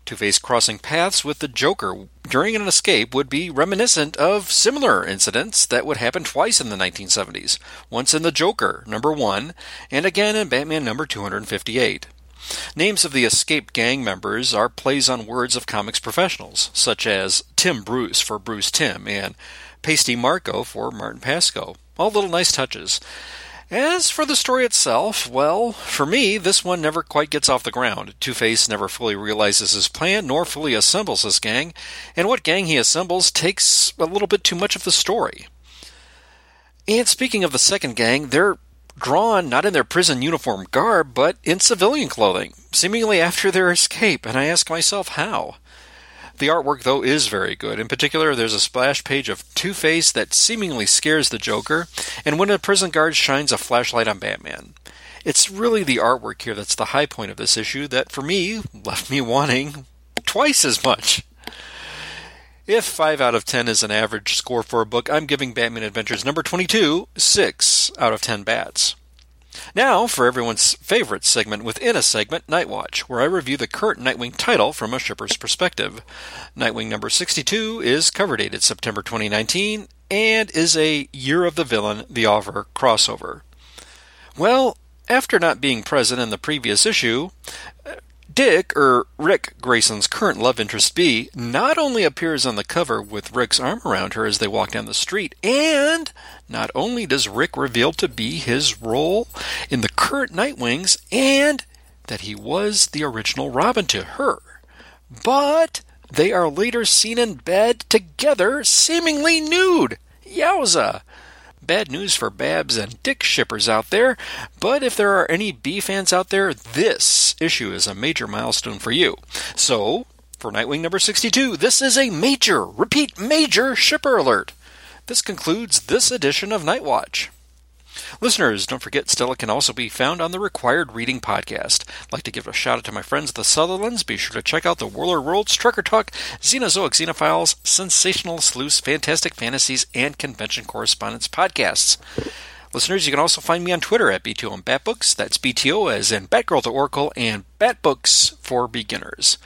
Two Face crossing paths with the Joker during an escape would be reminiscent of similar incidents that would happen twice in the 1970s once in The Joker, number 1, and again in Batman number 258. Names of the escaped gang members are plays on words of comics professionals, such as Tim Bruce for Bruce Timm and Pasty Marco for Martin Pasko. All little nice touches. As for the story itself, well, for me, this one never quite gets off the ground. Two Face never fully realizes his plan, nor fully assembles his gang, and what gang he assembles takes a little bit too much of the story. And speaking of the second gang, they're drawn not in their prison uniform garb, but in civilian clothing, seemingly after their escape, and I ask myself how. The artwork, though, is very good. In particular, there's a splash page of Two Face that seemingly scares the Joker, and when a prison guard shines a flashlight on Batman. It's really the artwork here that's the high point of this issue that, for me, left me wanting twice as much. If 5 out of 10 is an average score for a book, I'm giving Batman Adventures number 22 6 out of 10 bats. Now, for everyone's favorite segment within a segment, Night Watch, where I review the current Nightwing title from a shipper's perspective. Nightwing number 62 is cover dated September 2019 and is a Year of the Villain, the Offer crossover. Well, after not being present in the previous issue, Dick, or Ric Grayson's current love interest Bea, not only appears on the cover with Ric's arm around her as they walk down the street, and not only does Ric reveal to be his role in the current Nightwings, and that he was the original Robin to her, but they are later seen in bed together, seemingly nude. Yowza! Bad news for Babs and Dick shippers out there, but if there are any Bea fans out there, this issue is a major milestone for you. So, for Nightwing number 62, this is a major, repeat, major shipper alert. This concludes this edition of Night Watch. Listeners, don't forget Stella can also be found on the Required Reading Podcast. I'd like to give a shout out to my friends the Sutherlands. Be sure to check out the Whirler Worlds, Trucker Talk, Xenozoic Xenophiles, Sensational Sleuths, Fantastic Fantasies, and Convention Correspondence podcasts. Listeners, you can also find me on Twitter at BTO and Batbooks. That's BTO as in Batgirl to Oracle and Batbooks for Beginners.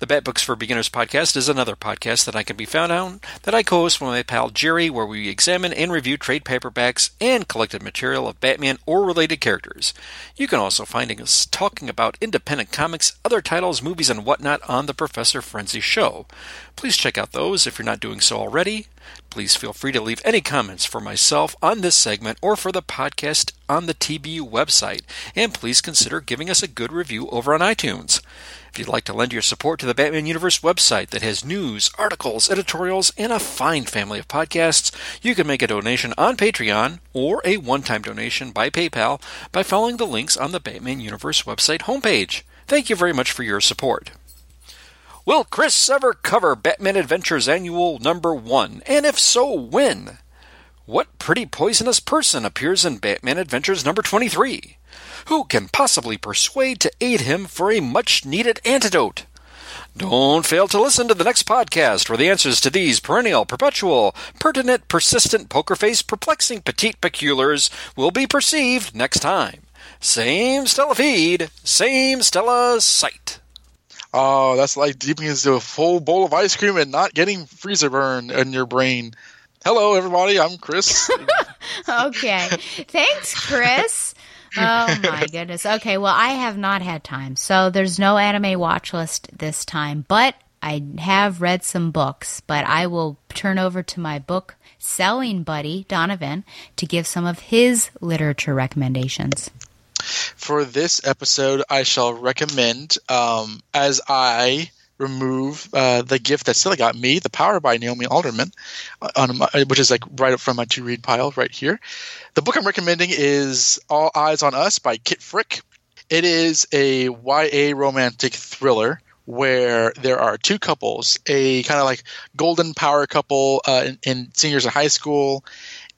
The Batbooks for Beginners podcast is another podcast that I can be found on that I co-host with my pal Jerry, where we examine and review trade paperbacks and collected material of Batman or related characters. You can also find us talking about independent comics, other titles, movies, and whatnot on the Professor Frenzy show. Please check out those if you're not doing so already. Please feel free to leave any comments for myself on this segment or for the podcast on the TBU website, and please consider giving us a good review over on iTunes. If you'd like to lend your support to the Batman Universe website that has news, articles, editorials, and a fine family of podcasts, you can make a donation on Patreon or a one time donation by PayPal by following the links on the Batman Universe website homepage. Thank you very much for your support. Will Chris ever cover Batman Adventures Annual Number 1? And if so, when? What pretty poisonous person appears in Batman Adventures Number 23? Who can possibly persuade to aid him for a much needed antidote? Don't fail to listen to the next podcast where the answers to these perennial, perpetual, pertinent, persistent, poker face, perplexing, petite peculiars will be perceived next time. Same Stella feed, same Stella site.
Oh, that's like dipping into a full bowl of ice cream and not getting freezer burn in your brain. Hello, everybody. I'm Chris.
okay. Thanks, Chris. Oh my goodness. Okay, well, I have not had time. So there's no anime watch list this time, but I have read some books, but I will turn over to my book selling buddy, Donovan, to give some of his literature recommendations.
For this episode, I shall recommend, um, as I remove uh, the gift that Stella got me, The Power by Naomi Alderman, uh, on my, which is like right up from my to read pile right here. The book I'm recommending is All Eyes on Us by Kit Frick. It is a YA romantic thriller where there are two couples, a kind of like golden power couple uh, in, in seniors in high school,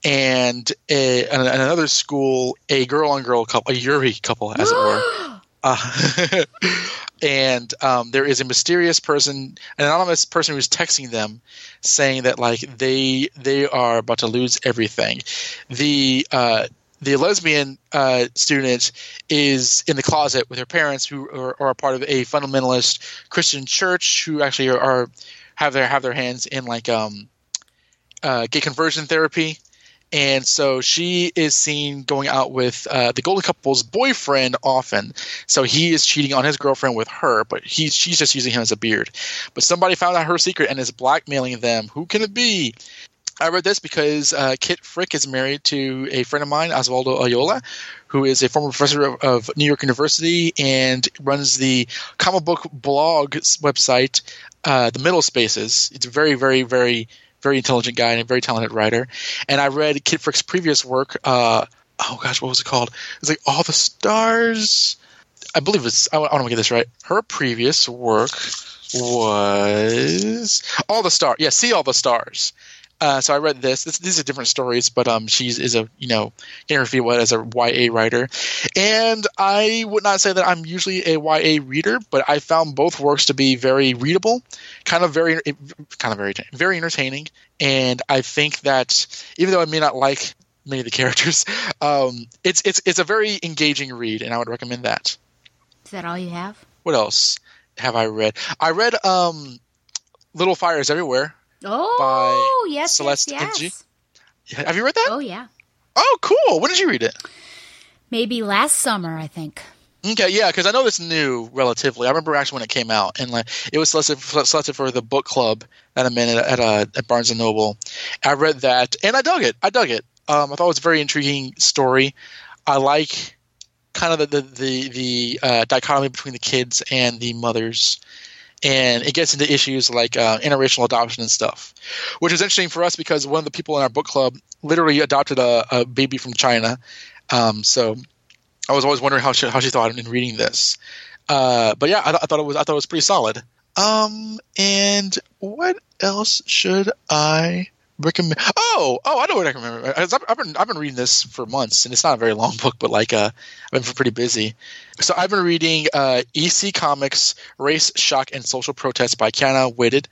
and a, an- another school, a girl on girl couple, a Yuri couple, as it were. Uh, and um, there is a mysterious person, an anonymous person who's texting them, saying that like they they are about to lose everything. The uh, the lesbian uh, student is in the closet with her parents, who are, are a part of a fundamentalist Christian church, who actually are, are have their have their hands in like um, uh, gay conversion therapy. And so she is seen going out with uh, the golden couple's boyfriend often. So he is cheating on his girlfriend with her, but he's she's just using him as a beard. But somebody found out her secret and is blackmailing them. Who can it be? I read this because uh, Kit Frick is married to a friend of mine, Osvaldo Oyola, who is a former professor of, of New York University and runs the comic book blog website, uh, The Middle Spaces. It's very, very, very, very intelligent guy and a very talented writer. And I read Kit Frick's previous work. Uh, oh gosh, what was it called? It's like All the Stars. I believe it's. I, want to get this right. Her previous work was All the Stars. Yeah, See All the Stars. Uh, so I read this. this. These are different stories, but um, she is a you know getting her as a YA writer, and I would not say that I'm usually a YA reader, but I found both works to be very readable, kind of very kind of very very entertaining, and I think that even though I may not like many of the characters, um, it's it's it's a very engaging read, and I would recommend that.
Is that all you have?
What else have I read? I read um, Little Fires Everywhere.
Oh,
by
yes,
Celeste
yes,
Ng.
yes.
Have you read that?
Oh, yeah.
Oh, cool. When did you read it?
Maybe last summer, I think.
Okay, yeah, because I know it's new relatively. I remember actually when it came out, and like it was selected, selected for the book club that I'm in at, at, uh, at Barnes and Noble. I read that, and I dug it. I dug it. Um, I thought it was a very intriguing story. I like kind of the the the, the uh, dichotomy between the kids and the mothers and it gets into issues like uh, interracial adoption and stuff, which is interesting for us because one of the people in our book club literally adopted a, a baby from China. Um, so I was always wondering how she, how she thought in reading this. Uh, but yeah, I, I, thought it was I thought it was pretty solid. Um, and what else should I recommend? Oh, oh, I know what I remember. I've, I've, been I've been reading this for months, and it's not a very long book, but like uh, I've been pretty busy. So I've been reading uh, EC Comics Race, Shock, and Social Protest by Qiana Whitted.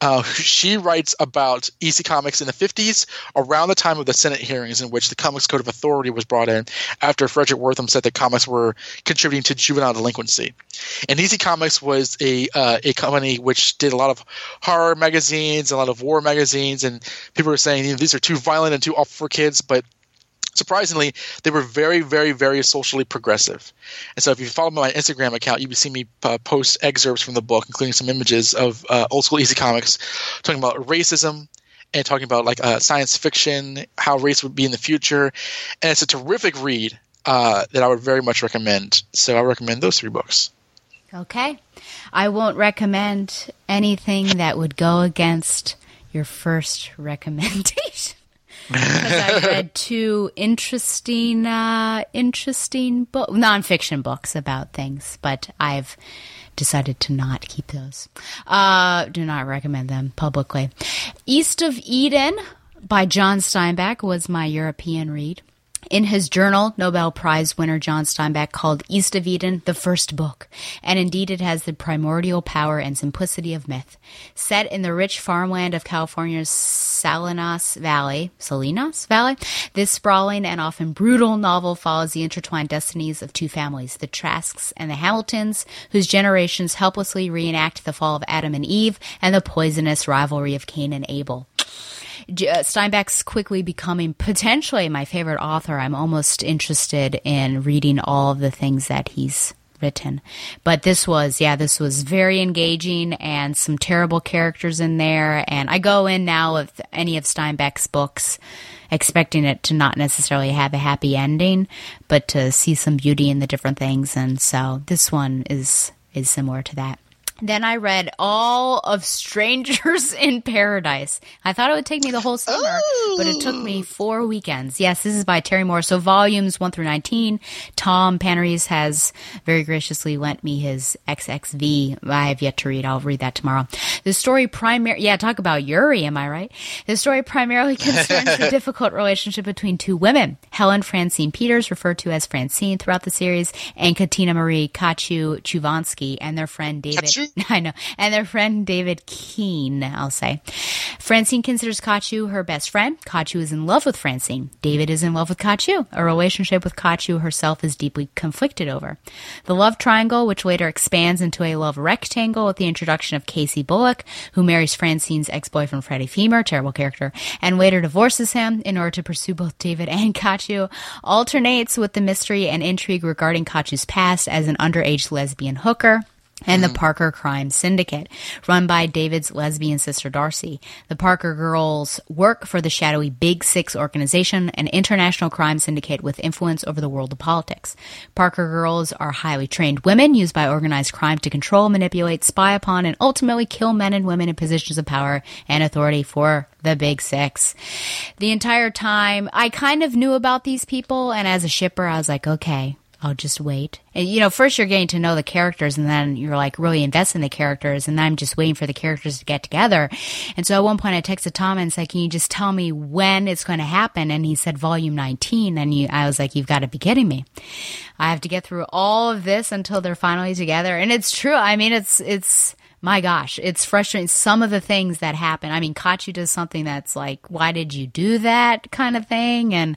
Uh, she writes about EC Comics in the 50s, around the time of the Senate hearings in which the Comics Code of Authority was brought in after Fredric Wertham said that comics were contributing to juvenile delinquency. And EC Comics was a, uh, a company which did a lot of horror magazines, a lot of war magazines, and people were saying you know, these are too violent and too awful for kids, but surprisingly, they were very, very, very socially progressive. And so, if you follow my Instagram account, you would see me uh, post excerpts from the book, including some images of uh, old school EC Comics, talking about racism and talking about like uh, science fiction, how race would be in the future. And it's a terrific read uh, that I would very much recommend. So, I recommend those three books.
Okay. I won't recommend anything that would go against your first recommendation. Because I read two interesting, uh, interesting book nonfiction books about things, but I've decided to not keep those. Uh, do not recommend them publicly. East of Eden by John Steinbeck was my European read. In his journal, Nobel Prize winner John Steinbeck called East of Eden the first book, and indeed it has the primordial power and simplicity of myth. Set in the rich farmland of California's Salinas Valley, Salinas Valley, this sprawling and often brutal novel follows the intertwined destinies of two families, the Trasks and the Hamiltons, whose generations helplessly reenact the fall of Adam and Eve and the poisonous rivalry of Cain and Abel. Uh, Steinbeck's quickly becoming potentially my favorite author. I'm almost interested in reading all of the things that he's written. But this was, yeah, this was very engaging and some terrible characters in there. And I go in now with any of Steinbeck's books expecting it to not necessarily have a happy ending, but to see some beauty in the different things. And so this one is, is similar to that. Then I read all of Strangers in Paradise. I thought it would take me the whole summer, but it took me oh. four weekends. Yes, this is by Terry Moore. So volumes 1 through 19. Tom Panarese has very graciously lent me his XXV. I have yet to read. I'll read that tomorrow. The story primary, yeah, talk about Yuri, am I right? The story primarily concerns the difficult relationship between two women. Helen Francine Peters, referred to as Francine throughout the series, and Katina Marie Katchoo Choovanski and their friend David. I know. And their friend David Keene, I'll say. Francine considers Katchoo her best friend. Katchoo is in love with Francine. David is in love with Katchoo. A relationship with Katchoo herself is deeply conflicted over. The love triangle, which later expands into a love rectangle with the introduction of Casey Bullock, who marries Francine's ex-boyfriend Freddie Femur, terrible character, and later divorces him in order to pursue both David and Katchoo, alternates with the mystery and intrigue regarding Katchoo's past as an underage lesbian hooker and the mm. Parker Crime Syndicate, run by David's lesbian sister Darcy. The Parker girls work for the shadowy Big Six organization, an international crime syndicate with influence over the world of politics. Parker girls are highly trained women used by organized crime to control, manipulate, spy upon, and ultimately kill men and women in positions of power and authority for the Big Six. The entire time, I kind of knew about these people, and as a shipper, I was like, okay, I'll just wait. And, you know, first you're getting to know the characters and then you're like really invest in the characters and I'm just waiting for the characters to get together. And so at one point I texted Tom and said, can you just tell me when it's going to happen? And he said volume 19. And you, I was like, you've got to be kidding me. I have to get through all of this until they're finally together. And it's true. I mean, it's, it's, my gosh, it's frustrating. Some of the things that happen. I mean, Katchoo does something that's like, why did you do that kind of thing? And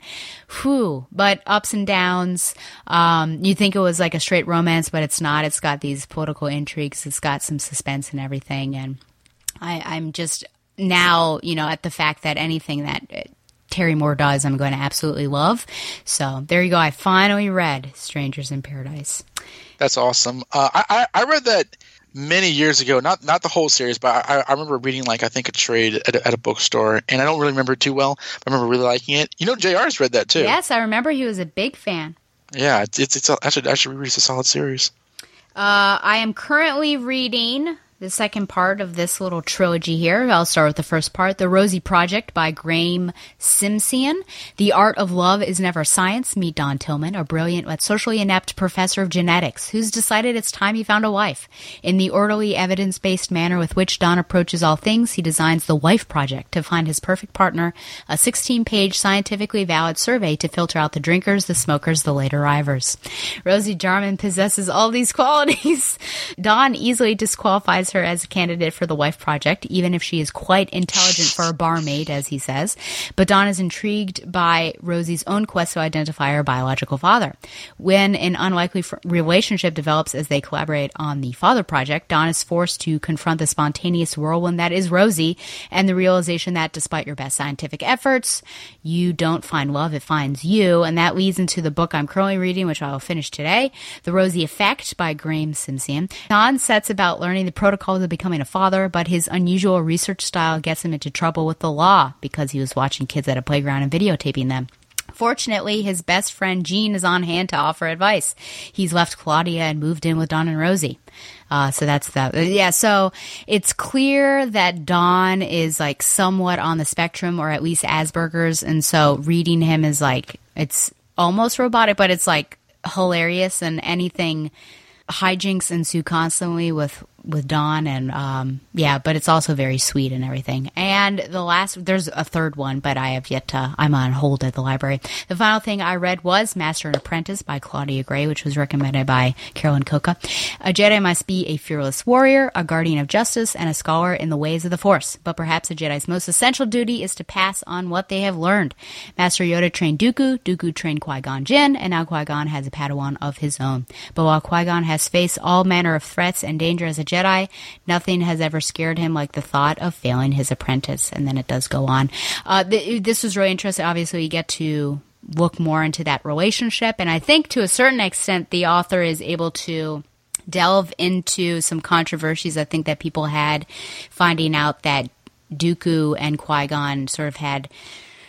whew, but ups and downs. Um, you think it was like a straight romance, but it's not. It's got these political intrigues. It's got some suspense and everything. And I, I'm just now, you know, at the fact that anything that uh, Terry Moore does, I'm going to absolutely love. So there you go. I finally read Strangers in Paradise.
That's awesome. Uh, I, I I read that many years ago. Not not the whole series, but I, I remember reading like I think a trade at a, at a bookstore, and I don't really remember it too well. But I remember really liking it. You know, Jr's read that too.
Yes, I remember he was a big fan.
Yeah, it's it's, it's a, I should I should reread. It's a solid series.
Uh, I am currently reading the second part of this little trilogy here. I'll start with the first part The Rosie Project by Graeme Simsion. The Art of Love is Never Science. Meet Don Tillman, a brilliant but socially inept professor of genetics who's decided it's time he found a wife. In the orderly, evidence based manner with which Don approaches all things, he designs the Wife Project to find his perfect partner, a 16 page scientifically valid survey to filter out the drinkers, the smokers, the late arrivers. Rosie Jarman possesses all these qualities. Don easily disqualifies her as a candidate for the Wife Project, even if she is quite intelligent for a barmaid, as he says. But Don is intrigued by Rosie's own quest to identify her biological father. When an unlikely fr- relationship develops as they collaborate on the Father Project, Don is forced to confront the spontaneous whirlwind that is Rosie and the realization that despite your best scientific efforts, you don't find love, it finds you. And that leads into the book I'm currently reading, which I will finish today, The Rosie Effect by Graeme Simsion. Don sets about learning the protocols of becoming a father, but his unusual research style gets him into trouble with the law because he was watching kids at a playground and videotaping them. Fortunately, his best friend Gene is on hand to offer advice. He's left Claudia and moved in with Don and Rosie. Uh, so that's that. Yeah. So it's clear that Don is like somewhat on the spectrum or at least Asperger's. And so reading him is like, it's almost robotic, but it's like hilarious and anything hijinks ensue constantly with with Don and um, yeah, but it's also very sweet and everything. And the last, there's a third one, but I have yet to. I'm on hold at the library. The final thing I read was Master and Apprentice by Claudia Gray, which was recommended by Carolyn Cocca. A Jedi must be a fearless warrior, a guardian of justice, and a scholar in the ways of the Force. But perhaps a Jedi's most essential duty is to pass on what they have learned. Master Yoda trained Dooku, Dooku trained Qui Gon Jinn, and now Qui Gon has a Padawan of his own. But while Qui Gon has faced all manner of threats and danger as a Jedi, nothing has ever scared him like the thought of failing his apprentice. And then it does go on. Uh, th- this was really interesting. Obviously, you get to look more into that relationship. And I think to a certain extent, the author is able to delve into some controversies I think that people had finding out that Dooku and Qui Gon sort of had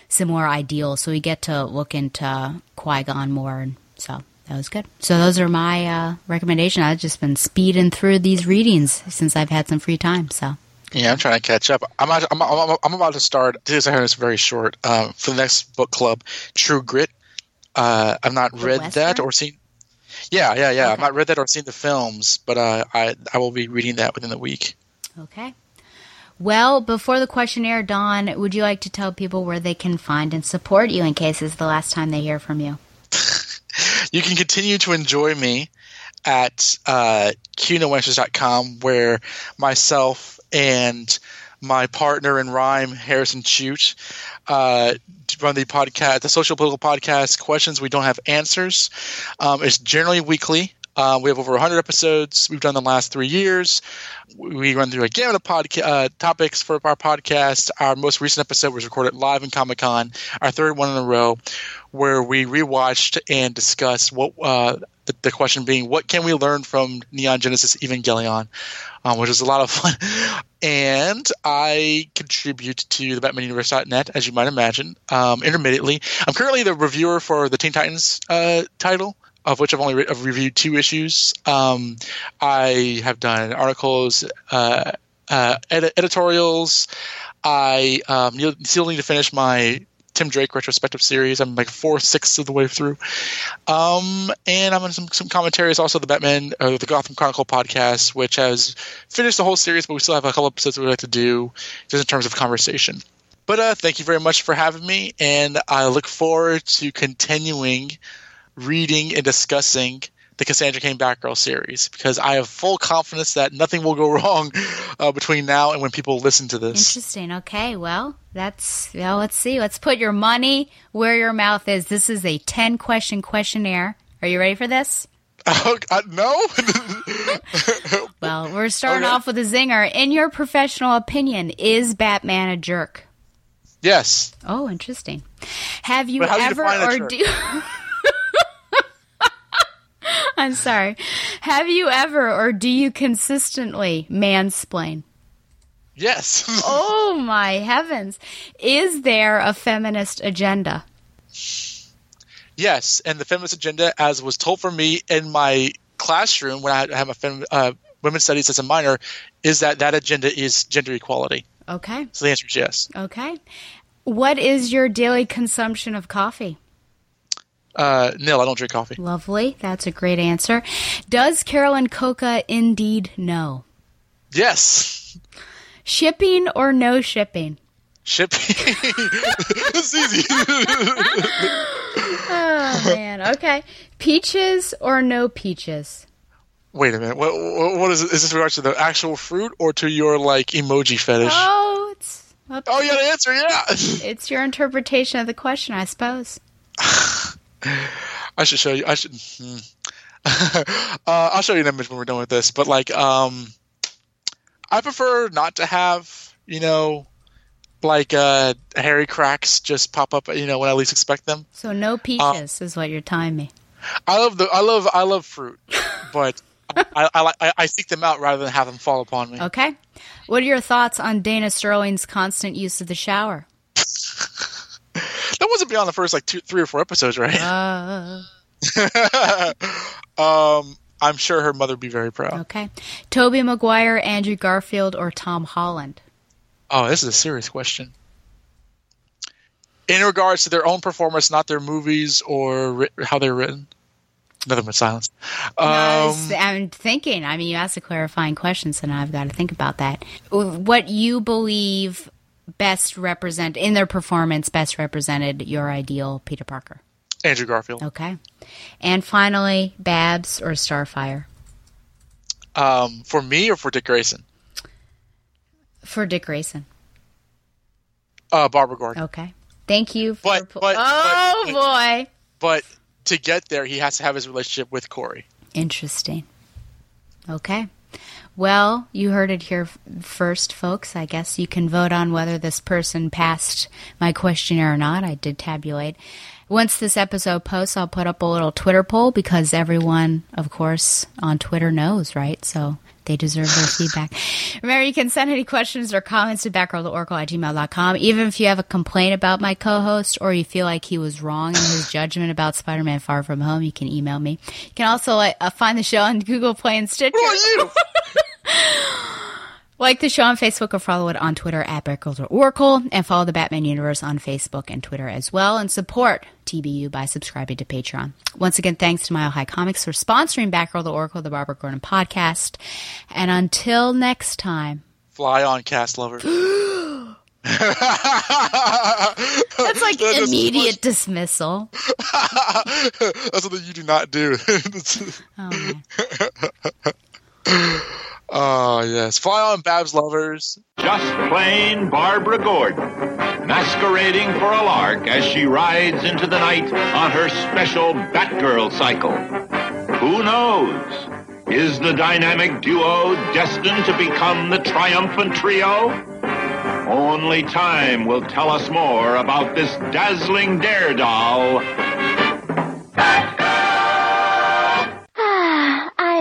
similar ideals. So we get to look into Qui Gon more. And so that was good. So those are my uh, recommendation. I've just been speeding through these readings since I've had some free time. So.
Yeah, I'm trying to catch up. I'm about, I'm, I'm, I'm about to start. This is very short. Um, for the next book club, True Grit. Uh, I've not
The
read
Western?
that or seen. Yeah, yeah, yeah. I've not read that or seen the films, but uh, I I will be reading that within the week.
Okay. Well, before the questionnaire, Don, would you like to tell people where they can find and support you in case it's the last time they hear from you?
You can continue to enjoy me at uh, QNoAnswers.com, where myself and my partner in rhyme, Harrison Chute, uh, run the podcast, the social political podcast, Questions We Don't Have Answers. Um, it's generally weekly. Uh, we have over 100 episodes we've done the last three years. We run through a gamut of podca- uh, topics for our podcast. Our most recent episode was recorded live in Comic Con, our third one in a row, where we rewatched and discussed what uh, the, question being, what can we learn from Neon Genesis Evangelion, um, which was a lot of fun. And I contribute to the BatmanUniverse.net, as you might imagine, um, intermittently. I'm currently the reviewer for the Teen Titans uh, title of which I've only re- I've reviewed two issues. Um, I have done articles, uh, uh, edi- editorials. I um, still need to finish my Tim Drake retrospective series. I'm like four sixths of the way through. Um, and I'm on some, some commentaries, also the Batman, uh, the Gotham Chronicle podcast, which has finished the whole series, but we still have a couple episodes we'd like to do just in terms of conversation. But uh, thank you very much for having me, and I look forward to continuing reading and discussing the Cassandra Cain Batgirl series because I have full confidence that nothing will go wrong uh, between now and when people listen to this.
Interesting. Okay. Well, that's, well, let's see. Let's put your money where your mouth is. This is a 10 question questionnaire. Are you ready for this?
Uh, no.
Well, we're starting
Okay.
off with a zinger. In your professional opinion, is Batman a jerk?
yes.
Oh, interesting. Have you
do you
ever or do I'm sorry. Have you ever or do you consistently mansplain?
Yes.
oh my heavens. Is there a feminist agenda?
Yes, and the feminist agenda, as was told for me in my classroom when I had my fem- uh, women's studies as a minor, is that that agenda is gender equality.
Okay.
So the answer is yes.
Okay. What is your daily consumption of coffee?
Uh, nil, I don't drink coffee.
Lovely. That's a great answer. Does Carolyn Cocca indeed know?
Yes.
Shipping or no shipping?
Shipping. it's easy.
Oh, man. Okay. Peaches or no peaches?
Wait a minute. What, what, what is it? Is this regards to the actual fruit or to your like emoji fetish?
Oh, it's.
Oh,
to
yeah, the answer, yeah.
It's your interpretation of the question, I suppose.
I should show you. I should. Hmm. uh, I'll show you an image when we're done with this. But like, um, I prefer not to have you know, like uh, hairy cracks just pop up. You know, when I least expect them.
So no peaches is what you're telling me.
I love the. I love. I love fruit, but I, I, like- I, I seek them out rather than have them fall upon me.
Okay. What are your thoughts on Dana Sterling's constant use of the shower?
That wasn't beyond the first like two, three or four episodes, right?
Uh,
um, I'm sure her mother would be very proud.
okay. Tobey Maguire, Andrew Garfield, or Tom Holland?
Oh, this is a serious question. In regards to their own performance, not their movies or ri- how they're written. Nothing but silence. Um,
it's- I'm thinking. I mean, you asked a clarifying question, so now I've got to think about that. What you believe best represent in their performance best represented your ideal Peter Parker.
Andrew Garfield.
Okay, and finally, Babs or Starfire
Um, for me or for Dick Grayson?
for Dick Grayson.
Uh, Barbara Gordon.
Okay, thank you. For
But, but,
oh
but,
boy,
but to get there, he has to have his relationship with Kori.
interesting. Okay. Well, you heard it here first, folks. I guess you can vote on whether this person passed my questionnaire or not. I did tabulate. Once this episode posts, I'll put up a little Twitter poll because everyone, of course, on Twitter knows, right? So they deserve their feedback. Remember, you can send any questions or comments to batgirltooracle at gmail.com. Even if you have a complaint about my co-host or you feel like he was wrong in his judgment about Spider-Man Far From Home, you can email me. You can also uh, find the show on Google Play and Stitcher. Like the show on Facebook or follow it on Twitter at Batgirls or Oracle, and follow the Batman Universe on Facebook and Twitter as well, and support TBU by subscribing to Patreon. Once again, thanks to Mile High Comics for sponsoring Batgirl the Oracle, the Barbara Gordon podcast. And until next time,
Fly on, Cass lover.
that's like
That
immediate dismissal.
That's something you do not do. oh Ah, yes, fly on, Babs lovers.
Just plain Barbara Gordon, masquerading for a lark as she rides into the night on her special Batgirl cycle. Who knows? Is the dynamic duo destined to become the triumphant trio? Only time will tell us more about this dazzling daredevil.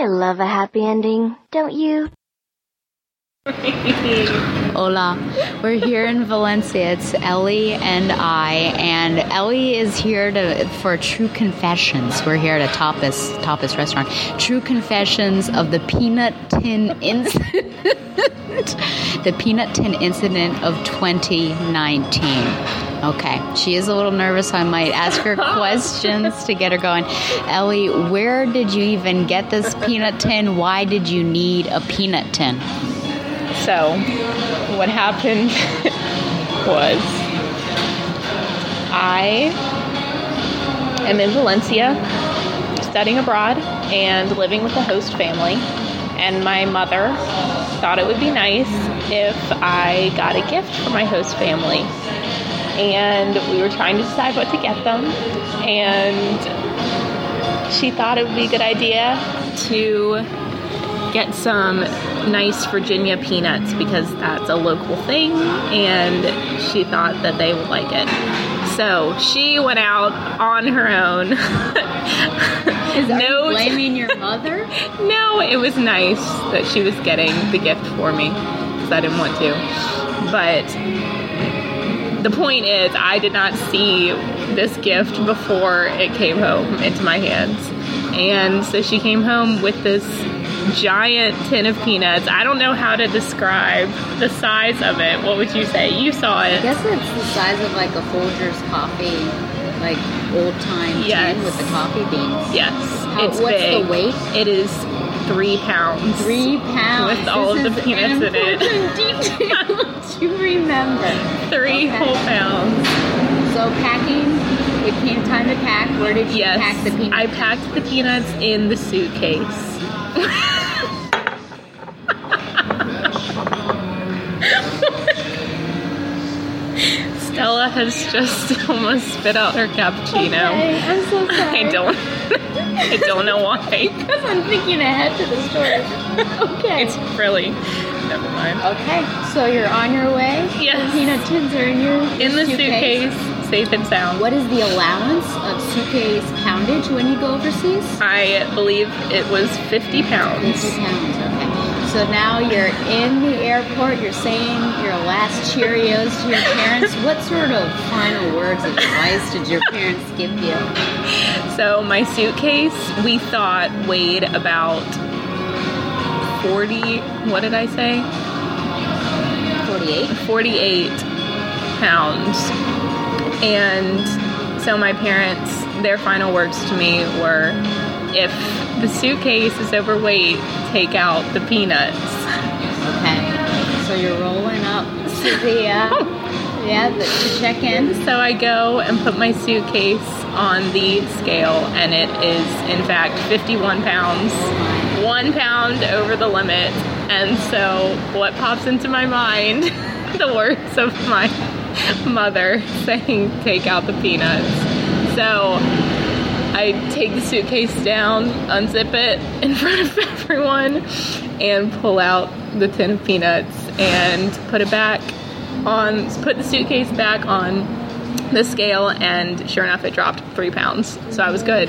I love a happy ending, don't you?
Hola. We're here in Valencia. It's Ellie and I, and Ellie is here to for True Confessions. We're here at a tapas tapas restaurant. True Confessions of the Peanut Tin Incident. the Peanut Tin Incident of 2019. Okay, she is a little nervous. so I might ask her questions to get her going. Ellie, where did you even get this peanut tin? Why did you need a peanut tin?
So, what happened was I am in Valencia studying abroad and living with a host family. And my mother thought it would be nice if I got a gift for my host family. And we were trying to decide what to get them. And she thought it would be a good idea to get some nice Virginia peanuts because that's a local thing and she thought that they would like it. So she went out on her own.
Is no blaming your mother?
no, it was nice that she was getting the gift for me because I didn't want to. But the point is, I did not see this gift before it came home into my hands. And so she came home with this giant tin of peanuts. I don't know how to describe the size of it. What would you say? You saw it.
I guess it's the size of like a Folgers coffee, like old time
Yes.
tin with the coffee beans.
Yes,
How-
it's
what's
big.
the weight?
It is three pounds.
Three pounds
with all
This
of the peanuts in it.
detail to remember.
Three
Okay.
whole pounds.
So packing, it came time to pack. Where did you
Yes,
pack the peanuts?
I packed the peanuts in the suitcase. Stella has just almost spit out her cappuccino.
Okay, I'm so sorry.
I don't. I don't know why.
Because I'm thinking ahead to the story. Okay.
It's really. Never mind.
Okay, so you're on your way.
Yes.
The peanut tins are in your
In the suitcase, safe and sound.
What is the allowance of suitcase poundage when you go overseas?
I believe it was 50 pounds.
50 pounds, okay. So now you're in the airport, you're saying your last Cheerios to your parents. What sort of final words of advice did your parents give you?
So my suitcase, we thought weighed about 40, what did I say?
48?
48 pounds. And so my parents, their final words to me were, if the suitcase is overweight, take out the peanuts.
Okay. So you're rolling up to the, uh, yeah, the, to check in.
So I go and put my suitcase on the scale, and it is, in fact, 51 pounds. One pound over the limit. And so, what pops into my mind? the words of my mother saying, take out the peanuts. So, I take the suitcase down, unzip it in front of everyone, and pull out the tin of peanuts and put it back on, put the suitcase back on the scale, and sure enough, it dropped three pounds. So I was good.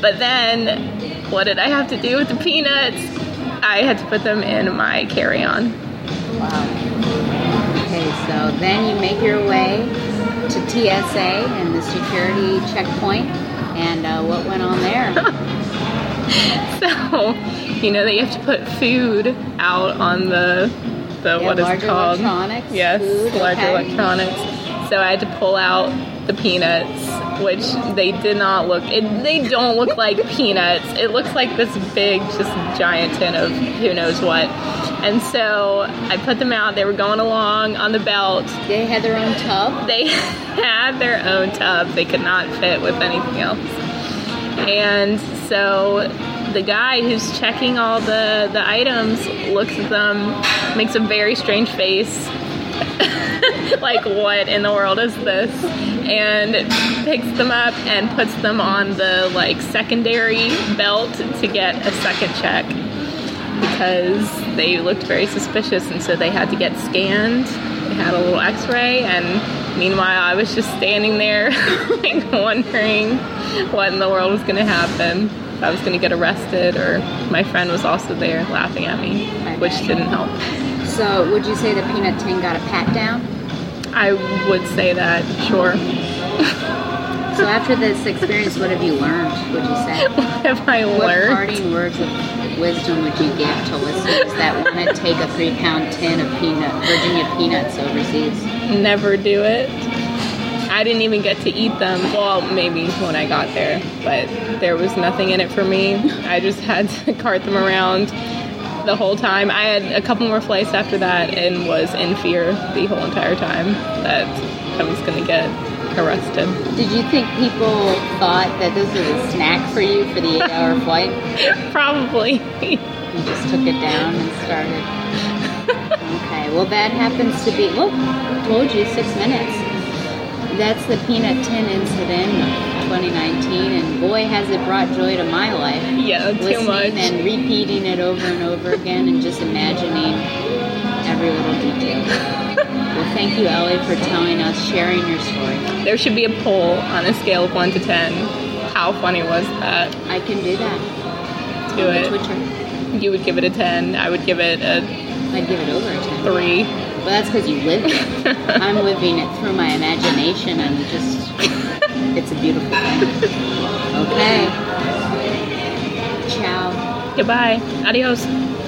But then, what did I have to do with the peanuts? I had to put them in my carry on.
Wow. Okay, so then you make your way to TSA and the security checkpoint. And uh, what went on there?
So, you know that you have to put food out on the the
Yeah,
what is it called?
electronics,
Yes,
food,
larger
okay.
electronics. So I had to pull out the peanuts, which they did not look. It, they don't look like peanuts. It looks like this big, just giant tin of who knows what. And so I put them out. They were going along on the belt.
They had their own tub.
They had their own tub. They could not fit with anything else. And so the guy who's checking all the, the items looks at them, makes a very strange face. like, what in the world is this? And picks them up and puts them on the like secondary belt to get a second check because they looked very suspicious and so they had to get scanned. They had a little x-ray and meanwhile I was just standing there like wondering what in the world was going to happen. I was going to get arrested or my friend was also there laughing at me, which didn't help.
So would you say the peanut tin got a pat down?
I would say that, sure.
So after this experience, what have you learned? Would you say?
What have I
What
learned?
parting words of wisdom would you give to listeners that want to take a three-pound tin of peanut Virginia peanuts overseas?
Never do it. I didn't even get to eat them. Well, maybe when I got there, but there was nothing in it for me. I just had to cart them around the whole time. I had a couple more flights after that and was in fear the whole entire time that I was going to get arrested.
Did you think people thought that this was a snack for you for the eight-hour flight?
Probably.
You just took it down and started. Okay, well that happens to be. Look, told you six minutes. That's the peanut tin incident 2019, and boy has it brought joy to my life.
Yeah, too
Listening
much.
and repeating it over and over again, and just imagining every little detail. well, thank you, Ellie, for telling us, sharing your story.
There should be a poll on a scale of 1 to 10. How funny was that?
I can do that.
Do
On
it.
Twitter.
You would give it a 10. I would give it a
I'd give it over a 10.
3.
Well, that's because you lived it. I'm living it through my imagination and just, it's a beautiful thing. Okay. Ciao.
Goodbye. Adios.